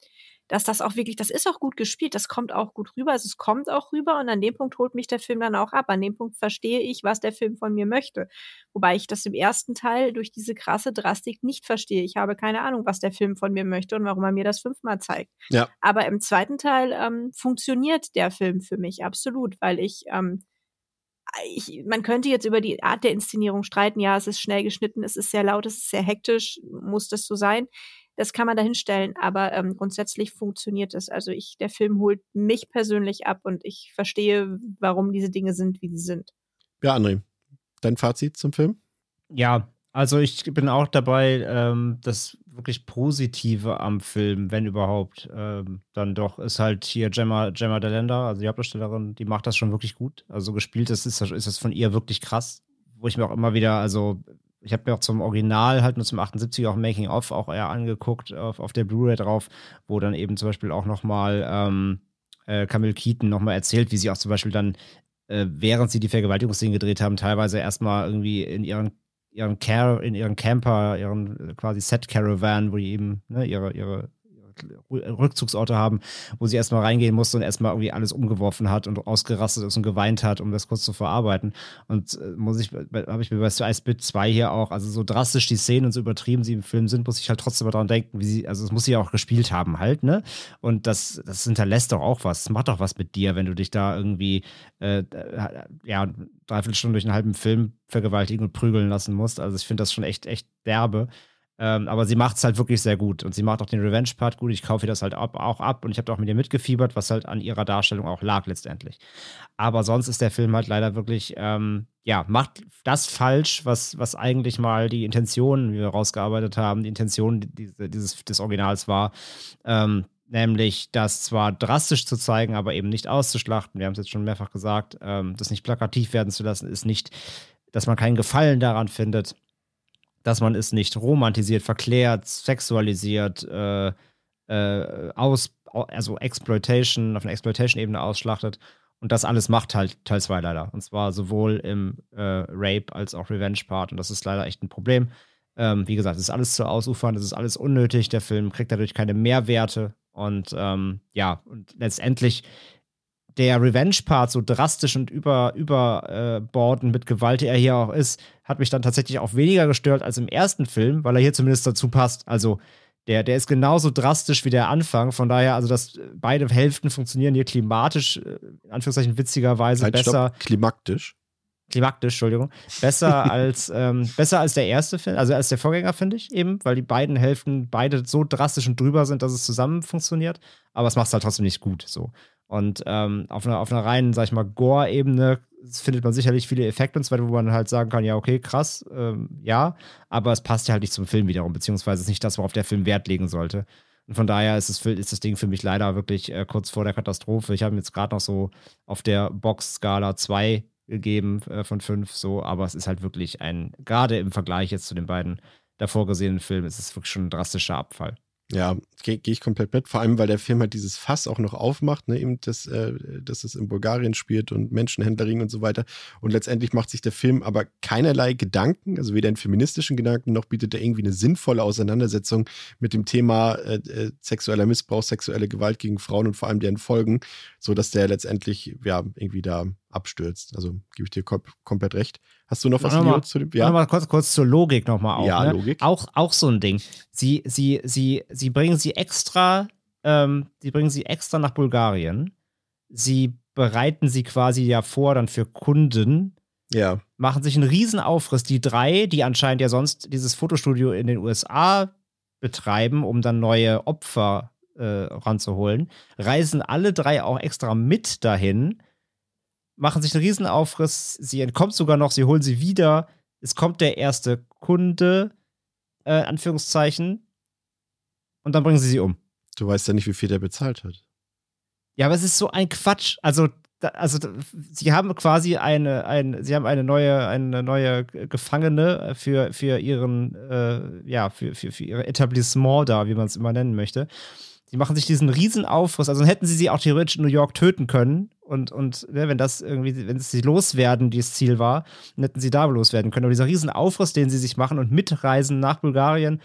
dass das auch wirklich, das ist auch gut gespielt, das kommt auch gut rüber, also es kommt auch rüber und an dem Punkt holt mich der Film dann auch ab. An dem Punkt verstehe ich, was der Film von mir möchte. Wobei ich das im ersten Teil durch diese krasse Drastik nicht verstehe. Ich habe keine Ahnung, was der Film von mir möchte und warum er mir das fünfmal zeigt. Ja. Aber im zweiten Teil ähm, funktioniert der Film für mich absolut, weil ich ähm, ich, man könnte jetzt über die Art der Inszenierung streiten. Ja, es ist schnell geschnitten, es ist sehr laut, es ist sehr hektisch. Muss das so sein? Das kann man dahinstellen, aber ähm, grundsätzlich funktioniert es. Also ich, der Film holt mich persönlich ab und ich verstehe, warum diese Dinge sind, wie sie sind. Ja, André, dein Fazit zum Film? Ja, also ich bin auch dabei, ähm, das wirklich Positive am Film, wenn überhaupt, ähm, dann doch ist halt hier Gemma, Gemma Delenda, also die Hauptdarstellerin, die macht das schon wirklich gut. Also gespielt ist, ist, ist das von ihr wirklich krass, wo ich mir auch immer wieder, also ich habe mir auch zum Original halt nur zum 78 auch Making of auch eher angeguckt auf, auf der Blu-ray drauf, wo dann eben zum Beispiel auch nochmal ähm, äh, Camille Keaton nochmal erzählt, wie sie auch zum Beispiel dann, äh, während sie die Vergewaltigungsszenen gedreht haben, teilweise erstmal irgendwie in ihren ihren Car in ihren Camper, ihren quasi Set Caravan, wo die eben ne, ihre, ihre Rückzugsorte haben, wo sie erstmal reingehen musste und erstmal irgendwie alles umgeworfen hat und ausgerastet ist und geweint hat, um das kurz zu verarbeiten. Und äh, muss ich, habe ich mir bei Ice Bit 2 hier auch, also so drastisch die Szenen und so übertrieben sie im Film sind, muss ich halt trotzdem daran denken, wie sie, also das muss sie ja auch gespielt haben halt, ne? Und das, das hinterlässt doch auch was. Das macht doch was mit dir, wenn du dich da irgendwie, äh, ja, dreiviertel Stunde durch einen halben Film vergewaltigen und prügeln lassen musst. Also ich finde das schon echt, echt derbe. Ähm, aber sie macht es halt wirklich sehr gut. Und sie macht auch den Revenge-Part gut. Ich kaufe ihr das halt ab, auch ab. Und ich habe auch mit ihr mitgefiebert, was halt an ihrer Darstellung auch lag letztendlich. Aber sonst ist der Film halt leider wirklich, ähm, ja, macht das falsch, was, was eigentlich mal die Intention, wie wir rausgearbeitet haben, die Intention dieses, des Originals war. Ähm, nämlich das zwar drastisch zu zeigen, aber eben nicht auszuschlachten. Wir haben es jetzt schon mehrfach gesagt, ähm, das nicht plakativ werden zu lassen, ist nicht, dass man keinen Gefallen daran findet dass man es nicht romantisiert, verklärt, sexualisiert, äh, äh, aus, also Exploitation, auf einer Exploitation-Ebene ausschlachtet. Und das alles macht halt Teil 2 leider. Und zwar sowohl im äh, Rape als auch Revenge-Part. Und das ist leider echt ein Problem. Ähm, wie gesagt, es ist alles zu ausufern, es ist alles unnötig. Der Film kriegt dadurch keine Mehrwerte. Und ähm, ja, und letztendlich der Revenge-Part so drastisch und über, überbordend mit Gewalt, der er hier auch ist, hat mich dann tatsächlich auch weniger gestört als im ersten Film, weil er hier zumindest dazu passt. Also der, der ist genauso drastisch wie der Anfang. Von daher, also dass beide Hälften funktionieren hier klimatisch, äh, in Anführungszeichen witzigerweise halt, besser. Stopp, klimaktisch. Klimaktisch, Entschuldigung. Besser als, ähm, besser als der erste Film, also als der Vorgänger, finde ich eben, weil die beiden Hälften beide so drastisch und drüber sind, dass es zusammen funktioniert. Aber es macht es halt trotzdem nicht gut. So. Und ähm, auf, einer, auf einer reinen, sag ich mal, Gore-Ebene findet man sicherlich viele Effekte und so weiter, wo man halt sagen kann, ja, okay, krass, ähm, ja, aber es passt ja halt nicht zum Film wiederum, beziehungsweise ist nicht das, worauf der Film Wert legen sollte. Und von daher ist, es, ist das Ding für mich leider wirklich äh, kurz vor der Katastrophe. Ich habe ihm jetzt gerade noch so auf der Box-Skala 2 gegeben äh, von 5, so, aber es ist halt wirklich ein, gerade im Vergleich jetzt zu den beiden davor gesehenen Filmen, ist es wirklich schon ein drastischer Abfall. Ja, gehe geh ich komplett mit. Vor allem, weil der Film halt dieses Fass auch noch aufmacht, ne, eben, dass, äh, dass es in Bulgarien spielt und Menschenhändlerring und so weiter. Und letztendlich macht sich der Film aber keinerlei Gedanken, also weder einen feministischen Gedanken, noch bietet er irgendwie eine sinnvolle Auseinandersetzung mit dem Thema äh, äh, sexueller Missbrauch, sexuelle Gewalt gegen Frauen und vor allem deren Folgen, so dass der letztendlich, ja, irgendwie da abstürzt. Also gebe ich dir kom komplett recht. Hast du noch was noch zu dem? Ja. Mal kurz, kurz zur Logik nochmal auch. Ja, ne? Logik. Auch, auch so ein Ding. Sie, sie, sie, sie bringen sie extra, ähm, sie bringen sie extra nach Bulgarien. Sie bereiten sie quasi ja vor dann für Kunden. Ja. Machen sich einen riesen Aufriss. Die drei, die anscheinend ja sonst dieses Fotostudio in den USA betreiben, um dann neue Opfer äh, ranzuholen, reisen alle drei auch extra mit dahin machen sich einen Riesenaufriss. Sie entkommt sogar noch, sie holen sie wieder. Es kommt der erste Kunde, äh, Anführungszeichen. Und dann bringen sie sie um. Du weißt ja nicht, wie viel der bezahlt hat. Ja, aber es ist so ein Quatsch. Also, da, also sie haben quasi eine, ein, sie haben eine neue, eine neue Gefangene für, für ihren, äh, ja, für, für, für ihr Etablissement da, wie man es immer nennen möchte. Sie machen sich diesen riesen Aufriss. Also hätten sie sie auch theoretisch in New York töten können. Und, und ne, wenn das irgendwie, wenn sie loswerden, dieses Ziel war, dann hätten sie da loswerden können. Aber dieser riesen Aufriss, den sie sich machen und mitreisen nach Bulgarien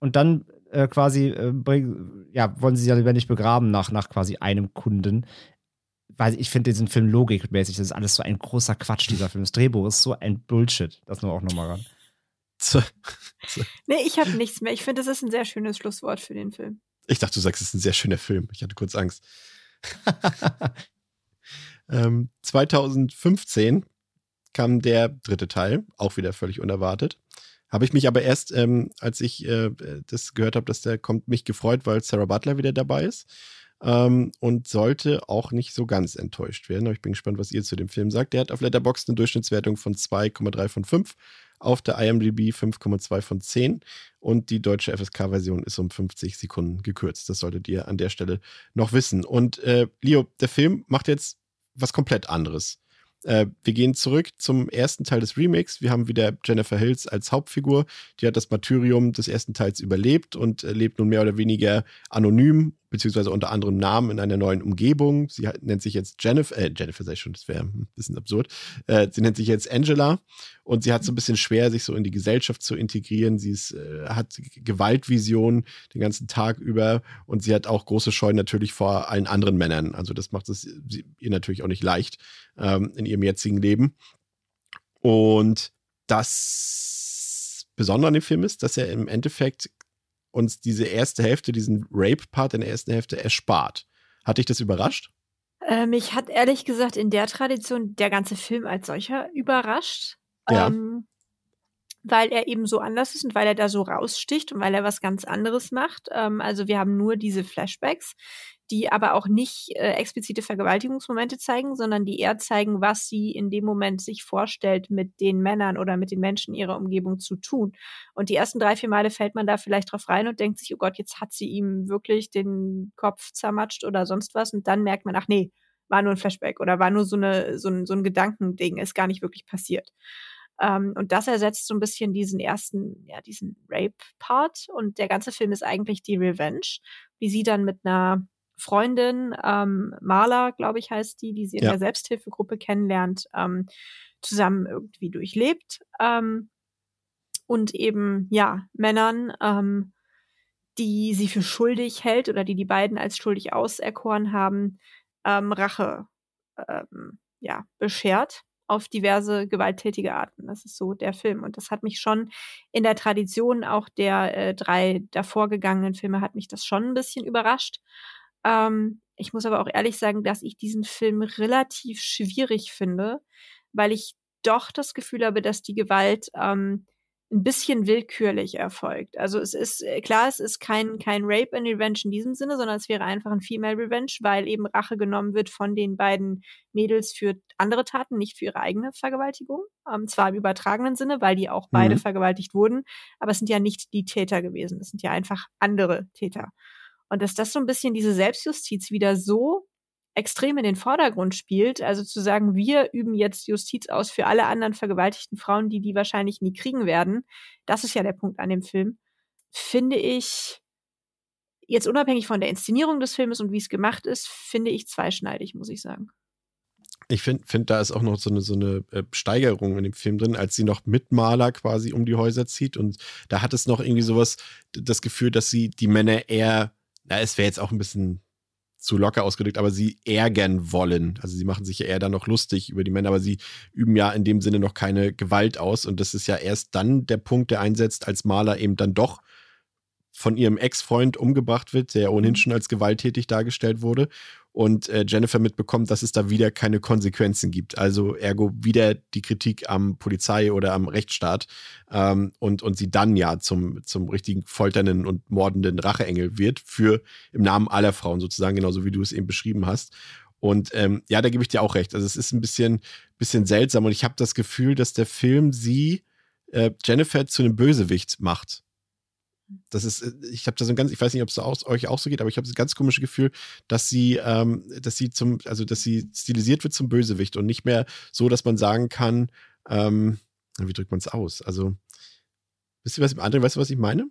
und dann äh, quasi äh, bring, ja, wollen sie ja lebendig begraben nach, nach quasi einem Kunden. Weil ich finde diesen Film logikmäßig, das ist alles so ein großer Quatsch, dieser Film. Das Drehbuch ist so ein Bullshit. Das nur auch nochmal ran. nee, ich habe nichts mehr. Ich finde, das ist ein sehr schönes Schlusswort für den Film. Ich dachte, du sagst, es ist ein sehr schöner Film. Ich hatte kurz Angst. ähm, 2015 kam der dritte Teil, auch wieder völlig unerwartet. Habe ich mich aber erst, ähm, als ich äh, das gehört habe, dass der kommt, mich gefreut, weil Sarah Butler wieder dabei ist. Ähm, und sollte auch nicht so ganz enttäuscht werden. Aber ich bin gespannt, was ihr zu dem Film sagt. Der hat auf Letterboxd eine Durchschnittswertung von 2,3 von 5 auf der IMDb 5,2 von 10 und die deutsche FSK-Version ist um 50 Sekunden gekürzt. Das solltet ihr an der Stelle noch wissen. Und äh, Leo, der Film macht jetzt was komplett anderes. Äh, wir gehen zurück zum ersten Teil des Remakes. Wir haben wieder Jennifer Hills als Hauptfigur. Die hat das Martyrium des ersten Teils überlebt und äh, lebt nun mehr oder weniger anonym, beziehungsweise unter anderem Namen in einer neuen Umgebung. Sie nennt sich jetzt Jennifer, äh, Jennifer sei schon, das wäre ein bisschen absurd. Äh, sie nennt sich jetzt Angela und sie hat so ein bisschen schwer, sich so in die Gesellschaft zu integrieren. Sie ist, äh, hat Gewaltvisionen den ganzen Tag über und sie hat auch große Scheu natürlich vor allen anderen Männern. Also das macht es ihr natürlich auch nicht leicht ähm, in ihrem jetzigen Leben. Und das Besondere an dem Film ist, dass er im Endeffekt uns diese erste Hälfte, diesen Rape-Part in der ersten Hälfte erspart. Hat dich das überrascht? Äh, mich hat ehrlich gesagt in der Tradition der ganze Film als solcher überrascht. Ja. Ähm, weil er eben so anders ist und weil er da so raussticht und weil er was ganz anderes macht. Ähm, also wir haben nur diese Flashbacks, die aber auch nicht äh, explizite Vergewaltigungsmomente zeigen, sondern die eher zeigen, was sie in dem Moment sich vorstellt, mit den Männern oder mit den Menschen ihrer Umgebung zu tun. Und die ersten drei, vier Male fällt man da vielleicht drauf rein und denkt sich, oh Gott, jetzt hat sie ihm wirklich den Kopf zermatscht oder sonst was. Und dann merkt man, ach nee, war nur ein Flashback oder war nur so, eine, so, ein, so ein Gedankending, ist gar nicht wirklich passiert. Um, ähm, und das ersetzt so ein bisschen diesen ersten, ja, diesen Rape-Part. Und der ganze Film ist eigentlich die Revenge, wie sie dann mit einer Freundin, ähm, Marla, glaube ich, heißt die, die sie in ja. der Selbsthilfegruppe kennenlernt, ähm, zusammen irgendwie durchlebt. Ähm, und eben, ja, Männern, ähm, die sie für schuldig hält oder die die beiden als schuldig auserkoren haben, ähm, Rache ähm, ja, beschert auf diverse gewalttätige Arten. Das ist so der Film. Und das hat mich schon in der Tradition auch der äh, drei davor gegangenen Filme hat mich das schon ein bisschen überrascht. Ähm, ich muss aber auch ehrlich sagen, dass ich diesen Film relativ schwierig finde, weil ich doch das Gefühl habe, dass die Gewalt ähm, ein bisschen willkürlich erfolgt. Also es ist äh, klar, es ist kein kein Rape and Revenge in diesem Sinne, sondern es wäre einfach ein Female Revenge, weil eben Rache genommen wird von den beiden Mädels für andere Taten, nicht für ihre eigene Vergewaltigung. Ähm, zwar im übertragenen Sinne, weil die auch beide mhm. vergewaltigt wurden, aber es sind ja nicht die Täter gewesen. Es sind ja einfach andere Täter. Und dass das so ein bisschen diese Selbstjustiz wieder so extrem in den Vordergrund spielt, also zu sagen, wir üben jetzt Justiz aus für alle anderen vergewaltigten Frauen, die die wahrscheinlich nie kriegen werden, das ist ja der Punkt an dem Film, finde ich jetzt unabhängig von der Inszenierung des Filmes und wie es gemacht ist, finde ich zweischneidig, muss ich sagen. Ich finde, find, da ist auch noch so eine, so eine äh, Steigerung in dem Film drin, als sie noch mit Maler quasi um die Häuser zieht. Und da hat es noch irgendwie sowas, das Gefühl, dass sie die Männer eher na, es wäre jetzt auch ein bisschen zu locker ausgedrückt, aber sie ärgern wollen. Also sie machen sich ja eher dann noch lustig über die Männer, aber sie üben ja in dem Sinne noch keine Gewalt aus. Und das ist ja erst dann der Punkt, der einsetzt, als Maler eben dann doch von ihrem Ex-Freund umgebracht wird, der ohnehin mhm. schon als gewalttätig dargestellt wurde und äh, Jennifer mitbekommt, dass es da wieder keine Konsequenzen gibt. Also ergo wieder die Kritik am Polizei oder am Rechtsstaat ähm, und, und sie dann ja zum, zum richtigen folternden und mordenden Racheengel wird für im Namen aller Frauen sozusagen, genauso wie du es eben beschrieben hast. Und ähm, ja, da gebe ich dir auch recht. Also es ist ein bisschen, bisschen seltsam und ich habe das Gefühl, dass der Film sie, äh, Jennifer, zu einem Bösewicht macht. Das ist, äh, ich habe da so ein ganz, ich weiß nicht, ob es euch auch so geht, aber ich habe das ganz komische Gefühl, dass sie, ähm, dass sie zum, also dass sie stilisiert wird zum Bösewicht und nicht mehr so, dass man sagen kann, ähm, wie drückt man es aus? Also, wisst ihr was, André, weißt du, was ich meine?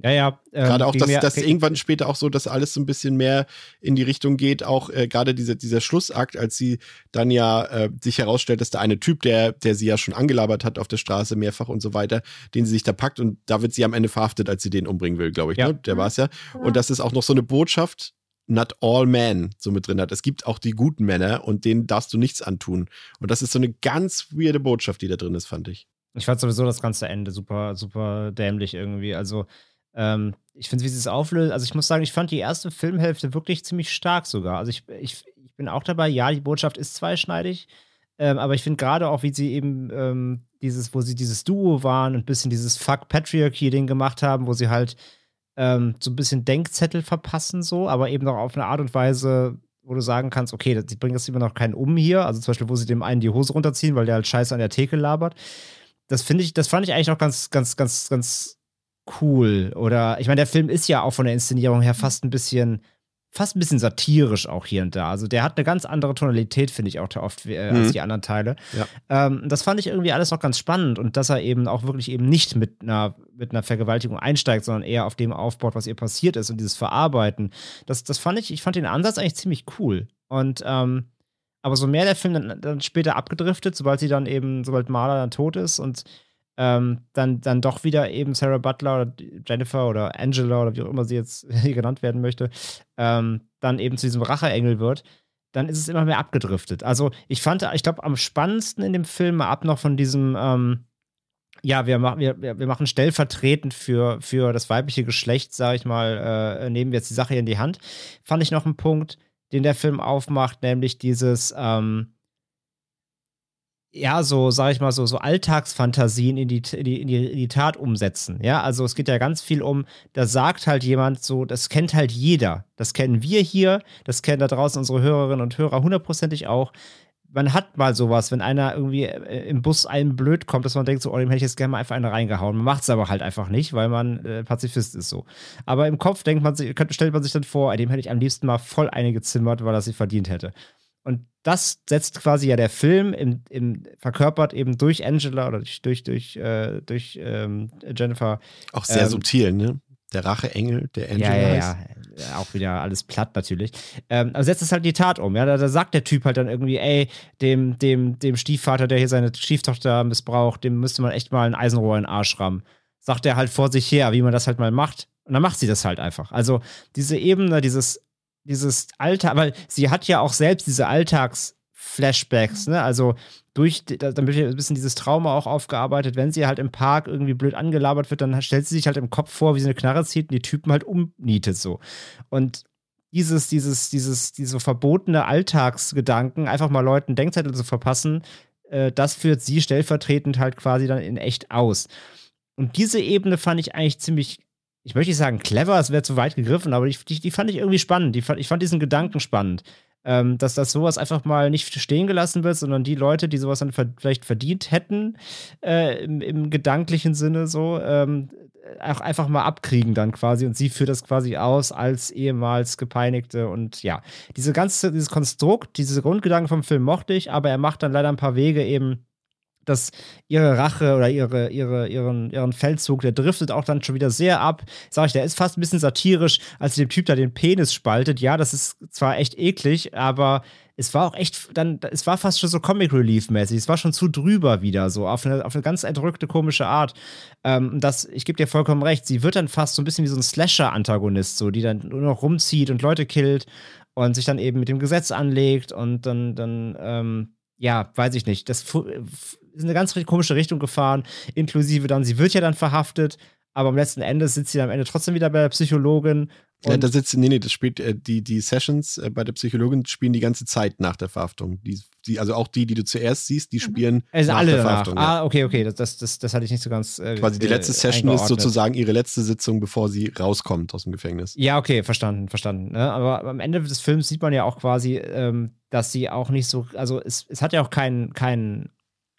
Ja, ja. Ähm, gerade auch, dass, dass irgendwann später auch so, dass alles so ein bisschen mehr in die Richtung geht, auch äh, gerade dieser, dieser Schlussakt, als sie dann ja äh, sich herausstellt, dass der eine Typ, der, der sie ja schon angelabert hat auf der Straße mehrfach und so weiter, den sie sich da packt und da wird sie am Ende verhaftet, als sie den umbringen will, glaube ich. Ja. Ne? Der mhm. war es ja. Und das ist auch noch so eine Botschaft, not all men so mit drin hat. Es gibt auch die guten Männer und denen darfst du nichts antun. Und das ist so eine ganz weirde Botschaft, die da drin ist, fand ich. Ich fand sowieso das ganze Ende super, super dämlich irgendwie. Also ähm, ich finde, wie sie es auflöst, also ich muss sagen, ich fand die erste Filmhälfte wirklich ziemlich stark sogar. Also ich, ich, ich bin auch dabei, ja, die Botschaft ist zweischneidig, ähm, aber ich finde gerade auch, wie sie eben ähm, dieses, wo sie dieses Duo waren und ein bisschen dieses Fuck Patriarchy-Ding gemacht haben, wo sie halt ähm, so ein bisschen Denkzettel verpassen, so, aber eben noch auf eine Art und Weise, wo du sagen kannst, okay, sie bringen das immer noch keinen um hier. Also zum Beispiel, wo sie dem einen die Hose runterziehen, weil der halt scheiße an der Theke labert. Das finde ich, das fand ich eigentlich noch ganz, ganz, ganz, ganz cool. Oder ich meine, der Film ist ja auch von der Inszenierung her fast ein bisschen fast ein bisschen satirisch auch hier und da. Also der hat eine ganz andere Tonalität, finde ich auch oft äh, Mhm. als die anderen Teile. Ja. Ähm, das fand ich irgendwie alles noch ganz spannend und dass er eben auch wirklich eben nicht mit einer, mit einer Vergewaltigung einsteigt, sondern eher auf dem aufbaut, was ihr passiert ist und dieses Verarbeiten. Das, das fand ich, ich fand den Ansatz eigentlich ziemlich cool. Und ähm, aber so mehr der Film dann, dann später abgedriftet, sobald sie dann eben, sobald Marla dann tot ist und ähm, dann, dann doch wieder eben Sarah Butler oder Jennifer oder Angela oder wie auch immer sie jetzt hier genannt werden möchte, ähm, dann eben zu diesem Racheengel wird, dann ist es immer mehr abgedriftet. Also ich fand, ich glaube, am spannendsten in dem Film, ab noch von diesem, ähm, ja, wir, machen wir, wir machen stellvertretend für, für das weibliche Geschlecht, sage ich mal, äh, nehmen wir jetzt die Sache in die Hand, fand ich noch einen Punkt, den der Film aufmacht, nämlich dieses, ähm, ja, so, sag ich mal, so, so Alltagsfantasien in die, in, die, in, die, in die Tat umsetzen. Ja, also es geht ja ganz viel um, da sagt halt jemand so, das kennt halt jeder. Das kennen wir hier, das kennen da draußen unsere Hörerinnen und Hörer hundertprozentig auch. Man hat mal sowas, wenn einer irgendwie äh, im Bus einem blöd kommt, dass man denkt, so, oh, dem hätte ich jetzt gerne mal einfach eine reingehauen. Man macht es aber halt einfach nicht, weil man äh, Pazifist ist so. Aber im Kopf denkt man sich, stellt man sich dann vor, dem hätte ich am liebsten mal voll eine gezimmert, weil er sie verdient hätte. Und das setzt quasi ja der Film im, im verkörpert eben durch Angela oder durch, durch, durch, äh, durch ähm, Jennifer. Auch sehr Ähm, subtil, ne? Der Racheengel, der Angel ja, ja, ja, ja. Auch wieder alles platt natürlich. Ähm, aber setzt es halt die Tat um. Ja, da, da sagt der Typ halt dann irgendwie, ey, dem, dem, dem Stiefvater, der hier seine Stieftochter missbraucht, dem müsste man echt mal ein Eisenrohr in den Arsch rammen. Sagt er halt vor sich her, wie man das halt mal macht. Und dann macht sie das halt einfach. Also diese Ebene, dieses, dieses Alltag, weil sie hat ja auch selbst diese Alltagsflashbacks, ne? Also durch, da- dann wird ja ein bisschen dieses Trauma auch aufgearbeitet. Wenn sie halt im Park irgendwie blöd angelabert wird, dann stellt sie sich halt im Kopf vor, wie sie eine Knarre zieht und die Typen halt umnietet so. Und dieses, dieses, dieses, diese verbotene Alltagsgedanken, einfach mal Leuten Denkzettel zu verpassen, äh, das führt sie stellvertretend halt quasi dann in echt aus. Und diese Ebene fand ich eigentlich ziemlich, ich möchte nicht sagen clever, es wäre zu weit gegriffen, aber die, die, die fand ich irgendwie spannend. Die, ich fand diesen Gedanken spannend. Ähm, dass das sowas einfach mal nicht stehen gelassen wird, sondern die Leute, die sowas dann ver vielleicht verdient hätten, äh, im, im gedanklichen Sinne so, ähm, auch einfach mal abkriegen dann quasi und sie führt das quasi aus als ehemals gepeinigte und ja, diese ganze, dieses Konstrukt, diese Grundgedanken vom Film mochte ich, aber er macht dann leider ein paar Wege eben, dass ihre Rache oder ihre, ihre, ihren, ihren Feldzug, der driftet auch dann schon wieder sehr ab. Sag ich, der ist fast ein bisschen satirisch, als sie dem Typ da den Penis spaltet. Ja, das ist zwar echt eklig, aber es war auch echt, dann, es war fast schon so Comic Relief-mäßig. Es war schon zu drüber wieder, so auf eine, auf eine ganz erdrückte, komische Art. Ähm, das, ich gebe dir vollkommen recht, sie wird dann fast so ein bisschen wie so ein Slasher-Antagonist, so, die dann nur noch rumzieht und Leute killt und sich dann eben mit dem Gesetz anlegt und dann, dann, ähm, ja, weiß ich nicht. Das ist in eine ganz komische Richtung gefahren, inklusive dann, sie wird ja dann verhaftet, aber am letzten Ende sitzt sie dann am Ende trotzdem wieder bei der Psychologin. Ja, da sitzt, nee, nee, das spielt, äh, die, die Sessions äh, bei der Psychologin spielen die ganze Zeit nach der Verhaftung. Die, die, also auch die, die du zuerst siehst, die spielen also nach alle der danach. Verhaftung. Ja. Ah, okay, okay, das, das, das, das hatte ich nicht so ganz. Äh, Quasi die äh, letzte Session ist sozusagen ihre letzte Sitzung, bevor sie rauskommt aus dem Gefängnis. Ja, okay, verstanden, verstanden. Ne? Aber am Ende des Films sieht man ja auch quasi, ähm, dass sie auch nicht so, also es, es hat ja auch keinen kein,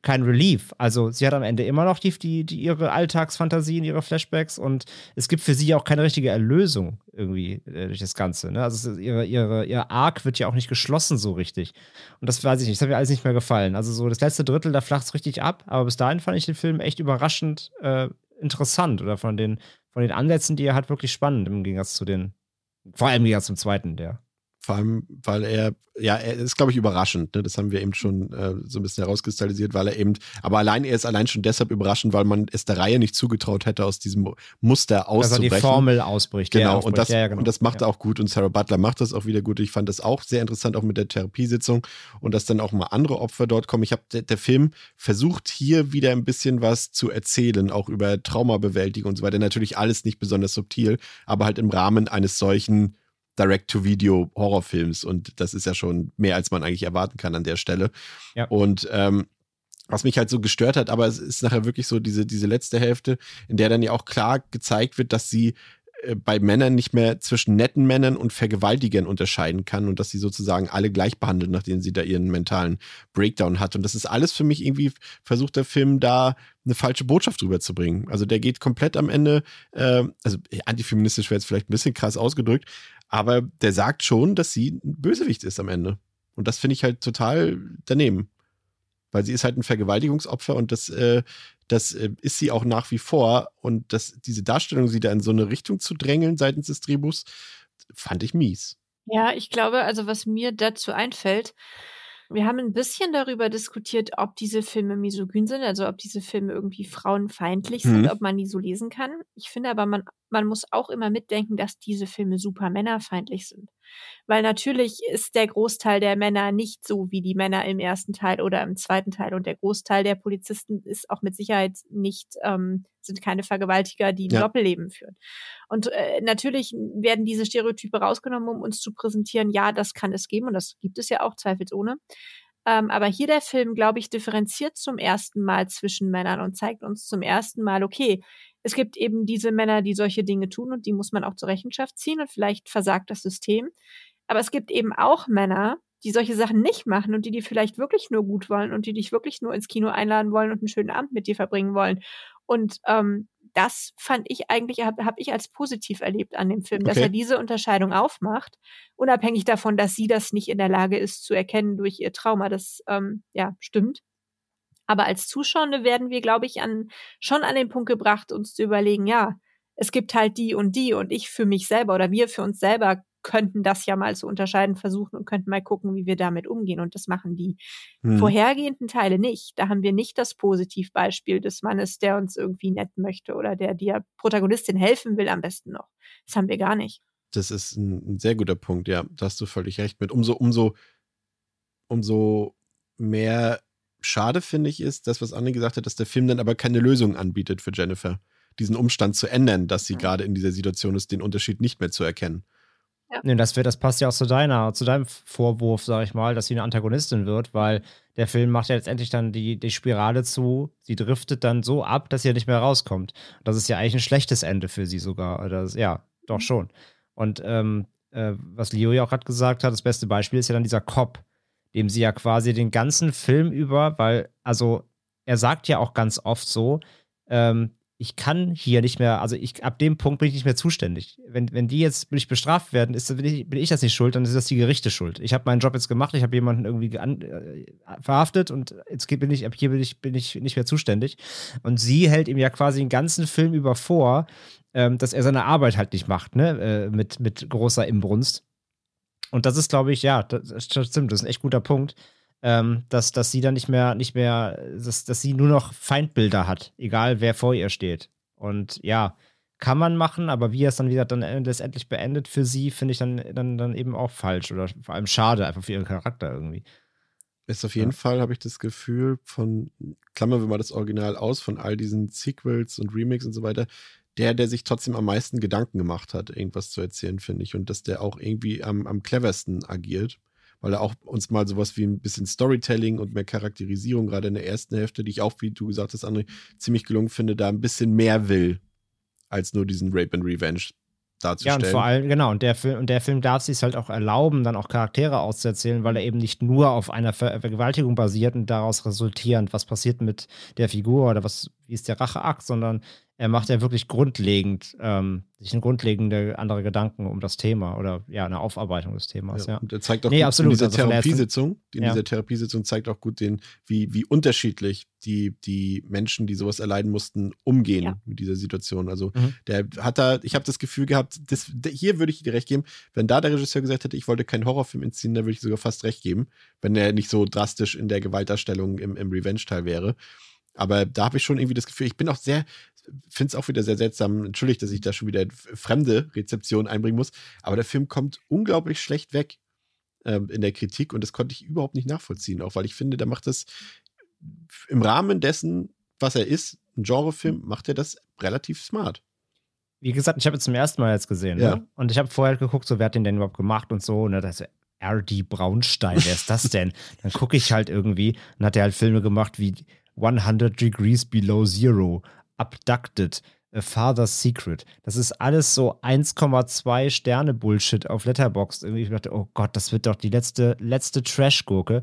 kein Relief. Also sie hat am Ende immer noch die, die, die ihre Alltagsfantasien, ihre Flashbacks und es gibt für sie auch keine richtige Erlösung irgendwie äh, durch das Ganze. Ne? Also ihre, ihre, ihr Arc wird ja auch nicht geschlossen so richtig. Und das weiß ich nicht, das hat mir alles nicht mehr gefallen. Also so das letzte Drittel, da flacht es richtig ab, aber bis dahin fand ich den Film echt überraschend äh, interessant oder von den, von den Ansätzen, die er hat, wirklich spannend im Gegensatz zu den vor allem im Gegensatz zum zweiten, der. Vor allem, weil er, ja, er ist, glaube ich, überraschend. Ne? Das haben wir eben schon äh, so ein bisschen herauskristallisiert, weil er eben, aber allein, er ist allein schon deshalb überraschend, weil man es der Reihe nicht zugetraut hätte, aus diesem Muster er auszubrechen. die Formel ausbricht. Genau, aufbricht. und das, ja, ja, genau. und das macht ja. er auch gut und Sarah Butler macht das auch wieder gut. Ich fand das auch sehr interessant, auch mit der Therapiesitzung und dass dann auch mal andere Opfer dort kommen. Ich habe, der, der Film versucht hier wieder ein bisschen was zu erzählen, auch über Traumabewältigung und so weiter. Natürlich alles nicht besonders subtil, aber halt im Rahmen eines solchen Direct-to-Video-Horrorfilms und das ist ja schon mehr, als man eigentlich erwarten kann an der Stelle. Ja. Und ähm, was mich halt so gestört hat, aber es ist nachher wirklich so diese, diese letzte Hälfte, in der dann ja auch klar gezeigt wird, dass sie äh, bei Männern nicht mehr zwischen netten Männern und Vergewaltigern unterscheiden kann und dass sie sozusagen alle gleich behandelt, nachdem sie da ihren mentalen Breakdown hat. Und das ist alles für mich irgendwie, versucht der Film da eine falsche Botschaft drüber zu bringen. Also der geht komplett am Ende, äh, also antifeministisch wäre jetzt vielleicht ein bisschen krass ausgedrückt, Aber der sagt schon, dass sie ein Bösewicht ist am Ende. Und das finde ich halt total daneben. Weil sie ist halt ein Vergewaltigungsopfer und das, äh, das äh, ist sie auch nach wie vor. Und das, diese Darstellung, sie da in so eine Richtung zu drängeln seitens des Drehbuchs, fand ich mies. Ja, ich glaube, also was mir dazu einfällt, wir haben ein bisschen darüber diskutiert, ob diese Filme misogyn sind, also ob diese Filme irgendwie frauenfeindlich sind, Mhm. ob man die so lesen kann. Ich finde aber, man, man muss auch immer mitdenken, dass diese Filme super männerfeindlich sind. Weil natürlich ist der Großteil der Männer nicht so wie die Männer im ersten Teil oder im zweiten Teil. Und der Großteil der Polizisten ist auch mit Sicherheit nicht, ähm, sind keine Vergewaltiger, die ein Ja. Doppelleben führen. Und äh, natürlich werden diese Stereotype rausgenommen, um uns zu präsentieren, ja, das kann es geben und das gibt es ja auch zweifelsohne. Ähm, aber hier der Film, glaube ich, differenziert zum ersten Mal zwischen Männern und zeigt uns zum ersten Mal, okay, es gibt eben diese Männer, die solche Dinge tun und die muss man auch zur Rechenschaft ziehen und vielleicht versagt das System. Aber es gibt eben auch Männer, die solche Sachen nicht machen und die dir vielleicht wirklich nur gut wollen und die dich wirklich nur ins Kino einladen wollen und einen schönen Abend mit dir verbringen wollen. Und ähm, das fand ich eigentlich, habe hab ich als positiv erlebt an dem Film, dass Okay. er diese Unterscheidung aufmacht, unabhängig davon, dass sie das nicht in der Lage ist zu erkennen durch ihr Trauma. Das ähm, ja stimmt. Aber als Zuschauende werden wir, glaube ich, an, schon an den Punkt gebracht, uns zu überlegen, ja, es gibt halt die und die und ich für mich selber oder wir für uns selber könnten das ja mal zu unterscheiden versuchen und könnten mal gucken, wie wir damit umgehen. Und das machen die Hm. vorhergehenden Teile nicht. Da haben wir nicht das Positivbeispiel des Mannes, der uns irgendwie nett möchte oder der der Protagonistin helfen will am besten noch. Das haben wir gar nicht. Das ist ein, ein sehr guter Punkt, ja. Da hast du völlig recht mit. Umso, umso, umso mehr schade, finde ich, ist, das, was Anne gesagt hat, dass der Film dann aber keine Lösung anbietet für Jennifer. Diesen Umstand zu ändern, dass sie gerade in dieser Situation ist, den Unterschied nicht mehr zu erkennen. Nee, das, wird, das passt ja auch zu deiner, zu deinem Vorwurf, sag ich mal, dass sie eine Antagonistin wird, weil der Film macht ja letztendlich dann die, die Spirale zu, sie driftet dann so ab, dass sie ja nicht mehr rauskommt. Das ist ja eigentlich ein schlechtes Ende für sie sogar. Das, ja, doch schon. Und ähm, äh, was Leo ja auch gerade gesagt hat, das beste Beispiel ist ja dann dieser Cop, dem sie ja quasi den ganzen Film über, weil, also er sagt ja auch ganz oft so, ähm, ich kann hier nicht mehr, also ich, ab dem Punkt bin ich nicht mehr zuständig. Wenn, wenn die jetzt nicht bestraft werden, ist, bin, ich, bin ich das nicht schuld, dann ist das die Gerichte schuld. Ich habe meinen Job jetzt gemacht, ich habe jemanden irgendwie gean, äh, verhaftet und jetzt bin ich, ab hier bin ich, bin ich nicht mehr zuständig. Und sie hält ihm ja quasi den ganzen Film über vor, ähm, dass er seine Arbeit halt nicht macht, ne, äh, mit, mit großer Imbrunst. Und das ist, glaube ich, ja, das, das stimmt, das ist ein echt guter Punkt ähm, dass, dass sie dann nicht mehr, nicht mehr, dass, dass sie nur noch Feindbilder hat, egal wer vor ihr steht. Und ja, kann man machen, aber wie er es dann wieder dann letztendlich beendet für sie, finde ich dann, dann, dann eben auch falsch oder vor allem schade, einfach für ihren Charakter irgendwie. Ist auf jeden Ja. Fall, habe ich das Gefühl, von, klammern wir mal das Original aus, von all diesen Sequels und Remakes und so weiter, der, der sich trotzdem am meisten Gedanken gemacht hat, irgendwas zu erzählen, finde ich. Und dass der auch irgendwie am, am cleversten agiert, weil er auch uns mal sowas wie ein bisschen Storytelling und mehr Charakterisierung, gerade in der ersten Hälfte, die ich auch, wie du gesagt hast, André, ziemlich gelungen finde, da ein bisschen mehr will, als nur diesen Rape and Revenge Ja, darzustellen. und vor allem, genau, und der Film, und der Film darf sich halt auch erlauben, dann auch Charaktere auszuerzählen, weil er eben nicht nur auf einer Ver Vergewaltigung basiert und daraus resultierend, was passiert mit der Figur oder was, wie ist der Racheakt, sondern er macht ja wirklich grundlegend, ähm, sich eine grundlegende andere Gedanken um das Thema oder ja, eine Aufarbeitung des Themas, ja. Ja, Und er zeigt auch Nee, gut absolut, in dieser also Therapiesitzung, in Ja. dieser Therapiesitzung zeigt auch gut den, wie, wie unterschiedlich die, die Menschen, die sowas erleiden mussten, umgehen Ja. mit dieser Situation. Also Mhm. der hat da, ich habe das Gefühl gehabt, das, hier würde ich dir recht geben, wenn da der Regisseur gesagt hätte, ich wollte keinen Horrorfilm inszenieren, da würde ich sogar fast recht geben, wenn er nicht so drastisch in der Gewaltdarstellung im, im Revenge-Teil wäre. Aber da habe ich schon irgendwie das Gefühl, ich bin auch sehr, finde es auch wieder sehr seltsam, entschuldigt, dass ich da schon wieder fremde Rezeption einbringen muss, aber der Film kommt unglaublich schlecht weg ähm, in der Kritik und das konnte ich überhaupt nicht nachvollziehen, auch weil ich finde, der macht das im Rahmen dessen, was er ist, ein Genrefilm, macht er das relativ smart. Wie gesagt, ich habe jetzt zum ersten Mal jetzt gesehen, Ja. ne? Und ich habe vorher geguckt, so wer hat den denn überhaupt gemacht und so, ne? Das ist R.D. Braunstein, wer ist das denn? Dann gucke ich halt irgendwie und hat er halt Filme gemacht wie 100 Degrees Below Zero, Abducted, A Father's Secret. Das ist alles so 1,2 Sterne Bullshit auf Letterboxd. Irgendwie ich dachte, oh Gott, das wird doch die letzte letzte Trash-Gurke.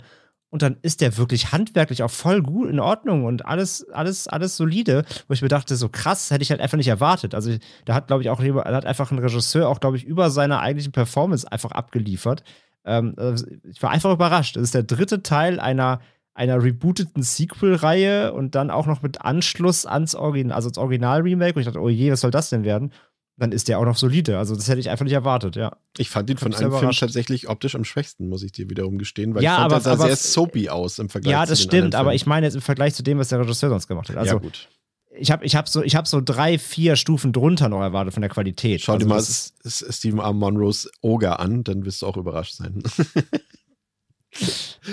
und dann ist der wirklich handwerklich auch voll gut in Ordnung und alles, alles, alles solide, wo ich mir dachte, so krass, hätte ich halt einfach nicht erwartet. Also da hat, glaube ich, auch da hat einfach ein Regisseur auch, glaube ich, über seine eigentlichen Performance einfach abgeliefert. Ähm, also ich war einfach überrascht. Das ist der dritte Teil einer einer rebooteten Sequel-Reihe und dann auch noch mit Anschluss ans Original, also ans Original-Remake. Und ich dachte, oh je, was soll das denn werden? Dann ist der auch noch solide. Also, das hätte ich einfach nicht erwartet, ja. Ich fand ihn von allen Filmen tatsächlich optisch am schwächsten, muss ich dir wiederum gestehen, weil ja, ich fand, aber, der sah aber, sehr soapy aus im Vergleich Ja, zu das den stimmt, aber ich meine jetzt im Vergleich zu dem, was der Regisseur sonst gemacht hat. Also, ja, gut. ich habe ich hab so, ich hab so drei, vier Stufen drunter noch erwartet von der Qualität. Schau also, dir mal das Stephen R. Monroes Ogre an, dann wirst du auch überrascht sein.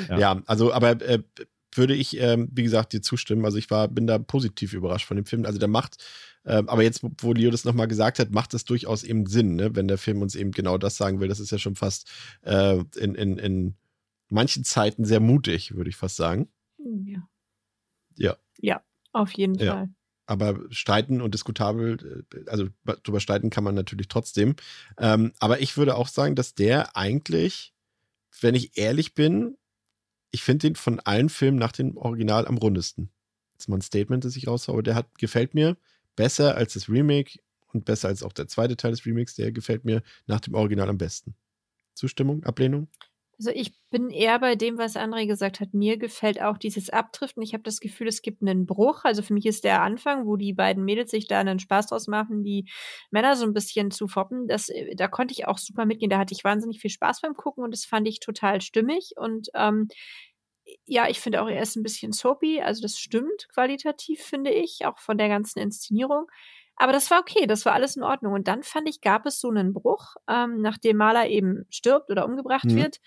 ja. Ja. also, aber äh, würde ich, ähm, wie gesagt, dir zustimmen. Also ich war, bin da positiv überrascht von dem Film. Also der macht, ähm, aber jetzt, wo- wo Leo das nochmal gesagt hat, macht das durchaus eben Sinn, ne? wenn der Film uns eben genau das sagen will. Das ist ja schon fast äh, in, in, in manchen Zeiten sehr mutig, würde ich fast sagen. Ja. Ja. Ja, auf jeden Ja. Fall. Aber streiten und diskutabel, äh, also drüber streiten kann man natürlich trotzdem. Ähm, aber ich würde auch sagen, dass der eigentlich, wenn ich ehrlich bin, ich finde den von allen Filmen nach dem Original am rundesten. Das ist mal ein Statement, das ich raushaue. Der hat, gefällt mir besser als das Remake und besser als auch der zweite Teil des Remakes. Der gefällt mir nach dem Original am besten. Zustimmung, Ablehnung? Also ich bin eher bei dem, was André gesagt hat. Mir gefällt auch dieses Abdriften. Ich habe das Gefühl, es gibt einen Bruch. Also für mich ist der Anfang, wo die beiden Mädels sich da einen Spaß draus machen, die Männer so ein bisschen zu foppen. Das, äh, da konnte ich auch super mitgehen. Da hatte ich wahnsinnig viel Spaß beim Gucken und das fand ich total stimmig. Und ähm, ja, ich finde auch, er ist ein bisschen soapy. Also das stimmt qualitativ, finde ich, auch von der ganzen Inszenierung. Aber das war okay, das war alles in Ordnung. Und dann fand ich, gab es so einen Bruch, ähm, nachdem Maler eben stirbt oder umgebracht Mhm. wird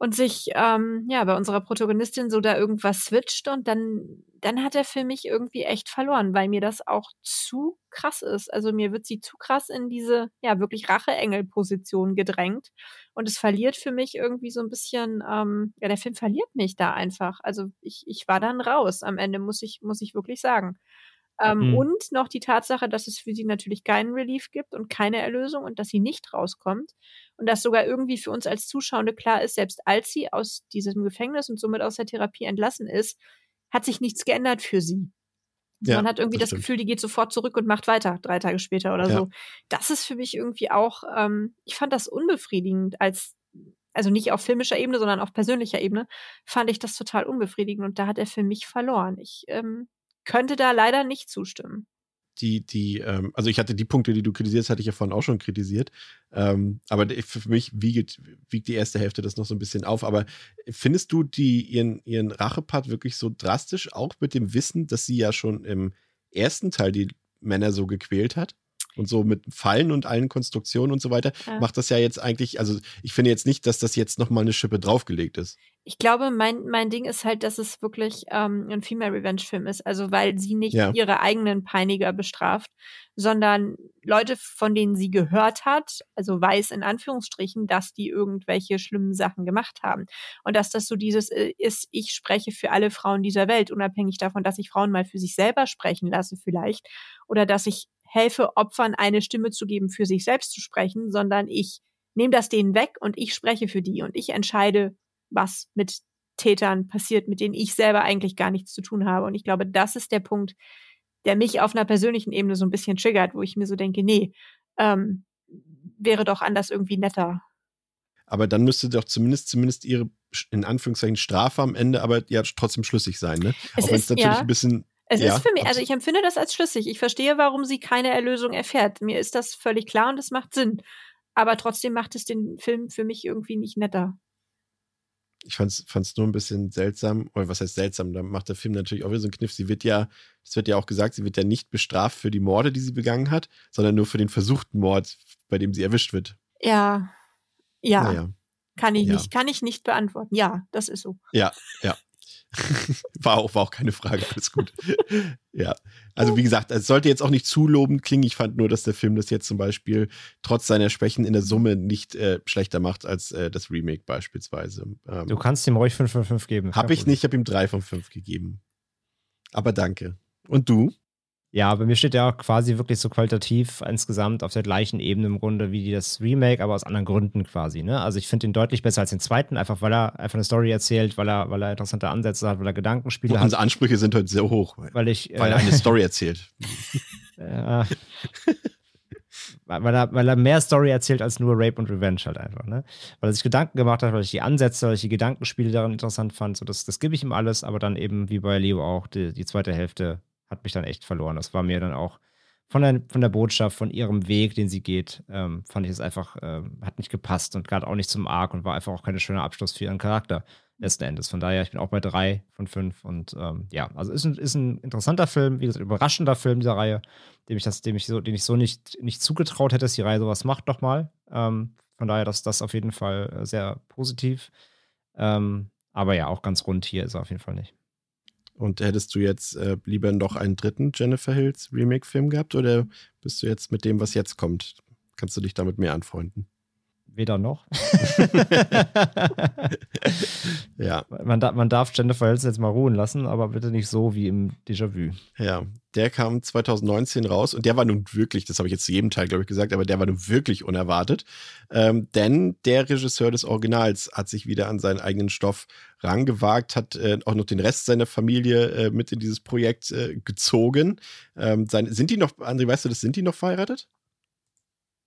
und sich ähm, ja bei unserer Protagonistin so da irgendwas switcht und dann dann hat er für mich irgendwie echt verloren, weil mir das auch zu krass ist. Also mir wird sie zu krass in diese ja wirklich Racheengel-Position gedrängt und es verliert für mich irgendwie so ein bisschen ähm, ja der Film verliert mich da einfach. Also ich ich war dann raus am Ende muss ich muss ich wirklich sagen. Ähm, Mhm. Und noch die Tatsache, dass es für sie natürlich keinen Relief gibt und keine Erlösung und dass sie nicht rauskommt. Und dass sogar irgendwie für uns als Zuschauende klar ist, selbst als sie aus diesem Gefängnis und somit aus der Therapie entlassen ist, hat sich nichts geändert für sie. Ja, Man hat irgendwie das das. Gefühl, die geht sofort zurück und macht weiter, drei Tage später oder Ja. so. Das ist für mich irgendwie auch, ähm, ich fand das unbefriedigend als, also nicht auf filmischer Ebene, sondern auf persönlicher Ebene, fand ich das total unbefriedigend und da hat er für mich verloren. Ich ähm, könnte da leider nicht zustimmen. die, die, ähm, also ich hatte die Punkte, die du kritisierst, hatte ich ja vorhin auch schon kritisiert. Ähm, aber für mich wiegt, wiegt die erste Hälfte das noch so ein bisschen auf. Aber findest du die, ihren, ihren Rachepart wirklich so drastisch, auch mit dem Wissen, dass sie ja schon im ersten Teil die Männer so gequält hat? Und so mit Fallen und allen Konstruktionen und so weiter, Ja. macht das ja jetzt eigentlich, also ich finde jetzt nicht, dass das jetzt nochmal eine Schippe draufgelegt ist. Ich glaube, mein, mein Ding ist halt, dass es wirklich ähm, ein Female Revenge-Film ist. Also, weil sie nicht Ja. ihre eigenen Peiniger bestraft, sondern Leute, von denen sie gehört hat, also weiß in Anführungsstrichen, dass die irgendwelche schlimmen Sachen gemacht haben. Und dass das so dieses äh, ist, ich spreche für alle Frauen dieser Welt, unabhängig davon, dass ich Frauen mal für sich selber sprechen lasse vielleicht. Oder dass ich helfe, Opfern eine Stimme zu geben, für sich selbst zu sprechen, sondern ich nehme das denen weg und ich spreche für die und ich entscheide, was mit Tätern passiert, mit denen ich selber eigentlich gar nichts zu tun habe. Und ich glaube, das ist der Punkt, der mich auf einer persönlichen Ebene so ein bisschen triggert, wo ich mir so denke, nee, ähm, wäre doch anders irgendwie netter. Aber dann müsste doch zumindest, zumindest ihre, in Anführungszeichen, Strafe am Ende aber ja trotzdem schlüssig sein, ne? Es Auch wenn es natürlich ja. ein bisschen Es Ja, ist für mich, also ich empfinde das als schlüssig. Ich verstehe, warum sie keine Erlösung erfährt. Mir ist das völlig klar und es macht Sinn. Aber trotzdem macht es den Film für mich irgendwie nicht netter. ich fand es nur ein bisschen seltsam, oder was heißt seltsam, da macht der Film natürlich auch wieder so einen Kniff. Sie wird ja, das wird ja auch gesagt, sie wird ja nicht bestraft für die Morde, die sie begangen hat, sondern nur für den versuchten Mord, bei dem sie erwischt wird. Ja, ja, Naja, kann ich ja. nicht, kann ich nicht beantworten. Ja, das ist so. ja, ja. war, auch, war auch keine Frage, alles gut. ja, also wie gesagt, es sollte jetzt auch nicht zu lobend klingen. Ich fand nur, dass der Film das jetzt zum Beispiel trotz seiner Schwächen in der Summe nicht äh, schlechter macht als äh, das Remake beispielsweise. Ähm, Du kannst ihm ruhig 5 von 5 geben. Hab ich nicht, ich habe ihm drei von fünf gegeben. Aber danke. Und du? Ja, bei mir steht ja auch quasi wirklich so qualitativ insgesamt auf der gleichen Ebene im Grunde wie das Remake, aber aus anderen Gründen quasi. Ne? Also ich finde ihn deutlich besser als den zweiten, einfach weil er einfach eine Story erzählt, weil er, weil er interessante Ansätze hat, weil er Gedankenspiele Unsere hat. Unsere Ansprüche sind heute sehr hoch, weil ich, weil er eine Story erzählt. Weil, er, weil er mehr Story erzählt als nur Rape und Revenge halt einfach, ne? Weil er sich Gedanken gemacht hat, weil ich die Ansätze, weil ich die Gedankenspiele daran interessant fand. So, das, das gebe ich ihm alles, aber dann eben wie bei Leo auch, die, die zweite Hälfte hat mich dann echt verloren. Das war mir dann auch von der, von der Botschaft, von ihrem Weg, den sie geht, ähm, fand ich es einfach, ähm, hat nicht gepasst und gerade auch nicht zum Arc und war einfach auch kein schöner Abschluss für ihren Charakter letzten Endes. Von daher, ich bin auch bei drei von fünf und ähm, ja, also ist ein, ist ein interessanter Film, wie gesagt, überraschender Film dieser Reihe, dem ich das, dem ich so, den ich so nicht, nicht zugetraut hätte, dass die Reihe sowas macht nochmal. Ähm, von daher, dass das auf jeden Fall äh, sehr positiv. Ähm, aber ja, auch ganz rund hier ist er auf jeden Fall nicht. Und hättest du jetzt äh, lieber noch einen dritten Jennifer Hills Remake-Film gehabt oder bist du jetzt mit dem, was jetzt kommt? Kannst du dich damit mehr anfreunden? Weder noch. ja. Man, da, man, darf Jennifer Hills jetzt mal ruhen lassen, aber bitte nicht so wie im Déjà-vu. Ja, der kam 2019 raus und der war nun wirklich, das habe ich jetzt zu jedem Teil, glaube ich, gesagt, aber der war nun wirklich unerwartet. Ähm, denn der Regisseur des Originals hat sich wieder an seinen eigenen Stoff rangewagt, hat äh, auch noch den Rest seiner Familie äh, mit in dieses Projekt äh, gezogen. Ähm, sein, sind die noch, André, weißt du das, sind die noch verheiratet?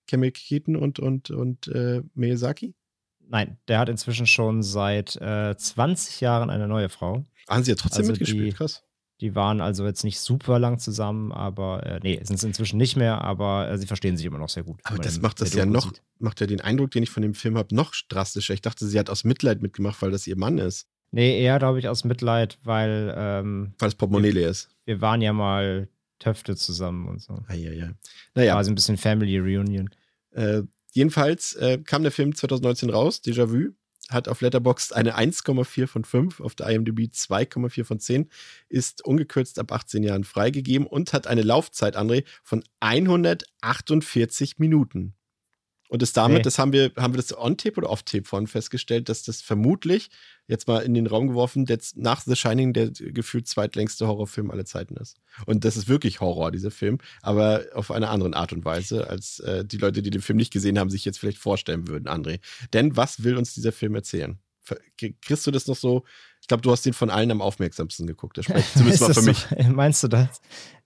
Kemi Keaton und, und, und äh, Miyazaki? Nein, der hat inzwischen schon seit äh, 20 Jahren eine neue Frau. Haben sie ja trotzdem also mitgespielt, die, krass. Die waren also jetzt nicht super lang zusammen, aber äh, nee, sind es inzwischen nicht mehr, aber äh, sie verstehen sich immer noch sehr gut. Aber das macht das ja noch, sieht. macht ja den Eindruck, den ich von dem Film habe, noch drastischer. Ich dachte, sie hat aus Mitleid mitgemacht, weil das ihr Mann ist. Nee, eher, glaube ich, aus Mitleid, weil. Ähm, weil es Portemonnaie leer ist. Wir waren ja mal Töfte zusammen und so. Ah, ja, ja. Naja. Quasi ein bisschen Family Reunion. Äh, jedenfalls äh, kam der Film 2019 raus, Déjà-vu, hat auf Letterboxd eine 1,4 von 5, auf der IMDb 2,4 von 10, ist ungekürzt ab 18 Jahren freigegeben und hat eine Laufzeit, André, von 148 Minuten. Und das damit, nee. das haben wir, haben wir das on-tape oder off-tape vorhin festgestellt, dass das vermutlich, jetzt mal in den Raum geworfen, jetzt nach The Shining der gefühlt zweitlängste Horrorfilm aller Zeiten ist. Und das ist wirklich Horror, dieser Film, aber auf eine andere Art und Weise, als äh, die Leute, die den Film nicht gesehen haben, sich jetzt vielleicht vorstellen würden, André. Denn was will uns dieser Film erzählen? Kriegst du das noch so? Ich glaube, du hast den von allen am aufmerksamsten geguckt. Das spricht zumindest mal für mich. So, meinst du das?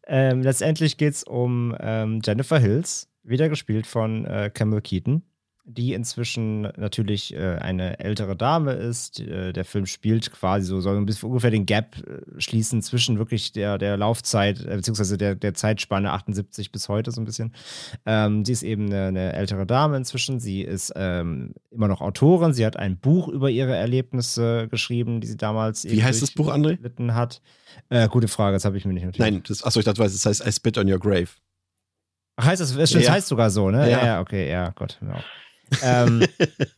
Ähm, letztendlich geht es um ähm, Jennifer Hills, wieder gespielt von äh, Camel Keaton, die inzwischen natürlich äh, eine ältere Dame ist. Äh, der Film spielt quasi so, soll ein bisschen ungefähr den Gap äh, schließen zwischen wirklich der, der Laufzeit, äh, beziehungsweise der, der Zeitspanne 78 bis heute so ein bisschen. Ähm, sie ist eben eine, eine, ältere Dame inzwischen. Sie ist ähm, immer noch Autorin. Sie hat ein Buch über ihre Erlebnisse geschrieben, die sie damals Wie heißt das Buch, André? hat. Äh, gute Frage, das habe ich mir nicht notiert. Nein, das, achso, ich dachte, das heißt I Spit on Your Grave. Ach, heißt das, das ja. heißt sogar so, ne? Ja, ja okay, ja, Gott. Ja. ähm,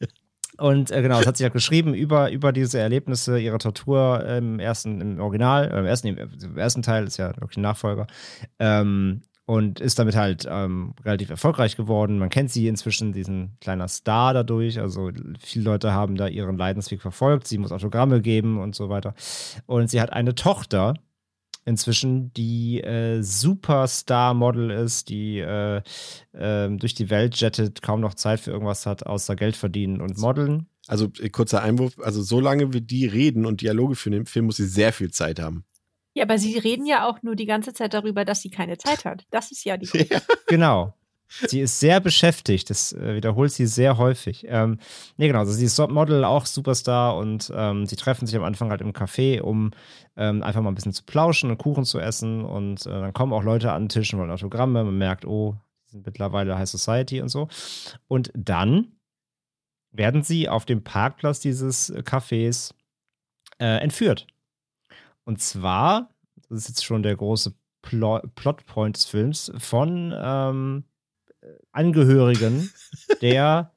und äh, genau, es hat sich ja geschrieben über, über diese Erlebnisse, ihre Tortur im ersten, im Original, äh, im, ersten, im ersten Teil, ist ja wirklich ein Nachfolger. Ähm, und ist damit halt ähm, relativ erfolgreich geworden. Man kennt sie inzwischen, diesen kleiner Star dadurch. Also viele Leute haben da ihren Leidensweg verfolgt. Sie muss Autogramme geben und so weiter. Und sie hat eine Tochter, inzwischen, die äh, Superstar-Model ist, die äh, äh, durch die Welt jettet, kaum noch Zeit für irgendwas hat, außer Geld verdienen und modeln. Also äh, kurzer Einwurf, also solange wir die reden und Dialoge für den Film, muss sie sehr viel Zeit haben. Ja, aber sie reden ja auch nur die ganze Zeit darüber, dass sie keine Zeit hat. Das ist ja die ja. Genau. Sie ist sehr beschäftigt, das äh, wiederholt sie sehr häufig. Ähm, nee, genau, also sie ist Model, auch Superstar und ähm, sie treffen sich am Anfang halt im Café, um ähm, einfach mal ein bisschen zu plauschen und Kuchen zu essen und äh, dann kommen auch Leute an den Tisch und wollen Autogramme, man merkt, oh, die sind mittlerweile High Society und so. Und dann werden sie auf dem Parkplatz dieses Cafés äh, entführt. Und zwar, das ist jetzt schon der große Pl Plotpoint des Films, von ähm, Angehörigen der,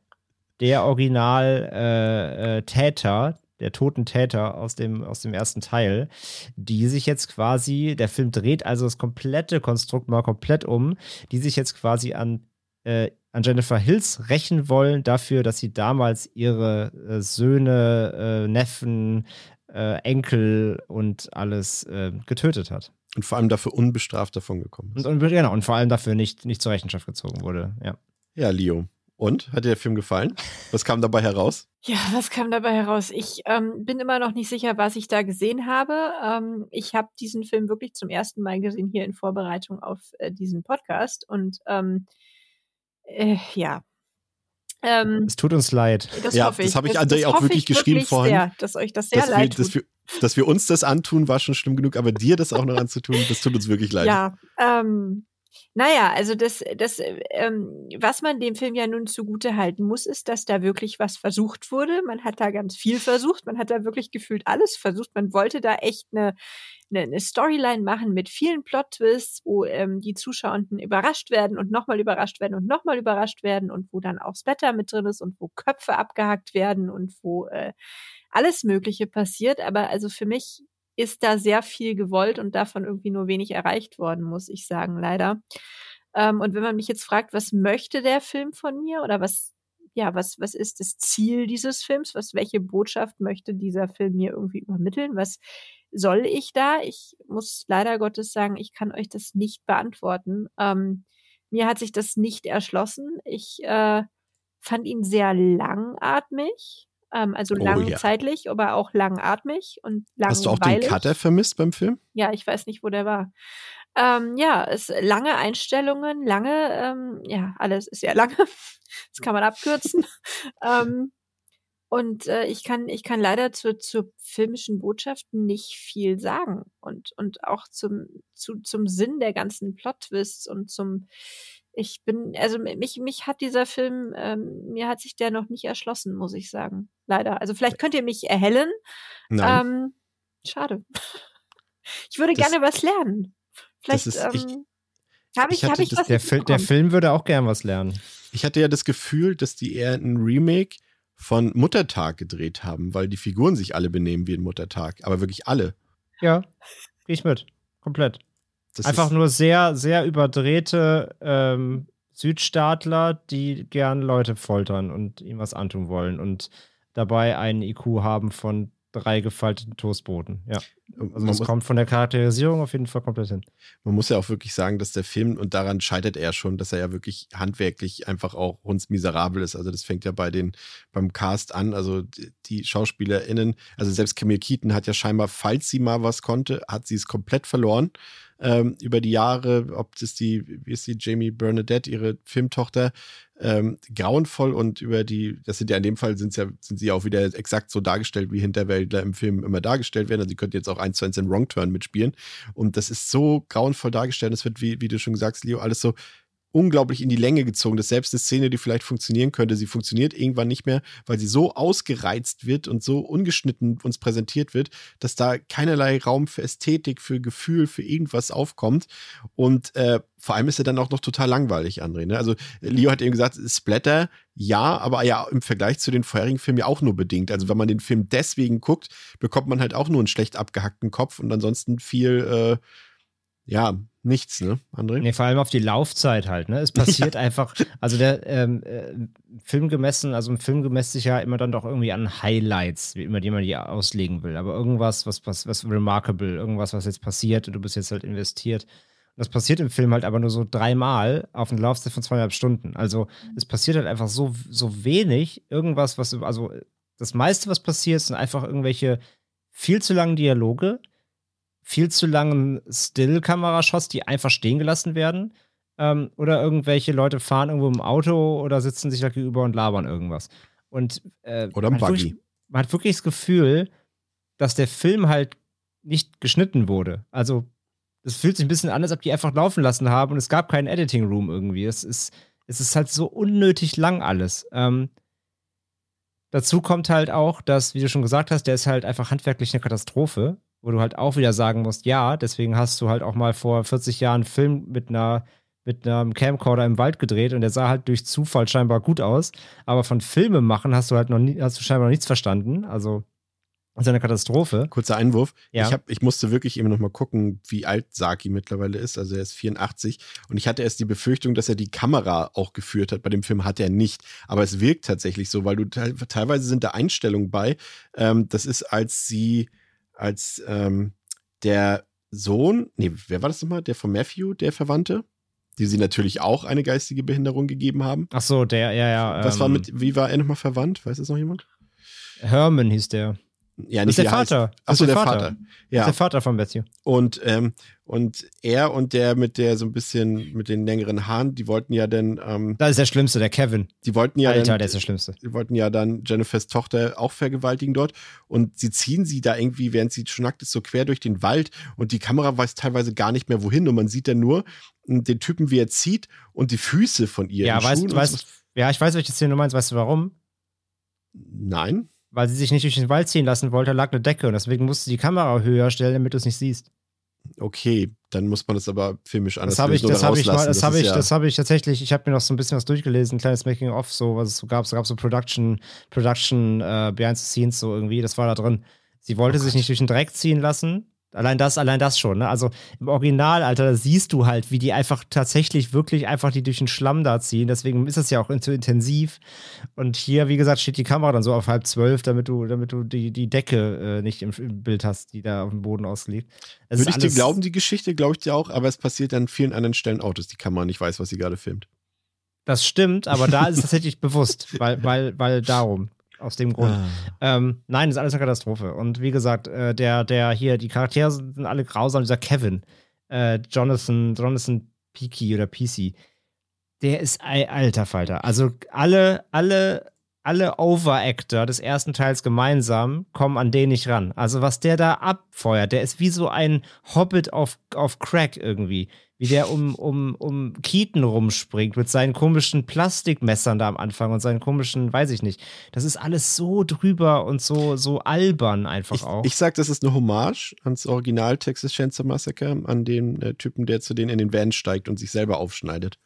der Original-Täter, äh, äh, der toten Täter aus dem, aus dem ersten Teil, die sich jetzt quasi, der Film dreht also das komplette Konstrukt mal komplett um, die sich jetzt quasi an, äh, an Jennifer Hills rächen wollen dafür, dass sie damals ihre äh, Söhne, äh, Neffen, äh, Enkel und alles äh, getötet hat. Und vor allem dafür unbestraft davon gekommen ist. Und, und, genau, und vor allem dafür nicht, nicht zur Rechenschaft gezogen wurde, ja. Ja, Leo. Und? Hat dir der Film gefallen? Was kam dabei heraus? Ja, was kam dabei heraus? Ich ähm, bin immer noch nicht sicher, was ich da gesehen habe. Ähm, ich habe diesen Film wirklich zum ersten Mal gesehen hier in Vorbereitung auf äh, diesen Podcast. Und ähm, äh, ja. Ähm, es tut uns leid. Das ja, das habe ich André auch wirklich geschrieben vorhin. Sehr, dass euch das sehr leid wir, tut. Dass wir, uns das antun, war schon schlimm genug, aber dir das auch noch anzutun, das tut uns wirklich leid. Ja, ähm, naja, also das, das, ähm, was man dem Film ja nun zugute halten muss, ist, dass da wirklich was versucht wurde. Man hat da ganz viel versucht, man hat da wirklich gefühlt alles versucht. Man wollte da echt eine, eine, eine Storyline machen mit vielen Plot-Twists, wo ähm, die Zuschauer überrascht werden und nochmal überrascht werden und nochmal überrascht werden und wo dann auch Splatter mit drin ist und wo Köpfe abgehackt werden und wo äh, alles Mögliche passiert. Aber also für mich ist da sehr viel gewollt und davon irgendwie nur wenig erreicht worden, muss ich sagen, leider. Ähm, und wenn man mich jetzt fragt, was möchte der Film von mir oder was, ja, was, was ist das Ziel dieses Films? Was, welche Botschaft möchte dieser Film mir irgendwie übermitteln? Was soll ich da? Ich muss leider Gottes sagen, ich kann euch das nicht beantworten. Ähm, mir hat sich das nicht erschlossen. Ich äh, fand ihn sehr langatmig. Ähm, also oh, langzeitlich, ja. aber auch langatmig und langweilig. Hast du auch den Cutter vermisst beim Film? Ja, ich weiß nicht, wo der war. Ähm, ja, es lange Einstellungen, lange, ähm, ja, alles ist ja lange. das kann man abkürzen. ähm, und äh, ich kann, ich kann leider zur, zur filmischen Botschaft nicht viel sagen. Und, und auch zum, zu, zum Sinn der ganzen Plot-Twists und zum, ich bin, also mich, mich hat dieser Film, ähm, mir hat sich der noch nicht erschlossen, muss ich sagen. Leider. Also vielleicht könnt ihr mich erhellen. Nein. Ähm, schade. Ich würde das, gerne was lernen. Vielleicht ist, ähm, habe ich, ich, hab ich was der, Fil der Film würde auch gern was lernen. Ich hatte ja das Gefühl, dass die eher ein Remake von Muttertag gedreht haben, weil die Figuren sich alle benehmen wie ein Muttertag. Aber wirklich alle. Ja, ich mit. Komplett. Das Einfach nur sehr, sehr überdrehte ähm, Südstaatler, die gern Leute foltern und ihm was antun wollen und dabei einen IQ haben von drei gefalteten Toastbroten. Ja. Also das kommt von der Charakterisierung auf jeden Fall komplett hin. Man muss ja auch wirklich sagen, dass der Film, und daran scheitert er schon, dass er ja wirklich handwerklich einfach auch hundsmiserabel ist. Also das fängt ja bei den, beim Cast an. Also die SchauspielerInnen, also selbst Camille Keaton hat ja scheinbar, falls sie mal was konnte, hat sie es komplett verloren ähm, über die Jahre, ob das die, wie ist die, Jamie Bernadette, ihre Filmtochter, ähm, grauenvoll und über die, das sind ja in dem Fall sind ja, sind sie auch wieder exakt so dargestellt, wie Hinterwäldler im Film immer dargestellt werden. Also sie könnte jetzt auch eins zu eins in Wrong Turn mitspielen. Und das ist so grauenvoll dargestellt. Es wird, wie, wie du schon sagst, Leo, alles so unglaublich in die Länge gezogen, dass selbst eine Szene, die vielleicht funktionieren könnte, sie funktioniert irgendwann nicht mehr, weil sie so ausgereizt wird und so ungeschnitten uns präsentiert wird, dass da keinerlei Raum für Ästhetik, für Gefühl, für irgendwas aufkommt. Und äh, vor allem ist er dann auch noch total langweilig, André. Ne? Also Leo hat eben gesagt, Splatter, ja, aber ja im Vergleich zu den vorherigen Filmen ja auch nur bedingt. Also wenn man den Film deswegen guckt, bekommt man halt auch nur einen schlecht abgehackten Kopf und ansonsten viel, äh, ja, nichts, ne, André? Nee, vor allem auf die Laufzeit halt, ne? Es passiert ja. einfach, also der ähm, äh, Film gemessen, also ein Film gemessen sich ja immer dann doch irgendwie an Highlights, wie immer die man die auslegen will. Aber irgendwas, was, was, was remarkable, irgendwas, was jetzt passiert und du bist jetzt halt investiert. Und das passiert im Film halt aber nur so dreimal auf eine Laufzeit von zweieinhalb Stunden. Also es passiert halt einfach so, so wenig, irgendwas, was, also das meiste, was passiert, sind einfach irgendwelche viel zu langen Dialoge, viel zu langen Still-Kamerashots, die einfach stehen gelassen werden. Ähm, oder irgendwelche Leute fahren irgendwo im Auto oder sitzen sich da gegenüber und labern irgendwas. Und, äh, oder im Buggy. Wirklich, man hat wirklich das Gefühl, dass der Film halt nicht geschnitten wurde. Also, es fühlt sich ein bisschen an, als ob die einfach laufen lassen haben und es gab keinen Editing Room irgendwie. Es ist, es ist halt so unnötig lang alles. Ähm, dazu kommt halt auch, dass, wie du schon gesagt hast, der ist halt einfach handwerklich eine Katastrophe wo du halt auch wieder sagen musst, ja, deswegen hast du halt auch mal vor 40 Jahren einen Film mit einer mit einem Camcorder im Wald gedreht und der sah halt durch Zufall scheinbar gut aus, aber von Filme machen hast du halt noch nie, hast du scheinbar noch nichts verstanden, also das ist eine Katastrophe. Kurzer Einwurf. Ja. Ich, hab, ich musste wirklich eben noch mal gucken, wie alt Saki mittlerweile ist. Also er ist 84. Und ich hatte erst die Befürchtung, dass er die Kamera auch geführt hat. Bei dem Film hat er nicht. Aber es wirkt tatsächlich so, weil du teilweise sind da Einstellungen bei. Ähm, das ist, als sie als ähm, der Sohn, nee, wer war das nochmal? Der von Matthew, der Verwandte? Die sie natürlich auch eine geistige Behinderung gegeben haben. Ach so, der, ja, ja. Was war ähm, mit, wie war er nochmal verwandt? Weiß das noch jemand? Herman hieß der. Ja, ist der er heißt. Vater. Das Achso, der der Vater. Vater. Ja. ist der Vater von Matthew. Und, ähm, und er und der mit der so ein bisschen, mit den längeren Haaren, die wollten ja dann, ähm, Das ist der Schlimmste, der Kevin. die wollten ja Alter, dann, der ist der Schlimmste. die wollten ja dann Jennifers Tochter auch vergewaltigen dort und sie ziehen sie da irgendwie, während sie schon nackt ist, so quer durch den Wald und die Kamera weiß teilweise gar nicht mehr wohin und man sieht dann nur m, den Typen, wie er zieht und die Füße von ihr. Ja, weißt weißt, so. ja, ich weiß, welche Szene du meinst. Weißt du warum? Nein. Weil sie sich nicht durch den Wald ziehen lassen wollte, lag eine Decke und deswegen musste die Kamera höher stellen, damit du es nicht siehst. Okay, dann muss man das aber filmisch anders Das habe ich, das oder habe ich, rauslassen. das habe ich, ja, das habe ich tatsächlich. Ich habe mir noch so ein bisschen was durchgelesen, ein kleines Making of, so was es so gab. Es gab so Production, Production äh, Behind the Scenes so irgendwie. Das war da drin. Sie wollte Oh sich nicht durch den Dreck ziehen lassen. Allein das, allein das schon. Ne? Also im Original, Alter, da siehst du halt, wie die einfach tatsächlich wirklich einfach die durch den Schlamm da ziehen. Deswegen ist das ja auch zu intensiv. Und hier, wie gesagt, steht die Kamera dann so auf halb zwölf, damit du, damit du die, die Decke äh, nicht im, im Bild hast, die da auf dem Boden ausliegt. Das Würde ich dir glauben, die Geschichte, glaube ich dir auch, aber es passiert an vielen anderen Stellen auch, dass die Kamera nicht weiß, was sie gerade filmt. Das stimmt, aber da ist es tatsächlich bewusst, weil, weil, weil darum, aus dem Grund. Ah. Ähm, nein, ist alles eine Katastrophe. Und wie gesagt, äh, der, der hier, die Charaktere sind alle grausam. Dieser Kevin, äh, Jonathan, Jonathan Peaky oder PC, der ist alter Falter. Also alle, alle, alle Overactor des ersten Teils gemeinsam kommen an den nicht ran. Also was der da abfeuert, der ist wie so ein Hobbit auf, auf Crack irgendwie. Wie der um, um, um Keaton rumspringt mit seinen komischen Plastikmessern da am Anfang und seinen komischen, weiß ich nicht. Das ist alles so drüber und so, so albern einfach Ich, auch. ich sag, das ist eine Hommage ans Original Texas Chainsaw Massacre, an den äh, Typen, der zu denen in den Van steigt und sich selber aufschneidet.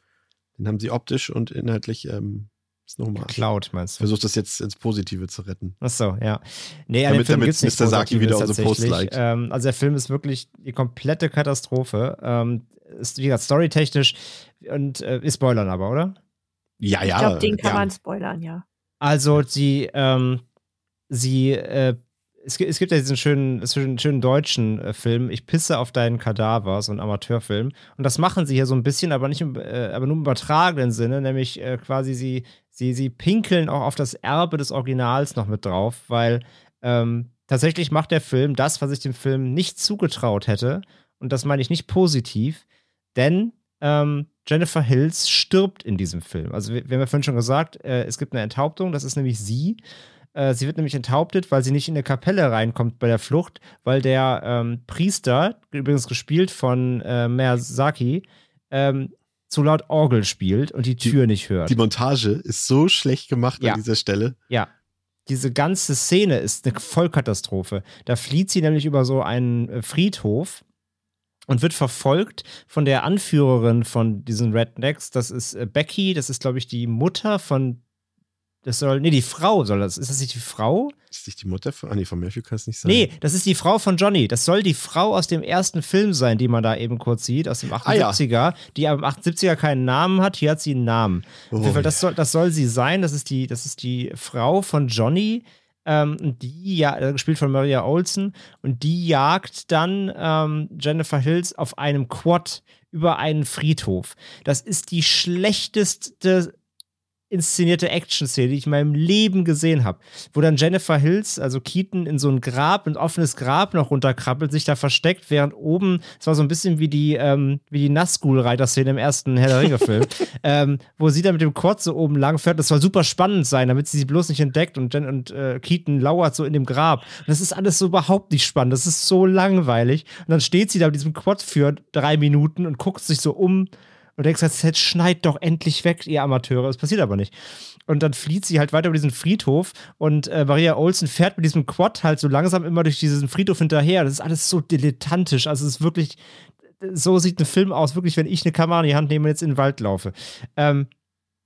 Den haben sie optisch und inhaltlich, ähm, ist eine Hommage. Cloud, meinst du? Versucht das jetzt ins Positive zu retten. Ach so, ja. Nee, Damit- dem Film damit Mr. Saki wieder unsere Post liked. Ähm, also der Film ist wirklich die komplette Katastrophe. Ähm, ist, wie gesagt, storytechnisch und äh, wir spoilern aber, oder? Ja, ja. ich glaube, den kann ja. man spoilern, ja. Also sie, ähm, sie, äh, es, gibt- es gibt ja diesen schönen, schönen, schönen deutschen äh, Film, Ich pisse auf deinen Kadaver, so ein Amateurfilm. Und das machen sie hier so ein bisschen, aber nicht im, äh, aber nur im übertragenen Sinne, nämlich äh, quasi sie, sie, sie pinkeln auch auf das Erbe des Originals noch mit drauf, weil ähm, tatsächlich macht der Film das, was ich dem Film nicht zugetraut hätte. Und das meine ich nicht positiv, denn ähm, Jennifer Hills stirbt in diesem Film. Also, wir, wir haben ja vorhin schon gesagt, äh, es gibt eine Enthauptung, das ist nämlich sie. Äh, sie wird nämlich enthauptet, weil sie nicht in eine Kapelle reinkommt bei der Flucht, weil der ähm, Priester, übrigens gespielt von äh, Miyazaki, ähm, zu laut Orgel spielt und die Tür nicht hört. Die Montage ist so schlecht gemacht Ja. an dieser Stelle. Ja. Diese ganze Szene ist eine Vollkatastrophe. Da flieht sie nämlich über so einen äh, Friedhof und wird verfolgt von der Anführerin von diesen Rednecks. Das ist äh, Becky, das ist, glaube ich, die Mutter von. Das soll. Nee, die Frau soll das. Ist das nicht die Frau? Ist nicht die Mutter von. Ah, nee, von Matthew kann es nicht sein. Nee, das ist die Frau von Johnny. Das soll die Frau aus dem ersten Film sein, die man da eben kurz sieht, aus dem Ah, ja. 78er, die am 78er keinen Namen hat. Hier hat sie einen Namen. Oh, Auf jeden Fall, das soll, das soll sie sein. Das ist die, das ist die Frau von Johnny. Ähm, die ja, äh, gespielt von Maria Olsen, und die jagt dann ähm, Jennifer Hills auf einem Quad über einen Friedhof. Das ist die schlechteste inszenierte Action-Szene, die ich in meinem Leben gesehen habe. Wo dann Jennifer Hills, also Keaton, in so ein Grab, ein offenes Grab noch runterkrabbelt, sich da versteckt, während oben, es war so ein bisschen wie die, ähm, wie die Nazgul-Reiter-Szene im ersten Herr der Ringe-Film, ähm, wo sie dann mit dem Quad so oben lang fährt. Das soll super spannend sein, damit sie sie bloß nicht entdeckt und, Jen und äh, Keaton lauert so in dem Grab. Und das ist alles so überhaupt nicht spannend. Das ist so langweilig. Und dann steht sie da mit diesem Quad für drei Minuten und guckt sich so um und denkst, jetzt schneit doch endlich weg, ihr Amateure. Es passiert aber nicht. Und dann flieht sie halt weiter über diesen Friedhof und äh, Maria Olsen fährt mit diesem Quad halt so langsam immer durch diesen Friedhof hinterher. Das ist alles so dilettantisch. Also es ist wirklich, so sieht ein Film aus, wirklich, wenn ich eine Kamera in die Hand nehme und jetzt in den Wald laufe. Ähm,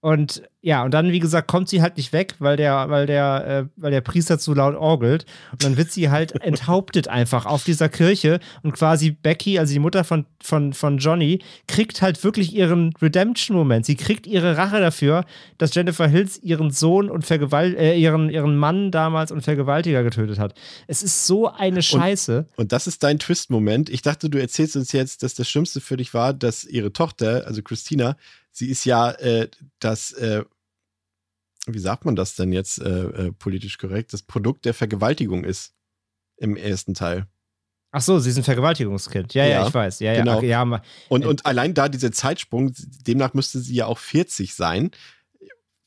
Und ja, und dann, wie gesagt, kommt sie halt nicht weg, weil der, weil der, äh, weil der Priester zu laut orgelt. Und dann wird sie halt enthauptet einfach auf dieser Kirche. Und quasi Becky, also die Mutter von, von, von Johnny, kriegt halt wirklich ihren Redemption-Moment. Sie kriegt ihre Rache dafür, dass Jennifer Hills ihren Sohn und Vergewalt äh, ihren, ihren Mann damals und Vergewaltiger getötet hat. Es ist so eine Scheiße. Und, und das ist dein Twist-Moment. Ich dachte, du erzählst uns jetzt, dass das Schlimmste für dich war, dass ihre Tochter, also Christina, sie ist ja äh, das, äh, wie sagt man das denn jetzt äh, äh, politisch korrekt, das Produkt der Vergewaltigung ist im ersten Teil. Ach so, sie ist ein Vergewaltigungskind. Ja, ja, Ja, ich weiß. Ja, genau. ja, okay, ja. Und, Äh, und allein da dieser Zeitsprung, demnach müsste sie ja auch 40 sein.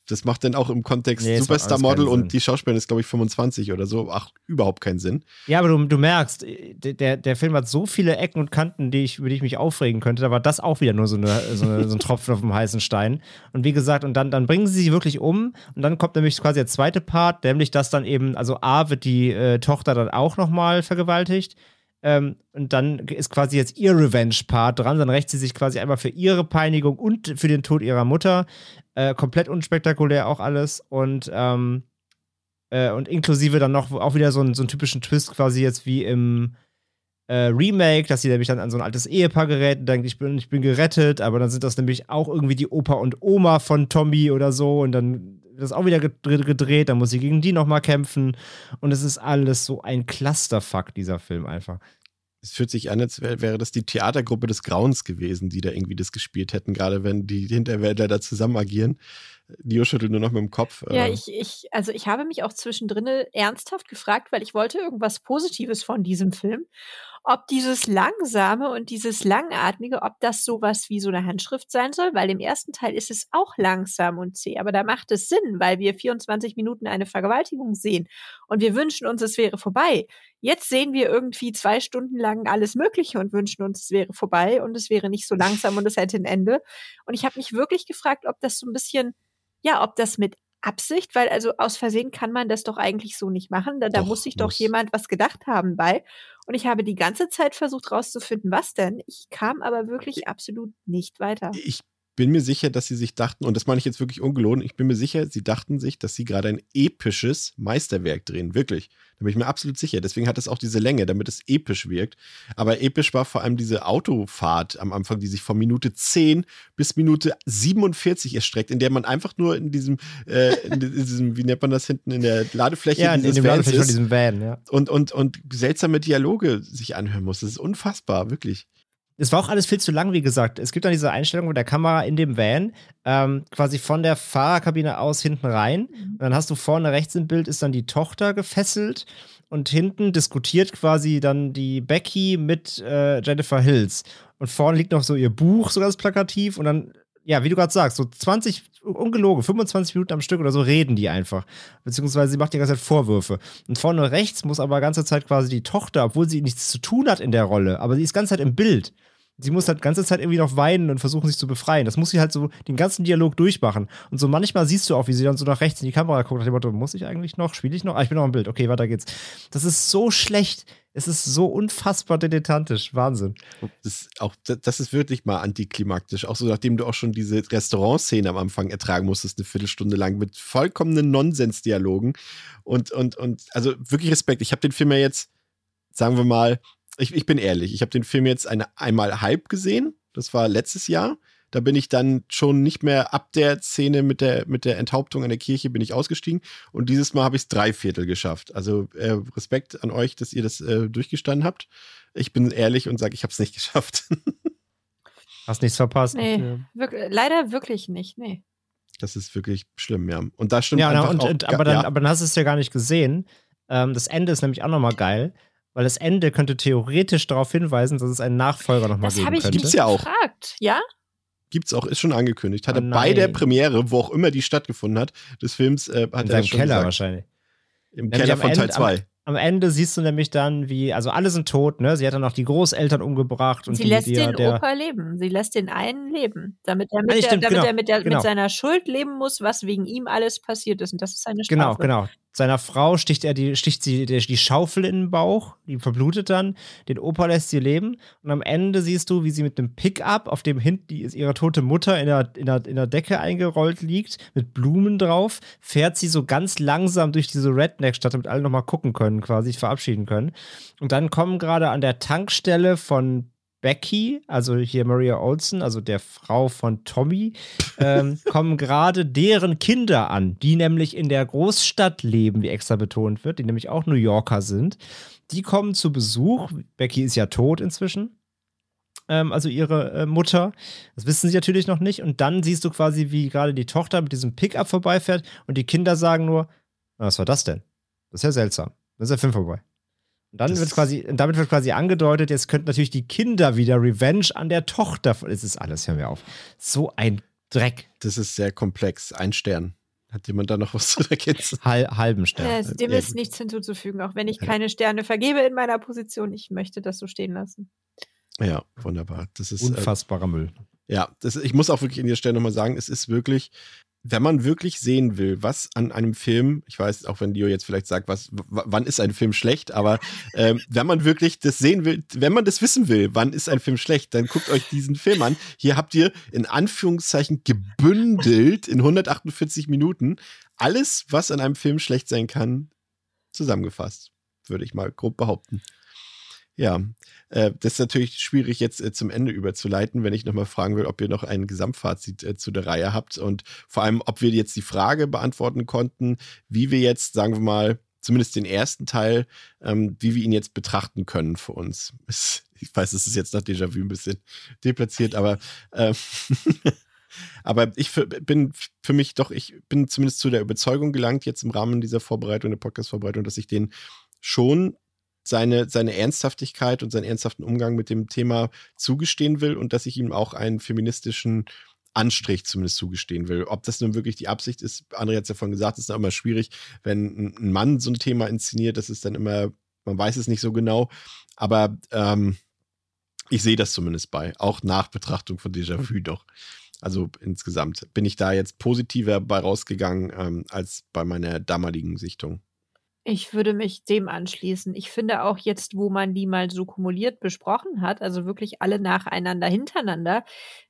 Das macht dann auch im Kontext Nee, keinen Sinn. und die Schauspielerin ist, glaube ich, 25 oder so. Ach, überhaupt keinen Sinn. Ja, aber du, du merkst, äh, der, der Film hat so viele Ecken und Kanten, die ich, über die ich mich aufregen könnte. Da war das auch wieder nur so, eine, so, eine, so ein Tropfen auf dem heißen Stein. Und wie gesagt, und dann, dann bringen sie sie wirklich um. Und dann kommt nämlich quasi der zweite Part, nämlich dass dann eben, also A wird die äh, Tochter dann auch nochmal vergewaltigt. Ähm, und dann ist quasi jetzt ihr Revenge-Part dran. Dann rächt sie sich quasi einmal für ihre Peinigung und für den Tod ihrer Mutter. Äh, komplett unspektakulär auch alles. Und ähm, äh, und inklusive dann noch auch wieder so einen, so einen typischen Twist quasi jetzt wie im äh, Remake, dass sie nämlich dann an so ein altes Ehepaar gerät und denkt, ich bin, ich bin gerettet, aber dann sind das nämlich auch irgendwie die Opa und Oma von Tommy oder so und dann wird das auch wieder gedreht, gedreht dann muss sie gegen die nochmal kämpfen und es ist alles so ein Clusterfuck, dieser Film einfach. Es fühlt sich an, als wär, wäre das die Theatergruppe des Grauens gewesen, die da irgendwie das gespielt hätten, gerade wenn die Hinterwäldler da zusammen agieren. Nio schüttelt nur noch mit dem Kopf. Ja, Äh, ich, ich, also ich habe mich auch zwischendrin ernsthaft gefragt, weil ich wollte irgendwas Positives von diesem Film, ob dieses Langsame und dieses Langatmige, ob das sowas wie so eine Handschrift sein soll, weil im ersten Teil ist es auch langsam und zäh, aber da macht es Sinn, weil wir 24 Minuten eine Vergewaltigung sehen und wir wünschen uns, es wäre vorbei. Jetzt sehen wir irgendwie zwei Stunden lang alles Mögliche und wünschen uns, es wäre vorbei und es wäre nicht so langsam und es hätte ein Ende. Und ich habe mich wirklich gefragt, ob das so ein bisschen ja, ob das mit Absicht, weil also aus Versehen kann man das doch eigentlich so nicht machen. Da, da muss sich doch muss. jemand was gedacht haben bei. Und ich habe die ganze Zeit versucht rauszufinden, was denn. Ich kam aber wirklich absolut nicht weiter. ich bin mir sicher, dass sie sich dachten, und das meine ich jetzt wirklich ungelogen, ich bin mir sicher, sie dachten sich, dass sie gerade ein episches Meisterwerk drehen. Wirklich. Da bin ich mir absolut sicher. Deswegen hat es auch diese Länge, damit es episch wirkt. Aber episch war vor allem diese Autofahrt am Anfang, die sich von Minute 10 bis Minute 47 erstreckt, in der man einfach nur in diesem, äh, in diesem, wie nennt man das hinten, in der Ladefläche Ja, in, in dieses dem Vans Ladefläche ist diesem Van, ja. und, und, und seltsame Dialoge sich anhören muss. Das ist unfassbar, wirklich. Es war auch alles viel zu lang, wie gesagt. Es gibt dann diese Einstellung mit der Kamera in dem Van, ähm, quasi von der Fahrerkabine aus hinten rein. Und dann hast du vorne rechts im Bild ist dann die Tochter gefesselt und hinten diskutiert quasi dann die Becky mit äh, Jennifer Hills. Und vorne liegt noch so ihr Buch, so ganz plakativ. Und dann, ja, wie du gerade sagst, so 20, ungelogen, 25 Minuten am Stück oder so reden die einfach. Beziehungsweise sie macht die ganze Zeit Vorwürfe. Und vorne rechts muss aber ganze Zeit quasi die Tochter, obwohl sie nichts zu tun hat in der Rolle, aber sie ist ganze Zeit im Bild. Sie muss halt ganze Zeit irgendwie noch weinen und versuchen, sich zu befreien. Das muss sie halt so den ganzen Dialog durchmachen. Und so manchmal siehst du auch, wie sie dann so nach rechts in die Kamera guckt, nach dem Motto, muss ich eigentlich noch? Spiele ich noch? Ah, ich bin noch im Bild. Okay, weiter geht's. Das ist so schlecht. Es ist so unfassbar dilettantisch. Wahnsinn. Das, ist auch, das ist wirklich mal antiklimaktisch. Auch so, nachdem du auch schon diese Restaurantszene am Anfang ertragen musstest, eine Viertelstunde lang mit vollkommenen Nonsensdialogen. Und, und, und, also wirklich Respekt. Ich habe den Film ja jetzt, sagen wir mal, ich, ich bin ehrlich, ich habe den Film jetzt eine, einmal halb gesehen. Das war letztes Jahr. Da bin ich dann schon nicht mehr ab der Szene mit der, mit der Enthauptung an der Kirche bin ich ausgestiegen. Und dieses Mal habe ich es drei Viertel geschafft. Also äh, Respekt an euch, dass ihr das äh, durchgestanden habt. Ich bin ehrlich und sage, ich habe es nicht geschafft. Hast nichts verpasst. Nee, Ja. leider wirklich nicht. Nee. Das ist wirklich schlimm, ja. Und da stimmt Ja, na, und, auch, und, aber, dann, ja, aber dann hast du es ja gar nicht gesehen. Ähm, das Ende ist nämlich auch nochmal geil, weil das Ende könnte theoretisch darauf hinweisen, dass es einen Nachfolger nochmal Das geben habe ich könnte. mich Gibt's ja auch. gefragt. Ja? gibt's auch, ist schon angekündigt. Hatte Oh bei der. Premiere, wo auch immer die stattgefunden hat, des Films, äh, hat In er schon Keller gesagt. wahrscheinlich. Im Nämlich Keller am von Teil Ende- 2. Am Ende siehst du nämlich dann, wie, also alle sind tot, ne? Sie hat dann auch die Großeltern umgebracht und Sie die, lässt die, den der, Opa leben. Sie lässt den einen leben. Damit er mit, nee, der, stimmt, damit genau, er mit, der, genau. mit seiner Schuld leben muss, was wegen ihm alles passiert ist. Und das ist seine Strafe. Genau, genau. Seiner Frau sticht er die, sticht sie die, die Schaufel in den Bauch, die verblutet dann, den Opa lässt sie leben und am Ende siehst du, wie sie mit einem Pickup, auf dem hinten ihre tote Mutter in der, in, der, in der Decke eingerollt liegt, mit Blumen drauf, fährt sie so ganz langsam durch diese Redneck-Stadt, damit alle nochmal gucken können, quasi sich verabschieden können. Und dann kommen gerade an der Tankstelle von Becky, also hier Maria Olsen, also der Frau von Tommy, ähm, kommen gerade deren Kinder an, die nämlich in der Großstadt leben, wie extra betont wird, die nämlich auch New Yorker sind. Die kommen zu Besuch. Becky ist ja tot inzwischen. Ähm, also ihre äh, Mutter. Das wissen sie natürlich noch nicht. Und dann siehst du quasi, wie gerade die Tochter mit diesem Pickup vorbeifährt und die Kinder sagen nur: Was war das denn? Das ist ja seltsam. Dann ist der Film vorbei. Und dann wird quasi, damit wird quasi angedeutet, jetzt könnten natürlich die Kinder wieder Revenge an der Tochter. Es ist alles, hör mir auf. So ein Dreck. Das ist sehr komplex. Ein Stern. Hat jemand da noch was zu ergänzen? Hal halben Stern. Ja, dem ist nichts hinzuzufügen, auch wenn ich keine Sterne vergebe in meiner Position. Ich möchte das so stehen lassen. Ja, wunderbar. Das ist unfassbarer äh, Müll. Ja, das, ich muss auch wirklich an dieser Stelle nochmal sagen, es ist wirklich wenn man wirklich sehen will, was an einem Film, ich weiß, auch wenn Dio jetzt vielleicht sagt, was, wann ist ein Film schlecht, aber ähm, wenn man wirklich das sehen will, wenn man das wissen will, wann ist ein Film schlecht, dann guckt euch diesen Film an. Hier habt ihr in Anführungszeichen gebündelt in 148 Minuten alles, was an einem Film schlecht sein kann, zusammengefasst, würde ich mal grob behaupten. Ja, äh, das ist natürlich schwierig jetzt äh, zum Ende überzuleiten, wenn ich nochmal fragen will, ob ihr noch ein Gesamtfazit äh, zu der Reihe habt und vor allem, ob wir jetzt die Frage beantworten konnten, wie wir jetzt, sagen wir mal, zumindest den ersten Teil, ähm, wie wir ihn jetzt betrachten können für uns. Ich weiß, es ist jetzt nach Déjà-vu ein bisschen deplatziert, aber äh, Aber ich bin für mich doch, ich bin zumindest zu der Überzeugung gelangt, jetzt im Rahmen dieser Vorbereitung, der Podcast-Vorbereitung, dass ich den schon seine, seine Ernsthaftigkeit und seinen ernsthaften Umgang mit dem Thema zugestehen will und dass ich ihm auch einen feministischen Anstrich zumindest zugestehen will. Ob das nun wirklich die Absicht ist, André hat es ja vorhin gesagt, ist dann immer schwierig, wenn ein Mann so ein Thema inszeniert, das ist dann immer, man weiß es nicht so genau, aber ähm, ich sehe das zumindest bei, auch nach Betrachtung von Déjà-vu doch. Also insgesamt bin ich da jetzt positiver bei rausgegangen ähm, als bei meiner damaligen Sichtung. Ich würde mich dem anschließen. Ich finde auch jetzt, wo man die mal so kumuliert besprochen hat, also wirklich alle nacheinander hintereinander,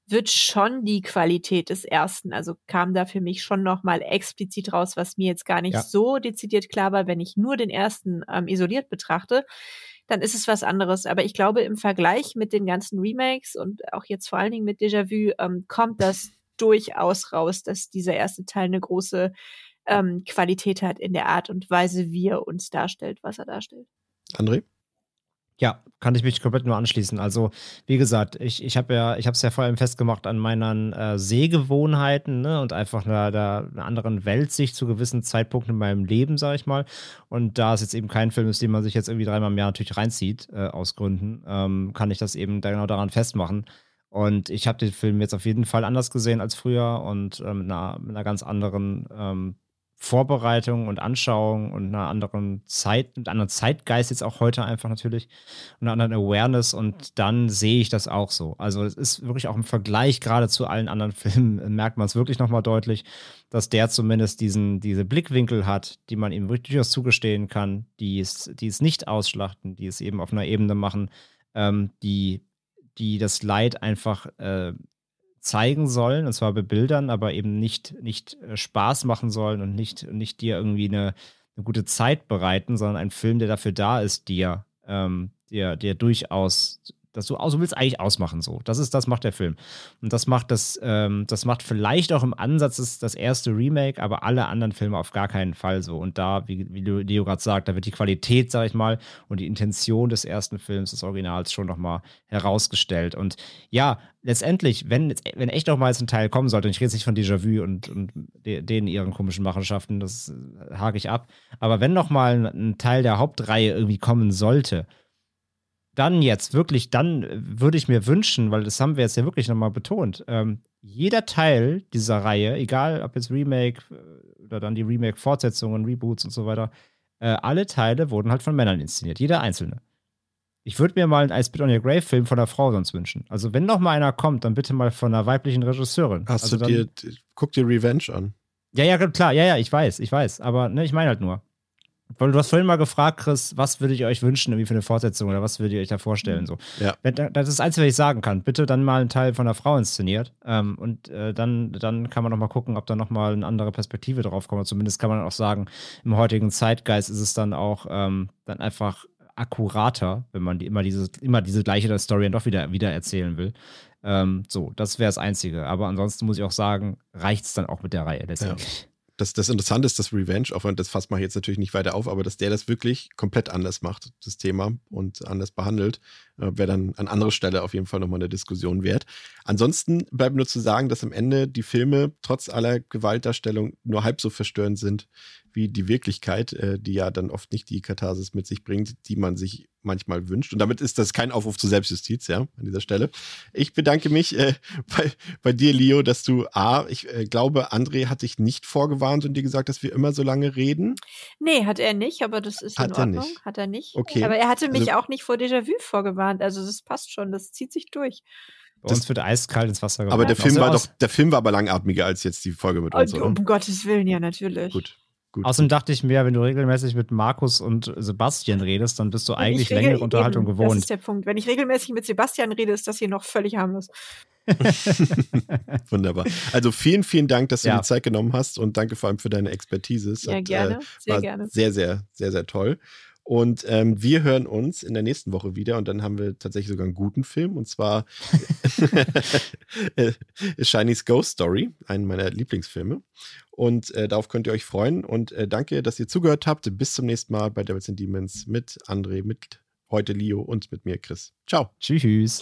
wird schon die Qualität des ersten, also kam da für mich schon nochmal explizit raus, was mir jetzt gar nicht ja. so dezidiert klar war, wenn ich nur den ersten ähm, isoliert betrachte, dann ist es was anderes. Aber ich glaube, im Vergleich mit den ganzen Remakes und auch jetzt vor allen Dingen mit Déjà-vu ähm, kommt das durchaus raus, dass dieser erste Teil eine große ähm, Qualität hat in der Art und Weise, wie er uns darstellt, was er darstellt. André? Ja, kann ich mich komplett nur anschließen. Also, wie gesagt, ich, ich habe ja, ich habe es ja vor allem festgemacht an meinen äh, Sehgewohnheiten ne, und einfach einer, einer, anderen Weltsicht zu gewissen Zeitpunkten in meinem Leben, sage ich mal. Und da es jetzt eben kein Film ist, den man sich jetzt irgendwie dreimal im Jahr natürlich reinzieht, äh, aus Gründen, ähm, kann ich das eben da genau daran festmachen. Und ich habe den Film jetzt auf jeden Fall anders gesehen als früher und äh, mit, einer, mit einer ganz anderen ähm, Vorbereitung und Anschauung und einer anderen Zeit, mit anderen Zeitgeist jetzt auch heute einfach natürlich und einer anderen Awareness und dann sehe ich das auch so. Also es ist wirklich auch im Vergleich gerade zu allen anderen Filmen merkt man es wirklich nochmal deutlich, dass der zumindest diesen, diese Blickwinkel hat, die man ihm durchaus zugestehen kann, die es, die es nicht ausschlachten, die es eben auf einer Ebene machen, ähm, die, die das Leid einfach äh, zeigen sollen, und zwar bebildern, aber eben nicht, nicht äh, Spaß machen sollen und nicht, nicht dir irgendwie eine, eine gute Zeit bereiten, sondern ein Film, der dafür da ist, dir, ähm, dir, dir durchaus dass du, also willst eigentlich ausmachen so. Das ist, das macht der Film. Und das macht das, ähm, das macht vielleicht auch im Ansatz das, das erste Remake, aber alle anderen Filme auf gar keinen Fall so. Und da, wie, wie Leo gerade sagt, da wird die Qualität, sag ich mal, und die Intention des ersten Films, des Originals, schon nochmal herausgestellt. Und ja, letztendlich, wenn, wenn echt noch mal jetzt ein Teil kommen sollte, und ich rede jetzt nicht von Déjà-vu und, und denen ihren komischen Machenschaften, das äh, hake ich ab, aber wenn noch mal ein, ein Teil der Hauptreihe irgendwie kommen sollte, dann jetzt wirklich, dann würde ich mir wünschen, weil das haben wir jetzt ja wirklich nochmal betont, ähm, jeder Teil dieser Reihe, egal ob jetzt Remake äh, oder dann die Remake-Fortsetzungen, Reboots und so weiter, äh, alle Teile wurden halt von Männern inszeniert, jeder einzelne. Ich würde mir mal einen I Spit on Your Grave Film von einer Frau sonst wünschen. Also wenn noch mal einer kommt, dann bitte mal von einer weiblichen Regisseurin. Hast also du dir, guck dir Revenge an. Ja, ja, klar, ja, ja, ich weiß, ich weiß. Aber ne, ich meine halt nur. Weil du hast vorhin mal gefragt, Chris, was würdet ihr euch wünschen, irgendwie für eine Fortsetzung oder was würdet ihr euch da vorstellen? So. Ja. Das ist das Einzige, was ich sagen kann. Bitte dann mal einen Teil von einer Frau inszeniert. Ähm, und äh, dann, dann kann man noch mal gucken, ob da noch mal eine andere Perspektive drauf kommt. Zumindest kann man auch sagen, im heutigen Zeitgeist ist es dann auch ähm, dann einfach akkurater, wenn man die, immer, diese, immer diese gleiche Story dann doch wieder, wieder erzählen will. Ähm, so, das wäre das Einzige. Aber ansonsten muss ich auch sagen, reicht es dann auch mit der Reihe letztendlich. Ja das, das Interessante ist, dass Revenge, auch wenn das Fass mache ich jetzt natürlich nicht weiter auf, aber dass der das wirklich komplett anders macht, das Thema, und anders behandelt, äh, wäre dann an anderer Stelle auf jeden Fall nochmal eine Diskussion wert. Ansonsten bleibt nur zu sagen, dass am Ende die Filme trotz aller Gewaltdarstellung nur halb so verstörend sind wie die Wirklichkeit, äh, die ja dann oft nicht die Katharsis mit sich bringt, die man sich manchmal wünscht. Und damit ist das kein Aufruf zur Selbstjustiz, ja, an dieser Stelle. Ich bedanke mich äh, bei, bei dir, Leo, dass du A, ich äh, glaube, André hat dich nicht vorgewarnt und dir gesagt, dass wir immer so lange reden. Nee, hat er nicht, aber das ist hat in Ordnung. Er nicht. Hat er nicht. Okay. Aber er hatte mich Also- auch nicht vor Déjà-vu vorgewarnt. Also das passt schon, das zieht sich durch. Bei uns wird eiskalt ins Wasser Aber der geworfen. Film Außer- war doch, der Film war aber langatmiger als jetzt die Folge mit uns, Und, oder? um Gottes Willen, ja, natürlich. Gut. Gut. Außerdem dachte ich mir, wenn du regelmäßig mit Markus und Sebastian redest, dann bist du Wenn eigentlich längere Unterhaltung eben, Das gewohnt. ist der Punkt. Wenn ich regelmäßig mit Sebastian rede, ist das hier noch völlig harmlos. Wunderbar. Also vielen, vielen Dank, dass du Ja. die Zeit genommen hast und danke vor allem für deine Expertise. Es Ja, hat, gerne. Äh, Sehr war gerne. Sehr, sehr, sehr, sehr toll. Und ähm, wir hören uns in der nächsten Woche wieder und dann haben wir tatsächlich sogar einen guten Film und zwar Shiny's Ghost Story, einen meiner Lieblingsfilme. Und äh, darauf könnt ihr euch freuen und äh, danke, dass ihr zugehört habt. Bis zum nächsten Mal bei Devils and Demons mit André, mit heute Leo und mit mir, Chris. Ciao. Tschüss. Tschüss.